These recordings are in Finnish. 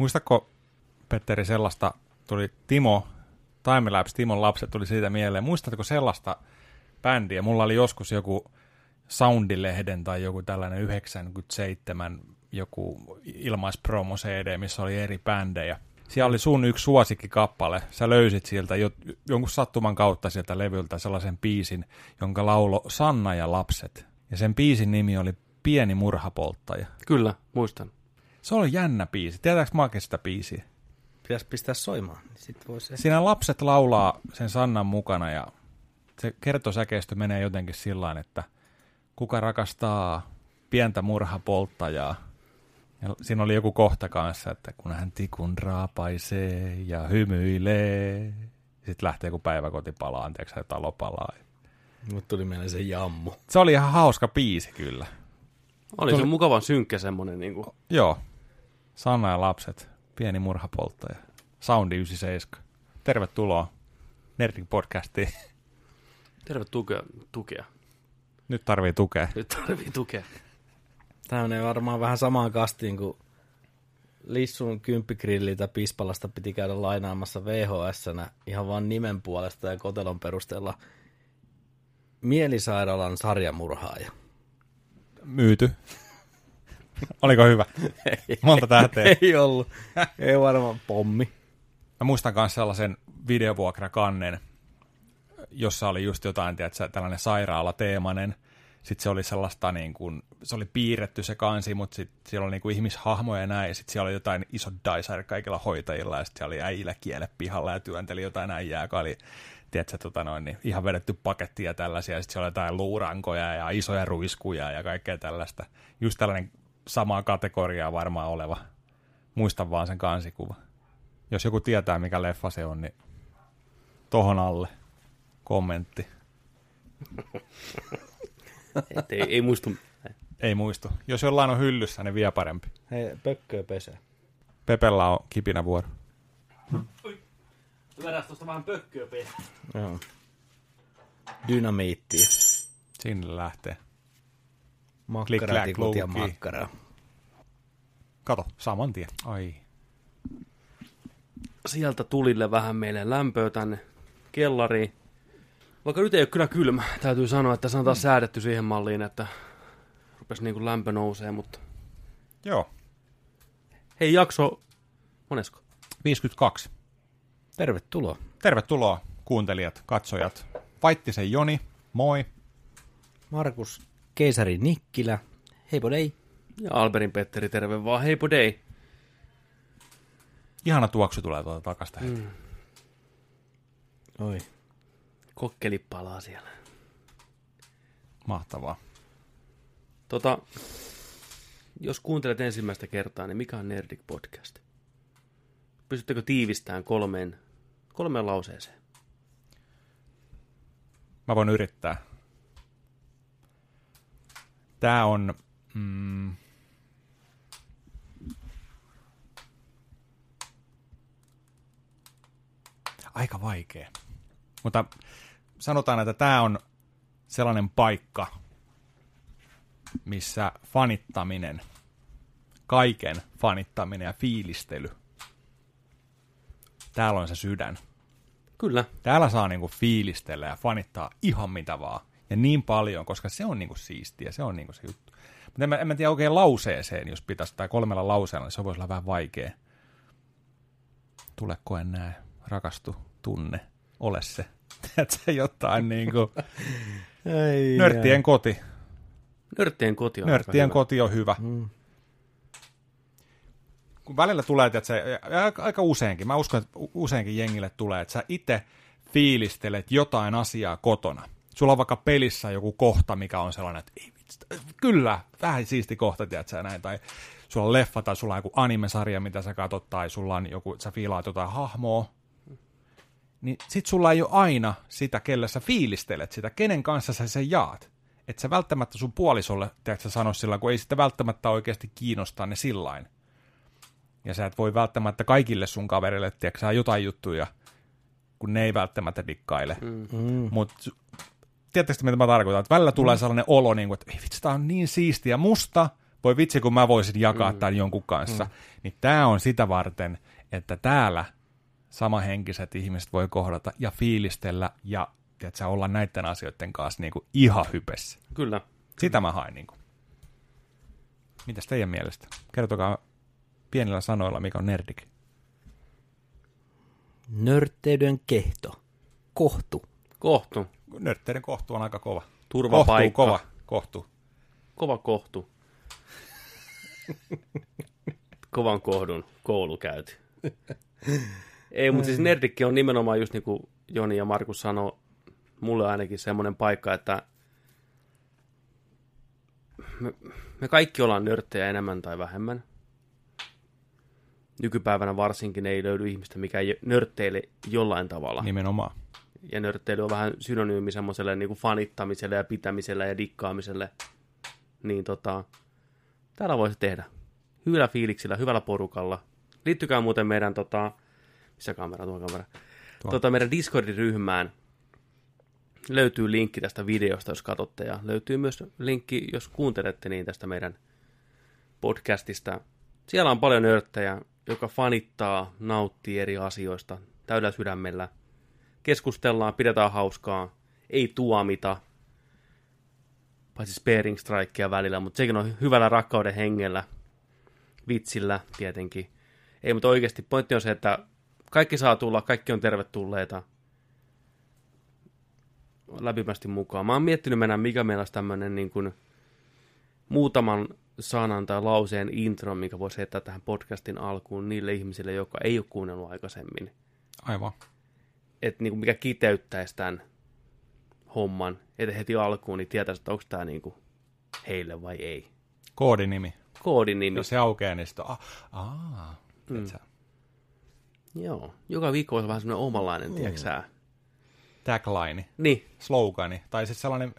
Muistatko, Petteri, sellaista, tuli Timo, Timelapse, Timon lapset tuli siitä mieleen. Muistatko sellaista bändiä? Mulla oli joskus joku Soundilehden tai joku tällainen 97 joku ilmaispromo CD, missä oli eri bändejä. Siellä oli sun yksi suosikkikappale. Sä löysit sieltä jo, jonkun sattuman kautta sieltä levyltä sellaisen biisin, jonka laulo Sanna ja lapset. Ja sen biisin nimi oli Pieni murhapolttaja. Kyllä, muistan. Se oli jännä biisi. Tiedätkö Make sitä biisiä? Pitäisi pistää soimaan. Niin sit vois Siinä lapset laulaa sen Sannan mukana ja se kertosäkeistö menee jotenkin sillä että kuka rakastaa pientä murhapolttajaa. Ja siinä oli joku kohta kanssa, että kun hän tikun raapaisee ja hymyilee, sitten lähtee kun päiväkoti palaa, anteeksi, ja talo palaa. Mut tuli mieleen se jammu. Se oli ihan hauska biisi kyllä. Oli tuli... se mukavan synkkä semmonen niin kuin... Joo. Sanna ja lapset, pieni murhapolttaja. Soundi 97. Tervetuloa Nerdin podcastiin. Tervetuloa tukea. Nyt tarvii tukea. Nyt tarvii tukea. Tämä menee varmaan vähän samaan kastiin kuin Lissun kymppigrilliltä Pispalasta piti käydä lainaamassa vhs ihan vain nimen puolesta ja kotelon perusteella mielisairaalan sarjamurhaaja. Myyty. Oliko hyvä? Monta tähteä. Ei ollut. Ei varmaan pommi. Mä muistan myös sellaisen videovuokrakannen, jossa oli just jotain, tiedätkö, tällainen sairaala-teemainen – sitten se oli sellaista niin kuin, se oli piirretty se kansi, mutta sitten siellä oli niin kuin ihmishahmoja ja näin, ja sitten siellä oli jotain iso dicer kaikilla hoitajilla, ja sitten siellä oli äijillä kiele pihalla ja työnteli jotain äijää, joka oli tiedätkö, tota noin, niin ihan vedetty paketti ja tällaisia, ja sitten siellä oli jotain luurankoja ja isoja ruiskuja ja kaikkea tällaista. Just tällainen samaa kategoriaa varmaan oleva. Muistan vaan sen kansikuva. Jos joku tietää, mikä leffa se on, niin tohon alle kommentti. Et ei, ei muistu. Ei muistu. Jos jollain on hyllyssä, niin vielä parempi. Hei, pökköä pesee. Pepellä on kipinä vuoro. Vedäs tuosta vähän pökköä pesee. Joo. Dynamiittia. Sinne lähtee. Makkaratikut ja makkaraa. Kato, saman tien. Ai. Sieltä tulille vähän meille lämpöä tänne kellariin. Vaikka nyt ei ole kyllä kylmä, täytyy sanoa, että se on taas mm. säädetty siihen malliin, että rupesi niin kuin lämpö nousee, mutta... Joo. Hei, jakso... Monesko? 52. Tervetuloa. Tervetuloa, kuuntelijat, katsojat. Vaittisen Joni, moi. Markus Keisari Nikkilä, heipä dei. Ja Alberin Petteri, terve vaan, heipä dei. Ihana tuoksu tulee tuolta takasta. Mm. Oi. Kokkeli palaa siellä. Mahtavaa. Tota, jos kuuntelet ensimmäistä kertaa, niin mikä on Nerdik Podcast? Pystyttekö tiivistämään kolmeen, kolmeen lauseeseen? Mä voin yrittää. Tää on... Mm, aika vaikea. Mutta sanotaan, että tämä on sellainen paikka, missä fanittaminen, kaiken fanittaminen ja fiilistely, täällä on se sydän. Kyllä. Täällä saa niinku fiilistellä ja fanittaa ihan mitä vaan. Ja niin paljon, koska se on niinku siistiä, se on niinku se juttu. Mutta en, mä, en mä tiedä oikein lauseeseen, jos pitäisi, tai kolmella lauseella, niin se voisi olla vähän vaikea. Tule koe näe, rakastu, tunne, ole se. Tiedätkö, jotain niin kuin... Ei, Nörttien ei. koti. Nörttien koti on Nörttien hyvä. koti on hyvä. Mm. Kun välillä tulee, että se, aika useinkin, mä uskon, että useinkin jengille tulee, että sä itse fiilistelet jotain asiaa kotona. Sulla on vaikka pelissä joku kohta, mikä on sellainen, että ei, kyllä, vähän siisti kohta, tiedätkö, näin, tai sulla on leffa tai sulla on joku animesarja, mitä sä katsot, tai sulla on joku, sä fiilaat jotain hahmoa, niin sit sulla ei ole aina sitä, kellä sä fiilistelet sitä, kenen kanssa sä sen jaat. Että sä välttämättä sun puolisolle, tiedätkö sä sillä, kun ei sitä välttämättä oikeasti kiinnostaa ne sillain. Ja sä et voi välttämättä kaikille sun kaverille, tiedätkö sä jotain juttuja, kun ne ei välttämättä dikkaile. Mm. mm. Mutta tiedätkö mitä mä tarkoitan? Että välillä tulee mm. sellainen olo, niin kuin, että ei vitsi, tää on niin siistiä musta, voi vitsi kun mä voisin jakaa mm. tämän jonkun kanssa, mm. niin tämä on sitä varten, että täällä samahenkiset ihmiset voi kohdata ja fiilistellä ja tiedätkö, olla näiden asioiden kanssa niin kuin ihan hypessä. Kyllä. Sitä mä hain. Niin kuin. Mitäs teidän mielestä? Kertokaa pienillä sanoilla, mikä on nerdik. Nörtteyden kehto. Kohtu. Kohtu. Nörtteiden kohtu on aika kova. Turvapaikka. Kohtuu, kova. Kohtu. Kova kohtu. Kovan kohdun koulu käyty. Ei, mutta siis Nerdikki on nimenomaan just niin kuin Joni ja Markus sanoi, mulle ainakin semmoinen paikka, että me, me kaikki ollaan nörttejä enemmän tai vähemmän. Nykypäivänä varsinkin ei löydy ihmistä, mikä ei nörtteile jollain tavalla. Nimenomaan. Ja nörtteily on vähän synonyymi semmoiselle niin kuin fanittamiselle ja pitämiselle ja dikkaamiselle. Niin tota, täällä voisi tehdä. Hyvällä fiiliksillä, hyvällä porukalla. Liittykää muuten meidän, tota, missä kamera, tuo kamera, Tuo. tota, meidän Discordin ryhmään. Löytyy linkki tästä videosta, jos katsotte, ja löytyy myös linkki, jos kuuntelette niin tästä meidän podcastista. Siellä on paljon nörttejä, joka fanittaa, nauttii eri asioista täydellä sydämellä. Keskustellaan, pidetään hauskaa, ei tuomita, paitsi sparing strikea välillä, mutta sekin on hyvällä rakkauden hengellä, vitsillä tietenkin. Ei, mutta oikeasti pointti on se, että kaikki saa tulla, kaikki on tervetulleita lämpimästi mukaan. Mä oon miettinyt mennä, mikä meillä olisi tämmöinen niin kuin muutaman sanan tai lauseen intro, mikä voisi heittää tähän podcastin alkuun niille ihmisille, jotka ei ole kuunnellut aikaisemmin. Aivan. Että niin kuin mikä kiteyttäisi tämän homman, että heti alkuun niin tietäisi, että onko tämä niin kuin heille vai ei. Koodinimi. Koodinimi. Jos se aukeaa, niin sitten on, ah, mm. Joo. Joka viikko on vähän semmoinen omanlainen, mm. tiedätkö tagline, Niin. slogani, tai sitten sellainen,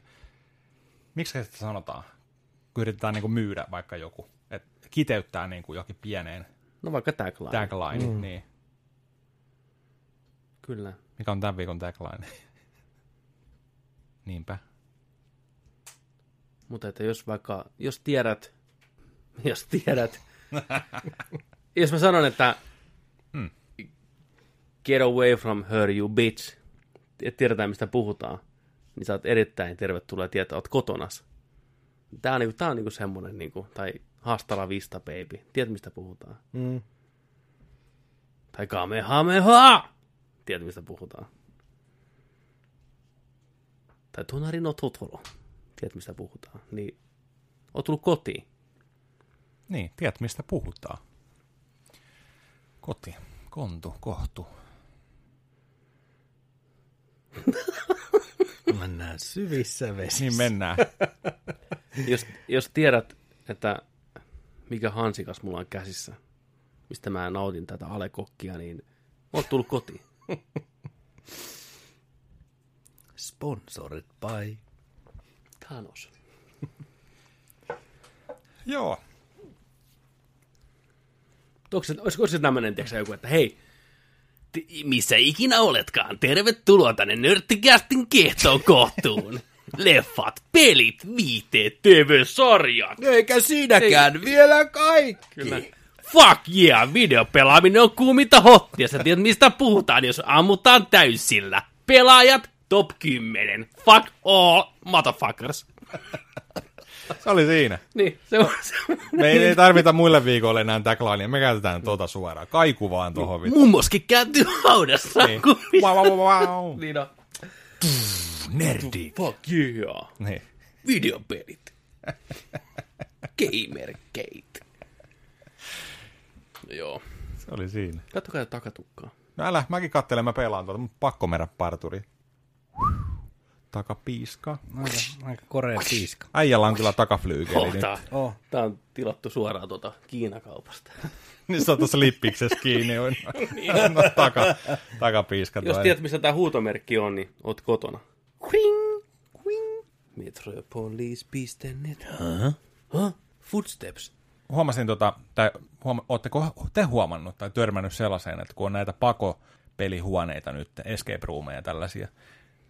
miksi sitä sanotaan, kun yritetään niin kuin myydä vaikka joku, että kiteyttää niin kuin jokin pieneen No vaikka tagline. tagline, mm. niin. Kyllä. Mikä on tämän viikon tagline? Niinpä. Mutta että jos vaikka, jos tiedät, jos tiedät, jos mä sanon, että Hmm. get away from her, you bitch, et tiedetään mistä puhutaan, niin sä oot erittäin tervetullut ja tietää, oot kotonas. Tää on, niinku, tää on niinku semmonen, niinku, tai hastala vista, baby. Tiedät, mistä puhutaan. Mm. Tai kamehameha! Tiedät, mistä puhutaan. Tai Tonari no Totoro. Tiedät, mistä puhutaan. Niin, oot tullut kotiin. Niin, tiedät mistä puhutaan. Koti, kontu, kohtu. Mennään syvissä vesissä. Niin mennään. Jos, jos tiedät, että mikä hansikas mulla on käsissä, mistä mä nautin tätä alekokkia, niin oot tullut kotiin. Sponsored by. Thanos. Joo. Onko se, olisiko se tämmöinen, tiedätkö, joku, että hei, missä ikinä oletkaan, tervetuloa tänne Nörttikästin kehtoon kohtuun. Leffat, pelit, viiteet, TV-sarjat. Eikä siinäkään Ei. vielä kaikki. Kyllä. Fuck yeah, videopelaaminen on kuuminta hottia. Sä tiedät, mistä puhutaan, jos ammutaan täysillä. Pelaajat top 10. Fuck all motherfuckers. Se oli siinä. Niin, se on se. Me ei, ei tarvita muille viikoille enää taglinea, me käytetään tuota suoraan. Kaiku vaan tohon vittu. Mummoskin kääntyy haudassa. Niin. wow, wow, wow. niin on. Nerdi. Fuck yeah. Niin. Videopelit. Gamergate. Joo. Se oli siinä. Kattokaa takatukkaa. No älä, mäkin kattelen, mä pelaan tuota, mutta pakko mennä parturi. Takapiiska. Aika, aika korea piiska. Äijällä on kyllä takaflyykeli Oh, nyt. tää, Oh. tää on tilattu suoraan tuota Kiinakaupasta. Niin se on tuossa lippiksessä kiinni. On. no, taka, takapiiska. Jos tiedät, missä tämä huutomerkki on, niin oot kotona. Quing, quing. Metropolis.net. Huh? Huh? Footsteps. Huomasin, tota, tai huoma, ootteko te huomannut tai törmännyt sellaiseen, että kun on näitä pakopelihuoneita nyt, escape roomeja ja tällaisia,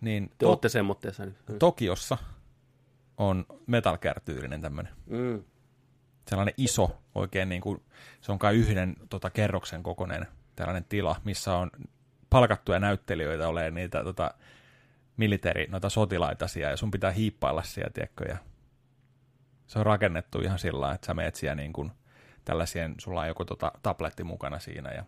niin Te to- ootte semmoitteessa nyt. Tokiossa on Metal tämmöinen. Mm. sellainen iso oikein, niin kuin, se on kai yhden tota, kerroksen kokoinen tällainen tila, missä on palkattuja näyttelijöitä olemaan niitä tota, militeri, noita sotilaita siellä, ja sun pitää hiippailla siellä, tiedätkö, ja se on rakennettu ihan sillä että sä meet siellä niin kuin tällaisien, sulla on joku tota, tabletti mukana siinä, ja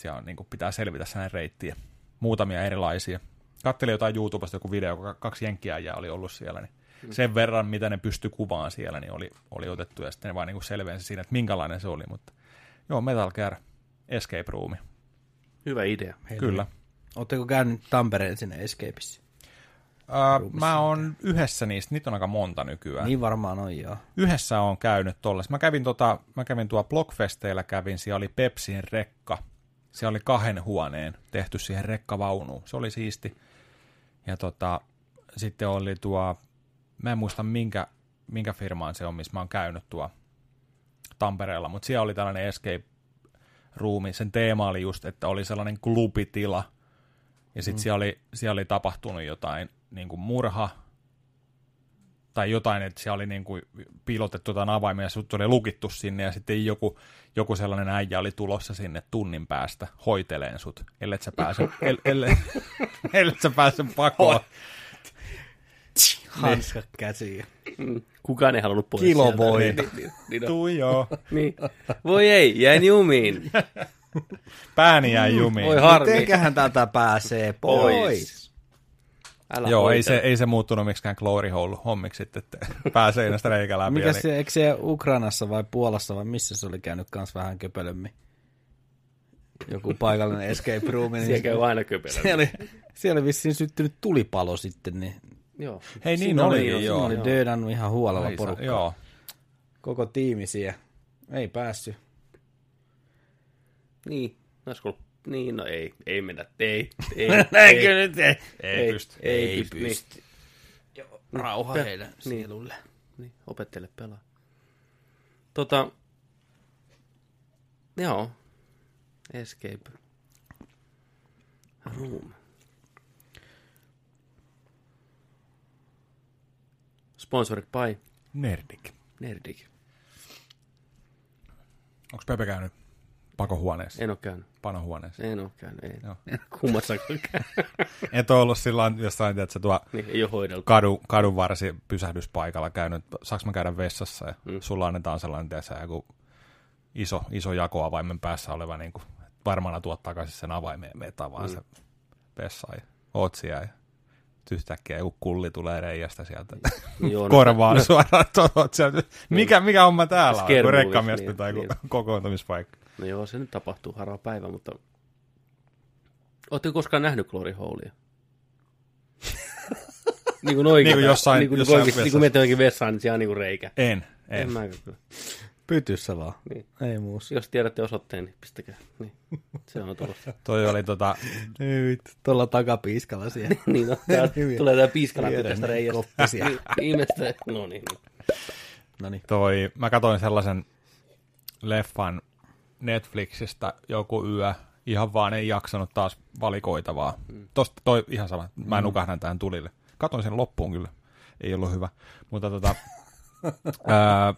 siellä on, niin kuin, pitää selvitä sellainen reittiä. Muutamia erilaisia. Kattelin jotain YouTubesta joku video, kun kaksi jenkkiä oli ollut siellä, niin sen verran, mitä ne pysty kuvaan siellä, niin oli, oli otettu, ja sitten ne vaan niin selvensi siinä, että minkälainen se oli, mutta joo, Metal Gear Escape Room. Hyvä idea. Hei, Kyllä. Oletteko käynyt Tampereen sinne Escapeissa? Uh, mä oon yhdessä niistä, niitä on aika monta nykyään. Niin varmaan on, joo. Yhdessä on käynyt tolles. Mä kävin, tota, mä kävin tuo Blockfesteillä, kävin, siellä oli Pepsin rekka. Siellä oli kahden huoneen tehty siihen rekkavaunuun. Se oli siisti. Ja tota, sitten oli tuo, mä en muista minkä, minkä firmaan se on, missä mä oon käynyt tuo Tampereella, mutta siellä oli tällainen escape ruumi. Sen teema oli just, että oli sellainen klubitila, ja sitten mm. siellä, oli, siellä oli tapahtunut jotain niin kuin murha, tai jotain, että siellä oli niin kuin piilotettu jotain avaimia, ja sut oli lukittu sinne, ja sitten joku, joku sellainen äijä oli tulossa sinne tunnin päästä hoiteleen sut, ellei sä pääse, el, ellei, ellei sä pääse pakoon. Hanska käsiin. Mm. Kukaan ei halunnut pois Kilo voi. Niin, niin, niin, niin, Tuu joo. niin. Voi ei, jäin jumiin. Pääni jäi jumiin. Voi harmi. Mitenköhän tätä pääsee pois? pois. Älä Joo, ei se, ei se muuttunut miksikään glory hole hommiksi sitten, että pääsee seinästä reikä läpi. Mikä se, eikö se Ukrainassa vai Puolassa vai missä se oli käynyt kans vähän köpölömmin? Joku paikallinen escape room. Niin siellä käy aina köpölömmin. Siellä oli, siellä oli vissiin syttynyt tulipalo sitten, niin Joo. Hei niin oli, oli, joo. oli dödannut ihan huolella Aisa, porukkaa. Joo. Koko tiimi siellä. Ei päässyt. Niin, olisiko niin, no ei, ei mennä, ei, ei, Näinkö nyt ei? Ei, ei pysty. Ei, ei pysty. pysty. Niin. Joo, rauha Pe- heidän niin. sielulle. Niin, opettele pelaa. Tota, joo, Escape Room. Sponsored by Nerdik. Nerdik. Onko Pepe käynyt pakohuoneessa? En ole käynyt. Panohuoneessa? En ole käynyt, ei. Joo. Kummassakaan käynyt. Et ole ollut silloin jossain, että tuo niin, ei ole kadu, kadun varsi pysähdyspaikalla käynyt, saaks mä käydä vessassa ja mm. sulla annetaan sellainen, tiedä, joku iso, iso jakoavaimen päässä oleva, niin kuin, varmana tuot takaisin sen avaimeen ja meet vaan mm. se vessa ja oot siellä ja yhtäkkiä joku kulli tulee reijästä sieltä Joo, no, korvaan no, suoraan. Tot, sieltä. Mikä, mikä homma täällä on, rekkamiestä niin, tai niin. kokoontumispaikka? No joo, se nyt tapahtuu harva päivä, mutta Oletteko koskaan nähnyt Glory Holea? niin kuin oikein. Niin kuin jossain, niin kuin, jossain oikein, niin kuin menet johonkin vessaan, niin siellä on niin kuin reikä. En, en. En mä kyllä. Pytyssä vaan. Niin. Ei muussa. Jos tiedätte osoitteen, niin pistäkää. Niin. Se on tulossa. Toi oli tota... Nyt, tuolla takapiiskalla siellä. niin, no, tää, tulee tää piiskalampi tästä reiästä. Koppisia. niin, ihmettä. No niin. No niin. Toi, mä katsoin sellaisen leffan Netflixistä joku yö, ihan vaan ei jaksanut taas valikoitavaa. Mm. Tosta toi ihan sama, mä mm. nukahdan tähän tulille. Katoin sen loppuun kyllä, ei ollut hyvä. Mutta tota, ää,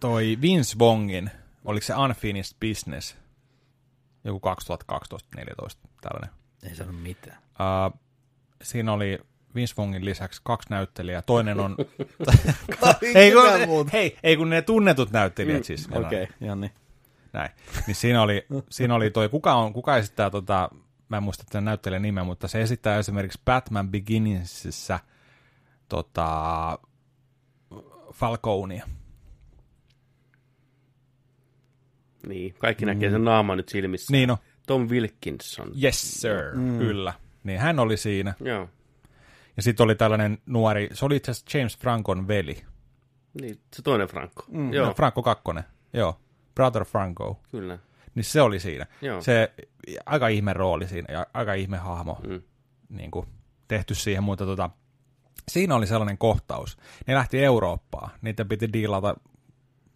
toi Vince Vongin, oliko se Unfinished Business, joku 2012-2014, tällainen. Ei sano mitään. Ää, siinä oli Vince Vongin lisäksi kaksi näyttelijää. Toinen on... ei, kun, hei, ei kun ne tunnetut näyttelijät mm, siis. Okei, okay, Janni. Näin. Niin siinä oli, siinä oli toi, kuka, on, kuka esittää tota, mä en muista sen näyttelijän nimeä, mutta se esittää esimerkiksi Batman Beginningsissä tota, Falconia. Niin, kaikki mm. näkee sen naaman nyt silmissä. Niin no. Tom Wilkinson. Yes, sir. Mm. Kyllä. Niin hän oli siinä. Joo. Ja sitten oli tällainen nuori, se oli itse asiassa James Francon veli. Niin, se toinen Franco. Mm. Joo. No, Franco kakkonen, joo. Brother Franco. Kyllä. Niin se oli siinä. Joo. Se aika ihme rooli siinä ja aika ihme hahmo mm. niin kuin, tehty siihen, mutta tota, siinä oli sellainen kohtaus. Ne lähti Eurooppaan, niitä piti diilata,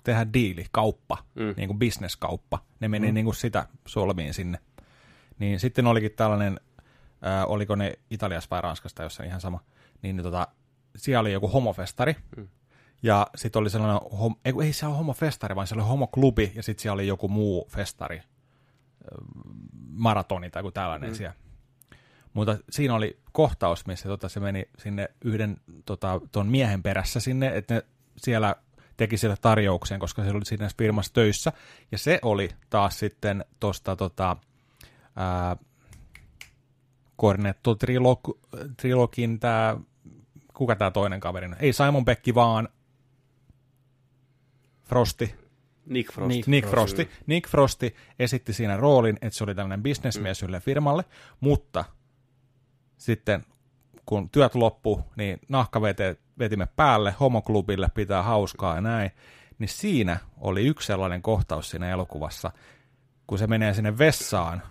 tehdä diili, kauppa, mm. niin kuin bisneskauppa. Ne meni mm. niin kuin sitä solmiin sinne. Niin sitten olikin tällainen ää, oliko ne Italiassa vai Ranskasta, jossa ihan sama, niin, niin tota, siellä oli joku homofestari, mm. Ja sitten oli sellainen, hom- ei, ei se ole homofestari, vaan se oli homoklubi, ja sitten siellä oli joku muu festari, ö, maratoni tai joku tällainen mm. siellä. Mutta siinä oli kohtaus, missä tota, se meni sinne yhden tota, ton miehen perässä sinne, että ne siellä teki sille tarjouksen, koska se oli siinä firmassa töissä. Ja se oli taas sitten tuosta tota, ää, Cornetto Trilog, Trilogin tämä, kuka tämä toinen kaveri on? Ei Simon Beck, vaan Frosti. Nick Frost. Nick Nick Frosti. Nick Frosti esitti siinä roolin, että se oli tällainen bisnesmies yhdelle firmalle, mutta sitten kun työt loppu, niin nahkavete vetimme päälle, homoklubille pitää hauskaa ja näin, niin siinä oli yksi sellainen kohtaus siinä elokuvassa, kun se menee sinne vessaan,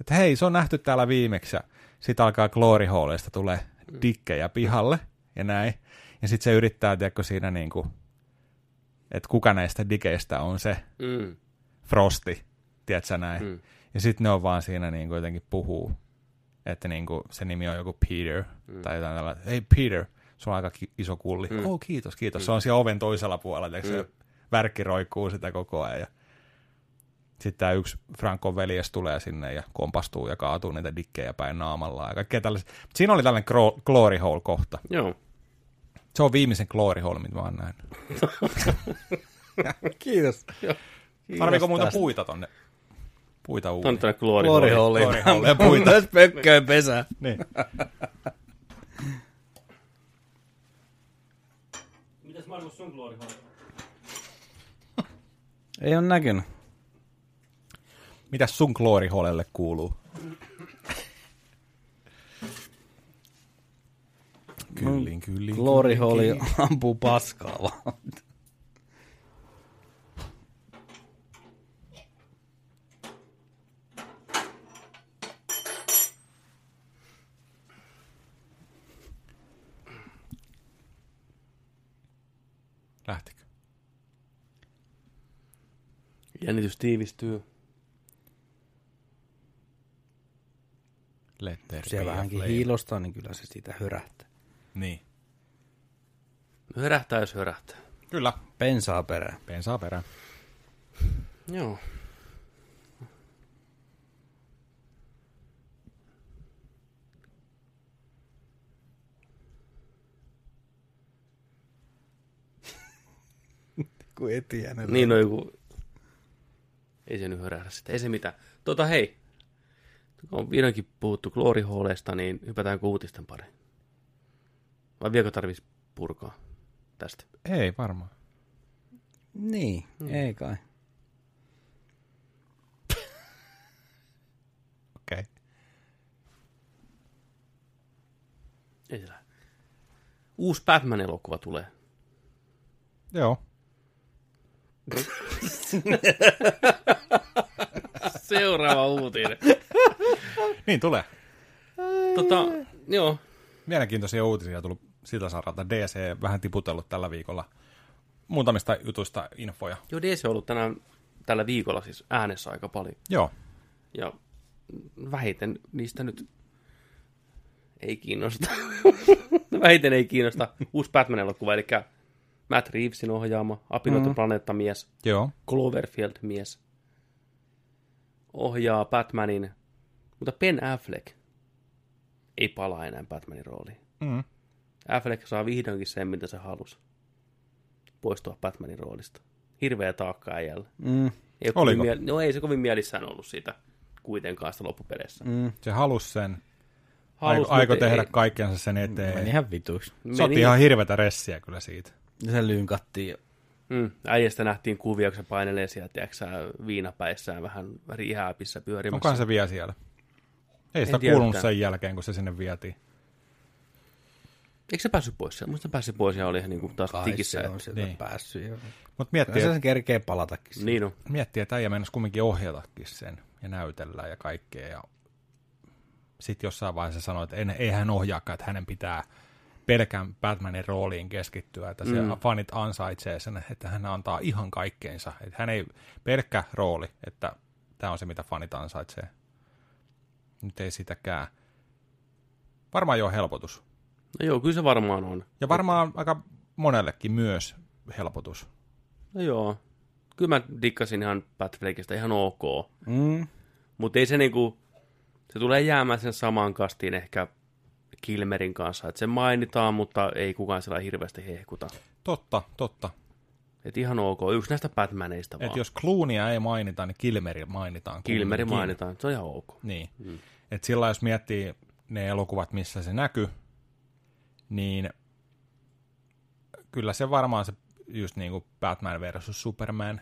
että hei, se on nähty täällä viimeksi, ja sitten alkaa Glory Hallista tulee dikkejä pihalle ja näin, ja sitten se yrittää, tiedätkö, siinä niin kuin, että kuka näistä dikeistä on se Mm. Frosti, tiedätkö näin, Mm. ja sitten ne on vaan siinä niin kuin jotenkin puhuu, että niin kuin se nimi on joku Peter, mm. tai jotain tällaista, hei Peter, sulla on aika iso kulli. Mm. Oh, kiitos, kiitos. Mm. Se on siellä oven toisella puolella, mm. se värkki roikkuu sitä koko ajan. Ja sitten tämä yksi Frankon veljes tulee sinne ja kompastuu ja kaatuu niitä dikkejä päin naamalla ja kaikkea tällaista. Mut Siinä oli tällainen gro- glory hole kohta. Joo. Se on viimeisen glory hole, mitä mä oon nähnyt. Kiitos. Tarviiko muuta tästä. puita tonne? Puita uuniin. tuonne Glory Glory. Halliin. Glory ja puita. Myös pökköön pesä. Niin. Mitäs Markus sun Glory Hall? Ei ole näkynyt. Mitäs sun glory holelle kuuluu? Kyllin, kyllin. Kyllin. ampuu paskaa vaan. Lähtikö? Jännitys tiivistyy. Let there Siellä be a vähänkin flame. hiilostaa, niin kyllä se siitä hörähtää. Niin. Hörähtää jos hörähtää. Kyllä. Pensaa perään. Pensaa perään. Joo. Kun etiäinen. Niin on joku... Ei se nyt hörähdä sitä. Ei se mitään. Tota hei. On vihdoinkin puhuttu Glory Hallista, niin hypätään uutisten pariin. Vai vieläkö tarvitsisi purkaa tästä? Ei varmaan. Niin, ei kai. Okei. Okay. Ei. Uusi Batman-elokuva tulee. Joo. Seuraava uutinen. Niin tulee. tota, joo. Mielenkiintoisia uutisia tullut siltä saralta. DC vähän tiputellut tällä viikolla muutamista jutuista infoja. Joo, DC on ollut tänään tällä viikolla siis äänessä aika paljon. Joo. Ja vähiten niistä nyt ei kiinnosta. vähiten ei kiinnosta uusi Batman-elokuva, eli Matt Reevesin ohjaama, Apinoiden mm. planeettamies, Joo. Cloverfield-mies ohjaa Batmanin, mutta Ben Affleck ei palaa enää Batmanin rooliin. Mm. Affleck saa vihdoinkin sen, mitä se halusi. Poistua Batmanin roolista. Hirveä taakka äijällä. Mm, Ei ole Oliko? kovin miel- no ei se kovin mielissään ollut siitä kuitenkaan sitä loppupeleissä. mm. Se halusi sen. Halus, Aiko, aiko tehdä ei- kaikkensa sen eteen. Meni ihan vituiksi. Se otti ihan hirveätä ressiä kyllä siitä. Ja se lynkattiin. Mm, äijästä nähtiin kuvia, kun se painelee sieltä, tiedätkö, viinapäissään vähän rihääpissä pyörimässä. Onkohan se vielä siellä? Ei sitä kuulunut yhtään. sen jälkeen, kun se sinne vietiin. Eikö se päässyt pois sieltä? Musta se päässyt pois ja oli ihan niin kuin taas Kai tikissä. se on sieltä Niin. päässyt. Jo. Mutta Kyllä miettii, se et, sen kerkee palatakin. Niin on. miettii, että äijä mennessä kumminkin ohjatakin sen ja näytellään ja kaikkea. Ja sitten jossain vaiheessa sanoi, että en, ei hän ohjaakaan, että hänen pitää pelkän Batmanin rooliin keskittyä, että se Mm. fanit ansaitsee sen, että hän antaa ihan kaikkeensa. Että hän ei pelkkä rooli, että tämä on se, mitä fanit ansaitsee. Nyt ei sitäkään. Varmaan jo helpotus. No joo, kyllä se varmaan on. Ja varmaan aika monellekin myös, helpotus. No joo. Kyllä mä dikkasin ihan Pat Flakeista ihan ok. Mm. Mutta ei se niinku, se tulee jäämään sen samaan kastiin ehkä Kilmerin kanssa. Että se mainitaan, mutta ei kukaan sillä hirveästi hehkuta. Totta, totta. Et ihan ok, yksi näistä Batmaneista vaan. Et jos Cloonia ei mainita, niin Kilmeri mainitaan. Kilmeri mainitaan, se on ihan ok. Niin. Mm. Et sillä jos miettii ne elokuvat, missä se näkyy, niin kyllä se varmaan se just niin kuin Batman versus Superman,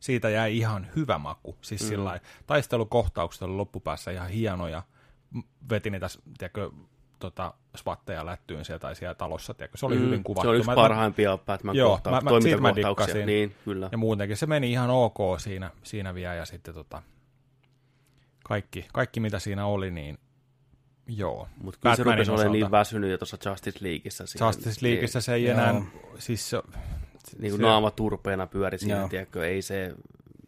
siitä jäi ihan hyvä maku. Siis mm. sillä taistelukohtaukset oli loppupäässä ihan hienoja. Veti niitä, tiedätkö, tota, spatteja lättyyn sieltä tai siellä talossa, tiedätkö? se oli mm. hyvin kuvattu. Se oli yksi Mä- parhaimpia Batman Joo, kohta- mä- mä- siitä mä toimintakohtauksia. dikkasin. Niin, kyllä. Ja muutenkin se meni ihan ok siinä, siinä vielä ja sitten tota, kaikki, kaikki mitä siinä oli, niin joo. Mutta kyllä se Batmanin rupesi olemaan niin väsynyt jo tuossa Justice Leagueissa. siihen. Justice Leagueissa se ei Joo. enää, siis se, niin kuin se- naama turpeena pyöri siinä, Joo. tiedätkö, ei se,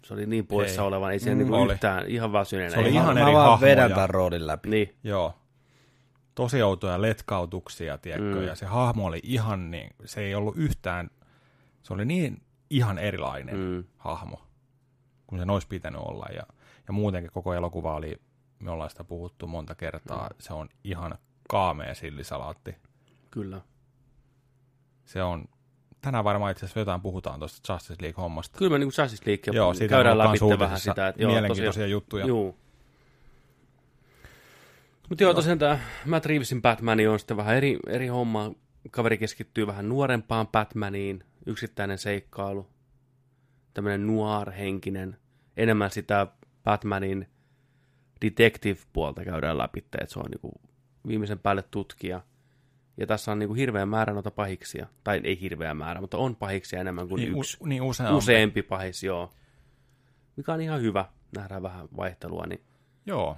se oli niin poissa Ei. olevan, ei se mm, niin yhtään ihan väsyneenä. Se oli ihan mä eri vaan hahmoja. vedän tämän roolin läpi. Niin, joo, tosi outoja letkautuksia, tiedätkö, Mm. ja se hahmo oli ihan niin, se ei ollut yhtään, se oli niin ihan erilainen mm, hahmo, kun se olisi pitänyt olla, ja, ja muutenkin koko elokuva oli, me ollaan sitä puhuttu monta kertaa, Mm. se on ihan kaamea sillisalaatti. kyllä. Se on, tänään varmaan itse asiassa jotain puhutaan tuosta Justice League-hommasta. Kyllä me niin Justice League Joo, siitä käydään läpi vähän sitä. Että, joo, mielenkiintoisia tosiaan, juttuja. Juu. Mutta joo, tosiaan tämä Matt Reevesin Batman on sitten vähän eri, eri homma. Kaveri keskittyy vähän nuorempaan Batmaniin, yksittäinen seikkailu, tämmöinen noir-henkinen, enemmän sitä Batmanin detective-puolta käydään läpi, että se on niinku viimeisen päälle tutkija. Ja tässä on niinku hirveä määrä noita pahiksia, tai ei hirveä määrä, mutta on pahiksia enemmän kuin Niin, yksi. u, niin useampi. Useampi pahis, joo. Mikä on ihan hyvä, nähdään vähän vaihtelua, niin Joo.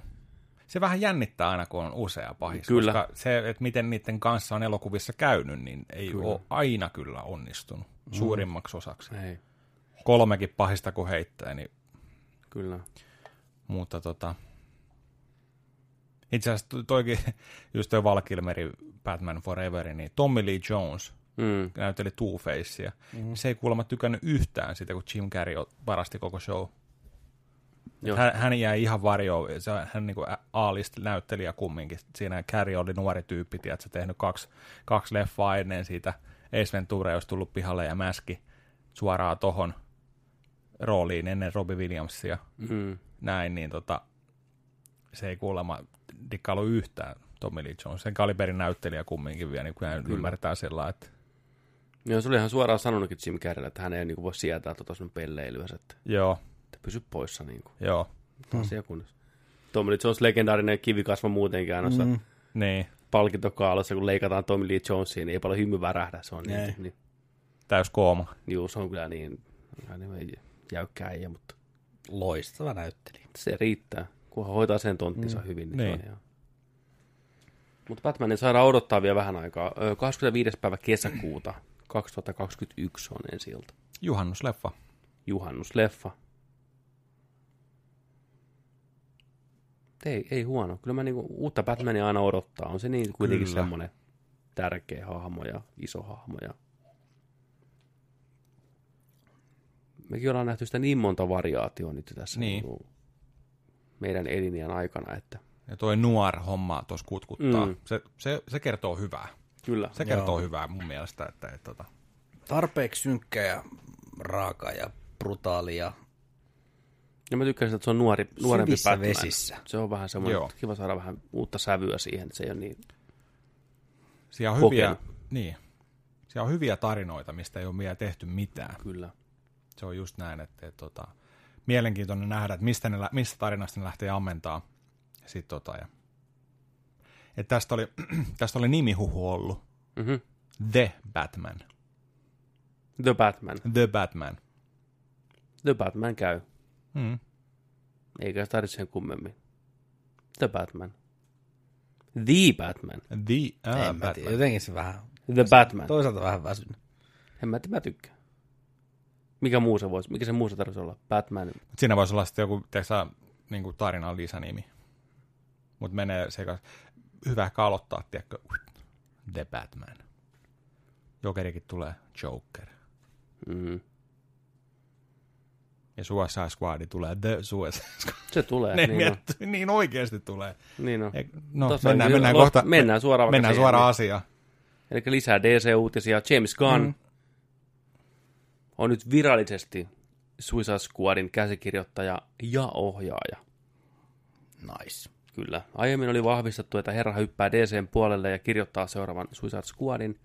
Se vähän jännittää aina, kun on usea pahis. Kyllä. Koska se, että miten niiden kanssa on elokuvissa käynyt, niin ei Kyllä. ole aina kyllä onnistunut suurimmaksi osaksi. ei, Kolmekin pahista kun heittää, niin kyllä. Mutta tota, itse asiassa to- toikin, just toi Val Kilmerin Batman Forever, niin Tommy Lee Jones Mm. näytteli Two-Facea. Mm. Se ei kuulemma tykännyt yhtään sitä, kun Jim Carrey varasti koko show. Hän, hän jäi ihan varjoon. Se, hän niin kuin A-list näyttelijä kumminkin. Siinä Carrey oli nuori tyyppi, tiedätkö, tehnyt kaksi, kaksi leffaa ennen siitä. Ace Ventura olisi tullut pihalle ja mäski suoraan tohon rooliin ennen Robbie Williamsia Mm. näin, niin tota, se ei kuulemma dikkailu yhtään Tommy Lee Jones. Sen kaliberin näyttelijä kumminkin vielä, niin kuin ymmärtää sillä että Joo, se oli ihan suoraan sanonutkin Jim Carreylle, että hän ei niin kuin, voi sietää tuota sun pelleilyä, että, joo, että pysy poissa niin kuin, joo, asia kunnossa. Tommy Lee Jones legendaarinen kivikasva muutenkin aina mm. niin, palkintokaalossa, kun leikataan Tommy Lee Jonesiin, niin ei paljon hymy värähdä. Se on Ei. niin, niin, täys kooma. juu, se on kyllä niin, niin jäykkää äijä, mutta Loistava näyttelijä. se riittää. Kunhan hoitaa sen tonttinsa mm. hyvin, niin, Niin. se on ihan... Mutta Batmanin saadaan odottaa vielä vähän aikaa. Ö, 25. päivä kesäkuuta 2021 on ensi ilta. Juhannusleffa. Juhannusleffa. Ei, ei huono. Kyllä mä niinku uutta Batmania aina odottaa. On se niin kuitenkin Kyllä. semmoinen tärkeä hahmo ja iso hahmo. Ja... Mekin ollaan nähty sitä niin monta variaatioa nyt tässä Niin. niinku meidän elinjän aikana, että Ja toi nuor homma tuossa kutkuttaa. Mm. Se, se, se, kertoo hyvää. kyllä. Se kertoo hyvää mun mielestä, että, että, että Tarpeeksi synkkä ja raaka ja brutaali ja Ja mä tykkään sitä, että se on nuori, nuorempi Syvissä Batman. vesissä. Se on vähän semmoinen, Joo. että kiva saada vähän uutta sävyä siihen, että se ei ole niin... siellä on hyviä, niin, siellä on hyviä tarinoita, mistä ei ole vielä tehty mitään. Kyllä. Se on just näin, että, että, että mielenkiintoinen nähdä, että mistä, ne, mistä tarinasta ne lähtee ammentaa. Ja sit, tota, ja, että tästä oli, tästä oli nimihuhu ollut. Mm-hmm. The Batman. The Batman. The Batman. The Batman käy. Mm. Eikä se tarvitse sen kummemmin. The Batman. The Batman. The en uh, tiedä, Batman. jotenkin se vähän, The Batman. toisaalta vähän väsynyt. En mä, mä tykkään. Mikä muu se voisi, mikä se muu se tarvitsisi olla? Batman. Mut siinä voisi olla sitten joku teksä, niin kuin tarinan lisänimi. Mutta menee sekä hyvä ehkä aloittaa, tiedätkö, The Batman. Jokerikin tulee Joker. Mm. Ja Suicide Squad tulee The Suicide Squad. Se tulee, Ne niin, niin, on. miet, niin oikeasti tulee. niin on. Ei- No, Tossa mennään, mennään, lo- kohta, mennään suoraan mennään suoraan asiaan. Eli lisää DC-uutisia. James Gunn mm. on nyt virallisesti Suicide Squadin käsikirjoittaja ja ohjaaja. Nice. Kyllä. Aiemmin oli vahvistettu, että herra hyppää DCn puolelle ja kirjoittaa seuraavan Suicide Squadin,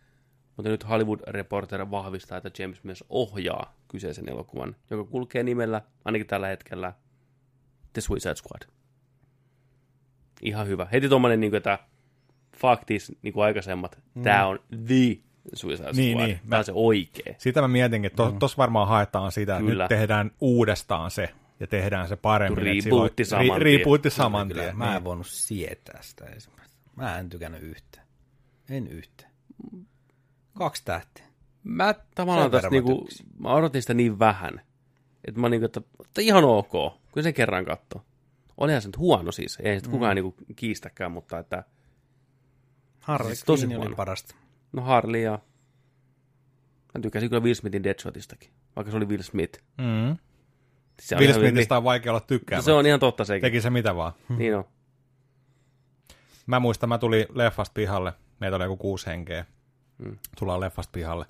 mutta nyt Hollywood Reporter vahvistaa, että James myös ohjaa kyseisen elokuvan, joka kulkee nimellä, ainakin tällä hetkellä, The Suicide Squad. Ihan hyvä. Heti tuommoinen, niin kuin, että fuck this, niin kuin aikaisemmat, mm. tämä on the Suicide Niin, Squad. niin. Tämä Mä- on se oikea. Sitä mä mietinkin, että to, tossa varmaan haetaan sitä, että Kyllä. nyt tehdään uudestaan se ja tehdään se paremmin. silloin- saman ri, tien. Rebootti saman Kyllä, tien. mä en niin. voinut sietää sitä ensimmäistä. Mä en tykännyt yhtään. En yhtään. Kaksi tähteä. Mä tavallaan tästä niinku, mä odotin sitä niin vähän, että mä niinku, että, että ihan ok, kun sen kerran katsoo. Olihan se nyt huono siis, ei sitä kukaan niinku kiistäkään, mutta että Harley Siis tosi oli parasta. no Harley ja mä tykkäsin kyllä Will Smithin Deadshotistakin, vaikka se oli Will Smith. Mm. Se on Will Smithistä on vaikea olla tykkäämään. Se on ihan totta sekin. Teki se mitä vaan. Niin on. Mä muistan, mä tulin leffasta pihalle. Meitä oli joku kuusi henkeä. Mm. Tullaan leffasta pihalle.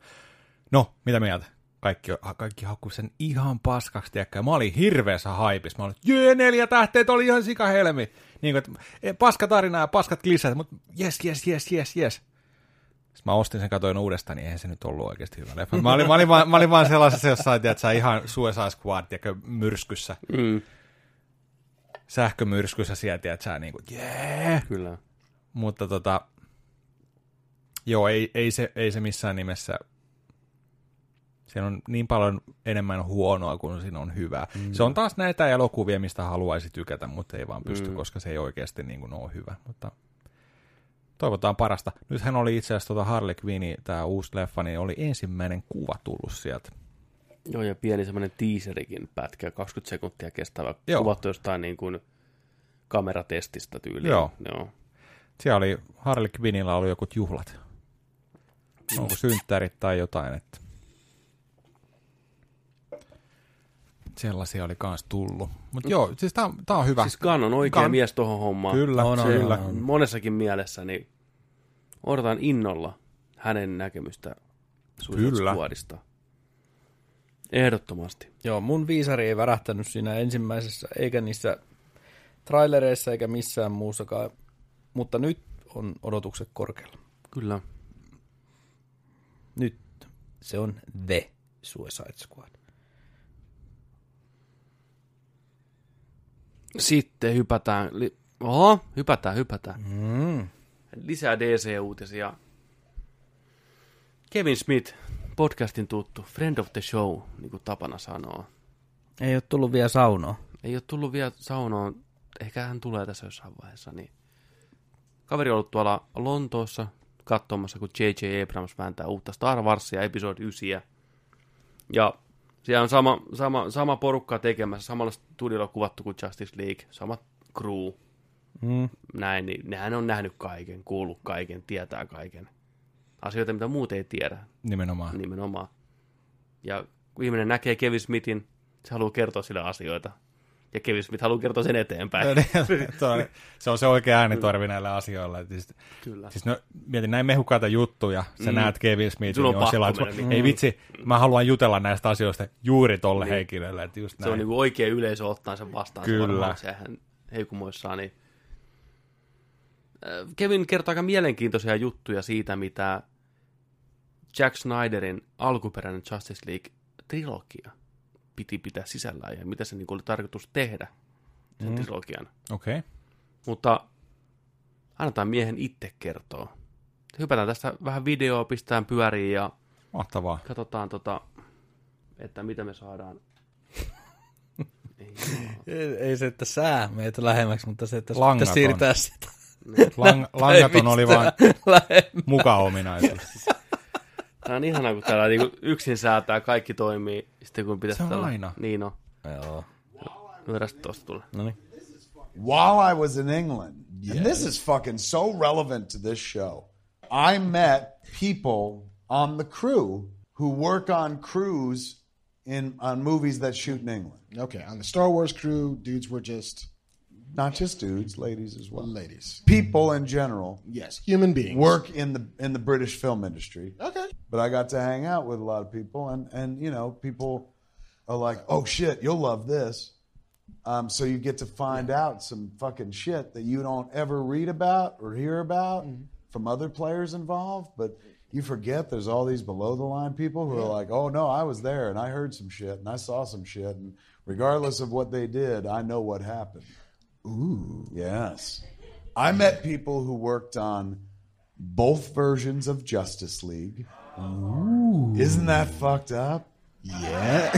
No, mitä mieltä? Kaikki, kaikki hakkui sen ihan paskaksi, tiedäkö? Mä olin hirveässä haipissa. Mä olin, jee, neljä tähteet oli ihan sikahelmi. Niin kuin, että e, paska tarina ja paskat kliseet, mutta jes, jes, jes, jes, jes. Sitten mä ostin sen, katoin uudestaan, niin eihän se nyt ollut oikeasti hyvä leffa. Mä olin, mä olin, vaan, mä olin vaan sellaisessa jossain, tiedätkö, ihan Suicide Squad, tiedätkö, myrskyssä. Mm, Sähkömyrskyssä siellä, tiedätkö, niin kuin, jee. kyllä. Mutta tota, joo, ei, ei, se, ei se missään nimessä, siinä on niin paljon enemmän huonoa kuin siinä on hyvää. Mm. Se on taas näitä elokuvia, mistä haluaisi tykätä, mutta ei vaan pysty, mm. Koska se ei oikeasti niin kuin ole hyvä. Mutta toivotaan parasta. Nythän oli itse asiassa tota Harley Quinn, tämä uusi leffa, niin oli ensimmäinen kuva tullut sieltä. Joo, ja pieni semmoinen teaserikin pätkä, 20 sekuntia kestävä, Joo. Joo. kuvattu jostain niin kuin kameratestistä tyyliin. Joo. Joo. Siellä oli, Harley Quinnilla oli joku juhlat. Onko synttärit tai jotain, että sellaisia oli kans tullut. Mutta joo, siis tää, on- tää on hyvä. Siis Gunn on oikea Gunn- mies tuohon hommaan. Kyllä, On, on, kyllä. on, on. monessakin mielessä, niin odotan innolla hänen näkemystä Suicide Kyllä. Squadista. Ehdottomasti. Joo, mun viisari ei värähtänyt siinä ensimmäisessä, eikä niissä trailereissa, eikä missään muussakaan. Mutta nyt on odotukset korkealla. Kyllä. Nyt se on The Suicide Squad. Sitten hypätään, li- oho, hypätään, hypätään. Mm. Lisää DC-uutisia. Kevin Smith, podcastin tuttu, friend of the show, niin kuin tapana sanoo. Ei ole tullut vielä saunoa. Ei ole tullut vielä saunoon, ehkä hän tulee tässä jossain vaiheessa, niin kaveri on ollut tuolla Lontoossa katsomassa, kun J.J. Abrams vääntää uutta Star Warsia, episode 9. Ja siellä on sama, sama, sama porukka tekemässä, samalla studiolla kuvattu kuin Justice League, sama crew, Mm. näin, niin nehän on nähnyt kaiken, kuullut kaiken, tietää kaiken. Asioita, mitä muut ei tiedä, Nimenomaan. nimenomaan. Ja kun ihminen näkee Kevin Smithin, se haluaa kertoa sille asioita. Ja Kevin Smith haluaa kertoa sen eteenpäin. Se on- se on se oikea äänitorvi näille asioille. Siis, Kyllä. siis no, mietin näin mehukkaita juttuja, sä mm. näet Kevin Smithin, on niin on sillä, että mennä, mä- ei vitsi, mä haluan jutella näistä asioista juuri tolle Niin. henkilölle. Että just Se on näin. niin oikea yleisö ottaa sen vastaan. Kyllä. Se varmaan sehän heikumoissaan. Niin... Äh, Kevin kertoo aika mielenkiintoisia juttuja siitä, mitä Jack Snyderin alkuperäinen Justice League-trilogia piti pitää sisällään ja mitä se niin kuin oli tarkoitus tehdä sen mm. trilogian. Okei. Okay. Mutta annetaan miehen itse kertoa. Hypätään tästä vähän videoa, pistetään pyöriin ja Mahtavaa. katsotaan, tota, että mitä me saadaan. Ei, Ei, ei se, että sää meitä lähemmäksi, mutta se, että Langaton. siirtää sitä. Lang, langaton oli vaan mukaominaisuus. Tämä on ihanaa, kun täällä niinku yksin säätää, kaikki toimii, sitten kun pitäisi Se on tällä... aina. Niin on. Joo. Sitten tuosta tulee. No niin. while I was in England. And this is fucking so relevant to this show. I met people on the crew who work on crews in on movies that shoot in England. Okay, on the Star Wars crew, dudes were just Not just dudes, ladies as well. ladies. People in general Yes, human beings. work in the in the British film industry. Okay. But I got to hang out with a lot of people, and and you know, people are like, "Oh shit, you'll love this." Um, so you get to find out some fucking shit that you don't ever read about or hear about from other players involved, but. You forget there's all these below the line people who are like, oh no, I was there and I heard some shit and I saw some shit. And regardless of what they did, I know what happened. Ooh. Yes. I met people who worked on both versions of Justice League. Ooh. Isn't that fucked up? Yeah.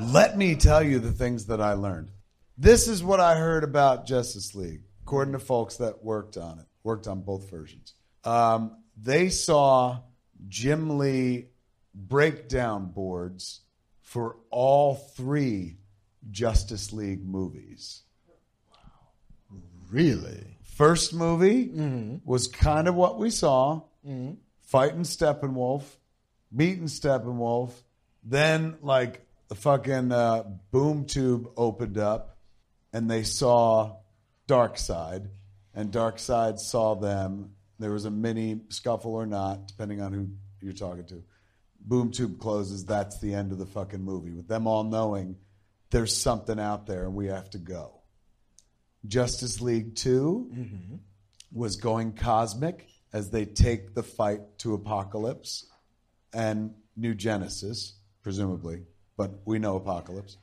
Let me tell you the things that I learned. This is what I heard about Justice League, according to folks that worked on it, worked on both versions. Um, they saw Jim Lee breakdown boards for all three Justice League movies. really? First movie was kind of what we saw fighting Steppenwolf, meeting Steppenwolf. Then, like, the fucking uh, boom tube opened up and they saw Darkseid, and Darkseid saw them. There was a mini scuffle or not, depending on who you're talking to. Boom tube closes. That's the end of the fucking movie, with them all knowing there's something out there and we have to go. Justice League 2 was going cosmic as they take the fight to Apocalypse and New Genesis, presumably, but we know Apocalypse.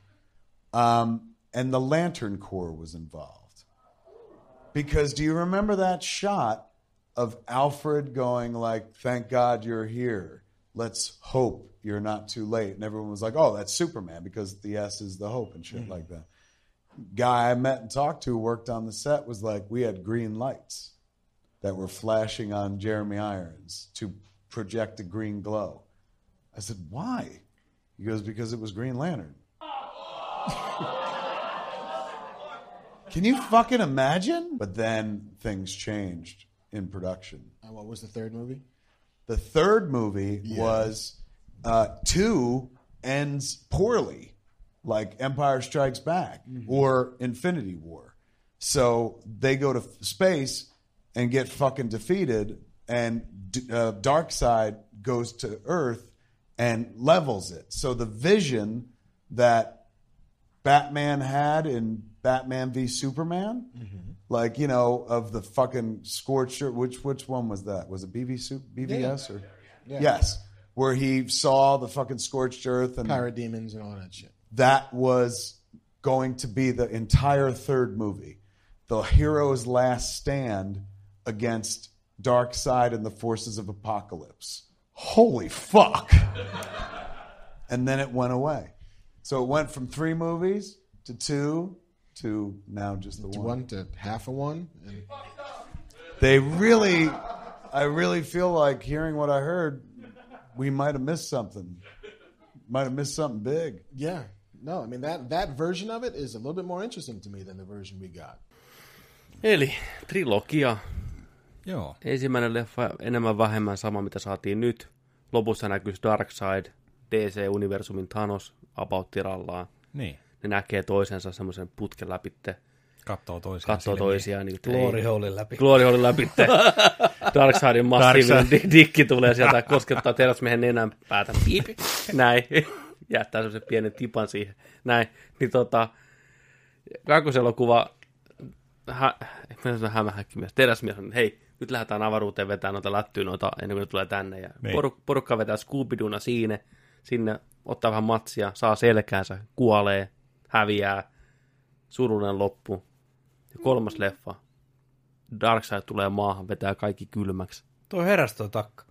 Um, and the Lantern Corps was involved. Because do you remember that shot of Alfred going like, "Thank God you're here. Let's hope you're not too late." And everyone was like, "Oh, that's Superman because the S is the hope and shit mm-hmm. like that." Guy I met and talked to worked on the set was like, "We had green lights that were flashing on Jeremy Irons to project a green glow." I said, "Why?" He goes, "Because it was Green Lantern." Can you fucking imagine? But then things changed in production. And what was the third movie? The third movie was uh, two ends poorly, like Empire Strikes Back or Infinity War. So they go to f- space and get fucking defeated, and D- uh, Darkseid goes to Earth and levels it. So the vision that Batman had in Batman v Superman, like you know, of the fucking scorched earth. Which which one was that? Was it BV BVS or yes, where he saw the fucking scorched earth and Parademons and all that shit. that was going to be the entire third movie, the hero's last stand against Dark Side and the forces of Apocalypse. Holy fuck! and then it went away. So it went from three movies to two to now just the one. One to half a one. And They really, I really feel like hearing what I heard, we might have missed something. Might have missed something big. yeah. No, I mean that that version of it is a little bit more interesting to me than the version we got. Eli trilogia. Joo. Ensimmäinen leffa enemmän vähemmän sama, mitä saatiin nyt. Lopussa näkyisi Darkseid, DC-universumin Thanos, about tirallaan. Niin. Ne näkee toisensa semmoisen putken läpitte, Kattoo toisiaan. katsoo silmiin. toisiaan. Niin, Glory Holein läpi. Glory Hole läpitte. Darkseidin massiivinen Darkseid. di- dikki tulee sieltä ja koskettaa teräsmiehen nenän päätä. Piip. Näin. Jättää semmoisen pienen tipan siihen. Näin. Niin tota, kakkoselokuva, hä, mä sanon hämähäkkimies, teräsmies on, hei, nyt lähdetään avaruuteen vetämään noita lättyä noita ennen kuin ne tulee tänne. Ja Niin. poruk, porukka vetää scooby siinä, sinne ottaa vähän matsia, saa selkäänsä, kuolee, häviää, surullinen loppu. Ja kolmas leffa, Darkseid tulee maahan, vetää kaikki kylmäksi. Tuo heräsi tuo takka.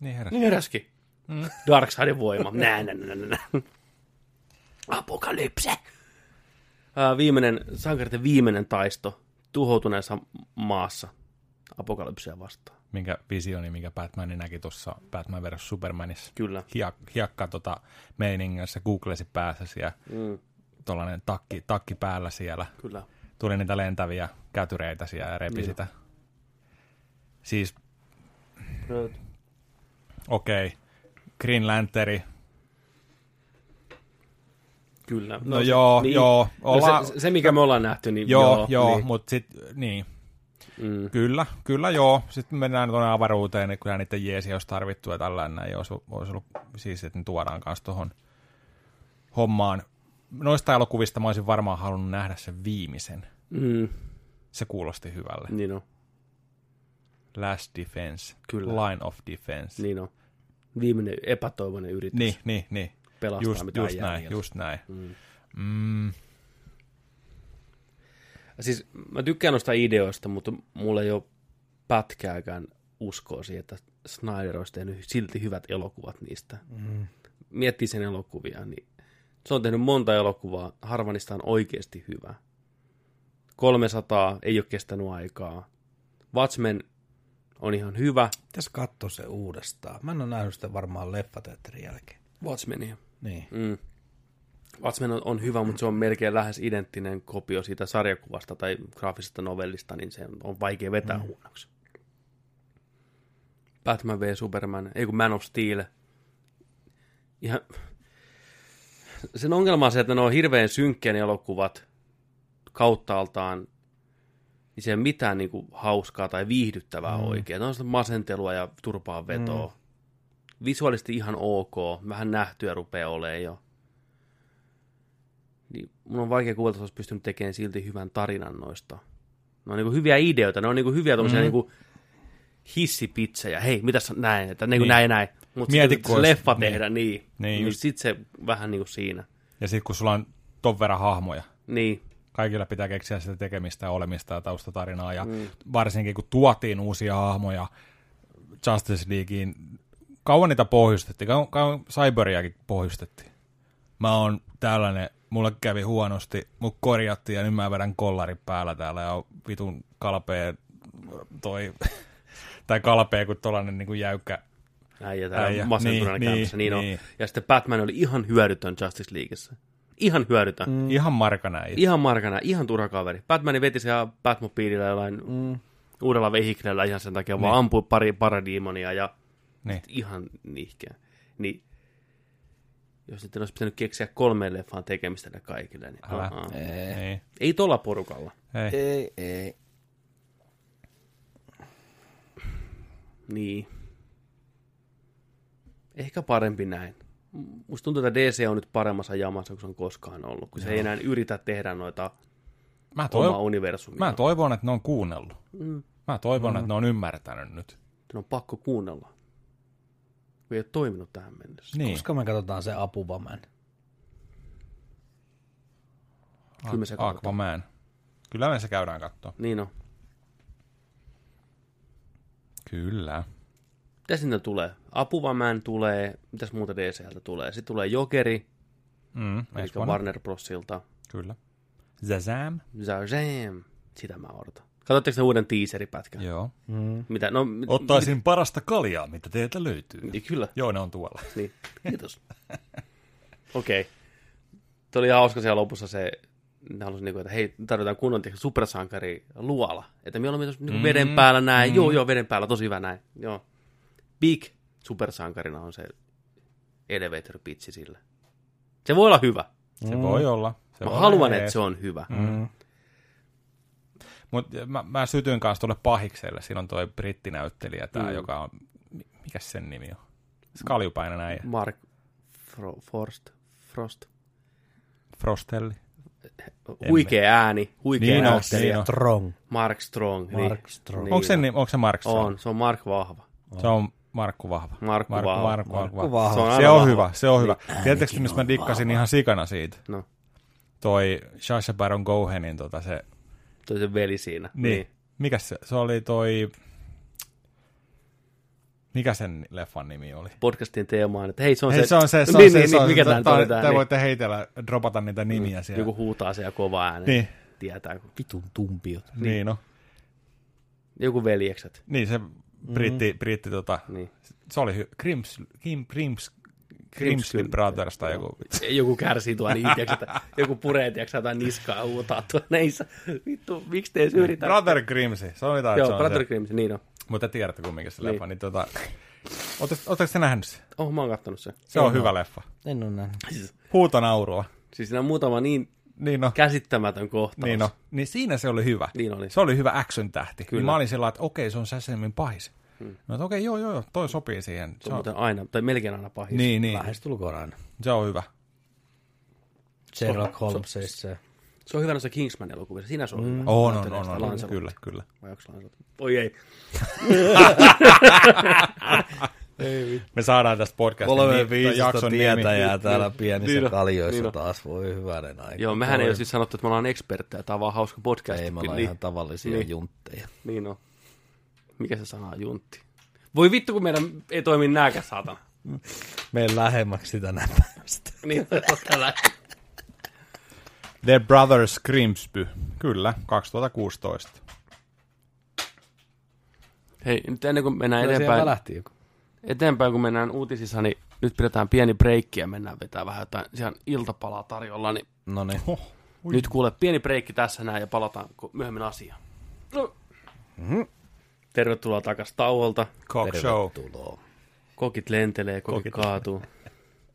Niin heräs. Niin heräskin. Mm. Darkseidin voima. Nää, nää, nää, nää. Apokalypse. Ää, viimeinen, sankarten viimeinen taisto tuhoutuneessa maassa apokalypsia vastaan. Minkä visioni, minkä Batman näki tuossa Batman vs. Supermanissa. Kyllä. Hiak, hiakka tota meiningissä, googlesi päässä ja Mm, tuollainen takki, takki päällä siellä. kyllä. Tuli niitä lentäviä kätyreitä siellä ja repi Niin. sitä. Siis okei. Okay. Green Lanteri. Kyllä. No, joo, joo. No Ollaan, se, se, mikä me ollaan nähty, niin joo, joo, joo niin. mutta sitten, niin. Mm. Kyllä, kyllä joo. Sitten mennään tuonne avaruuteen, niin kyllä niiden jeesi olisi tarvittu ja tällainen näin olisi, olisi ollut siis, että ne tuodaan kanssa tuohon hommaan. Noista elokuvista mä olisin varmaan halunnut nähdä sen viimeisen. Mm. Se kuulosti hyvälle. Niin on. Last Defense. Kyllä. Line of Defense. Niin on. Viimeinen epätoivoinen yritys niin, niin. niin. pelastaa Just, mitä just näin, jäljellä. just näin. Mm. Mm, Siis mä tykkään noista ideoista, mutta mulla ei ole pätkääkään uskoa siihen, että Snyder olisi tehnyt silti hyvät elokuvat niistä. Mm. Miettii sen elokuvia, niin se on tehnyt monta elokuvaa, harva niistä on oikeasti hyvä. 300 ei ole kestänyt aikaa. Watchmen on ihan hyvä. Pitäisi katsoa se uudestaan. Mä en ole nähnyt sitä varmaan leffateatterin jälkeen. Watchmenia. Niin. Mm. Watchmen on, on hyvä, mutta se on melkein lähes identtinen kopio siitä sarjakuvasta tai graafisesta novellista, niin se on vaikea vetää mm. huonoksi. Batman v Superman, ei kun Man of Steel. Ihan... Sen ongelma on se, että ne on hirveän synkkiä ne elokuvat kauttaaltaan, niin se ei ole mitään niin kuin, hauskaa tai viihdyttävää mm. oikein. Ne on sitä masentelua ja turpaa vetoa. Mm. Visuaalisesti ihan ok, vähän nähtyä rupeaa olemaan jo niin mun on vaikea kuvata, että olisi pystynyt tekemään silti hyvän tarinan noista. Ne on niin hyviä ideoita, ne on niin hyviä tommosia mm. niin hissipitsejä. Hei, mitäs näin, että niin Niin. näin näin. Mutta Mieti, sitten kun se olisi- leffa niin. tehdä, niin, Niin, niin, niin just. sit se vähän niin kuin siinä. ja sitten kun sulla on ton verran hahmoja, Niin, kaikilla pitää keksiä sitä tekemistä ja olemista ja taustatarinaa, ja mm. varsinkin kun tuotiin uusia hahmoja Justice Leagueen, kauan niitä pohjustettiin, kauan, kauan Cyberiakin pohjustettiin. Mä oon tällainen, mulle kävi huonosti, mut korjattiin ja nyt mä vedän kollari päällä täällä ja on vitun kalpea toi, tai kalpea kuin tollanen niin kuin jäykkä. Äijä Äijä. täällä masentuneena Niin, käymässä. Niin, niin, niin niin. Ja sitten Batman oli ihan hyödytön Justice Leagueissä. Ihan hyödytön. Mm. Ihan marka näin. Ihan markana, ihan turha kaveri. Batman veti se Batmobiililla jollain mm. uudella vehiklellä ihan sen takia, niin. vaan ampui pari paradimonia ja Niin. ihan nihkeä. Niin jos sitten olisi pitänyt keksiä kolme leffan tekemistä ne kaikille, niin Älä. uh-uh. Ei. ei tolla porukalla. Ei. Ei, ei. Niin. Ehkä parempi näin. Musta tuntuu, että DC on nyt paremmassa jamassa kuin se on koskaan ollut, kun se ei enää yritä tehdä noita Mä, omaa toiv- universumia. mä toivon, että ne on kuunnellut. Mm. Mä toivon, että ne on ymmärtänyt nyt. Ne on pakko kuunnella. Kun ei ole toiminut tähän mennessä. Niin. Koska me katsotaan se apuvamen. Kyllä me se. Aquaman. Kyllä me se käydään katsoa. Niin on. Kyllä. Mitä sinne tulee? Apuvaman tulee, mitäs muuta DCltä tulee? Sitten tulee Jokeri, Mm, eli. Warner Brosilta. Kyllä. Zazam. Zazam. Sitä mä odotan. Katsotteko te uuden teaseripätkän? Joo. Mitä? No, mit- Ottaisin parasta kaljaa, mitä teiltä löytyy. Niin, kyllä. Joo, ne on tuolla. Niin, kiitos. Okei. Okay. Tuo oli hauska siellä lopussa se, ne halusi niinku, että hei, tarvitaan kunnon supersankari luola. Että me olemme tuossa niinku veden päällä näin. Joo, joo, veden päällä, tosi hyvä näin. Joo. Big supersankarina on se elevator pitchi sille. Se voi olla hyvä. Se voi olla. Se Mä voi haluan, olla että se on hyvä. Mm. Mut mä, mä sytyin kanssa tuolle pahikselle. Siinä on toi brittinäyttelijä, tää, Mm. joka on, mi- mikäs sen nimi on? Skaljupäinen äijä. Mark Fro- Forst, Frost. Frostelli. Huikea ääni, huikea Niin on, näyttelijä. niin on. Strong. Mark Strong. Mark niin. Strong. Niin Onko se, on. onko se Mark Strong? On, se on Mark Vahva. Se on Markku Vahva. Markku Markku, Vahva. Markku, Markku, Markku Vahva. Vahva. Se on Se on vahva. hyvä, se on hyvä. Tiedättekö, mistä mä dikkasin ihan sikana siitä? No, Toi Sasha Baron Cohenin tota se, toi se veli siinä. niin. Mikäs se, se oli toi, mikä sen leffan nimi oli? Podcastin teema on, että hei, se on Hei, se. se on se, se on niin, se, niin, se on niin, mikä se, tämä oli tai Niin. voitte heitellä, dropata niitä nimiä siellä. Joku huutaa siellä kova ääni. Niin, Tietää. kun- Vitun tumpiot. niin, no. Joku veljekset. Niin se britti, britti tota, Niin. se oli hy- Crims, Kim, Crims, Grimsby Grimsby Brothers tai joku. Joku kärsii tuolla niin, tiiäks, että joku puree, tiiäks, jotain niskaa huutaa neissä. Vittu, miksi te edes yritä? Brother Grimsy, se oli taas, Joo, se on Brother. Grimm, niin on. Mutta tiedätte kumminkin se Niin. leffa, niin tota, Oletteko te nähnyt sen? Oh, mä oon kattonut sen. Se on hyvä leffa. En ole nähnyt. Huutonaurua. Siis siinä on muutama niin Niin no. käsittämätön kohtaus. Niin, no. niin siinä se oli hyvä. Niin oli. Se oli hyvä action-tähti. Kyllä. Niin mä olin sillä että okei, se on Sassamin pahis. Hmm. No, että okei, joo, joo, joo, toi sopii siihen. Se Se on on, muuten aina, tai melkein aina pahis. niin, niin, Lähestulkoon aina. se on hyvä. Sherlock Holmesissa. Se on hyvä noissa Kingsman-elokuvissa. Siinä se on hyvä. On, on, on, on, Lancelot. kyllä, kyllä. Vai Lancelot? Oi ei. Me saadaan tästä podcastista Kolme niin- jakson tietäjää nimi. täällä pienissä niin on, kaljoissa niin on. taas. Voi hyvänen aika. Joo, mehän ei ole siis sanottu, että me ollaan eksperttejä. Tämä on vaan hauska podcast. Ei, me ollaan niin, ihan tavallisia Niin. juntteja. niin on. Mikä se sana on, juntti? Voi vittu, kun meidän ei toimi nääkä, saatana. Meen lähemmäksi sitä näppäystä. Niin, tällä. The Brothers Grimsby. Kyllä, 2016. Hei, nyt ennen kuin mennään Kyllä eteenpäin, siellä lähti joku. Eteenpäin, kun mennään uutisissa, niin nyt pidetään pieni breikki ja mennään vetää vähän jotain siellä iltapalaa tarjolla, niin No niin. Oh, nyt kuule pieni breikki tässä näin ja palataan myöhemmin asiaan. Mhm. Tervetuloa takaisin tauolta. Cock Show. Tervetuloa. Kokit lentelee, kokit, Kokit. kaatuu.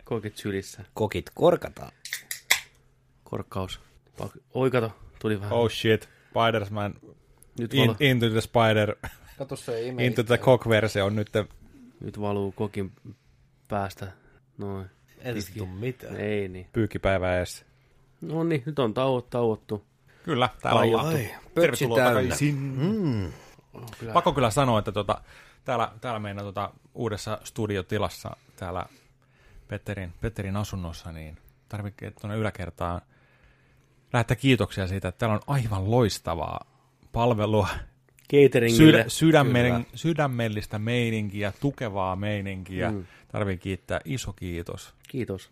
Kokit sylissä. Kokit korkataan. Korkkaus. Pak- Oi kato, tuli vähän. Oh shit. Spider-Man Nyt, in, Into the Spider, Kato se Into the Cock-versio on nyt nyt valuu kokin päästä. Noin. Ei se tuu mitään. Ei niin. pyykkipäivä edes. No niin, nyt on tauot, tauottu. Kyllä, täällä Ai, ollaan. ai, Tervetuloa takaisin. Mm. Kyllä. Pakko kyllä sanoa, että tota, täällä, täällä meidän tota, uudessa studiotilassa, täällä Petterin, Petterin asunnossa, niin tarvitsee tuonne yläkertaan lähettää kiitoksia siitä, että täällä on aivan loistavaa palvelua, Cateringille. sydä, sydämen, sydämellistä meininkiä, tukevaa meininkiä. Mm. Tarvii kiittää, iso kiitos. Kiitos.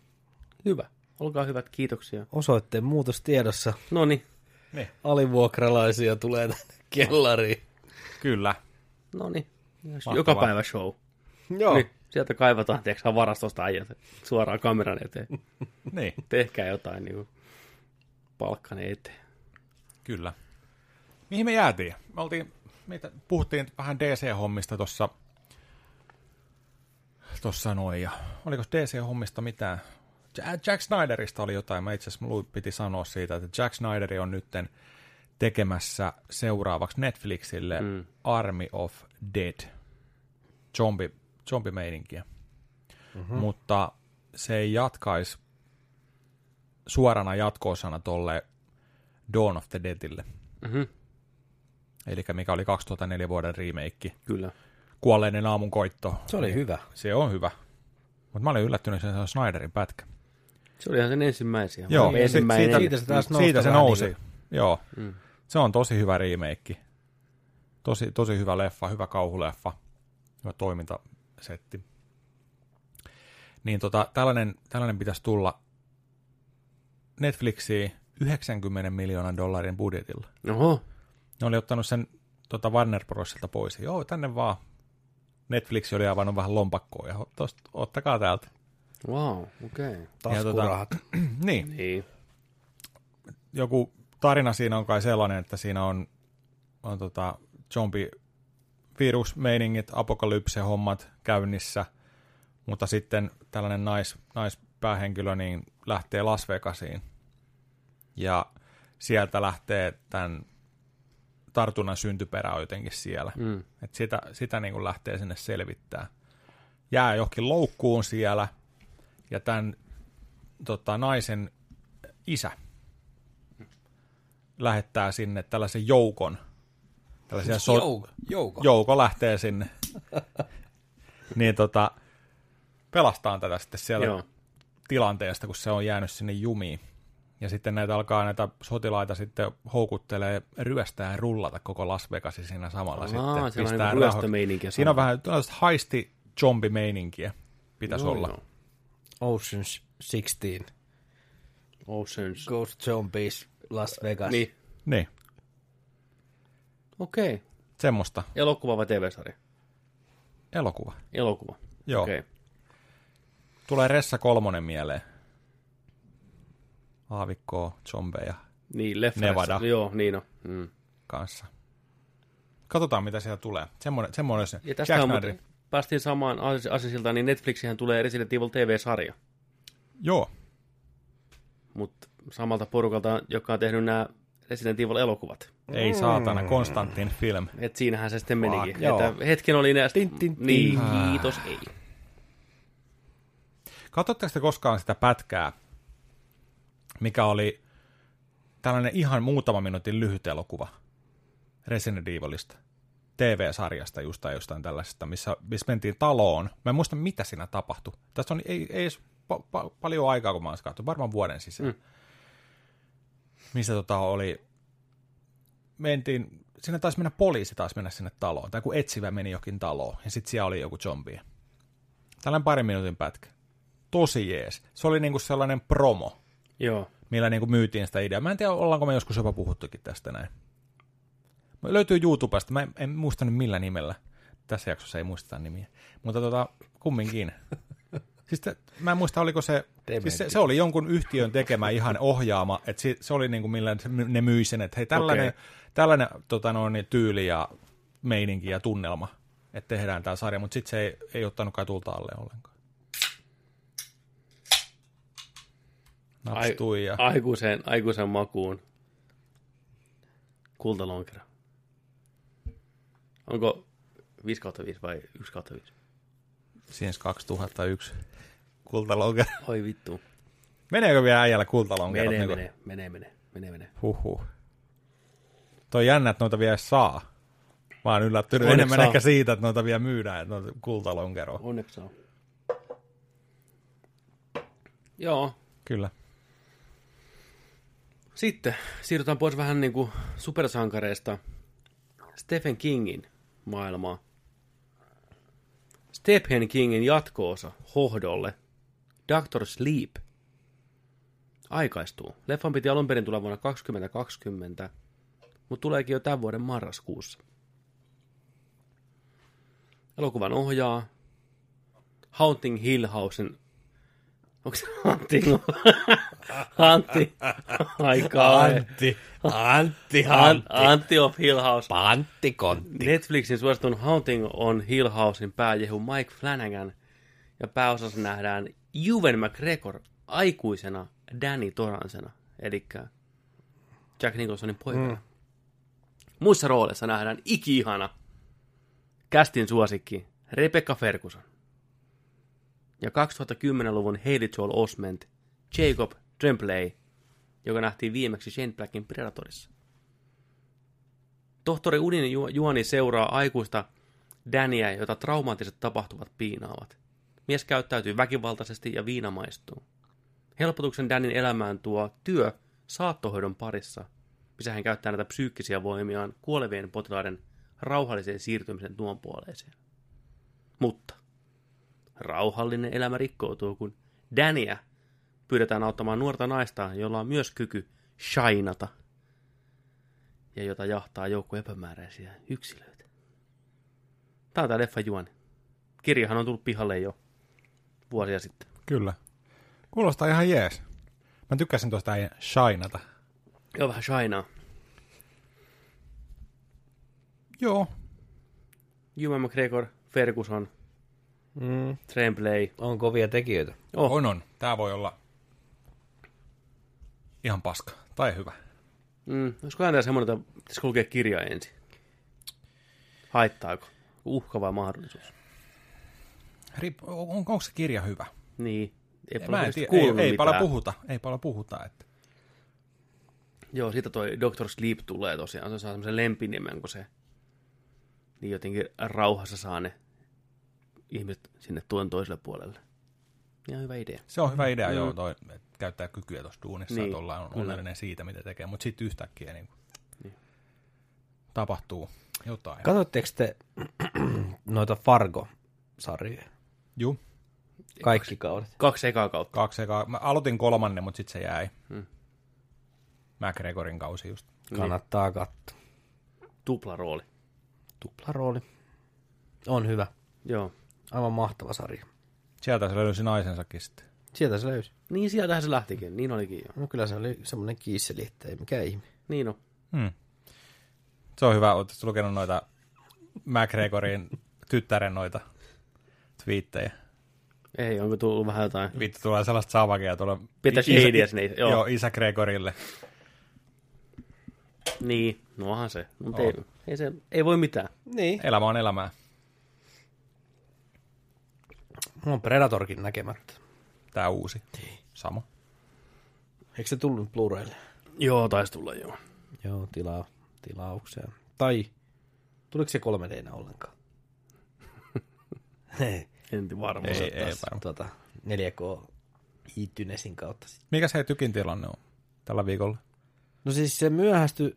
Hyvä. Olkaa hyvät, kiitoksia. Osoitteen muutos tiedossa. No niin. Alivuokralaisia tulee tänne kellariin. Kyllä. no niin. Joka päivä show. Joo. Niin, sieltä kaivataan, tiedätkö, varastosta äijät suoraan kameran eteen. Niin, Tehkää jotain niin palkkane eteen. kyllä. Mihin me jäätiin? Me oltiin, meitä, puhuttiin vähän DC-hommista tuossa tossa noin, ja oliko DC-hommista mitään? Ja- Jack Snyderista oli jotain, mä itse asiassa piti sanoa siitä, että Jack Snyderi on nytten tekemässä seuraavaksi Netflixille mm. Army of Dead, zombi, zombimeininkiä. Mm-hmm. Mutta se ei jatkaisi suorana jatko-osana tolle Dawn of the Deadille. Mhm. Eli mikä oli 2004 vuoden remake. Kyllä. Kuolleinen aamun koitto. Se oli hyvä. Se on hyvä. Mutta mä olin yllättynyt, että se on Snyderin pätkä. Se oli ihan sen ensimmäisiä. Joo, Vai ensimmäinen. siitä, siitä se taas nousi siitä se nousi. niin Joo. Mm. Se on tosi hyvä remake. Tosi, tosi hyvä leffa, hyvä kauhuleffa, hyvä toimintasetti. Niin tota, tällainen, tällainen pitäisi tulla Netflixiin 90 miljoonan dollarin budjetilla. Oho, Ne oli ottanut sen tota Warner Brosilta pois. Joo, tänne vaan. Netflix oli avannut vähän lompakkoa ja tosta, ottakaa täältä. wow, okei. Okay. Taskurahat. Niin, Niin. joku tarina siinä on kai sellainen, että siinä on, on tota zombi virusmeiningit, apokalypse-hommat käynnissä, mutta sitten tällainen nais, naispäähenkilö niin lähtee Las Vegasiin ja sieltä lähtee tämän tartunnan syntyperä on jotenkin siellä. Mm. Et sitä, sitä niin kuin lähtee sinne selvittää. Jää johonkin loukkuun siellä, ja tämän tota, naisen isä lähettää sinne tällaisen joukon. Tällaisia so- Jouko. Jouko. jouko lähtee sinne. niin tota, pelastaa tätä sitten siellä Joo. tilanteesta, kun se on jäänyt sinne jumiin. Ja sitten näitä alkaa näitä sotilaita sitten houkuttelee ryöstää ja rullata koko Las Vegasin siinä samalla Aa, sitten. pistää ryöstömeininkiä Siinä on vähän tällaista haisti zombimeininkiä pitäisi Joo, olla. joo. Ocean's 16. Oceans. Ghost Zombies Las Vegas. Niin, Niin, okei. Okay. semmoista Elokuva vai TV-sarja? elokuva. Elokuva. Joo. Okei. Okay. Tulee Ressa kolmonen mieleen. Aavikkoa, zombeja Niin, leffa. Nevada. Joo, niin on. Mm. kanssa. Katsotaan, mitä siellä tulee. Semmoinen, semmoinen se Ja tästä Jack on päästiin samaan as- asiasiltaan, niin Netflixihän tulee Resident Evil TV-sarja. Joo, Mutta samalta porukalta, joka on tehnyt nämä Resident Evil-elokuvat. ei saatana, Konstantin film. Et siinähän se sitten menikin. Fuck, joo. että hetken oli näistä... Tin, tin, tin. Niin, kiitos, ei. Katsotteko te koskaan sitä pätkää, mikä oli tällainen ihan muutama minuutin lyhyt elokuva Resident Evilista? TV-sarjasta just tai jostain tällaisesta, missä, missä mentiin taloon. Mä en muista, mitä siinä tapahtui. Tässä on ei, ei edes pa- pa- paljon aikaa, kun mä oon katsonut, varmaan vuoden sisään. Mm. Missä tota oli, mentiin, siinä taisi mennä poliisi taas mennä sinne taloon, tai kun etsivä meni jokin taloon, ja sitten siellä oli joku zombi. Tällainen parin minuutin pätkä. Tosi jees. Se oli niinku sellainen promo, Joo. millä niinku myytiin sitä ideaa. Mä en tiedä, ollaanko me joskus jopa puhuttukin tästä näin. Löytyy YouTubesta, mä en, en muista nyt millä nimellä. Tässä jaksossa ei muisteta nimiä. Mutta tota, kumminkin. Siis te, mä en muista, oliko se, siis se, se, oli jonkun yhtiön tekemä ihan ohjaama, että se, se oli niinku millä se- ne myi sen, että hei tällainen, Okei. tällainen tota noin, tyyli ja meininki ja tunnelma, että tehdään tämä sarja, mutta sitten se ei, ei ottanut kai tulta alle ollenkaan. Napstui ja... Aikuisen, aikuisen makuun. Kultalonkero. Onko 5 kautta 5 vai 1 kautta 5? Since 2001 kultalonkero. Oi vittu. Meneekö vielä äijällä kultalonkero? Menee, menee, menee, menee, menee, menee. Huhhuh. Toi jännä, että noita vielä saa. Mä oon yllättynyt Onneksi enemmän saa. ehkä siitä, että noita vielä myydään, että noita kultalonkeroa. Onneksi on. Joo. Kyllä. Sitten siirrytään pois vähän niin kuin supersankareista Stephen Kingin maailmaa. Stephen Kingin jatkoosa Hohdolle, Doctor Sleep, aikaistuu. Leffan piti alun perin tulla vuonna 2020, mutta tuleekin jo tämän vuoden marraskuussa. Elokuvan ohjaa Haunting Hill Housen Onko se Hunting? Antti. Aikaa. Antti, Antti, An- Antti of Hill House. Pantti Kontti. Netflixin suositun Haunting on Hill Housein pääjehu Mike Flanagan. Ja pääosassa nähdään Juven McGregor aikuisena Danny Toransena, eli Jack Nicholsonin poikana. Mm. Muissa rooleissa nähdään iki-ihana kästin suosikki Rebecca Ferguson. Ja 2010-luvun Haley Joel Osment, Jacob Tremblay, joka nähtiin viimeksi Shane Blackin Predatorissa. Tohtori Udin ju- juoni seuraa aikuista Daniä, jota traumaattiset tapahtuvat piinaavat. Mies käyttäytyy väkivaltaisesti ja viina maistuu. Helpotuksen Danin elämään tuo työ saattohoidon parissa, missä hän käyttää näitä psyykkisiä voimiaan kuolevien potilaiden rauhalliseen siirtymisen tuon puoleeseen. Mutta rauhallinen elämä rikkoutuu, kun Dania pyydetään auttamaan nuorta naista, jolla on myös kyky shainata ja jota jahtaa joukko epämääräisiä yksilöitä. Tämä on tämä leffa juoni. Kirjahan on tullut pihalle jo vuosia sitten. Kyllä. Kuulostaa ihan jees. Mä tykkäsin tuosta äijän shainata. Joo, vähän shainaa. Joo. Ewan McGregor, Ferguson, Mm, Tremblay. on kovia tekijöitä. Oh, On on. Tää voi olla ihan paska. Tai hyvä. mm, olisiko aina semmoinen, että pitäisikö lukea kirja ensin? Haittaako? Uhka vai mahdollisuus? Riip, on, onko se kirja hyvä? Niin. Ei paljon en tiedä. Ei, ei paljon puhuta. Ei paljon puhuta. Että. Joo, siitä toi Doctor Sleep tulee tosiaan. Se saa semmoisen lempinimen, kun se niin jotenkin rauhassa saa ne ihmiset sinne tuen toiselle puolelle. Ihan hyvä idea. Se on hyvä idea, Mm. joo, toi, että käyttää kykyä tuossa duunissa, Niin, niin, että ollaan kyllä. onnellinen siitä, mitä tekee. Mutta sitten yhtäkkiä niin, Niin. tapahtuu jotain. Katsotteko te noita Fargo-sarjoja? Juu, Kaikki kaudet. Kaksi ekaa kautta. kaksi ekaa. Mä aloitin kolmannen, mutta sitten se jäi. Hmm. Hmm. McGregorin kausi just. Kannattaa katsoa. Tupla rooli. Tuplarooli. On hyvä. Joo. Aivan mahtava sarja. Sieltä se löysi naisensakin sitten. Sieltä se löysi. Niin sieltähän se lähtikin. Niin olikin jo. No kyllä se oli semmoinen kiisseli, että ei mikään ihme. Niin on. Hmm. Se on hyvä, oletko lukenut noita McGregorin tyttären noita twiittejä. Ei, onko tullut vähän jotain? Vittu, tulee sellaista savakia tuolla. Peter isä- sinne, joo. Joo, isä Gregorille. Niin, no onhan se. Mutta On. ei, ei, se, ei voi mitään. Niin. Elämä on elämää. Mulla on Predatorkin näkemättä. Tää uusi. Sama. Eikö se tullut Blu-raylle? Joo, taisi tulla joo. Joo, tilaa, tilaukseen. Tai tuliko se 3 d ollenkaan? Ei, En tiedä varmaan. Ei, ei varmaan. Tuota, 4K iTunesin kautta. Mikä se tykin tilanne on tällä viikolla? No siis se myöhästyi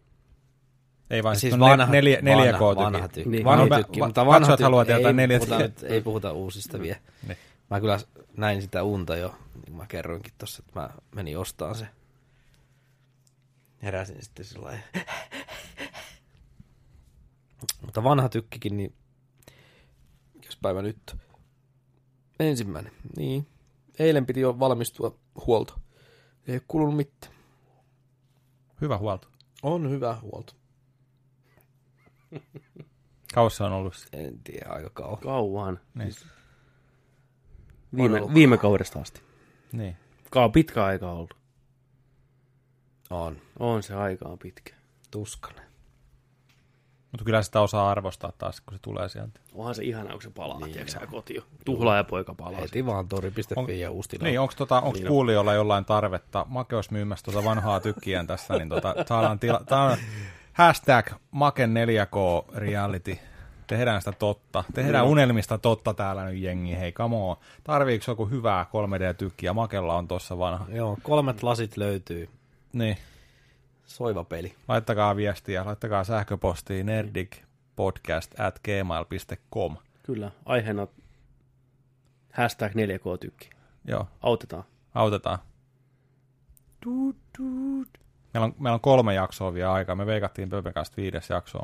Ei vaan Siis siis vanha, neljä, neljä k vanha, vanha tykki. Niin. Niin, vanha No, tykki, va- mutta va- vanha katsojat tykki. haluaa tietää ei, neljä- puhuta, nyt, ei puhuta uusista vielä. Niin. Mä kyllä näin sitä unta jo, niin kuin mä kerroinkin tossa, että mä menin ostamaan se. Heräsin sitten sillä lailla. Mutta vanha tykkikin, niin mikäs päivä nyt? Ensimmäinen, niin. Eilen piti jo valmistua huolto. Ei ole kulunut mitään. Hyvä huolto. On hyvä huolto. Kaussa on ollut. En tiedä, aika kauan. Kauan. Niin. Viime, ollut. viime kaudesta asti. niin. Kaa pitkä aika ollut. On. On se aika on pitkä. Tuskanen. Mutta kyllä sitä osaa arvostaa taas, kun se tulee sieltä. Onhan se ihanaa, kun se palaa, niin tiedätkö kotiin. Tuhlaa ja poika palaa. Heti vaan tori.fi On- ja Uustila. Niin, onko tota, onks Niin on. kuulijoilla jollain tarvetta Make myymässä tuota vanhaa tykkiään tässä, niin tota, saadaan tila, tää on hashtag Make 4K reality. Tehdään sitä totta. Tehdään Joo. unelmista totta täällä nyt jengi. Hei, come on. Tarviiko joku hyvää 3D-tykkiä? Makella on tossa vanha. Joo, kolmet lasit löytyy. Niin, Soiva peli. laittakaa viestiä, laittakaa sähköpostiin nerdicpodcast at gmail.com. Kyllä, aiheena hashtag 4K-tykki. Joo, Autetaan. autetaan. Meillä on, meillä on kolme jaksoa vielä aikaa. Me veikattiin että viides jakso.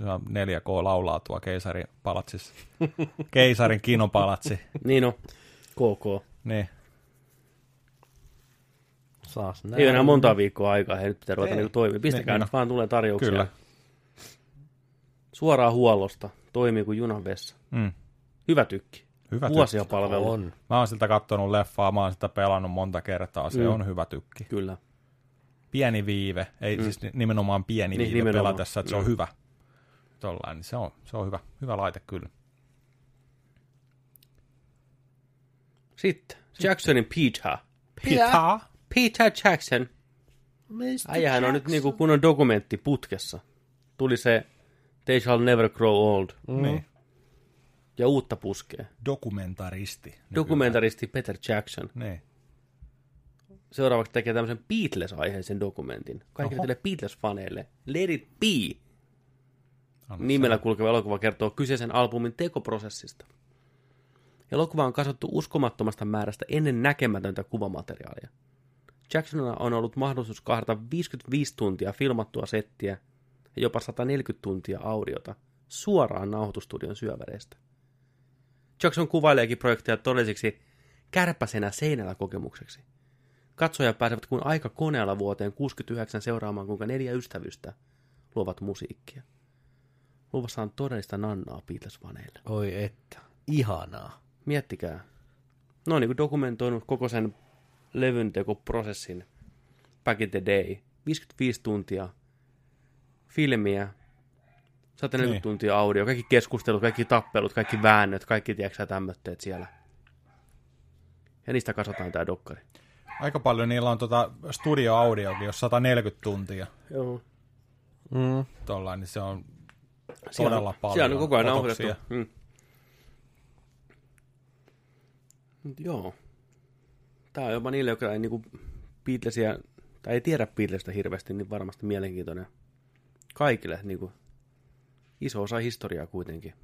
On- Se on 4K laulaa tuo keisarin palatsissa. Keisarin kinopalatsi. Niin on, KK. Niin. Saas Ei ole enää montaa viikkoa aikaa, hei nyt pitää ruveta Ei. niinku toimia. Pistäkää Niin, nyt vaan tulee tarjouksia. Kyllä. Suoraan huollosta, toimii kuin junan vessa. Mm. Hyvä tykki. Hyvä Vuosia tykki. palvelu. On. Mä oon siltä kattonut leffaa, mä oon sitä pelannut monta kertaa. Se Mm. on hyvä tykki. Kyllä. Pieni viive, ei mm. siis ni- nimenomaan pieni Niin, viive nimenomaan. pelatessa, että se on Mm. hyvä. Tollain, niin se on, se on hyvä, hyvä laite kyllä. Sitten Jacksonin Peter. Pitää. Peter Jackson. Äijähän on nyt niinku kunnon dokumentti putkessa. Tuli se They Shall Never Grow Old Mm. Niin. ja uutta puskee. Dokumentaristi. nykyään. Dokumentaristi Peter Jackson. Niin. Seuraavaksi tekee tämmöisen Beatles-aiheisen dokumentin. Kaikille Beatles-faneille. Let it be. Anna Nimellä kulkeva elokuva kertoo kyseisen albumin tekoprosessista. Elokuva on kasvattu uskomattomasta määrästä ennen näkemätöntä kuvamateriaalia. Jacksonilla on ollut mahdollisuus kahdata 55 tuntia filmattua settiä ja jopa 140 tuntia audiota suoraan nauhoitustudion syöväreistä. Jackson kuvaileekin projekteja todellisiksi kärpäsenä seinällä kokemukseksi. Katsojat pääsevät kuin aika koneella vuoteen 69 seuraamaan, kuinka neljä ystävystä luovat musiikkia. Luvassa on todellista nannaa Beatles-faneille. Oi että. Ihanaa. Miettikää. No niin kuin dokumentoinut koko sen levyn tekoprosessin back in the day. 55 tuntia filmiä, 140 Niin. tuntia audio, kaikki keskustelut, kaikki tappelut, kaikki väännöt, kaikki tiedätkö tämmöitteet siellä. Ja niistä kasvataan tää dokkari. Aika paljon niillä on tota studio-audiokin, jos 140 tuntia Joo. Mm. tollain, niin se on Siellä todella on, paljon Siellä on koko ajan nauhoitettu. Mm. Mut Joo. Tää on jopa niille, jotka ei niinku Beatlesia, tai ei tiedä Beatlesista hirveästi, niin varmasti mielenkiintoinen. Kaikille niinku iso osa historiaa kuitenkin.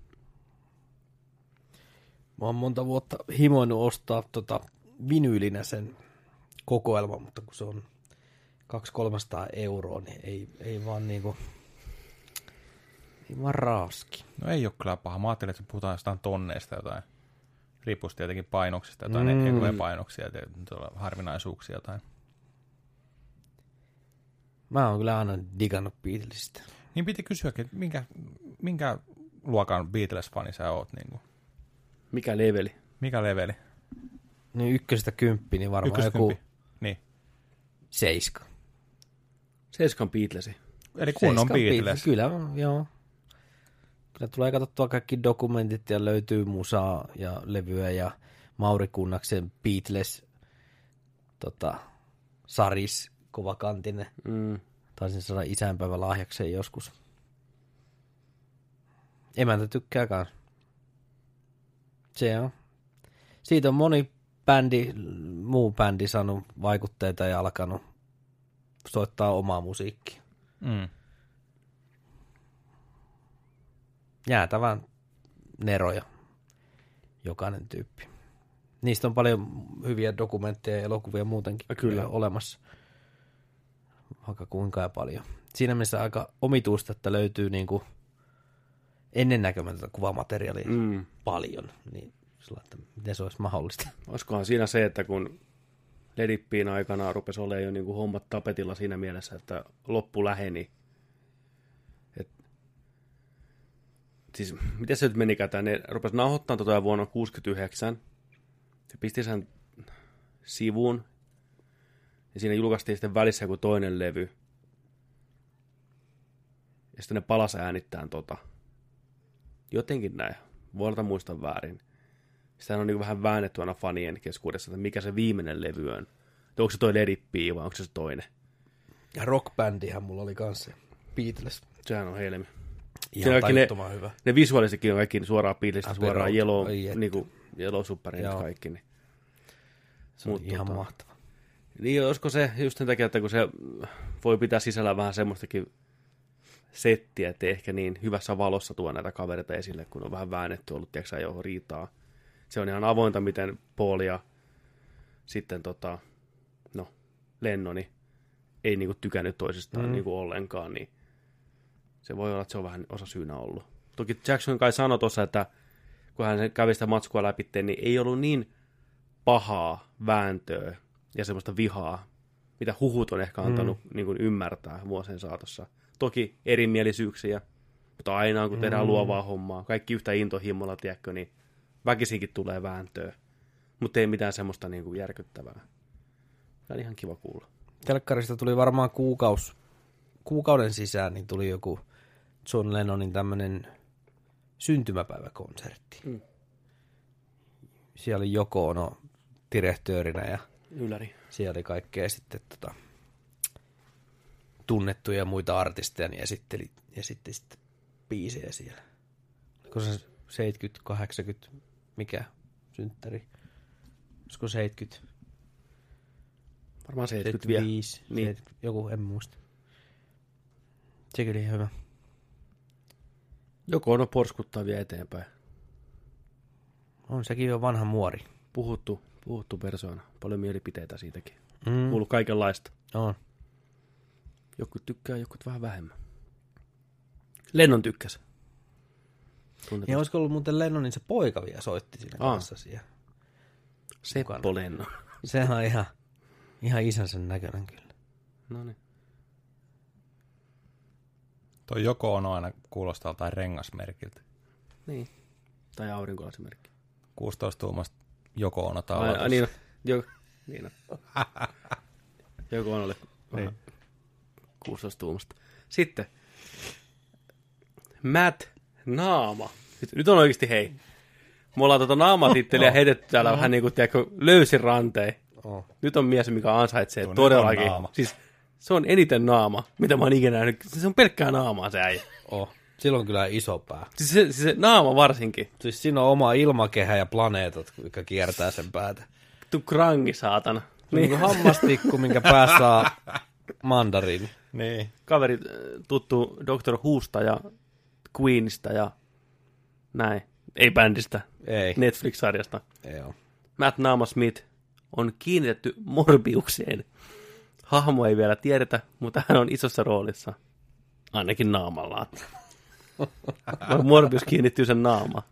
Mä oon monta vuotta himoinut ostaa tota vinyylinä sen kokoelman, mutta kun se on 200-300 euroa, niin ei, ei vaan niinku, ei vaan raaski. No ei ole kyllä paha. Mä ajattelin, että puhutaan jostain tonneista jotain. Riippuu tietenkin painoksista, jotain Mm. painoksia ja tuolla harvinaisuuksia jotain. Mä oon kyllä aina digannut Beatlesista. Niin piti kysyäkin, että minkä, minkä luokan Beatles-fani sä oot? Niin kuin? Mikä leveli? Mikä leveli? Niin ykkösestä kymppi, niin varmaan joku Ykköskymppi. Niin. seiska. Seiskan Beatlesi. Eli kunnon Seiskan Beatles. Kyllä, joo. Kyllä tulee katsottua kaikki dokumentit ja löytyy musaa ja levyä ja Mauri Kunnaksen Beatles tota, saris kovakantinen. Mm. Taisin saada isänpäivä lahjakseen joskus. Emäntä tykkää kans. Se on. Siitä on moni bändi, muu bändi saanut vaikutteita ja alkanut soittaa omaa musiikkia. Mm. Jäätävän neroja jokainen tyyppi. Niistä on paljon hyviä dokumentteja ja elokuvia muutenkin kyllä. olemassa. Vaikka kuinka ja paljon. Siinä mielessä aika omituista, että löytyy niinku ennennäkemätöntä kuvamateriaalia Mm. paljon. Niin sillä, että miten se olisi mahdollista. Olisikohan siinä se, että kun Ledippiin aikana rupesi olemaan jo niin kuin hommat tapetilla siinä mielessä, että loppu läheni. Siis, miten se nyt menikään? tää? Ne rupesi nauhoittamaan tota vuonna 69. Se pisti sen sivuun. Ja siinä julkaistiin sitten välissä joku toinen levy. Ja sitten ne palas äänittään tota. Jotenkin näin. Voilta muistaa väärin. Sitä on niin vähän väännetty aina fanien keskuudessa, että mikä se viimeinen levy on. Että onko se toi Let vai onko se se toinen? Ja rockbändihän mulla oli kanssa. Beatles. Sehän on helmi. Ihan kaikki ne- hyvä. Ne visuaalisikin on kaikki suoraan Beatlesista, Abbey suoraan että. niin kuin Submarine Joo. kaikki. Niin. Se on Mut ihan tota- mahtava. niin olisiko se just sen takia, että kun se voi pitää sisällä vähän semmoistakin settiä, että ehkä niin hyvässä valossa tuo näitä kavereita esille, kun on vähän väännetty ollut, tiedätkö jo riitaa. Se on ihan avointa, miten Paul ja sitten tota, no, Lennoni ei niinku tykännyt toisistaan mm. niinku ollenkaan, niin se voi olla, että se on vähän osa syynä ollut. Toki Jackson kai sanoi tuossa, että kun hän kävi sitä matskua läpi, niin ei ollut niin pahaa vääntöä ja semmoista vihaa, mitä huhut on ehkä antanut mm. niin kuin ymmärtää vuosien saatossa. Toki erimielisyyksiä, mutta aina kun tehdään mm. luovaa hommaa, kaikki yhtä intohimolla, tiedätkö, niin väkisinkin tulee vääntöä. Mutta ei mitään semmoista niin kuin järkyttävää. Tämä on ihan kiva kuulla. Telkkarista tuli varmaan kuukaus, kuukauden sisään, niin tuli joku John Lennonin tämmönen syntymäpäiväkonsertti. Mm. Siellä oli Joko Ono direktöörinä ja Ylläri. siellä oli kaikkea sitten tota, tunnettuja muita artisteja, niin esitteli, esitti sitten biisejä siellä. Oliko se 70, 80, mikä synttäri? Olisiko 70? Varmaan 70 vielä. 75, Niin. niin. joku, en muista. Sekin oli ihan hyvä. Joko on porskuttaa vielä eteenpäin. On sekin jo vanha muori. Puhuttu, puhuttu persoona. Paljon mielipiteitä siitäkin. Mm. Kuuluu kaikenlaista. On. Jokut tykkää, jokut vähän vähemmän. Lennon tykkäs. Tunnetusti. Ja olisiko ollut muuten Lennonin se poika vielä soitti siinä Aa. kanssa siellä. Seppo Lennon. Sehän on ihan, ihan isänsä näköinen kyllä. No niin. Toi joko on aina kuulostaa jotain rengasmerkiltä. Niin. Tai aurinkolasimerkki. 16 tuumasta joko on Ai, aloitus. ai, niin. Jo, niin on. Joko on ollut Niin. 16 tuumasta. Sitten. Matt Naama. Nyt, nyt on oikeasti hei. Me ollaan tota naamatitteliä heitetty täällä vähän niin kuin tiedätkö, löysin ranteen. Oh. Nyt on mies, mikä ansaitsee Tuo todellakin. Siis se on eniten naama, mitä mä oon ikinä nähnyt. Se on pelkkää naamaa se äijä. oh. Sillä on kyllä iso pää. Siis se, siis se naama varsinkin. Siis siinä on oma ilmakehä ja planeetat, jotka kiertää sen päätä. Tu krangi, saatana. Se on niin. kuin hammastikku, minkä päässä on mandariini. Niin. Kaveri äh, tuttu Dr. Whosta ja Queenista ja näin. Ei bändistä, Ei. Netflix-sarjasta. Ei ole. Matt Naama Smith on kiinnitetty Morbiukseen. Hahmo ei vielä tiedetä, mutta hän on isossa roolissa. Ainakin naamallaan. Morbius kiinnittyy sen naamaan.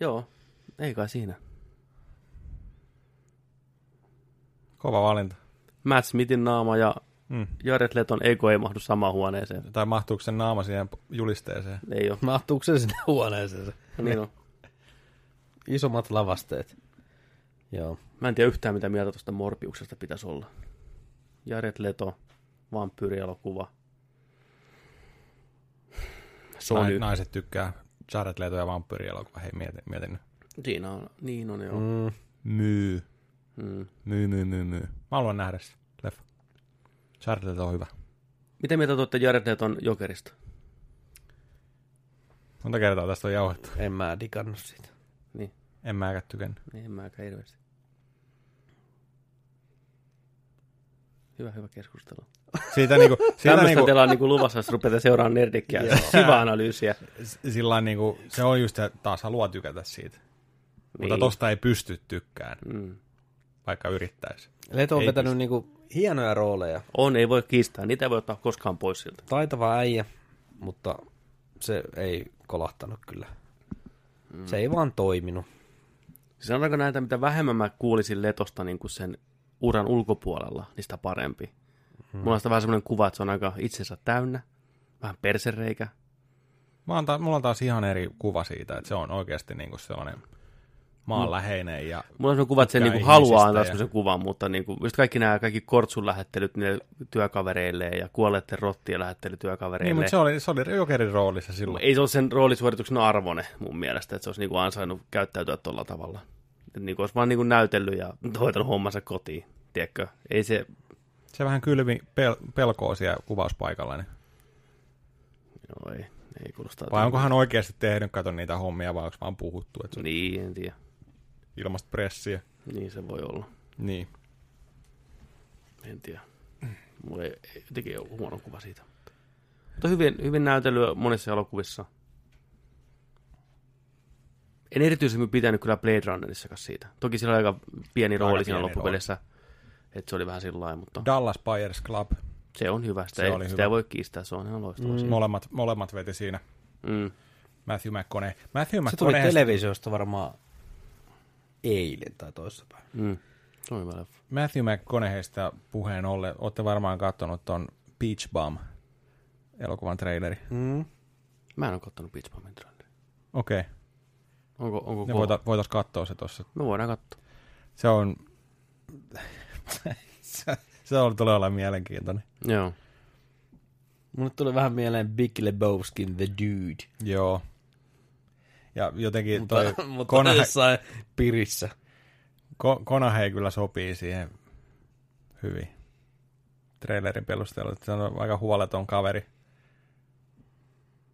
Joo, ei kai siinä. Kova valinta. Matt Smithin naama ja Mm. Jared Leton ego ei mahdu samaan huoneeseen. Tai mahtuuko sen naama siihen julisteeseen? Ei ole. Mahtuuko se sinne huoneeseen? Niin on. Isommat lavasteet. Joo. Mä en tiedä yhtään, mitä mieltä tuosta Morbiuksesta pitäisi olla. Jared Leto, vampyyrielokuva. Nyt. Naiset tykkää Jared Leto ja vampyyrielokuva. Hei, mietin, mietin nyt. Siinä on, niin on joo. Mm. Myy. Mm. Myy, myy, myy, myy. Mä haluan nähdä se leffa. Jared Leto on hyvä. Miten mieltä tuotte Jared Leton Jokerista? Monta kertaa tästä on jauhettu. En mä digannut siitä. En mäkään tykännyt. niin en mäkään hirveästi. Hyvä, hyvä keskustelu. Siitä niinku, siitä Tämmöistä niinku, teillä on niinku luvassa, jos rupeatte seuraamaan nerdikkiä. Hyvä analyysiä. sillä niinku, se on just, että taas haluaa tykätä siitä. Niin. Mutta tosta ei pysty tykkään, Mm. vaikka yrittäisi. Leto on Ei vetänyt pysty. niinku hienoja rooleja. On, ei voi kiistää. Niitä ei voi ottaa koskaan pois siltä. Taitava äijä, mutta se ei kolahtanut kyllä. Mm. Se ei vaan toiminut. Sanotaanko näitä, mitä vähemmän mä kuulisin Letosta niin kuin sen uran ulkopuolella, niin sitä parempi. Hmm. Mulla on sitä vähän semmoinen kuva, että se on aika itsensä täynnä, vähän persereikä. Mä ta- mulla on taas ihan eri kuva siitä, että se on oikeasti niinku sellainen maanläheinen ja Mulla on semmoinen kuva, että se niin kuin haluaa antaa ja- semmoisen kuvan, mutta niin kuin, just kaikki nämä kaikki kortsun lähettelyt niille työkavereilleen ja kuolleiden rottien lähettely Niin, työkavereille. mutta se oli, se oli Jokerin roolissa silloin. Ei se ole sen roolisuorituksen arvone mun mielestä, että se olisi niin kuin ansainnut käyttäytyä tuolla tavalla. Niin kuin olisi vaan niin kuin näytellyt ja hoitanut hommansa kotiin, tiedätkö? Ei se, Se vähän kylvi pel- pelkoa siellä kuvauspaikalla. Niin. joo ei, ei kuulostaa. Vai onko hän oikeasti tehnyt, kato niitä hommia, vai onko vaan puhuttu, että Niin, en tiedä. ilmasta pressiä. Niin se voi olla. Niin. En tiedä. Mulla ei, ei jotenkin ole huono kuva siitä. Mutta hyvin, hyvin näytelyä monissa elokuvissa. En erityisemmin pitänyt kyllä Blade Runnerissakaan siitä. Toki sillä oli aika pieni rooli siinä loppupelissä. Että se oli vähän sillä lailla, mutta Dallas Buyers Club. se on hyvä. Sitä, Se ei, oli sitä hyvä. ei voi kiistää, se on ihan loistava. Mm. Molemmat, molemmat veti siinä. Mm. Matthew McConaughey. Matthew Se tuli televisiosta varmaan eilen tai toissapäin. Mm. Se on hyvä leffa. Matthew McConaugheysta puheen ollen, olette varmaan katsonut ton Beach Bum elokuvan traileri. Mm. Mä en ole kattonut Beach Bombin traileria. Okei, okay. Onko, onko ne kova? voita, voitais katsoa se tossa. Me voidaan katsoa. Se on... se, se on, tulee olla mielenkiintoinen. Joo. Mulle tuli vähän mieleen Big Lebowskin The Dude. Joo. Ja jotenkin toi Mutta, mutta Conaughey, jossain pirissä. Ko- Conaughey kyllä sopii siihen hyvin. Trailerin perusteella, se on aika huoleton kaveri.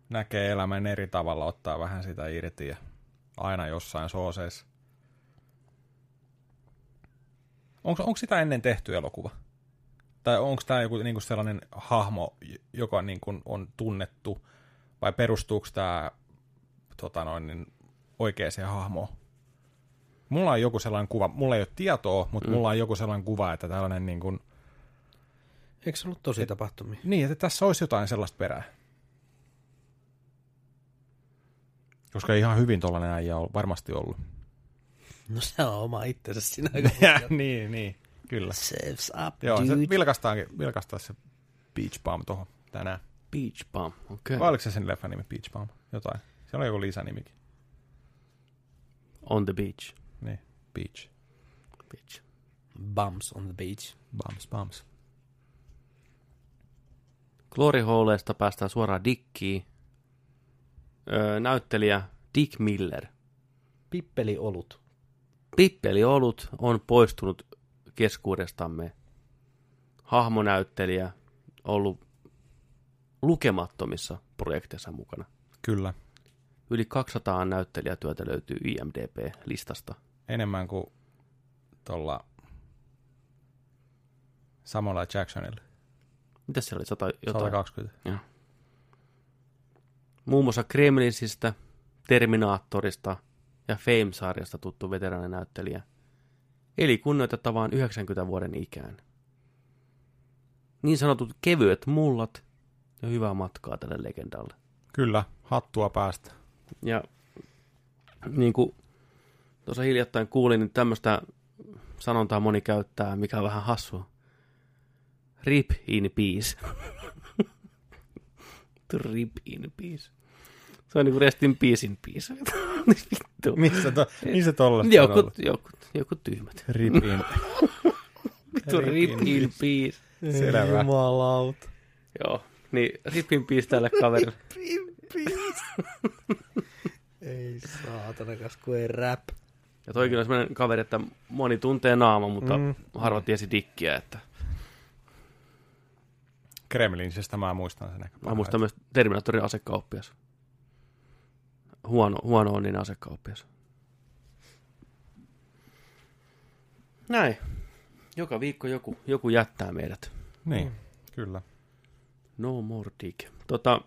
Näkee elämän eri tavalla, ottaa vähän sitä irti ja aina jossain sooseissa. Onko, onko sitä ennen tehty elokuva? Tai onko tämä joku niinku sellainen hahmo, joka niinku on tunnettu, vai perustuuko tämä tota noin, niin oikeaan hahmoon? Mulla on joku sellainen kuva, mulla ei ole tietoa, mutta mm. mulla on joku sellainen kuva, että tällainen niin kuin, Eikö se ollut tosi tapahtumia? niin, että tässä olisi jotain sellaista perää. Koska ihan hyvin tuollainen äijä on varmasti ollut. No se on oma itsensä siinä. niin, niin, kyllä. Saves up, Joo, se dude. vilkastaankin, vilkastaa se Beach Bum tuohon tänään. Beach Bomb, okei. Okay. Vai oliko se sen leffan nimi Beach Bum? Jotain. Siellä on joku lisänimikin. On the beach. Niin, Beach. beach. Bums on the beach. Bums, bums. Glory Holeista päästään suoraan Dickiin. Öö, näyttelijä Dick Miller. Pippeli olut. Pippeli Olut on poistunut keskuudestamme. Hahmonäyttelijä, ollut lukemattomissa projekteissa mukana. Kyllä. Yli 200 näyttelijätyötä löytyy IMDB-listasta. Enemmän kuin tuolla Samuel. Jacksonilla. Mitäs siellä oli? 100, jotain? 120. Joo. Muun muassa Kremlinsistä, Terminaattorista ja Fame-sarjasta tuttu veteraaninäyttelijä. Eli kunnioitettavaan 90 vuoden ikään. Niin sanotut kevyet mullat ja hyvää matkaa tälle legendalle. Kyllä, hattua päästä. Ja niin kuin tuossa hiljattain kuulin, niin tämmöistä sanontaa moni käyttää, mikä on vähän hassua. Rip in peace. Rip in peace. Se on niin kuin rest in peace in peace. Vittu. Missä, to, missä tollaista on ollut? Jokut, jokut, jokut tyhmät. Ripin. Vittu rip in peace. Selvä. Jumalauta. Joo, niin rip in peace tälle kaverille. Ei saatana, kas kun ei rap. Ja toikin on sellainen kaveri, että moni tuntee naama, mutta mm. harva tiesi dikkiä, että Kremlinsestä mä muistan sen ehkä. Mä muistan myös Terminaattorin asekauppias. Huono, huono on niin asekauppias. Näin. Joka viikko joku, joku jättää meidät. Niin, kyllä. No more dick. Tota,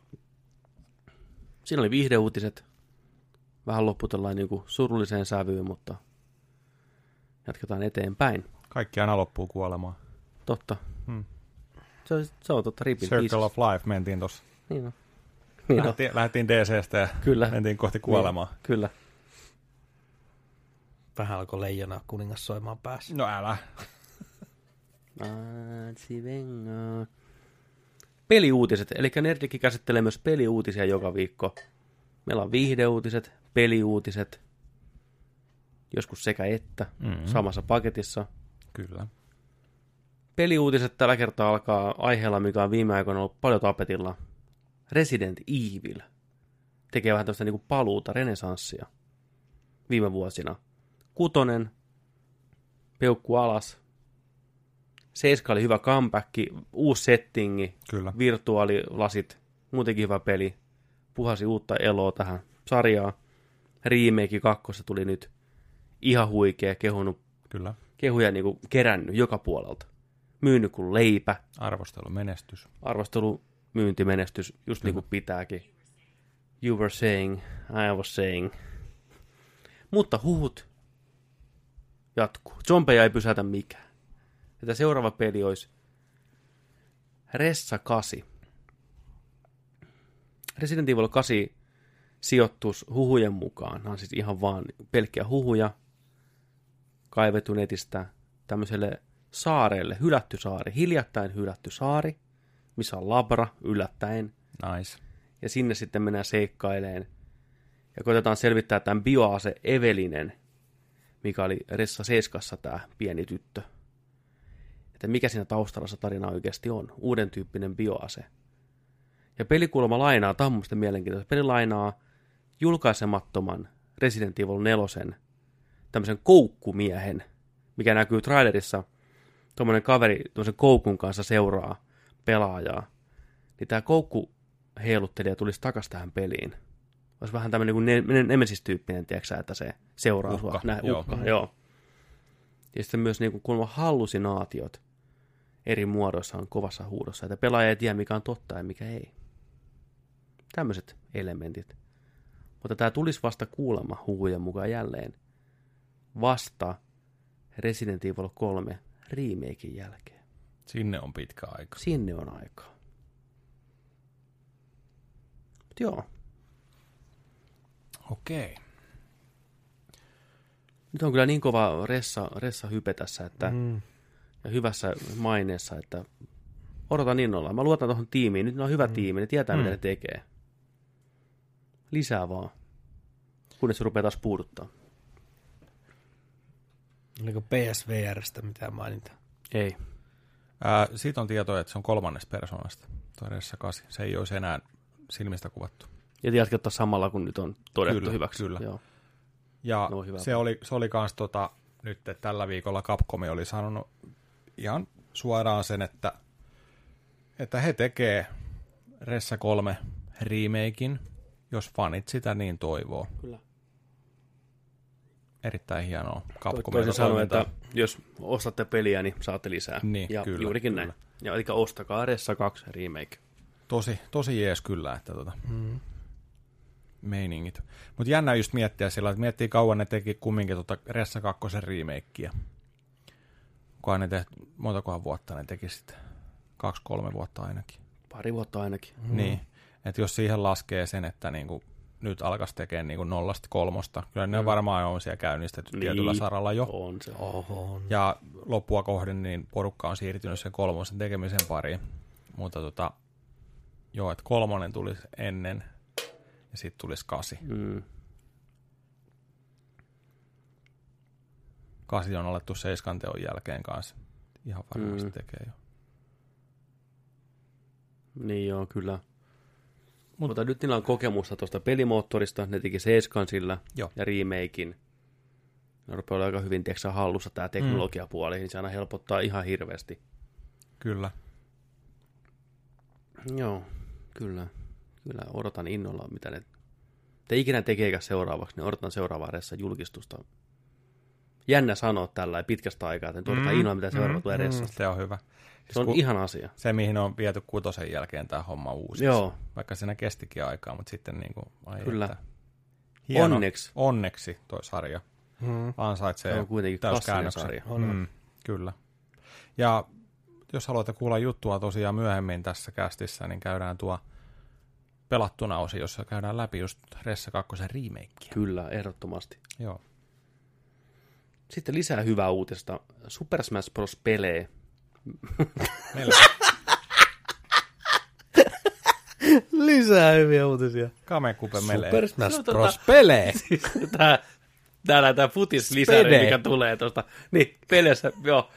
siinä oli viihdeuutiset. Vähän lopputellaan niin surulliseen sävyyn, mutta jatketaan eteenpäin. Kaikki aina loppuu kuolemaan. Totta. Se, on- se on totta. Ripin Circle of Life mentiin tuossa. Niin on. Niin on. Lähtiin, lähtiin DCstä ja Kyllä. mentiin kohti kuolemaa. Kyllä. Vähän alkoi leijona kuningas soimaan päässä. No älä. Peliuutiset, eli Nerdikki käsittelee myös peliuutisia joka viikko. Meillä on viihdeuutiset, peliuutiset, joskus sekä että, Mm. samassa paketissa. Kyllä. Peliuutiset tällä kertaa alkaa aiheella, mikä on viime aikoina ollut paljon tapetilla. Resident Evil tekee vähän tämmöistä niinku paluuta, renesanssia viime vuosina. Kutonen, peukku alas. Seiska oli hyvä comeback, uusi settingi, Kyllä. virtuaalilasit, muutenkin hyvä peli. Puhasi uutta eloa tähän sarjaan. Remake kakkosta tuli nyt ihan huikea, kehunut, Kyllä. kehuja niinku kerännyt joka puolelta. Myynyt kuin leipä, Arvostelu, menestys. arvostelu, myyntimenestys, just niin kuin pitääkin. You were saying, I was saying. Mutta huhut jatkuu. Zombeja ei pysäytä mikään. Että seuraava peli olisi Ressa 8. Resident Evil 8 sijoittus huhujen mukaan. Nämä on siis ihan vaan pelkkiä huhuja kaivettu netistä tämmöiselle saarelle, hylätty saari, hiljattain hylätty saari, missä on labra yllättäen, Nice. ja sinne sitten mennään seikkaileen. Ja koitetaan selvittää tämän bioase Evelinen, mikä oli Ressa Seiskassa tämä pieni tyttö. Että mikä siinä taustalla se tarina oikeasti on. Uuden tyyppinen bioase. Ja pelikuulemma lainaa, tämä on mielenkiintoista, peli lainaa julkaisemattoman Resident Evil 4 tämmöisen koukkumiehen, mikä näkyy trailerissa. Tuommoinen kaveri tuommoisen koukun kanssa seuraa pelaajaa. Niin tämä koukku heiluttelija tulisi takaisin tähän peliin. Olisi vähän tämmöinen kuin ne- ne- Nemesis-tyyppinen, tiedätkö että se seuraa Uhka, sua. Näin, joo. uhka, joo. Ja sitten myös niin kuin kuulemma hallusinaatiot eri muodoissa on kovassa huudossa, että pelaaja ei tiedä, mikä on totta ja mikä ei. Tämmöiset elementit. Mutta tämä tulisi vasta kuulemma huhujen mukaan jälleen vasta Resident Evil 3 remakein jälkeen. Sinne on pitkä aika. Sinne on aikaa. Mut joo, Okei. nyt on kyllä niin kova ressa, ressa hype tässä, että, mm. Ja hyvässä maineessa, että odotan innolla. Mä luotan tuohon tiimiin. Nyt ne on hyvä mm. tiimi, ne tietää, mm. mitä ne tekee. Lisää vaan. Kunnes se rupeaa taas puuduttaa. Oliko PSVRstä mitään mainita? Ei. Ää, siitä on tietoa, että se on kolmannesta persoonasta. Ressa 8. Se ei olisi enää silmistä kuvattu. Ja jatkettaisiin samalla, kun nyt on todettu Kyllä, hyväksi. kyllä. Joo. Ja No, hyvä. se oli, se oli kans tota, nyt että tällä viikolla Capcom oli sanonut ihan suoraan sen, että, että he tekee Ressa 3 remakein, jos fanit sitä niin toivoo. Kyllä. Erittäin hienoa Capcomilta Toisin sanoen, että jos ostatte peliä, niin saatte lisää. Niin, ja kyllä, juurikin kyllä. näin. Ja eli ostakaa Ressa 2 remake. Tosi, tosi jees kyllä, että tota, mm. meiningit. Mutta jännä just miettiä sillä, että miettii kauan ne teki kumminkin tota Ressa 2 remakeä. Kunhan ne tehty, montakohan vuotta ne teki sitten? Kaksi-kolme vuotta ainakin. Pari vuotta ainakin. Mm. Niin, että jos siihen laskee sen, että niinku nyt alkaisi tekemään niin nollasta kolmosta. Kyllä ne mm. varmaan on siellä käynnistetty niin, tietyllä saralla jo. On se. On. Ja loppua kohden niin porukka on siirtynyt sen kolmosen tekemisen pariin. Mutta tota, joo, että kolmonen tulisi ennen ja sitten tulisi kasi. Mm. Kasi on alettu seiskan teon jälkeen kanssa. Ihan varmasti mm. tekee jo. Niin joo, kyllä. Mutta nyt niillä on kokemusta tuosta pelimoottorista, ne teki Seiskan sillä Joo. ja remakein. Ne rupeaa olemaan aika hyvin tiedätkö, hallussa tämä teknologiapuoli, niin se aina helpottaa ihan hirveästi. Kyllä. Joo, kyllä. Kyllä, odotan innolla, mitä ne te ikinä tekeekään seuraavaksi, niin odotan seuraavaa ressa julkistusta. Jännä sanoa tällä pitkästä aikaa, että odotan mm, innolla, mitä seuraava tulee ressa. Se on hyvä. Se on ihan asia. Se, mihin on viety kutosen jälkeen tämä homma uusi. Joo. Vaikka siinä kestikin aikaa, mutta sitten niin kuin, ai Kyllä. Että. Hieno, Onneksi. Onneksi toi sarja. Mm. Ansaitsee Se on kuitenkin täyskäännöksen. sarja. Mm, kyllä. Ja jos haluatte kuulla juttua tosiaan myöhemmin tässä kästissä, niin käydään tuo pelattuna osi, jossa käydään läpi just Ressa 2 remakea. Kyllä, ehdottomasti. Joo. Sitten lisää hyvää uutista. Super Smash Bros. Pelee. Meillä Lisää hyviä uutisia. Kamekupe melee. Super Smash No, tota- Bros. Pelee. Tää, täällä tää futislisäri, mikä tulee tuosta. Niin, peleissä, joo.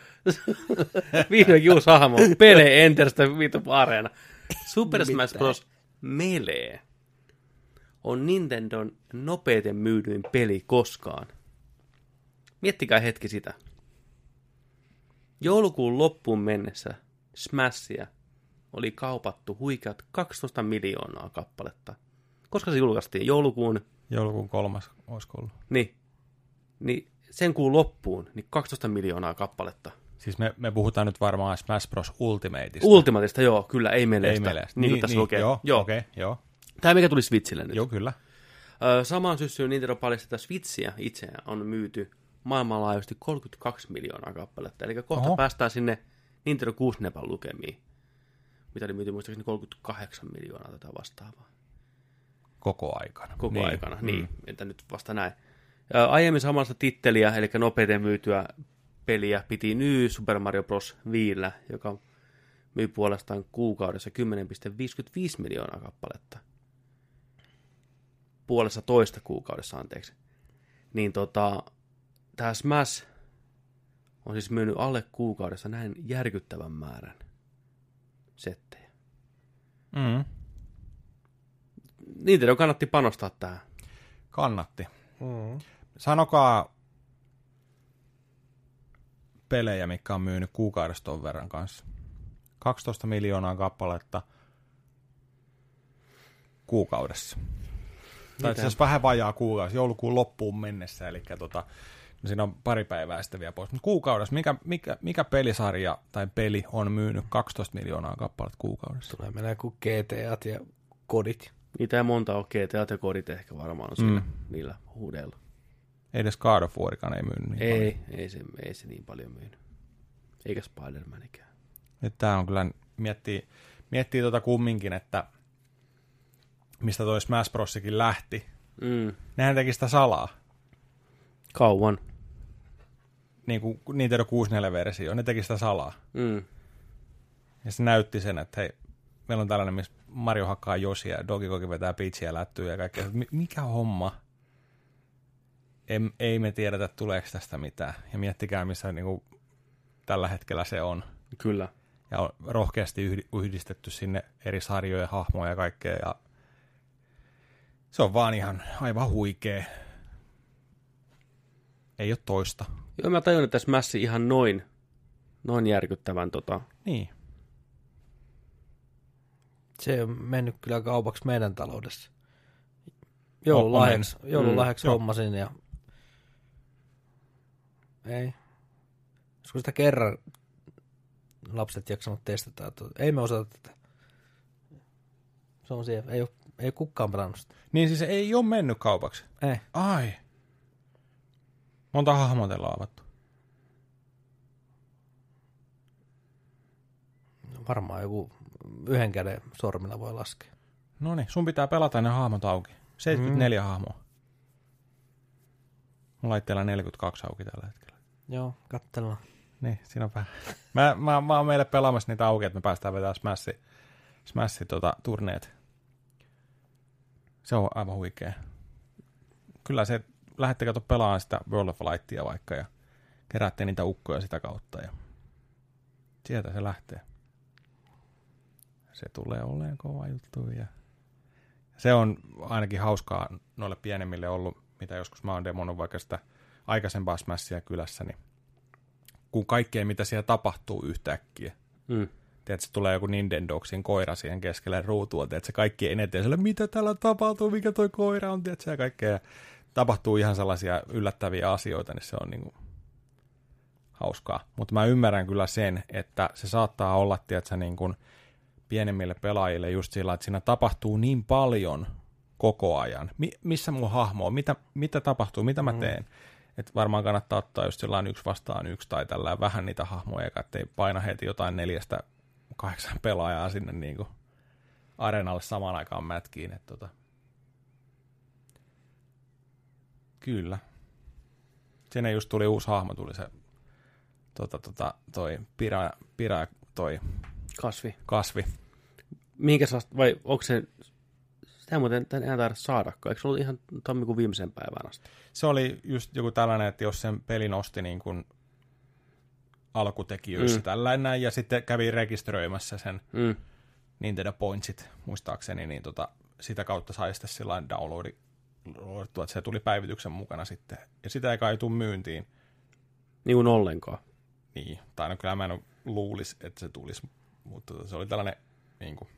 Vihdoinkin uusi hahmo. Pele Enter sitä vitu areena. Super Smash Bros. Melee on Nintendon nopeiten myydyin peli koskaan. Miettikää hetki sitä. Joulukuun loppuun mennessä Smashia oli kaupattu huikeat 12 miljoonaa kappaletta. Koska se julkaistiin? Joulukuun Joulukuun kolmas olisiko ollut. niin, niin sen kuun loppuun, niin 12 miljoonaa kappaletta. Siis me, me puhutaan nyt varmaan Smash Bros. Ultimateista. Ultimatista, joo, kyllä, ei meleestä. Ei meleestä. Niin, niin tässä lukee. Joo, joo. okei, okay, joo. Tämä mikä tuli Switchille nyt. Joo, kyllä. Samaan syssyyn Nintendo paljasti, että Switchiä itseään on myyty maailmanlaajuisesti 32 miljoonaa kappaletta. Eli kohta Oho. Päästään sinne Nintendo 64 lukemiin. Mitä oli myyty muistaakseni 38 miljoonaa tätä vastaavaa. Koko aikana. koko niin. aikana. Niin, että nyt vasta näin. Ja aiemmin samasta titteliä, eli nopeiten myytyä peliä, piti New Super Mario Bros. Viillä, joka myi puolestaan kuukaudessa 10,55 miljoonaa kappaletta. Puolessa toista kuukaudessa, anteeksi. Niin tota, tämä Smash on siis myynyt alle kuukaudessa näin järkyttävän määrän settejä. Mm. Nintendo kannatti panostaa tähän. Kannatti. Mm. Sanokaa pelejä, mikä on myynyt kuukaudessa ton verran kanssa. 12 miljoonaa kappaletta kuukaudessa. Tai itse vähän vajaa kuukausi, joulukuun loppuun mennessä, eli tota, no siinä on pari päivää sitten vielä pois. Mutta kuukaudessa, mikä, mikä, mikä pelisarja tai peli on myynyt 12 miljoonaa kappaletta kuukaudessa? Tulee menee kuin GTAt ja kodit. Niitä ei monta ole GTA ja kodit ehkä varmaan on siinä, mm. niillä huudeilla. Ei edes God of Warkaan ei myynyt niin paljon. Ei, ei se, ei se niin paljon myynyt. Eikä Spider-Manikään. Tämä on kyllä, miettii, miettii tota kumminkin, että mistä toi Smash Brosikin lähti. Mm. Nehän teki sitä salaa, Kauan. niin kuin Nintendo 64-versio, ne teki sitä salaa. Mm. Ja se näytti sen, että hei, meillä on tällainen, missä Mario hakkaa Josia ja Donkey Kong vetää Peachia lättyä ja kaikkea. Mi- Mikä homma? Ei, ei me tiedetä, tuleeko tästä mitään. Ja miettikää, missä niin kuin, tällä hetkellä se on. Kyllä. Ja on rohkeasti yhdi- yhdistetty sinne eri sarjoja, hahmoja ja kaikkea. Ja se on vaan ihan aivan huikea. Ei ole toista. Joo, mä tajun, että Smash ihan noin, noin järkyttävän tota. Niin. Se on mennyt kyllä kaupaksi meidän taloudessa. On joululahjaksi Mm, joo. hommasin ja... Ei. Olisiko sitä kerran lapset jaksanut testata, että ei me osata tätä. Se on siellä, ei ole, ei ole kukaan pelannut sitä. Niin siis ei ole mennyt kaupaksi. Ei. Ai. Monta hahmoa teillä on avattu? Varmaan joku yhden käden sormilla voi laskea. No niin, sun pitää pelata ne hahmot auki. 74 mm. hahmoa. Mulla laitteella 42 auki tällä hetkellä. Joo, katsellaan. Niin, siinä on vähän. Mä, mä, mä oon meille pelaamassa niitä auki, että me päästään vetämään Smashi, Smashi tota, turneet. Se on aivan huikea. Kyllä se, lähettekö pelaamaan sitä World of Lightia vaikka ja keräätte niitä ukkoja sitä kautta ja sieltä se lähtee. Se tulee olemaan kova juttu ja se on ainakin hauskaa noille pienemmille ollut, mitä joskus mä oon demonut vaikka sitä aikaisempaa Smashia kylässä, niin kun kaikkea mitä siellä tapahtuu yhtäkkiä, Mm. Tiedätkö, se tulee joku Nintendoksin koira siihen keskelle ruutua, tiedätkö, se kaikki eniten sille, mitä täällä tapahtuu, mikä toi koira on, tiedätkö, ja kaikkea. Tapahtuu ihan sellaisia yllättäviä asioita, niin se on niin kuin hauskaa. Mutta mä ymmärrän kyllä sen, että se saattaa olla, tiedätkö, niin kuin pienemmille pelaajille just sillä, että siinä tapahtuu niin paljon koko ajan. Mi- missä mun hahmo on? Mitä, mitä tapahtuu? Mitä mä teen? Että varmaan kannattaa ottaa just sellainen yksi vastaan yksi tai tällä vähän niitä hahmoja, ettei paina heti jotain neljästä kahdeksan pelaajaa sinne niin kuin areenalle samaan aikaan mätkiin. Että tota. Kyllä. Sinne just tuli uusi hahmo, tuli se tota, tota, toi pira, pira, toi Kasvi. kasvi. Mihinkä saa, vai onko se, sitä muuten en enää taida saadakaan. Eikö se ollut ihan tammikuun viimeisen päivän asti? Se oli just joku tällainen, että jos sen pelin osti niin kuin alkutekijöissä mm. tällainen näin, ja sitten kävi rekisteröimässä sen Mm. Nintendo Pointsit, muistaakseni, niin tota, sitä kautta sai sitten sillä downloadi, että se tuli päivityksen mukana sitten. Ja sitä ei kai tule myyntiin. Niin kuin ollenkaan. Niin, tai no kyllä mä en luulisi, että se tulisi, mutta se oli tällainen niin kuin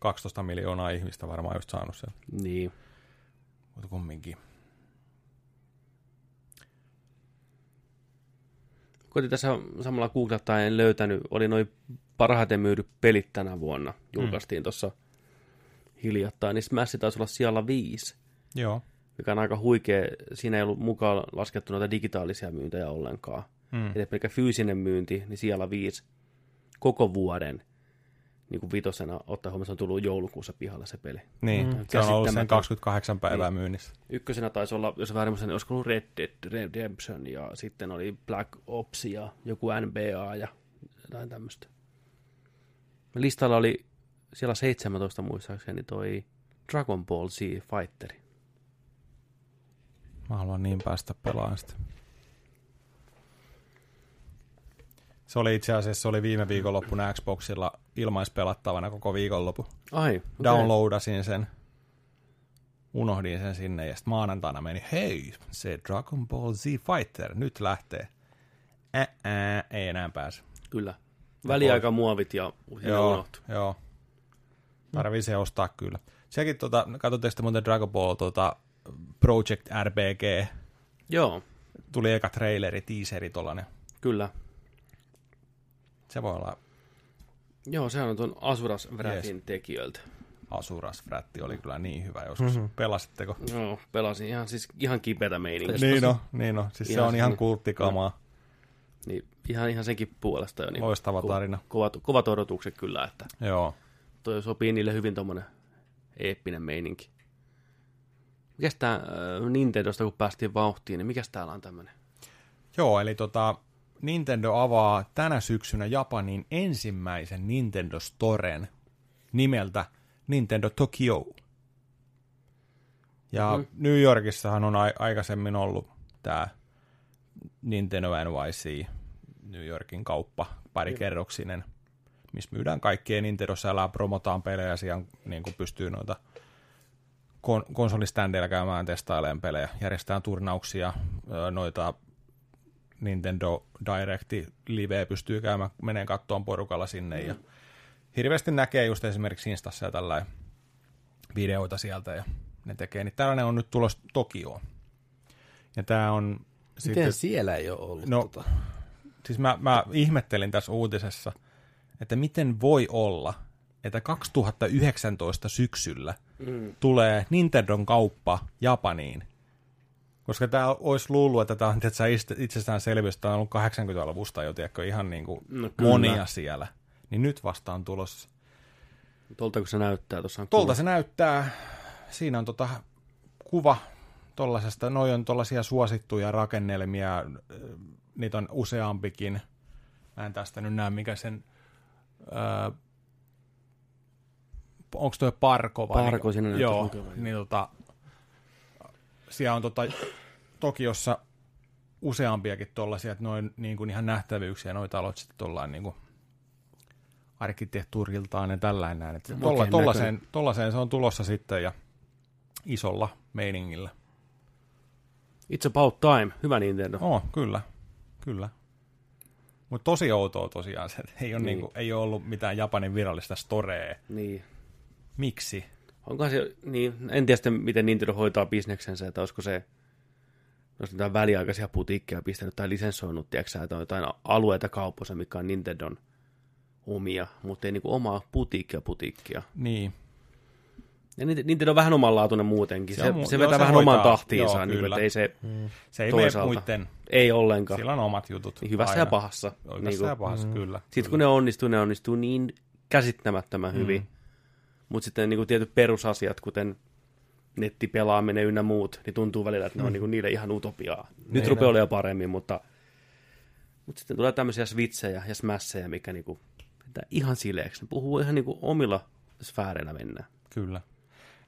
12 miljoonaa ihmistä varmaan just saanut sen, Niin. mutta kumminkin. Koitin tässä samalla googlettaa en löytänyt, oli noin parhaiten myydy pelit tänä vuonna. Julkaistiin mm. tuossa hiljattain, niin Smash taisi olla siellä viisi, Joo. mikä on aika huikea. Siinä ei ollut mukaan laskettu noita digitaalisia myyntejä ollenkaan. Mm. Eli pelkkä fyysinen myynti, niin siellä viisi koko vuoden niin kuin vitosena, ottaa huomioon, se on tullut joulukuussa pihalle se peli. Niin, mm. se on ollut sen Käsittämätön. 28 päivää niin. myynnissä. Ykkösenä taisi olla, jos väärin muistan, niin olisiko ollut Red Dead Redemption ja sitten oli Black Ops ja joku NBA ja jotain tämmöistä. Listalla oli siellä 17 muistaakseni toi Dragon Ball Z Fighteri. Mä haluan niin päästä pelaamaan sitä. Se oli itse asiassa se oli viime viikonloppuna Xboxilla ilmaispelattavana koko viikonloppu. Ai, okay. Downloadasin sen, unohdin sen sinne ja sitten maanantaina meni, hei, se Dragon Ball Z Fighter, nyt lähtee. Ää, ää, ei enää pääse. Kyllä. Väliaikamuovit ja, ja Joo, unohtu. joo. Tarvii se ostaa kyllä. Sekin, tota, katsotteko te muuten Dragon Ball tota, Project RBG, Joo, tuli eka traileri, teaseri tollanen. kyllä. Se voi olla Joo, sehän on tuon Asuras Wrathin tekijöiltä. Asuras Frätti oli kyllä niin hyvä joskus. Mm-hmm. Pelasitteko? Joo, pelasin ihan, siis ihan kipeätä meininkiä. Niin no, niin no. Siis se Ihan on ihan kulttikamaa. Niin ihan, ihan senkin puolesta jo. Niin Loistava tarina. Kovat, kovat odotukset kyllä, että Joo. toi sopii niille hyvin tommonen eeppinen meininki. Mikäs tää äh, Nintendosta, kun päästiin vauhtiin, niin mikäs täällä on tämmönen? Joo, eli tota, Nintendo avaa tänä syksynä Japanin ensimmäisen Nintendo Storen nimeltä Nintendo Tokyo. Ja mm. New Yorkissahan on a- aikaisemmin ollut tämä Nintendo NYC, New Yorkin kauppa, parikerroksinen, missä myydään kaikkea Nintendo sälää, promotaan pelejä, siellä niin kuin pystyy noita kon- konsoliständeillä käymään testailemaan pelejä, järjestetään turnauksia, noita Nintendo Directi live pystyy käymään, meneen kattoon porukalla sinne ja hirveästi näkee just esimerkiksi Instassa ja tällä videoita sieltä ja ne tekee, niin tällainen on nyt tulos Tokioon. Ja tämä on Miten sitten, siellä ei ole ollut? no, tota? siis mä, mä ihmettelin tässä uutisessa, että miten voi olla, että 2019 syksyllä mm. tulee Nintendon kauppa Japaniin, koska tämä olisi luullut, että tämä on itsestäänselvyys, tämä on ollut 80-luvusta jo tiedätkö, ihan niin kuin No kyllä. monia siellä. Niin nyt vasta on tulossa. Tolta kun se näyttää, tuossa on Tuolta kuva. se näyttää, siinä on tota kuva tollasesta, noi on tollaisia suosittuja rakennelmia, niitä on useampikin. Mä en tästä nyt näe, mikä sen, öö, onko toi Parko vai? Parko Joo, lukevan, joo. niin tota, siellä on tota, Tokiossa useampiakin tollasia, että noin niin kuin ihan nähtävyyksiä, noi talot sitten tuollain niin kuin arkkitehtuuriltaan ja tällainen näin. Että tolla, tollaiseen, tollaiseen se on tulossa sitten ja isolla meiningillä. It's about time. Hyvä Nintendo. Oh, kyllä, kyllä. Mutta tosi outoa tosiaan se, että ei ole, Niin. niin. niinku, ei ole ollut mitään Japanin virallista storea. Niin. Miksi? Onkohan se, niin, en tiedä sitten, miten Nintendo hoitaa bisneksensä, että olisiko se, olisi jotain väliaikaisia putiikkeja pistänyt tai lisenssoinut, tiedätkö että on jotain alueita kaupoissa, mikä on Nintendon omia, mutta ei niinku omaa putiikkia putiikkia. Niin, Ja Nint- Nintendo on vähän omanlaatuinen muutenkin. Se, Se mu- se joo, vetää se vähän hoitaa. oman tahtiinsa, Joo, niin kuin, ei se, se ei mene Toisaalta. muiden, ei ollenkaan. sillä on omat jutut. Niin hyvässä aina. ja pahassa. Joo, Niin Hyvässä kuin- ja pahassa, kyllä. Sitten kun ne onnistuu, ne onnistuu niin käsittämättömän hyvin. Mutta sitten niin kuin tietyt perusasiat, kuten nettipelaaminen ynnä muut, niin tuntuu välillä, että ne on niin kuin niille ihan utopiaa. Nyt Niin rupeaa olemaan paremmin, mutta, mutta sitten tulee tämmöisiä switchejä ja smässejä, mikä niin kuin, ihan sileeksi. Ne puhuu ihan niin kuin omilla sfääreillä mennään. Kyllä.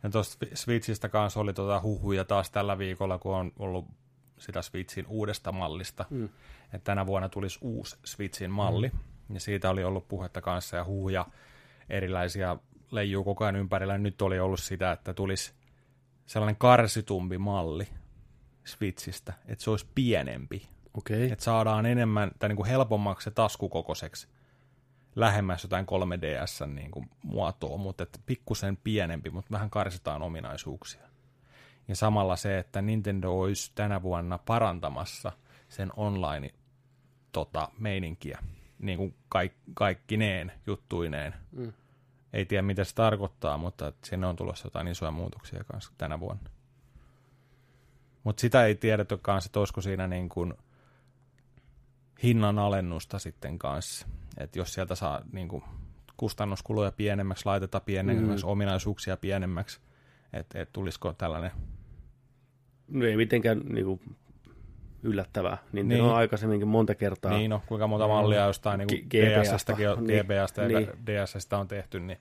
Ja tuosta Switchistä kanssa oli tuota huhuja taas tällä viikolla, kun on ollut sitä Switchin uudesta mallista. Mm. Että tänä vuonna tulisi uusi Switchin malli. Mm. Ja siitä oli ollut puhetta kanssa ja huhuja erilaisia leijuu koko ajan ympärillä. Nyt oli ollut sitä, että tulisi sellainen karsitumpi malli Switchistä, että se olisi pienempi. Okay. Että saadaan enemmän, tai niin kuin helpommaksi se taskukokoiseksi lähemmäs jotain 3DS niin kuin muotoa, mutta että pikkusen pienempi, mutta vähän karsitaan ominaisuuksia. Ja samalla se, että Nintendo olisi tänä vuonna parantamassa sen online tota, meininkiä, niin kuin kaik, kaikkineen juttuineen. Mm. Ei tiedä, mitä se tarkoittaa, mutta sinne on tulossa jotain isoja muutoksia kanssa tänä vuonna. Mutta sitä ei tiedetä kanssa, että olisiko siinä niin kuin hinnan alennusta sitten kanssa. Että jos sieltä saa niin kuin kustannuskuluja pienemmäksi, laitetaan pienemmäksi, mm. ominaisuuksia pienemmäksi, että et tulisiko tällainen... No ei mitenkään niin kuin, yllättävää. Niin, Niin. on aikaisemminkin monta kertaa. Niin no, kuinka monta mallia jostain niin G- on, Niin. Ja Niin. DSstä on tehty, niin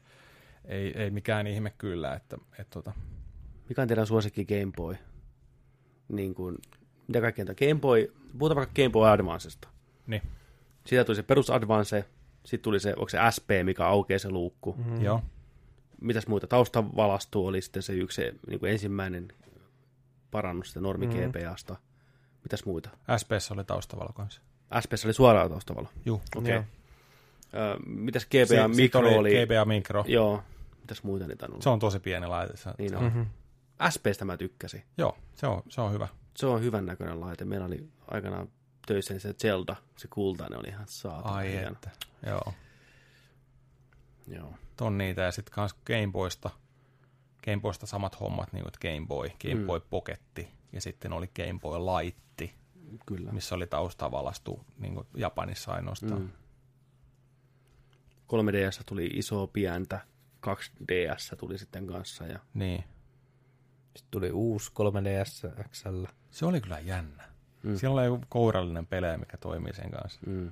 ei, ei mikään ihme kyllä, että, että tota, Mikä on teidän suosikki Game Boy? Niin kuin, mitä kaikkea on Game Boy, puhutaan vaikka Game Boy Advancesta. niin, Siitä tuli se perus Advance, sitten tuli se, onko se SP, mikä aukeaa se luukku. Mm. mm. joo. Mitäs muita? Taustavalastu oli sitten se yksi se, niin kuin ensimmäinen parannus sitten normi Mm. Mitäs muita? SPS oli taustavalo kanssa. SP oli suoraan taustavalo. Juu. Okei. Joo. Okay. Ö, mitäs GPA Sit- sit Micro oli? oli? GBA Micro. Joo. Mitäs muita niitä on ollut? Se on tosi pieni laite. Se, Niin se on. Mm-hmm. SPstä mä tykkäsin. Joo, se on, se on hyvä. Se on hyvän näköinen laite. Meillä oli aikanaan töissä se Zelda, se kultainen oli ihan saatana. Ai hieno. että. Joo. Joo. on niitä, ja sitten kans Game Boysta, Game Boysta samat hommat, niin kuin että Game Boy, Game Mm. Boy Pocketti, ja sitten oli Game Boy Light, Kyllä. missä oli taustavalastu niin kuin Japanissa ainoastaan. Mm. 3DS tuli iso pientä, 2DS tuli sitten kanssa. Ja... Niin. Sitten tuli uusi 3DS XL. Se oli kyllä jännä. Mm. Siellä oli joku kourallinen pelejä, mikä toimii sen kanssa. Mm.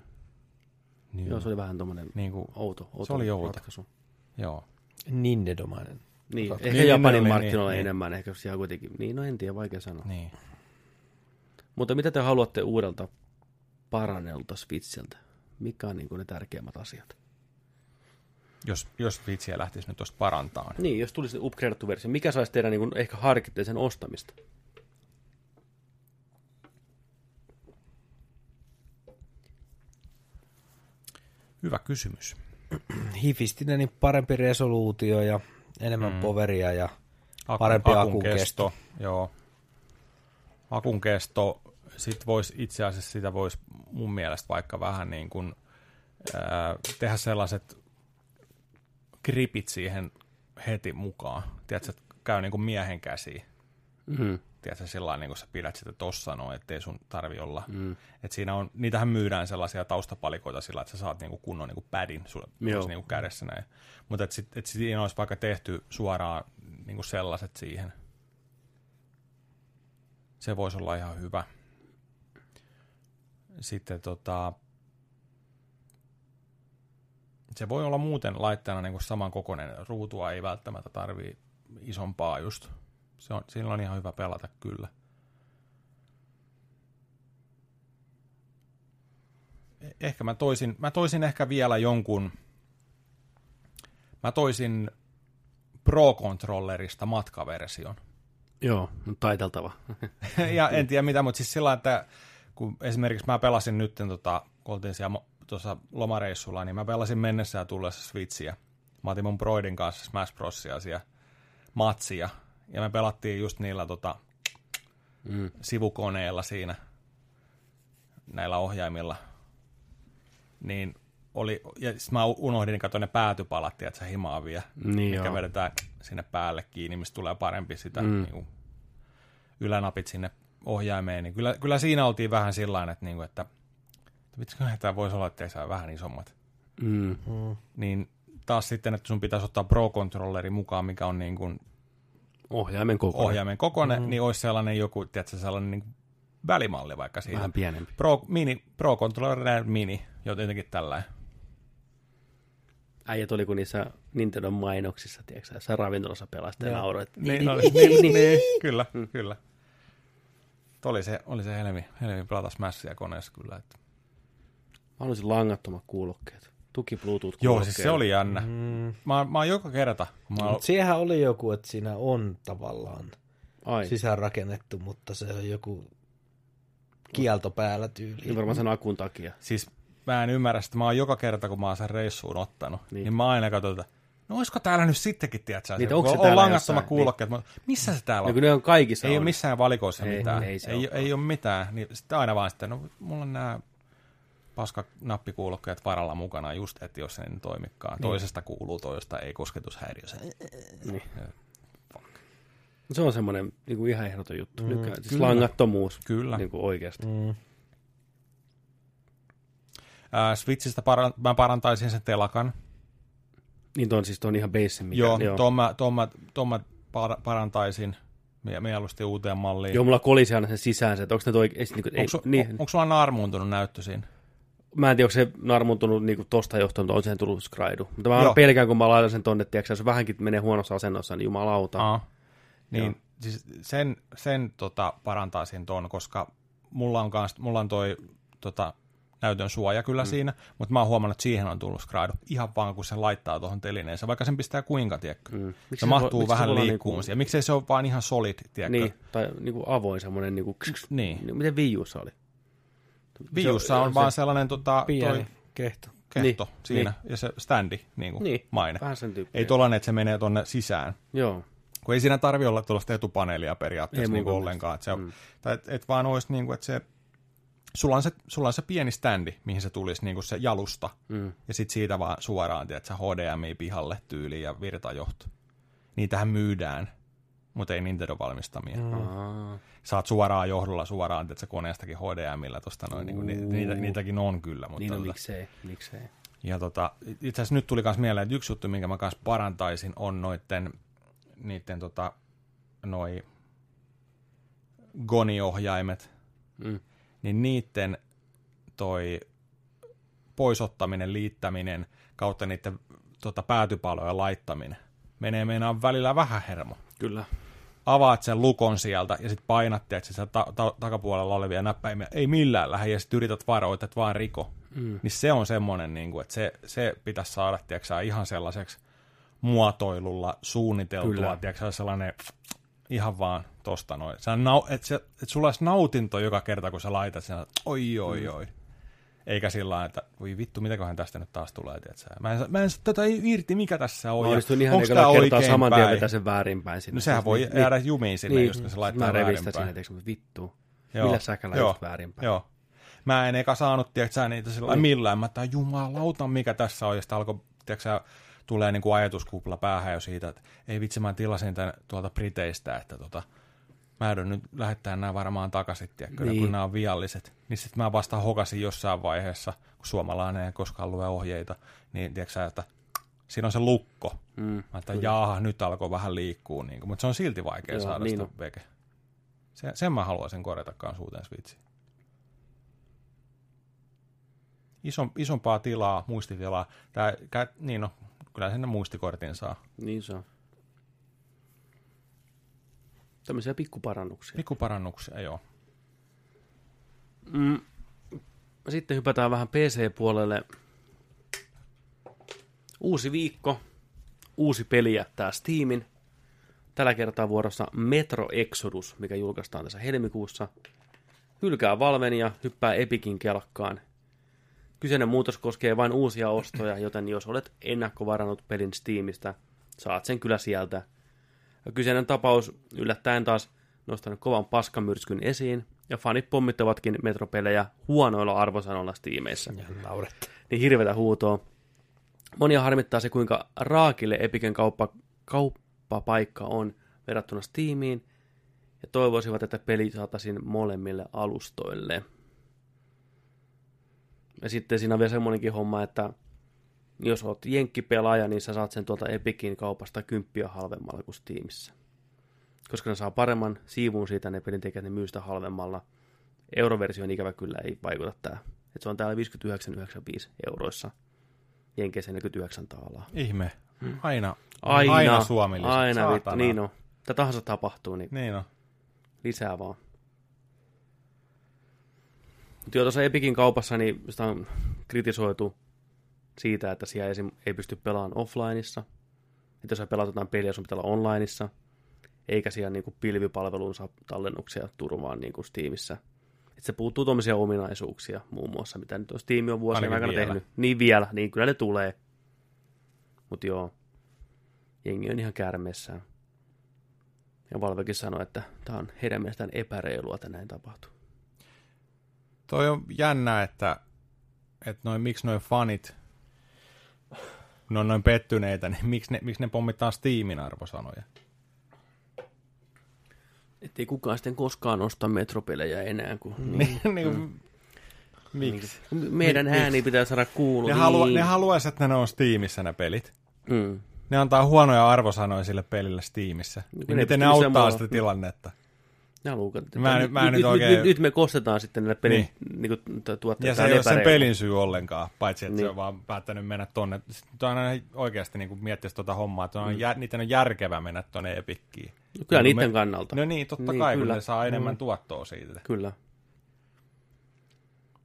Niin, Joo, se oli vähän tommonen niin kuin, outo, outo Se oli outo. ratkaisu. joo. Nintendomainen. Niin, ehkä Niin, Japanin niin, markkinoilla niin, niin. enemmän, ehkä siellä kuitenkin. Niin, no en tiedä, vaikea sanoa. Niin. Mutta mitä te haluatte uudelta parannelta Switcheltä? Mikä on niin ne tärkeimmät asiat? Jos, jos Switchiä lähtisi nyt tuosta parantaa. Niin, jos tulisi upgradeattu versio, mikä saisi teidän niin ehkä harkitteen sen ostamista? Hyvä kysymys. Hifistinen, niin parempi resoluutio ja enemmän mm. poveria ja Aku, Parempi akun akun kesto. Joo. Akun kesto, sit vois, itse asiassa sitä voisi mun mielestä vaikka vähän niin kuin, ää, tehdä sellaiset gripit siihen heti mukaan. Tiedätkö, että käy niin kuin miehen käsiin. Mm. Tiedätkö, sillä lailla, niin kuin sä pidät sitä tossa noin, ettei sun tarvi olla. Mm. Et siinä on, niitähän myydään sellaisia taustapalikoita sillä, että sä saat niinku kunnon niinku padin sulla Joo. olisi niinku kädessä näin. Mutta et, sit, et siinä olisi vaikka tehty suoraan niinku sellaiset siihen. Se voisi olla ihan hyvä. Sitten tota, se voi olla muuten laitteena niin kuin saman kokoinen. Ruutua ei välttämättä tarvii isompaa just. Se on, sillä on ihan hyvä pelata kyllä. ehkä mä toisin, mä toisin ehkä vielä jonkun, mä toisin Pro-controllerista matkaversion. Joo, taiteltava. ja en tiedä mitä, mutta siis sillä että kun esimerkiksi mä pelasin nyt, tota, kun oltiin siellä tuossa lomareissulla, niin mä pelasin mennessä ja tullessa Switchiä. Mä otin mun Broidin kanssa Smash Brosia siellä matsia, ja me pelattiin just niillä tota, Mm. sivukoneilla siinä, näillä ohjaimilla. Niin oli, ja sit mä unohdin katsoa ne päätypalat, että se himaa vie, Niin mikä joo. vedetään sinne päälle kiinni, mistä tulee parempi sitä Mm. mm. niin kuin, ylänapit sinne ohjaimeen, niin kyllä, kyllä siinä oltiin vähän sillä että, niin kuin, että, että mitsiköhän tämä voisi olla, että ei saa vähän isommat. Mm. Niin taas sitten, että sun pitäisi ottaa Pro-controlleri mukaan, mikä on niin kuin Ohjaimen koko. ohjaimen kokoinen, mm. niin olisi sellainen joku, tiedätkö, sellainen niin välimalli vaikka siinä. Vähän pienempi. Pro, mini, Pro Controller Mini, jotenkin tällainen. Äijät oli kuin niissä Nintendo mainoksissa, tiedätkö sä, ravintolassa pelasta ja nauroit. Niin, oli, niin, niin, niin, kyllä, mm. kyllä. Tuo Oli se, oli se helmi, helmi pelata Smashia koneessa kyllä. Että. Mä haluaisin langattomat kuulokkeet. Tuki bluetooth Joo, siis se oli jännä. Mm. Mä, mä oon joka kerta, kun mä oon, Mut Siihenhän oli joku, että siinä on tavallaan Ai, sisäänrakennettu, mutta se on joku kielto päällä tyyliin. niin varmaan sen akun takia. siis mä en ymmärrä sitä, mä oon joka kerta, kun mä oon sen reissuun ottanut, niin, Niin. niin mä aina katson, että no olisiko täällä nyt sittenkin, tiedätkö, Niin, se, onko se on langattomat jossain? kuulokkeet, mutta missä se täällä No on? kun ne on kaikissa Ei on. ole missään valikoissa Ei, mitään. ei ei, ei ole mitään. Niin sitten aina vaan sitten, no mulla on nämä paska nappikuulokkeet varalla mukana just, että jos se ei toimikaan. Niin. Toisesta kuuluu, toista ei kosketushäiriö. Se. Niin. Se on semmoinen niin kuin ihan ehdoton juttu. Mm, Nykyään, siis langattomuus. Kyllä. Niin kuin oikeasti. Mm. Ää, Switchistä paran, mä parantaisin sen telakan. Niin tuon siis tuon ihan base, mikä, Joo, joo. Ton, mä, ton, mä, ton mä par- parantaisin mie- mieluusti uuteen malliin. Joo, mulla kolisi aina sen sisään että onko ne toi, ei, niin ei, niin, on, onko sulla naarmuuntunut näyttö siinä? Mä en tiedä, onko se narmuntunut niin tosta johtuen, mutta on siihen tullut skraidu. Mutta mä Joo. pelkään, kun mä laitan sen tonne, tiedätkö, jos vähänkin menee huonossa asennossa, niin jumalauta. Aa. Niin Joo. siis sen, sen tota, parantaisin ton, koska mulla on, kans, mulla on toi tota, näytön suoja kyllä mm. siinä, mutta mä oon huomannut, että siihen on tullut skraidu ihan vaan, kun se laittaa tuohon telineeseen, vaikka sen pistää kuinka, tiedätkö. Mm. Miksi Se se mahtuu miksi se vähän liikkuun niinku- siellä. Miksei se ole vaan ihan solid, tiedätkö. Niin, tai niin kuin avoin semmoinen, niin kuin, Niin. niin. miten Viijussa oli? Viussa on se- vaan sellainen tota, Pieni toi kehto. kehto Niin, siinä, ja se standi, niin kuin Niin, maine. vähän sen. Ei tollanen, että se menee tonne sisään. Joo. Kun ei siinä tarvi olla tuollaista etupaneelia periaatteessa Ei niin mun ollenkaan. Että se, Mm. tai et, et vaan olisi niin kuin, että se, sulla on se, sulla on se pieni standi, mihin se tulisi niin kuin se jalusta, Mm. ja sitten siitä vaan suoraan, tiedät, sä HDMI pihalle tyyliin ja virtajohto. Niitähän myydään, mutta ei Nintendo valmistamia. Mm. Aa. Saat suoraan johdolla suoraan, että koneestakin HDMillä tosta noin, niin kuin, ni, niitä, niitäkin on kyllä. Mutta Niin, no tota, miksei, miksei. ja tota, itse asiassa nyt tuli myös mieleen, että yksi juttu, minkä mä kanssa parantaisin, on noitten, niitten tota, noi goniohjaimet, Mm. niin niitten toi poisottaminen, liittäminen kautta niiden tota, päätypalojen laittaminen menee meinaan välillä vähän hermo. Kyllä. Avaat sen lukon sieltä ja sitten painat, että se ta- ta- takapuolella olevia näppäimiä ei millään lähde ja sitten yrität varoita, että vaan riko. Mm. Niin se on semmoinen, niin kuin, että se, se pitäisi saada tiedätkö, ihan sellaiseksi muotoilulla suunniteltua, tiedätkö, sellainen ihan vaan tosta noin. Sä nau, että, se, että sulla olisi nautinto joka kerta, kun sä laitat sen, että oi, oi, Mm. Eikä sillä lailla, että voi vittu, mitäköhän tästä nyt taas tulee, tiedätkö? Mä en, mä en tätä irti, mikä tässä on. Mä onnistuin ihan onks ekalla tää kertaa saman tien vetää sen väärinpäin sinne. No sehän voi Siis jäädä jumiin sinne, niin, just kun se laittaa Mä revistän väärinpäin. sinne, tiedätkö, mutta vittu. Joo, Millä säkällä joo, just väärinpäin? Joo. Mä en eka saanut, tiedätkö sä, niitä sillä Niin. millään. Mä että jumalauta, mikä tässä on. Ja sitten alkoi, tiedätkö sä, tulee niinku ajatuskupla päähän jo siitä, että ei vitsi, mä tilasin tän tuolta Briteistä, että tota, mä joudun nyt lähettää nämä varmaan takaisin, tiedätkö, Niin. kun nämä on vialliset. Niin sitten mä vasta hokasin jossain vaiheessa, kun suomalainen ei koskaan lue ohjeita, niin tiedätkö että siinä on se lukko. Mm, Mä että jaaha, nyt alkoi vähän liikkuu, niin kuin, mutta se on silti vaikea Joo, saada niin sitä veke. Se, sen mä haluaisin korjata kans uuteen Switchiin. Ison, isompaa tilaa, muistitilaa. Tää, niin no, kyllä sinne muistikortin saa. niin on. Tämmöisiä pikkuparannuksia. Pikkuparannuksia, joo. Mm. sitten hypätään vähän PC-puolelle. Uusi viikko, uusi peli jättää Steamin. Tällä kertaa vuorossa Metro Exodus, mikä julkaistaan tässä helmikuussa. Hylkää Valven ja hyppää Epikin kelkkaan. Kyseinen muutos koskee vain uusia ostoja, joten jos olet ennakkovarannut pelin Steamista, saat sen kyllä sieltä. Ja kyseinen tapaus yllättäen taas nostanut kovan paskamyrskyn esiin, ja fanit pommittavatkin metropelejä huonoilla arvosanoilla Steameissä. Ja. Niin hirvetä huutoa. Monia harmittaa se, kuinka raakille Epiken kauppa, kauppapaikka on verrattuna Steamiin, ja toivoisivat, että peli saataisiin molemmille alustoille. Ja sitten siinä on vielä semmoinenkin homma, että jos oot jenkkipelaaja, niin sä saat sen tuolta Epicin kaupasta kymppiä halvemmalla kuin Steamissa. Koska ne saa paremman siivun siitä, ne pelintekijät ne myy sitä halvemmalla. Euroversion ikävä kyllä ei vaikuta tää. Et se on täällä 59,95 euroissa. Jenkeissä 49 taalaa. Ihme. Aina, Aina, aina suomi Aina, vittu, niin on. Tätä tahansa tapahtuu, niin Niin on. lisää vaan. Mutta joo, tuossa Epicin kaupassa niin sitä on kritisoitu siitä, että siellä esim. ei pysty pelaamaan offlineissa. Että jos sä pelaat jotain peliä, sun pitää olla onlineissa. Eikä siellä niinku pilvipalveluun saa tallennuksia turvaan niinku Steamissa. Että se puuttuu tuommoisia ominaisuuksia muun muassa, mitä nyt on Steam on vuosien Ainakin aikana vielä. tehnyt. Niin vielä, niin kyllä ne tulee. Mutta joo, jengi on ihan kärmeessään. Ja Valvekin sanoi, että tämä on heidän mielestään epäreilua, että näin tapahtuu. Toi on jännä, että, että noin, miksi noin fanit, ne on noin pettyneitä, niin miksi ne, miksi ne pommittaa Steamin arvosanoja? Että ei kukaan sitten koskaan osta metropelejä enää. Kun, Niin, niin, miksi? meidän ääni pitää saada kuulua. Ne, halua, ne haluaisi, että ne on Steamissa ne pelit. mm. Ne antaa huonoja arvosanoja sille pelille Steamissa. Niin ne miten ne auttaa semmoilla- sitä tilannetta? Ne haluaa, että Mä en- mä en nyt, nyt oikein- nyt, nyt, me kostetaan sitten näille pelin niin. Niin kuin, tuotteille. Ja se ei ole sen pelin syy ollenkaan, paitsi että niin. se on vaan päättänyt mennä tonne. Sitten on aina oikeasti niin miettisi tuota hommaa, että on, jär, niiden on järkevää mennä tonne Epikkiin. No Kyllä niiden me- kannalta. No niin, totta Niin, kai, kun kyllä. ne saa enemmän tuottoa siitä. Kyllä.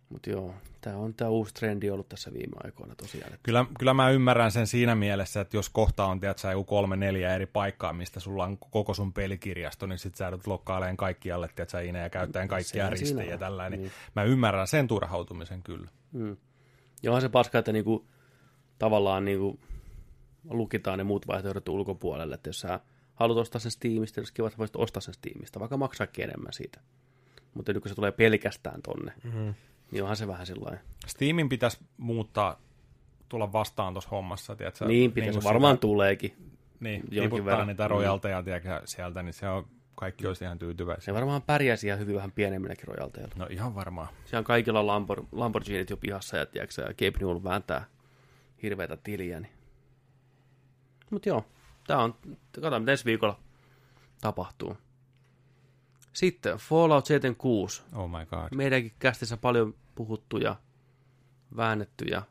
Mutta joo, tämä on tämä uusi trendi ollut tässä viime aikoina tosiaan. Että Kyllä, kyllä mä ymmärrän sen siinä mielessä, että jos kohta on tiedätkö, joku kolme neljä eri paikkaa, mistä sulla on koko sun pelikirjasto, niin sit sä joudut lokkailemaan kaikkialle, tiedätkö, inejä käyttäen kaikkia Sehän siinä ristejä ja tällainen. Niin. Niin. Mä ymmärrän sen turhautumisen kyllä. Mm. Ja onhan se paska, että niinku, tavallaan niinku, lukitaan ne muut vaihtoehdot ulkopuolelle, että jos sä haluat ostaa sen Steamista, olisi kiva, että voisit ostaa sen Steamista, vaikka maksaakin enemmän siitä. Mutta nyt kun se tulee pelkästään tonne, mm-hmm. Niin onhan se vähän sellainen. Steamin pitäisi muuttaa, tulla vastaan tuossa hommassa, tiedätkö? Niin pitäisi, kuin varmaan sitä- tuleekin. niin, jonkin verran. niitä Mm. rojalteja tiedätkö, sieltä, niin se on, kaikki olisi ihan tyytyväisiä. Se varmaan pärjäsi ihan hyvin vähän pienemmilläkin rojalteilla. No ihan varmaan. Siellä on kaikilla Lambor, Lamborghinit jo pihassa ja, tiedätkö, ja Cape Newell vääntää hirveätä tiliä. Niin. Mutta joo, tää on, katsotaan mitä ensi viikolla tapahtuu. Sitten Fallout 76. Oh my god. Meidänkin kästissä paljon puhuttu ja väännetty ja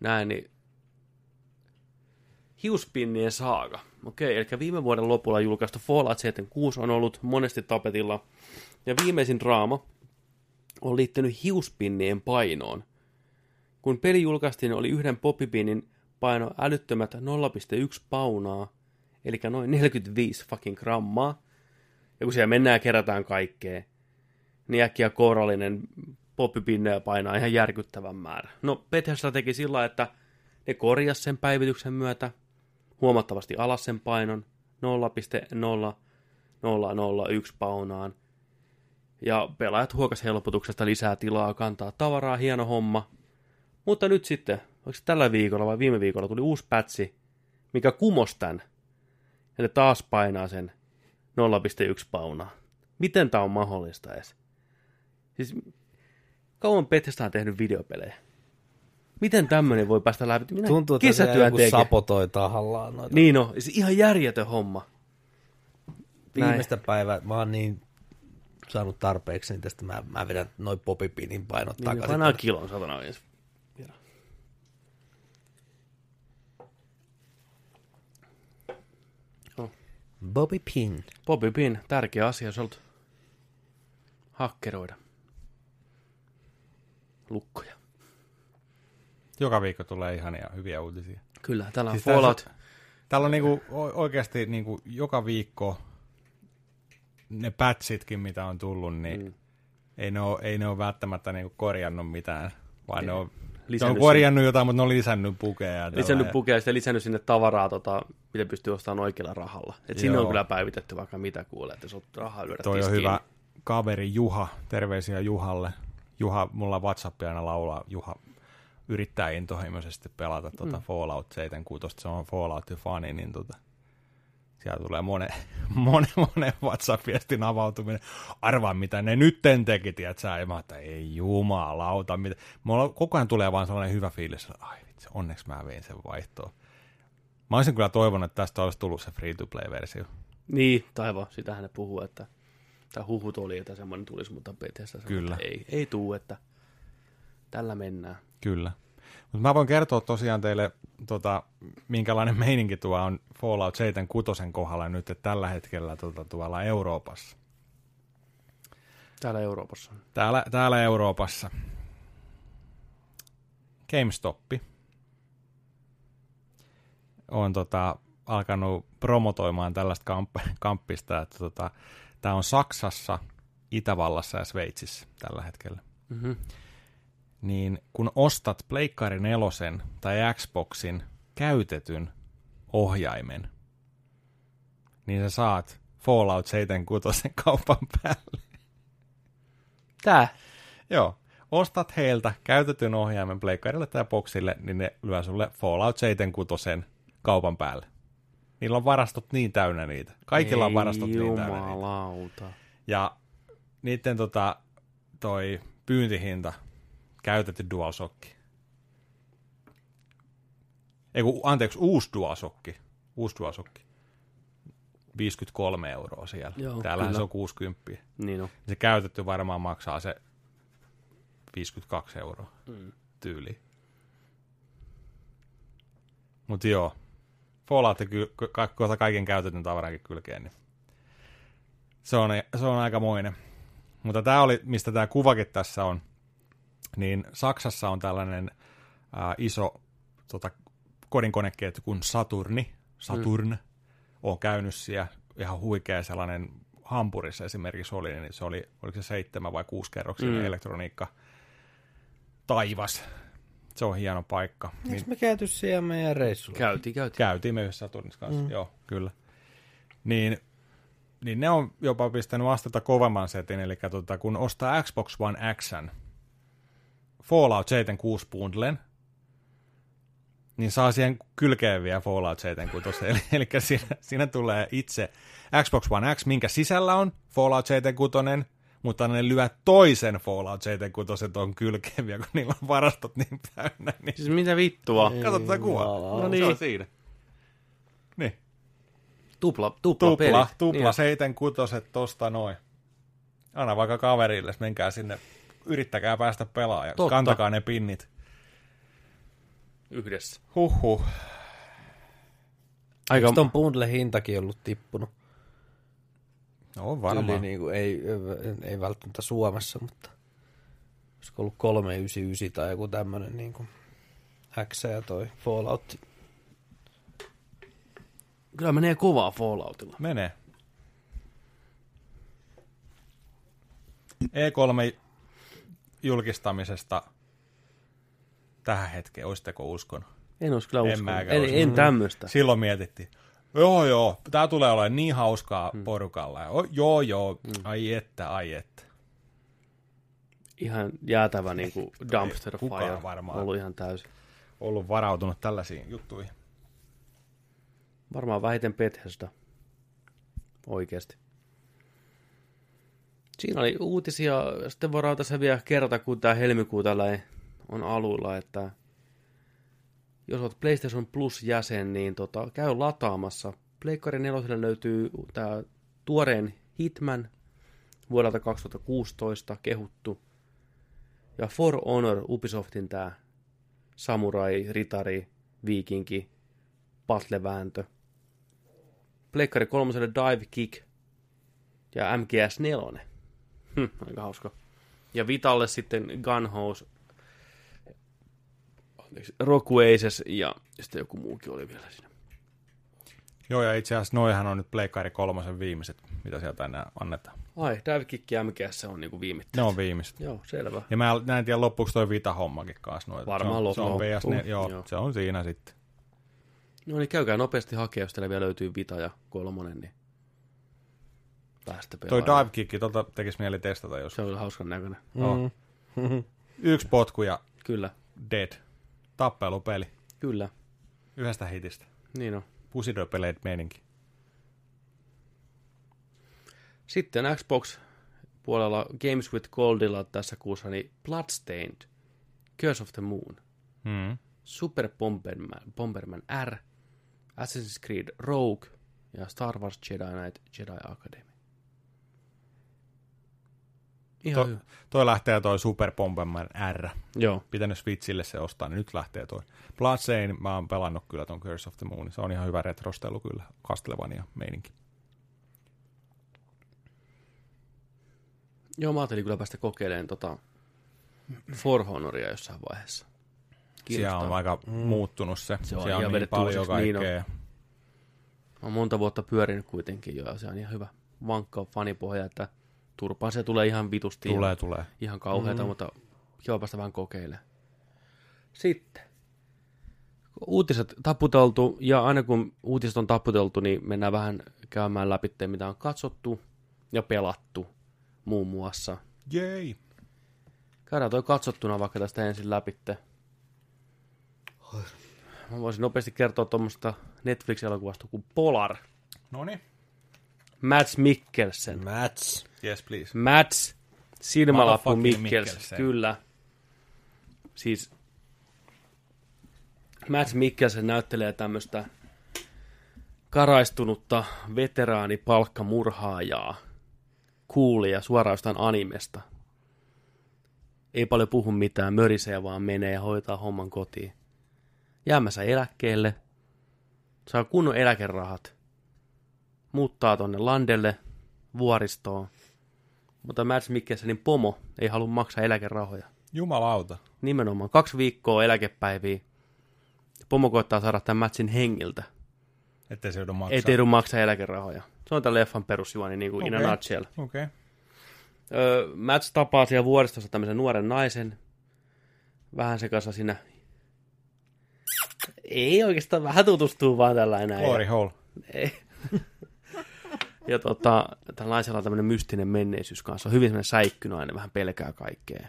näin, niin hiuspinnien saaga. Okei, eli viime vuoden lopulla julkaistu Fallout 76 on ollut monesti tapetilla, ja viimeisin draama on liittynyt hiuspinnien painoon. Kun peli julkaistiin, oli yhden poppipinnin paino älyttömät 0,1 paunaa, eli noin 45 fucking grammaa. Ja kun siellä mennään ja kerätään kaikkea, niin äkkiä kourallinen poppipinneja painaa ihan järkyttävän määrä. No, Bethesda teki sillä, että ne korjas sen päivityksen myötä huomattavasti alas sen painon 0,0001 paunaan. Ja pelaajat huokas helpotuksesta lisää tilaa kantaa tavaraa, hieno homma. Mutta nyt sitten, oliko se tällä viikolla vai viime viikolla tuli uusi pätsi, mikä kumos tämän. Ja ne taas painaa sen 0,1 paunaa. Miten tämä on mahdollista edes? Siis kauan Bethesda on tehnyt videopelejä. Miten tämmöinen voi päästä läpi? Minä Tuntuu, että se joku sapotoi tahallaan noita. Niin on, siis ihan järjetön homma. Viimeistä päivää mä oon niin saanut tarpeeksi, niin tästä mä, mä vedän noin popipinin painot Niin, takaisin. painaa kilon, satana. Bobby Pin. Bobby Pin, tärkeä asia, jos haluat hakkeroida. lukkoja. Joka viikko tulee ihania hyviä uutisia. Kyllä, täällä on Siis Fallout. tässä- Täällä on niinku oikeasti niinku joka viikko ne patchitkin, mitä on tullut, niin mm. ei, ne ole, ei ne ole välttämättä niinku korjannut mitään, vaan ne on, ne on korjannut jotain, mutta ne on lisännyt pukeja. ja Lisännyt tällainen. pukeja ja sitten lisännyt sinne tavaraa, tota, mitä pystyy ostamaan oikealla rahalla. Et sinne on kyllä päivitetty vaikka mitä kuulee, että olet rahaa lyödä Toi on hyvä kaveri Juha, terveisiä Juhalle. Juha, mulla WhatsApp aina laulaa, Juha yrittää intohimoisesti pelata tuota mm. Fallout 76, se on Fallout-fani, niin tota, sieltä tulee monen, monen, monen WhatsApp-viestin avautuminen. Arvaa, mitä ne nytten teki, tiedätkö? Ja mä että ei jumalauta, mitä. Mulla koko ajan tulee vaan sellainen hyvä fiilis, että ai vitsi, onneksi mä vein sen vaihtoon. Mä olisin kyllä toivonut, että tästä olisi tullut se free-to-play-versio. Niin, taiva, sitähän ne puhuu, että tai huhut oli, että semmoinen tulisi, mutta Bethesda sanoi, Kyllä. että ei, ei tuu, että tällä mennään. Kyllä. Mutta mä voin kertoa tosiaan teille, tota, minkälainen meininki tuo on Fallout 76 kohdalla nyt että tällä hetkellä tota, tuolla Euroopassa. Täällä Euroopassa. Täällä, täällä Euroopassa. GameStop on tota, alkanut promotoimaan tällaista kamp- kamppista, että tota, tämä on Saksassa, Itävallassa ja Sveitsissä tällä hetkellä. Mm-hmm. Niin kun ostat Pleikkari 4 tai Xboxin käytetyn ohjaimen, niin sä saat Fallout 76 kaupan päälle. Tää? Joo, ostat heiltä käytetyn ohjaimen Pleikkarille tai Boxille, niin ne lyö sulle Fallout 76 kaupan päälle. Niillä on varastot niin täynnä niitä. Kaikilla on varastot Ei niin täynnä niitä. Jumalauta. Ja niiden tota, toi pyyntihinta, käytetty DualShock. Ei kun, anteeksi, uusi DualShock. Uusi DualShock. 53 euroa siellä. Joo, Täällähän kyllä. se on 60. Niin on. Se käytetty varmaan maksaa se 52 euroa mm. tyyli. Mutta joo, Fallout ka- kohta kaiken käytetyn tavarankin kylkeen, niin se on, se on aikamoinen. Mutta tämä oli, mistä tämä kuvakin tässä on, niin Saksassa on tällainen ää, iso tota, kodinkoneketju kuin Saturni, Saturn, mm. on käynyt siellä, ihan huikea sellainen Hampurissa esimerkiksi oli, niin se oli, oliko se seitsemän vai kuusi kerroksinen Mm. elektroniikka taivas. Se on hieno paikka. Niin Eikö me käyty siellä meidän reissulla? Käytiin, käytiin. käytiin me yhdessä Saturnissa kanssa, mm. joo, kyllä. Niin, niin ne on jopa pistänyt astetta kovemman setin, eli tota, kun ostaa Xbox One X Fallout 76 bundlen, niin saa siihen kylkeen vielä Fallout 76. Eli, eli siinä, siinä tulee itse Xbox One X, minkä sisällä on Fallout 76, mutta ne lyö toisen Fallout 76 tuon kylkeen vielä, kun niillä on varastot niin täynnä. Niin Siis mitä vittua? Kato tätä kuvaa. No niin. Se on siinä. Niin. Tupla, tupla, Tupla, pelit. tupla Niin. seiten kutoset tosta noin. Anna vaikka kaverille, menkää sinne, yrittäkää päästä pelaajaksi. Totta. Kantakaa ne pinnit. Yhdessä. Huhhuh. Aika, Eikö ton bundle hintakin ollut tippunut? No on Varmaan. varmaan. Yli, niin kuin, ei, ei välttämättä Suomessa, mutta olisiko ollut 399 tai joku tämmönen niin kuin X ja toi Fallout. kyllä menee kovaa Falloutilla. Menee. E3 julkistamisesta tähän hetkeen, olisitteko uskonut? En olisi kyllä En uskonut. En, uskonut. en tämmöistä. Silloin mietittiin, joo joo, tää tulee olemaan niin hauskaa hmm. porukalla. O, joo joo, hmm. ai että, ai että. Ihan jäätävä niin kuin dumpster fire. varmaan. Ollut ihan täysin. Ollut varautunut tällaisiin juttuihin. Varmaan vähiten Bethesda. Oikeasti. Siinä oli uutisia, sitten voidaan tässä vielä kerrata, kun tämä helmikuu tällä on alulla, että jos olet PlayStation Plus-jäsen, niin tota, käy lataamassa. Pleikkari 4 löytyy tämä tuoreen Hitman vuodelta 2016 kehuttu. Ja For Honor Ubisoftin tämä samurai, ritari, viikinki, patlevääntö. Pleikkari kolmoselle Dive Kick ja MGS 4. Hm, aika hauska. Ja Vitalle sitten Gunhouse Rockwaises ja sitten joku muukin oli vielä siinä. Joo, ja itse asiassa noihan on nyt Pleikari kolmosen viimeiset, mitä sieltä enää annetaan. Ai, Dive Kick ja MGS on niinku viimeittä. Ne on viimeiset. Joo, selvä. Ja mä näin tiedä loppuksi toi Vita-hommakin kanssa. Noita. Varmaan se on, se on loppuu. VS, ne, joo, Joo. se on siinä sitten. No niin, käykää nopeasti hakea, jos teillä vielä löytyy Vita ja kolmonen, niin päästä Toi pelaamaan. dive kick, tota tekisi mieli testata, jos Se on hauskan näköinen. on. Yksi potku ja Kyllä, dead. Tappelupeli. kyllä. Yhdestä hitistä. Niin on. Pusidopeleet meininki. Sitten Xbox puolella Games with Goldilla tässä kuussa, niin Bloodstained, Curse of the Moon, Mm. Super Bomberman, Bomberman R, Assassin's Creed Rogue ja Star Wars Jedi Knight Jedi Academy. Ihan To, hyvä. toi lähtee toi Super Bomberman R. Joo, Pitänyt Switchille se ostaa, niin nyt lähtee toi. Bloodstained, mä oon pelannut kyllä ton Curse of the Moon. Se on ihan hyvä retrostelu kyllä. Castlevania meininki. Joo, mä ajattelin kyllä päästä kokeilemaan tota For Honoria jossain vaiheessa. Siellä Kiinnostaa. on aika mm. muuttunut se. Se on Siellä ihan on niin paljon niin kaikkea. Mä oon monta vuotta pyörinyt kuitenkin jo, ja se on ihan hyvä vankka fanipohja, että turpaa se tulee ihan vitusti. ja tulee, tulee. Ihan kauheata, mm. mutta kiva päästä vähän kokeilemaan. Sitten. Uutiset taputeltu, ja aina kun uutiset on taputeltu, niin mennään vähän käymään läpi, mitä on katsottu ja pelattu muun muassa. Jei. Käydään toi katsottuna vaikka tästä ensin läpitte. Mä voisin nopeasti kertoa tuommoista Netflix-elokuvasta kuin Polar. Noni. Mads Mikkelsen. Mats. Yes, please. Mads Silmälappu Motherfucking Mikkelsen. Kyllä. Siis Mads Mikkelsen näyttelee tämmöistä karaistunutta veteraanipalkkamurhaajaa. Kuulia suoraan animesta. Ei paljon puhu mitään, mörisee vaan menee ja hoitaa homman kotiin. Jäämässä eläkkeelle. Saa kunnon eläkerahat. Muuttaa tonne landelle, vuoristoon. Mutta Mads Mikkelsenin pomo ei halua maksaa eläkerahoja. Jumalauta. Nimenomaan kaksi viikkoa eläkepäiviä. Pomo koittaa saada tämän Matsin hengiltä. Ettei se joudu maksaa. Ei teidu maksaa eläkerahoja. Se on tämän leffan perusjuoni niin kuin okay. in a nutshell. Okay. Öö, Mats tapaa siellä vuoristossa tämmöisen nuoren naisen. Vähän se kanssa siinä... Ei oikeastaan vähän tutustuu vaan tällainen. Glory hole. Ei. ja tota, tällä naisella on tämmöinen mystinen menneisyys kanssa. On hyvin semmoinen säikkynainen, vähän pelkää kaikkea.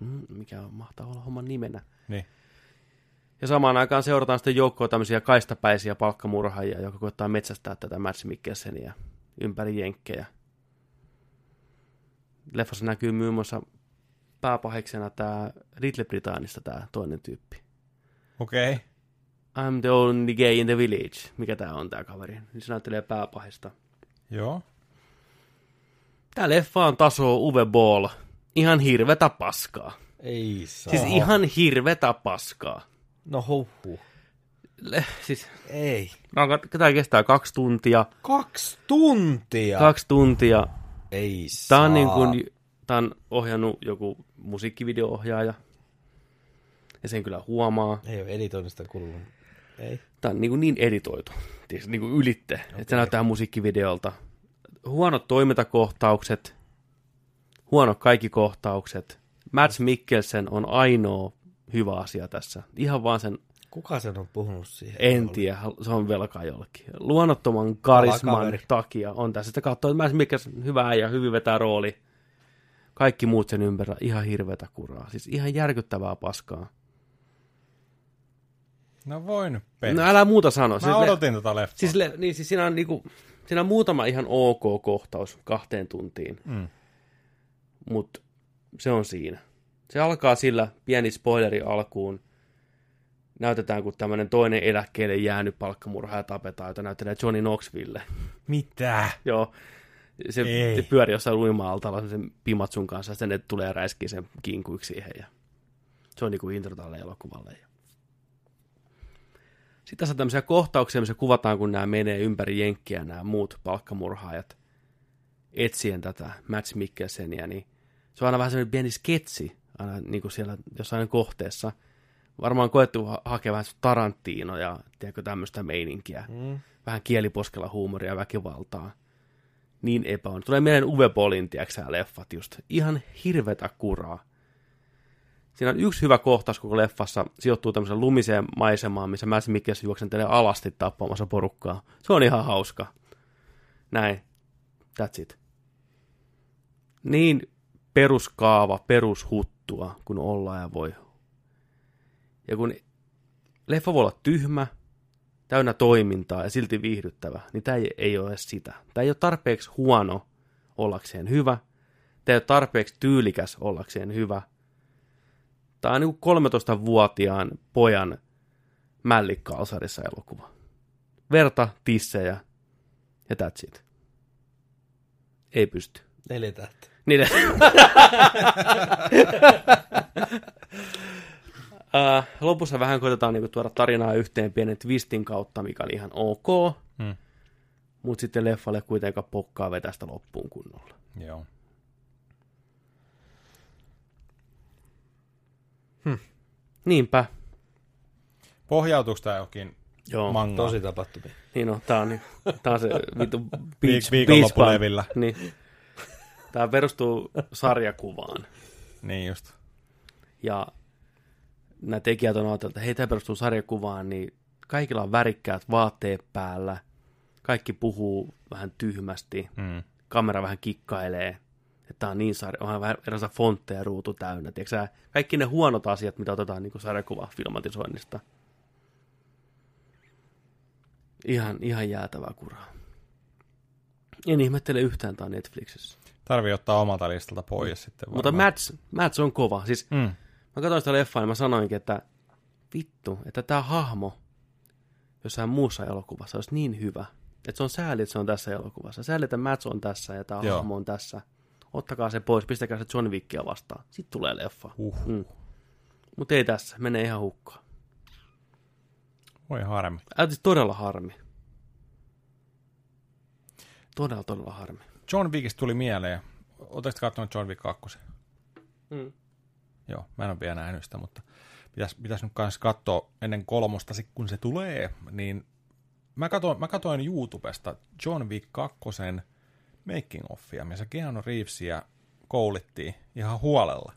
Hmm, mikä on, mahtaa olla homman nimenä. Niin. Ja samaan aikaan seurataan sitten joukkoa tämmöisiä kaistapäisiä palkkamurhaajia, joka koittaa metsästää tätä Mads Mikkelsenia ympäri jenkkejä. Leffassa näkyy muun muassa pääpahiksena tämä Little Britanista tämä toinen tyyppi. Okei. Okay. I'm the only gay in the village. Mikä tää on tää kaveri? Niin se näyttelee pääpahista. Joo. Tää leffa on taso Uwe Ball. Ihan hirvetä paskaa. Ei saa. Siis ihan hirvetä paskaa. No huhu. Le- siis, Ei. no, tää kestää kaksi tuntia. Kaksi tuntia. Kaksi tuntia. Ei Tää saa. on, niin kuin, tää on ohjannut joku musiikkivideoohjaaja. Ja sen kyllä huomaa. Ei ole editoinnista kulunut. Ei. Tää on niin, kuin niin editoitu. Siis niin kuin ylitte. Okay. Että se näyttää musiikkivideolta. Huonot toimintakohtaukset. Huonot kaikki kohtaukset. Mads Mikkelsen on ainoa hyvä asia tässä. Ihan vaan sen, Kuka sen on puhunut siihen? en tiedä, se on velkaa jollekin. Luonnottoman karisman takia on tässä. Sitä katsoo, että Mads Mikkelsen hyvä ja hyvin vetää rooli. Kaikki muut sen ympärillä ihan hirvetä kuraa. Siis ihan järkyttävää paskaa. No voi nyt. No älä muuta sano. Mä Siis le- odotin tota leffaa. Siis, le- niin, siis siinä, on niinku, siinä on muutama ihan ok kohtaus kahteen tuntiin, Mm. mutta se on siinä. Se alkaa sillä, pieni spoileri alkuun, näytetään, kun tämmöinen toinen eläkkeelle jäänyt palkkamurhaaja tapetaan, jota näyttelee Johnny Knoxville. Mitä? Joo, se Ei. pyörii jossain uima-altalla sen pimatsun kanssa, ja sitten ne tulee räiskiä sen kinkuiksi siihen, ja se on niinku intro tälle elokuvalle. Ja sitten tässä on tämmöisiä kohtauksia, missä kuvataan, kun nämä menee ympäri jenkkiä, nämä muut palkkamurhaajat, etsien tätä Mads Mikkelseniä, niin se on aina vähän semmoinen pieni sketsi, aina niin kuin siellä jossain kohteessa, Varmaan koettu ha- hakea vähän Tarantino ja tiedätkö, tämmöistä meininkiä. Mm. Vähän kieliposkella huumoria ja väkivaltaa. Niin epäon. Tulee mieleen Uwe Bollin, tiedätkö leffat just. Ihan hirvetä kuraa. Siinä on yksi hyvä kohtaus koko leffassa, sijoittuu tämmöiseen lumiseen maisemaan, missä Mads Mikkelsen juoksentelee alasti tappamassa porukkaa. Se on ihan hauska. Näin. That's it. Niin peruskaava, perushuttua, kun ollaan ja voi. Ja kun leffa voi olla tyhmä, täynnä toimintaa ja silti viihdyttävä, niin tämä ei, ei ole edes sitä. Tämä ei ole tarpeeksi huono ollakseen hyvä. Tämä ei ole tarpeeksi tyylikäs ollakseen hyvä. Tämä on niin kuin 13-vuotiaan pojan mällikkalsarissa elokuva. Verta, tissejä ja that's it. Ei pysty. Neljä tähteä. Niin. uh, lopussa vähän koitetaan niinku tuoda tarinaa yhteen pienen twistin kautta, mikä oli ihan ok. Hmm. Mutta sitten leffalle kuitenkaan pokkaa vetää sitä loppuun kunnolla. Joo. Niinpä. Pohjautuuko tämä jokin Joo. manga? Tosi tapahtumia. Niin on, tää on, niin, tää on se vittu Viik- beach, viikonloppulevillä. Niin. Tää perustuu sarjakuvaan. Niin just. Ja nämä tekijät on ajatellut, että hei, tämä perustuu sarjakuvaan, niin kaikilla on värikkäät vaatteet päällä. Kaikki puhuu vähän tyhmästi. Mm. Kamera vähän kikkailee. Että on niin sarja, onhan vähän erilaisia fontteja ruutu täynnä. Tiedätkö kaikki ne huonot asiat, mitä otetaan niin sarjakuva filmatisoinnista. Ihan, ihan jäätävää kuraa. En ihmettele yhtään, tämä Netflixissä. Tarvii ottaa omalta listalta pois sitten. Mutta varmaan. Mats, Mats on kova. Siis Mm. Mä katsoin sitä leffaa ja mä sanoinkin, että vittu, että tämä hahmo jossain muussa elokuvassa olisi niin hyvä, että se on sääli, että se on tässä elokuvassa. Sääli, että Mats on tässä ja tämä hahmo on tässä. Ottakaa se pois, pistäkää se John Wickia vastaan. Sitten tulee leffa. Uh. Mm. Mutta ei tässä, menee ihan hukkaan. Voi harmi. Äh, todella harmi. Todella, todella harmi. John Wickista tuli mieleen. Oletteko katsonut John Wick 2? Mm. Joo, mä en ole vielä nähnyt sitä, mutta pitäisi pitäis nyt kanssa katsoa ennen kolmosta, sit kun se tulee, niin mä katoin, mä katoin YouTubesta John Wick 2 making offia, missä Keanu Reevesia koulittiin ihan huolella.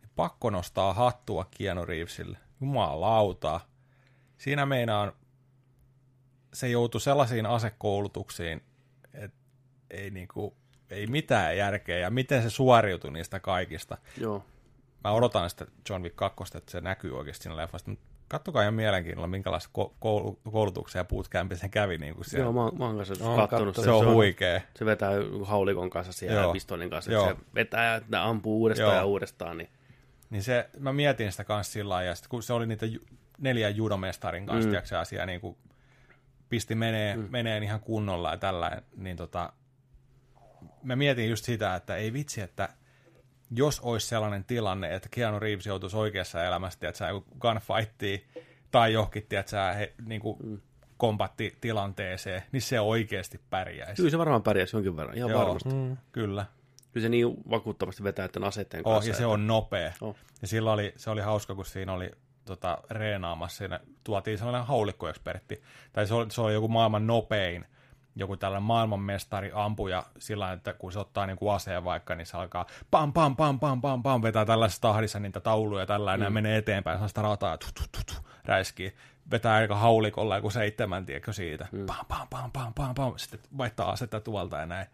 Niin pakko nostaa hattua Keanu Reevesille. Jumalautaa. Siinä meinaan se joutui sellaisiin asekoulutuksiin, että ei, niinku, ei mitään järkeä, ja miten se suoriutui niistä kaikista Joo. mä odotan sitä John Wick 2, että se näkyy oikeasti siinä leffassa. Mutta kattokaa ihan mielenkiinnolla, minkälaista ko- koulu- koulutuksia ja bootcampia se kävi. Niin kuin siellä. Joo, mä, mä oon kanssa Oon kattonut sen. se on huikea. Se vetää haulikon kanssa siellä Joo. ja pistolin kanssa. Joo. Se vetää ja ampuu uudestaan Joo. ja uudestaan. Niin. Niin se, mä mietin sitä kanssa sillä lailla, ja sit kun se oli niitä ju- neljän judomestarin kanssa, mm. tiiäksä, asia niin kuin pisti menee, mm. menee ihan kunnolla ja tällä, niin tota, mä mietin just sitä, että ei vitsi, että jos olisi sellainen tilanne, että Keanu Reeves joutuisi oikeassa elämässä, että sä gunfightiin tai johonkin, että sä he, niin kuin mm. kompatti tilanteeseen, niin se oikeasti pärjäisi. Kyllä se varmaan pärjäsi jonkin verran, ihan Joo. varmasti. Mm. Kyllä. Kyllä se niin vakuuttavasti vetää tämän asetteen Oh, kanssa. ja se on nopea. Oh. Ja sillä oli, se oli hauska, kun siinä oli tota, reenaamassa, siinä tuotiin sellainen haulikkoekspertti, tai se oli, se oli joku maailman nopein, joku tällainen maailmanmestari ampuja sillä että kun se ottaa niin kuin aseen vaikka, niin se alkaa pam, pam, pam, pam, pam, pam, vetää tällaisessa tahdissa niitä tauluja tällainen, mm. ja menee eteenpäin, sellaista rataa, tu, tu, tu, tu, räiskii, vetää aika haulikolla joku seitsemän, tiedätkö siitä, mm. pam, pam, pam, pam, pam, pam, sitten vaihtaa asetta tuolta ja näin.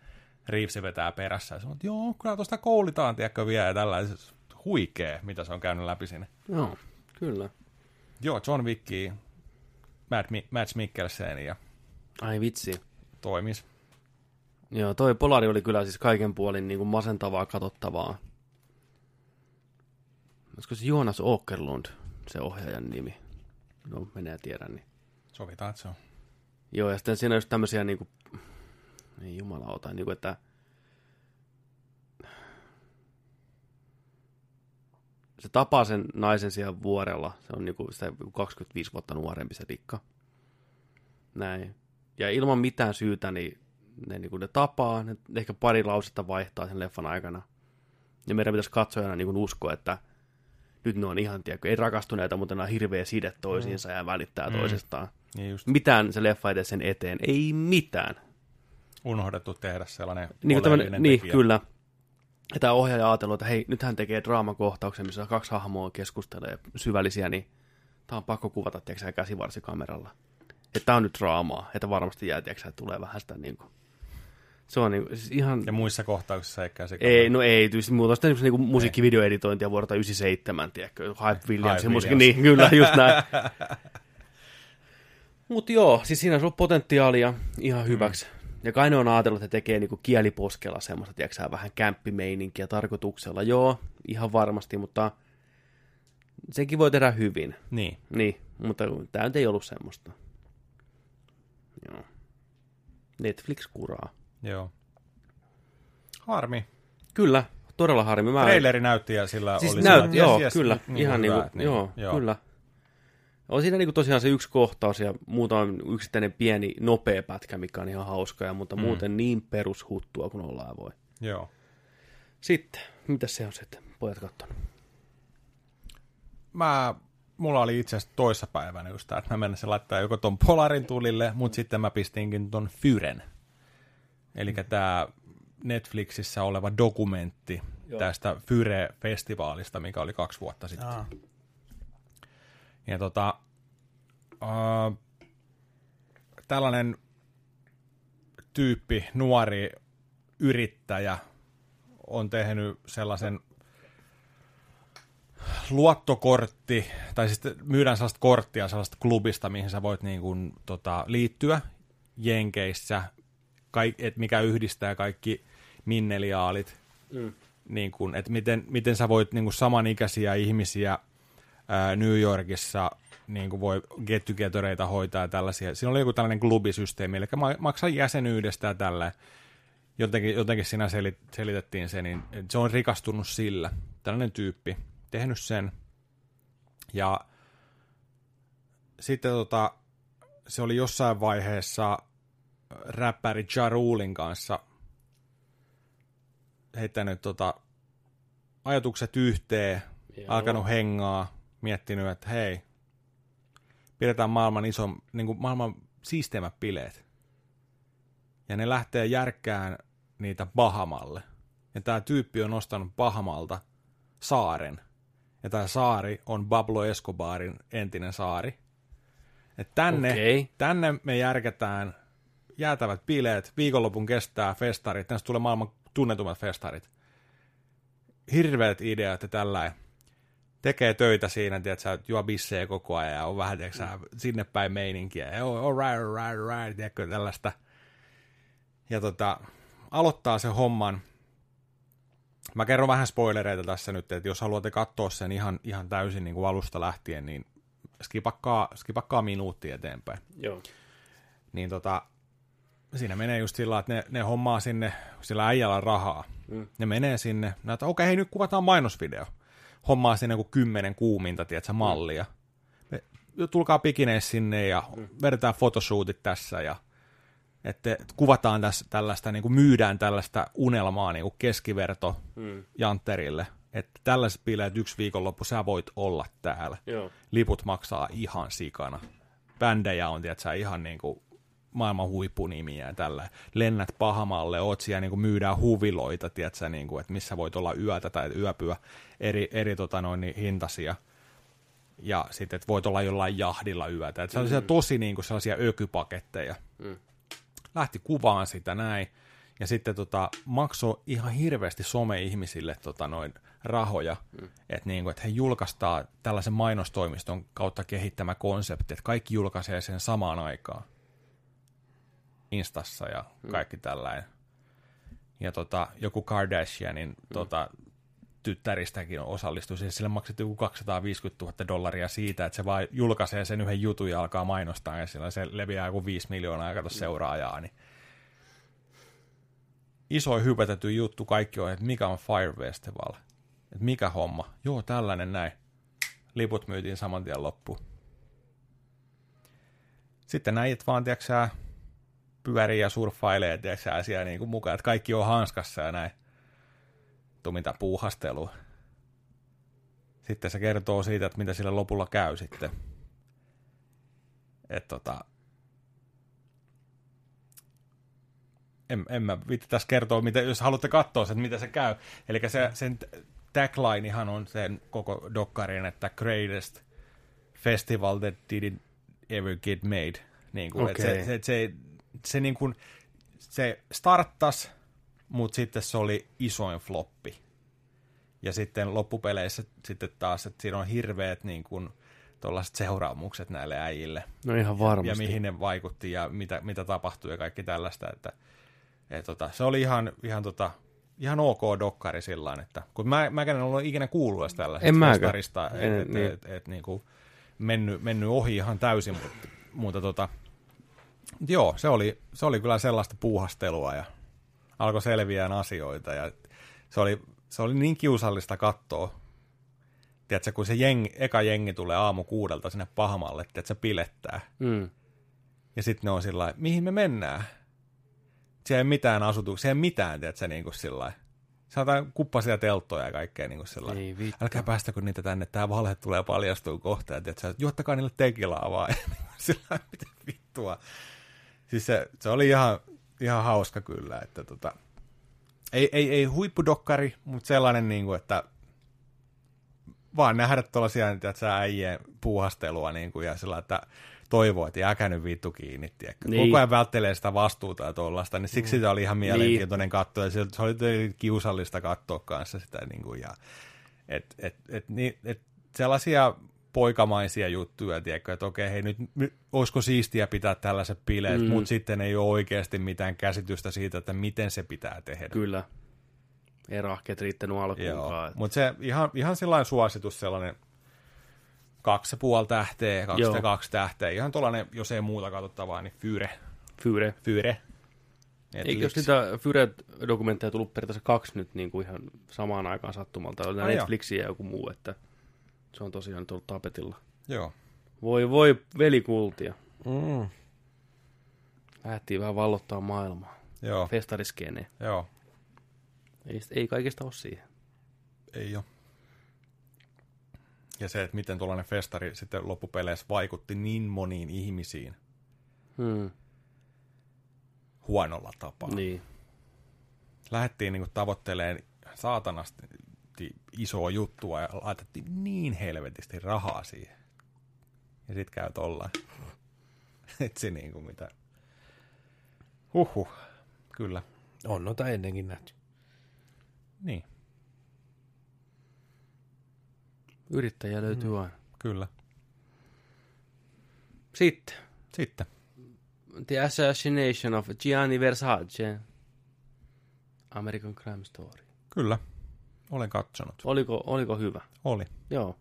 Reevesi vetää perässä ja sanoo, että joo, kyllä tuosta koulitaan, tiedätkö, vielä, ja tällainen huikee, mitä se on käynyt läpi sinne. Joo, kyllä. Joo, John Wicki, Matt, Mi- Matt Mikkelsen ja Ai vitsi. Toimis. Joo, toi Polari oli kyllä siis kaiken puolin niin kuin masentavaa, katsottavaa. Olisiko se Jonas Åkerlund, se ohjaajan nimi? No, menee tiedän. Niin. Sovitaan, että se on. Joo, ja sitten siinä on just tämmöisiä niin kuin, ei jumalauta, niin kuin, että se tapaa sen naisen siellä vuorella. Se on niinku sitä 25 vuotta nuorempi se likka. Näin. Ja ilman mitään syytä, niin ne, niinku, ne tapaa, ne ehkä pari lausetta vaihtaa sen leffan aikana. Ja meidän pitäisi katsojana niinku uskoa, että nyt ne on ihan, tiedätkö, ei rakastuneita, mutta ne on hirveä side toisiinsa ja välittää Mm. toisistaan. Niin just Mitään se leffa edes sen eteen, ei mitään. unohdettu tehdä sellainen Niin, kuin tämmönen, oleellinen niin kyllä. Ja tämä ohjaaja ajatellut, että hei, nyt hän tekee draamakohtauksen, missä kaksi hahmoa keskustelee syvällisiä, niin tämä on pakko kuvata, tiedätkö, käsivarsikameralla. Että tämä on nyt draamaa, että varmasti jää, tulee vähän sitä niin kuin, se on niin, siis ihan... Ja muissa kohtauksissa ei käsi. Ei, no ei, tietysti muuta sitä niin niinku musiikkivideoeditointia vuodelta 97, tiedätkö, Hype Williams, Hype musiikki, Williams. niin, kyllä, just näin. Mutta joo, siis siinä on ollut potentiaalia ihan hyväksi. Mm. Ja kai ne on ajatellut, että tekee niinku kieliposkella semmoista, tiedätkö vähän kämppimeininkiä tarkoituksella. Joo, ihan varmasti, mutta sekin voi tehdä hyvin. Niin. Niin, mutta tämä nyt ei ollut semmoista. Joo. Netflix kuraa. Joo. Harmi. Kyllä, todella harmi. Mä Traileri näytti ja sillä Siis oli näyt, sellainen, joo, yes, kyllä, niin ihan hyvä, niinku, että joo, joo. kyllä. On siinä niinku tosiaan se yksi kohtaus ja muutama yksittäinen pieni nopea pätkä, mikä on ihan hauska, ja, mutta mm. muuten niin perushuttua kuin ollaan voi. Joo. Sitten, mitä se on sitten, pojat kattonut? Mä, mulla oli itse asiassa toissapäivänä just tää, että mä menisin laittaa joko ton Polarin tulille, mutta sitten mä pistinkin ton Fyren. Eli tämä Netflixissä oleva dokumentti Joo. tästä Fyre-festivaalista, mikä oli kaksi vuotta sitten. Aa. Ja tota, äh, tällainen tyyppi, nuori yrittäjä, on tehnyt sellaisen luottokortti, tai sitten myydään sellaista korttia sellaista klubista, mihin sä voit niin kuin, tota, liittyä Jenkeissä, kaik, et mikä yhdistää kaikki minneliaalit, mm. niin kuin, että miten, miten sä voit niin kuin samanikäisiä ihmisiä ää, New Yorkissa niin kuin voi get hoitaa ja tällaisia. Siinä oli joku tällainen klubisysteemi, eli ma- maksaa jäsenyydestä ja tällä. Jotenkin, jotenkin siinä selit, selitettiin se, niin se on rikastunut sillä. Tällainen tyyppi, tehnyt sen. Ja sitten tota, se oli jossain vaiheessa räppäri Ja Rulein kanssa heittänyt tota, ajatukset yhteen, Joo. alkanut hengaa, miettinyt, että hei, pidetään maailman iso, niin kuin maailman siisteimmät bileet. Ja ne lähtee järkkään niitä Bahamalle. Ja tämä tyyppi on ostanut Bahamalta saaren. Ja tämä saari on Pablo Escobarin entinen saari. Et tänne, Okei. tänne me järkätään jäätävät bileet, viikonlopun kestää festarit, tästä tulee maailman tunnetummat festarit. Hirveät ideat ja tällä tekee töitä siinä, tiedätkö, juo bissejä koko ajan ja on vähän, tiedätkö, sinne päin meininkiä. Ja all right, all right, all right, tiedätkö, tällaista. Ja tota, aloittaa sen homman. Mä kerron vähän spoilereita tässä nyt, että jos haluatte katsoa sen ihan, ihan täysin niin kuin alusta lähtien, niin skipakkaa, skipakkaa minuutti eteenpäin. Joo. Niin tota, siinä menee just sillä, että ne, ne hommaa sinne, sillä äijällä rahaa. Mm. Ne menee sinne, näitä, okei, hei, nyt kuvataan mainosvideo. Hommaa sinne kuin kymmenen kuuminta, tiedätkö, mallia. Me, tulkaa pikineissä sinne ja mm. vedetään fotoshootit tässä ja että kuvataan tässä tällaista, niin kuin myydään tällaista unelmaa niin kuin keskiverto mm. jantterille. Että tällaiset bileet yksi viikonloppu sä voit olla täällä. Joo. Liput maksaa ihan sikana. Bändejä on, tiedätkö, ihan niin kuin maailman huippunimiä ja tällä. Lennät Pahamalle, oot siellä niin kuin myydään huviloita, tiedätkö, niin kuin, että missä voit olla yötä tai yöpyä eri, eri tota noin, niin hintaisia. Ja sitten, että voit olla jollain jahdilla yötä. Että sellaisia mm. tosi niin kuin sellaisia ökypaketteja. Mm. Lähti kuvaan sitä näin. Ja sitten tota, maksoi ihan hirveästi some-ihmisille tota, noin rahoja, mm. että niinku, et he julkaistaan tällaisen mainostoimiston kautta kehittämä konsepti, että kaikki julkaisee sen samaan aikaan. Instassa ja kaikki mm. tällainen. Ja tota, joku Kardashianin mm. tota, tyttäristäkin osallistui. Siis sille maksettiin joku 250 000 dollaria siitä, että se vaan julkaisee sen yhden jutun ja alkaa mainostaa, ja sillä se leviää joku 5 miljoonaa ja kato seuraajaa, niin iso hypätetty juttu kaikki on, että mikä on Fire Festival, että mikä homma, joo tällainen näin, liput myytiin saman tien loppuun. Sitten näit vaan, tiedätkö pyörii ja surffailee, tiedätkö siellä niin kuin mukaan, että kaikki on hanskassa ja näin. Tuu mitä puuhastelua. sitten se kertoo siitä, että mitä sille lopulla käy sitten. Että tota, en, en mä viitti tässä kertoa, mitä, jos haluatte katsoa sen, mitä se käy. Eli se, sen taglinehan on sen koko dokkarin, että greatest festival that didn't ever get made. Niin kuin, okay. se, se, se, se, niin kuin, se starttas, mutta sitten se oli isoin floppi. Ja sitten loppupeleissä sitten taas, että siinä on hirveät niin kuin, seuraamukset näille äijille. No ihan varmasti. Ja, ja mihin ne vaikutti ja mitä, mitä tapahtui ja kaikki tällaista. Että, et, tota, se oli ihan, ihan, tota, ihan ok dokkari sillä että kun mä, mä en ollut ikinä kuullut edes tällaisesta festarista, että et, niin. et, et, et, niin kuin mennyt, mennyt ohi ihan täysin, mutta, mutta tota, joo, se oli, se oli kyllä sellaista puuhastelua ja alkoi selviää asioita ja se oli, se oli niin kiusallista katsoa, tiedätkö, kun se jengi, eka jengi tulee aamu kuudelta sinne pahamalle, että se pilettää. Mm. Ja sitten ne on sillä mihin me mennään? Siellä ei mitään asutuksia, ei mitään, tiedätkö, niin kuin sillä Saatan kuppasia telttoja ja kaikkea niin kuin sillä Ei vittu. Älkää päästäkö niitä tänne, tämä valhe tulee paljastua kohta. Ja tiedätkö, juottakaa niille tekilaa vaan. sillä mitä vittua. Siis se, se oli ihan, ihan hauska kyllä, että tota, ei, ei, ei huippudokkari, mutta sellainen, niin kuin, että vaan nähdä tuollaisia, äijien puuhastelua niin kuin, ja sillä, että toivoo, että jääkä nyt vittu kiinni. Niin. Koko ajan välttelee sitä vastuuta ja tuollaista, niin siksi mm. se oli ihan mielenkiintoinen niin. katsoa, ja se oli kiusallista katsoa kanssa sitä, niin kuin, ja, et, et, et, niin, et sellaisia poikamaisia juttuja, tiedätkö, että okei, hei nyt, nyt olisiko siistiä pitää tällaiset bileet, mm. mutta sitten ei ole oikeasti mitään käsitystä siitä, että miten se pitää tehdä. Kyllä. Ei rahkeet riittänyt alkuunkaan. Mutta se ihan, ihan sellainen suositus, sellainen kaksi ja puoli tähteä, kaksi ja kaksi tähteä. Ihan tuollainen, jos ei muuta katsottavaa, niin Fyre. Fyre. Fyre. Eikö jos niitä Fyre-dokumentteja tullut periaatteessa kaksi nyt niin kuin ihan samaan aikaan sattumalta? Oli Netflixiä ja joku muu, että se on tosiaan nyt ollut tapetilla. Joo. Voi voi velikultia. Mm. Lähtiin vähän vallottaa maailmaa. Joo. Festariskeneen. Joo. Ei, ei kaikista ole siihen. Ei ole. Ja se, että miten tuollainen festari sitten loppupeleissä vaikutti niin moniin ihmisiin. Hmm. Huonolla tapaa. Niin. Lähdettiin niin tavoittelemaan saatanasti isoa juttua ja laitettiin niin helvetisti rahaa siihen. Ja sit käy tollaan. Et se niin kuin mitä. Huhhuh. Kyllä. On noita ennenkin nähty. Niin. Yrittäjä löytyy mm. aina. Kyllä. Sitten. Sitten. The Assassination of Gianni Versace. American Crime Story. Kyllä. Olen katsonut. Oliko, oliko hyvä? Oli. Joo.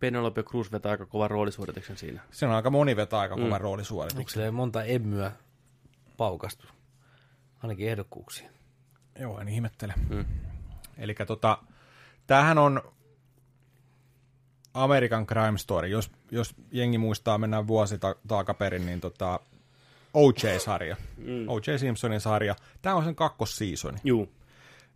Penelope Cruz vetää aika kovan roolisuorituksen siinä. Se on aika moni vetää aika kovan mm. roolisuorituksen. Onko monta emmyä paukastu? Ainakin ehdokkuuksia. Joo, en ihmettele. Mm. Eli tota, tämähän on American Crime Story. Jos, jos jengi muistaa, mennään vuosi ta- takaperin, niin tota, OJ-sarja. Mm. O.J. Simpsonin sarja. Tämä on sen kakkosseasoni. Juu.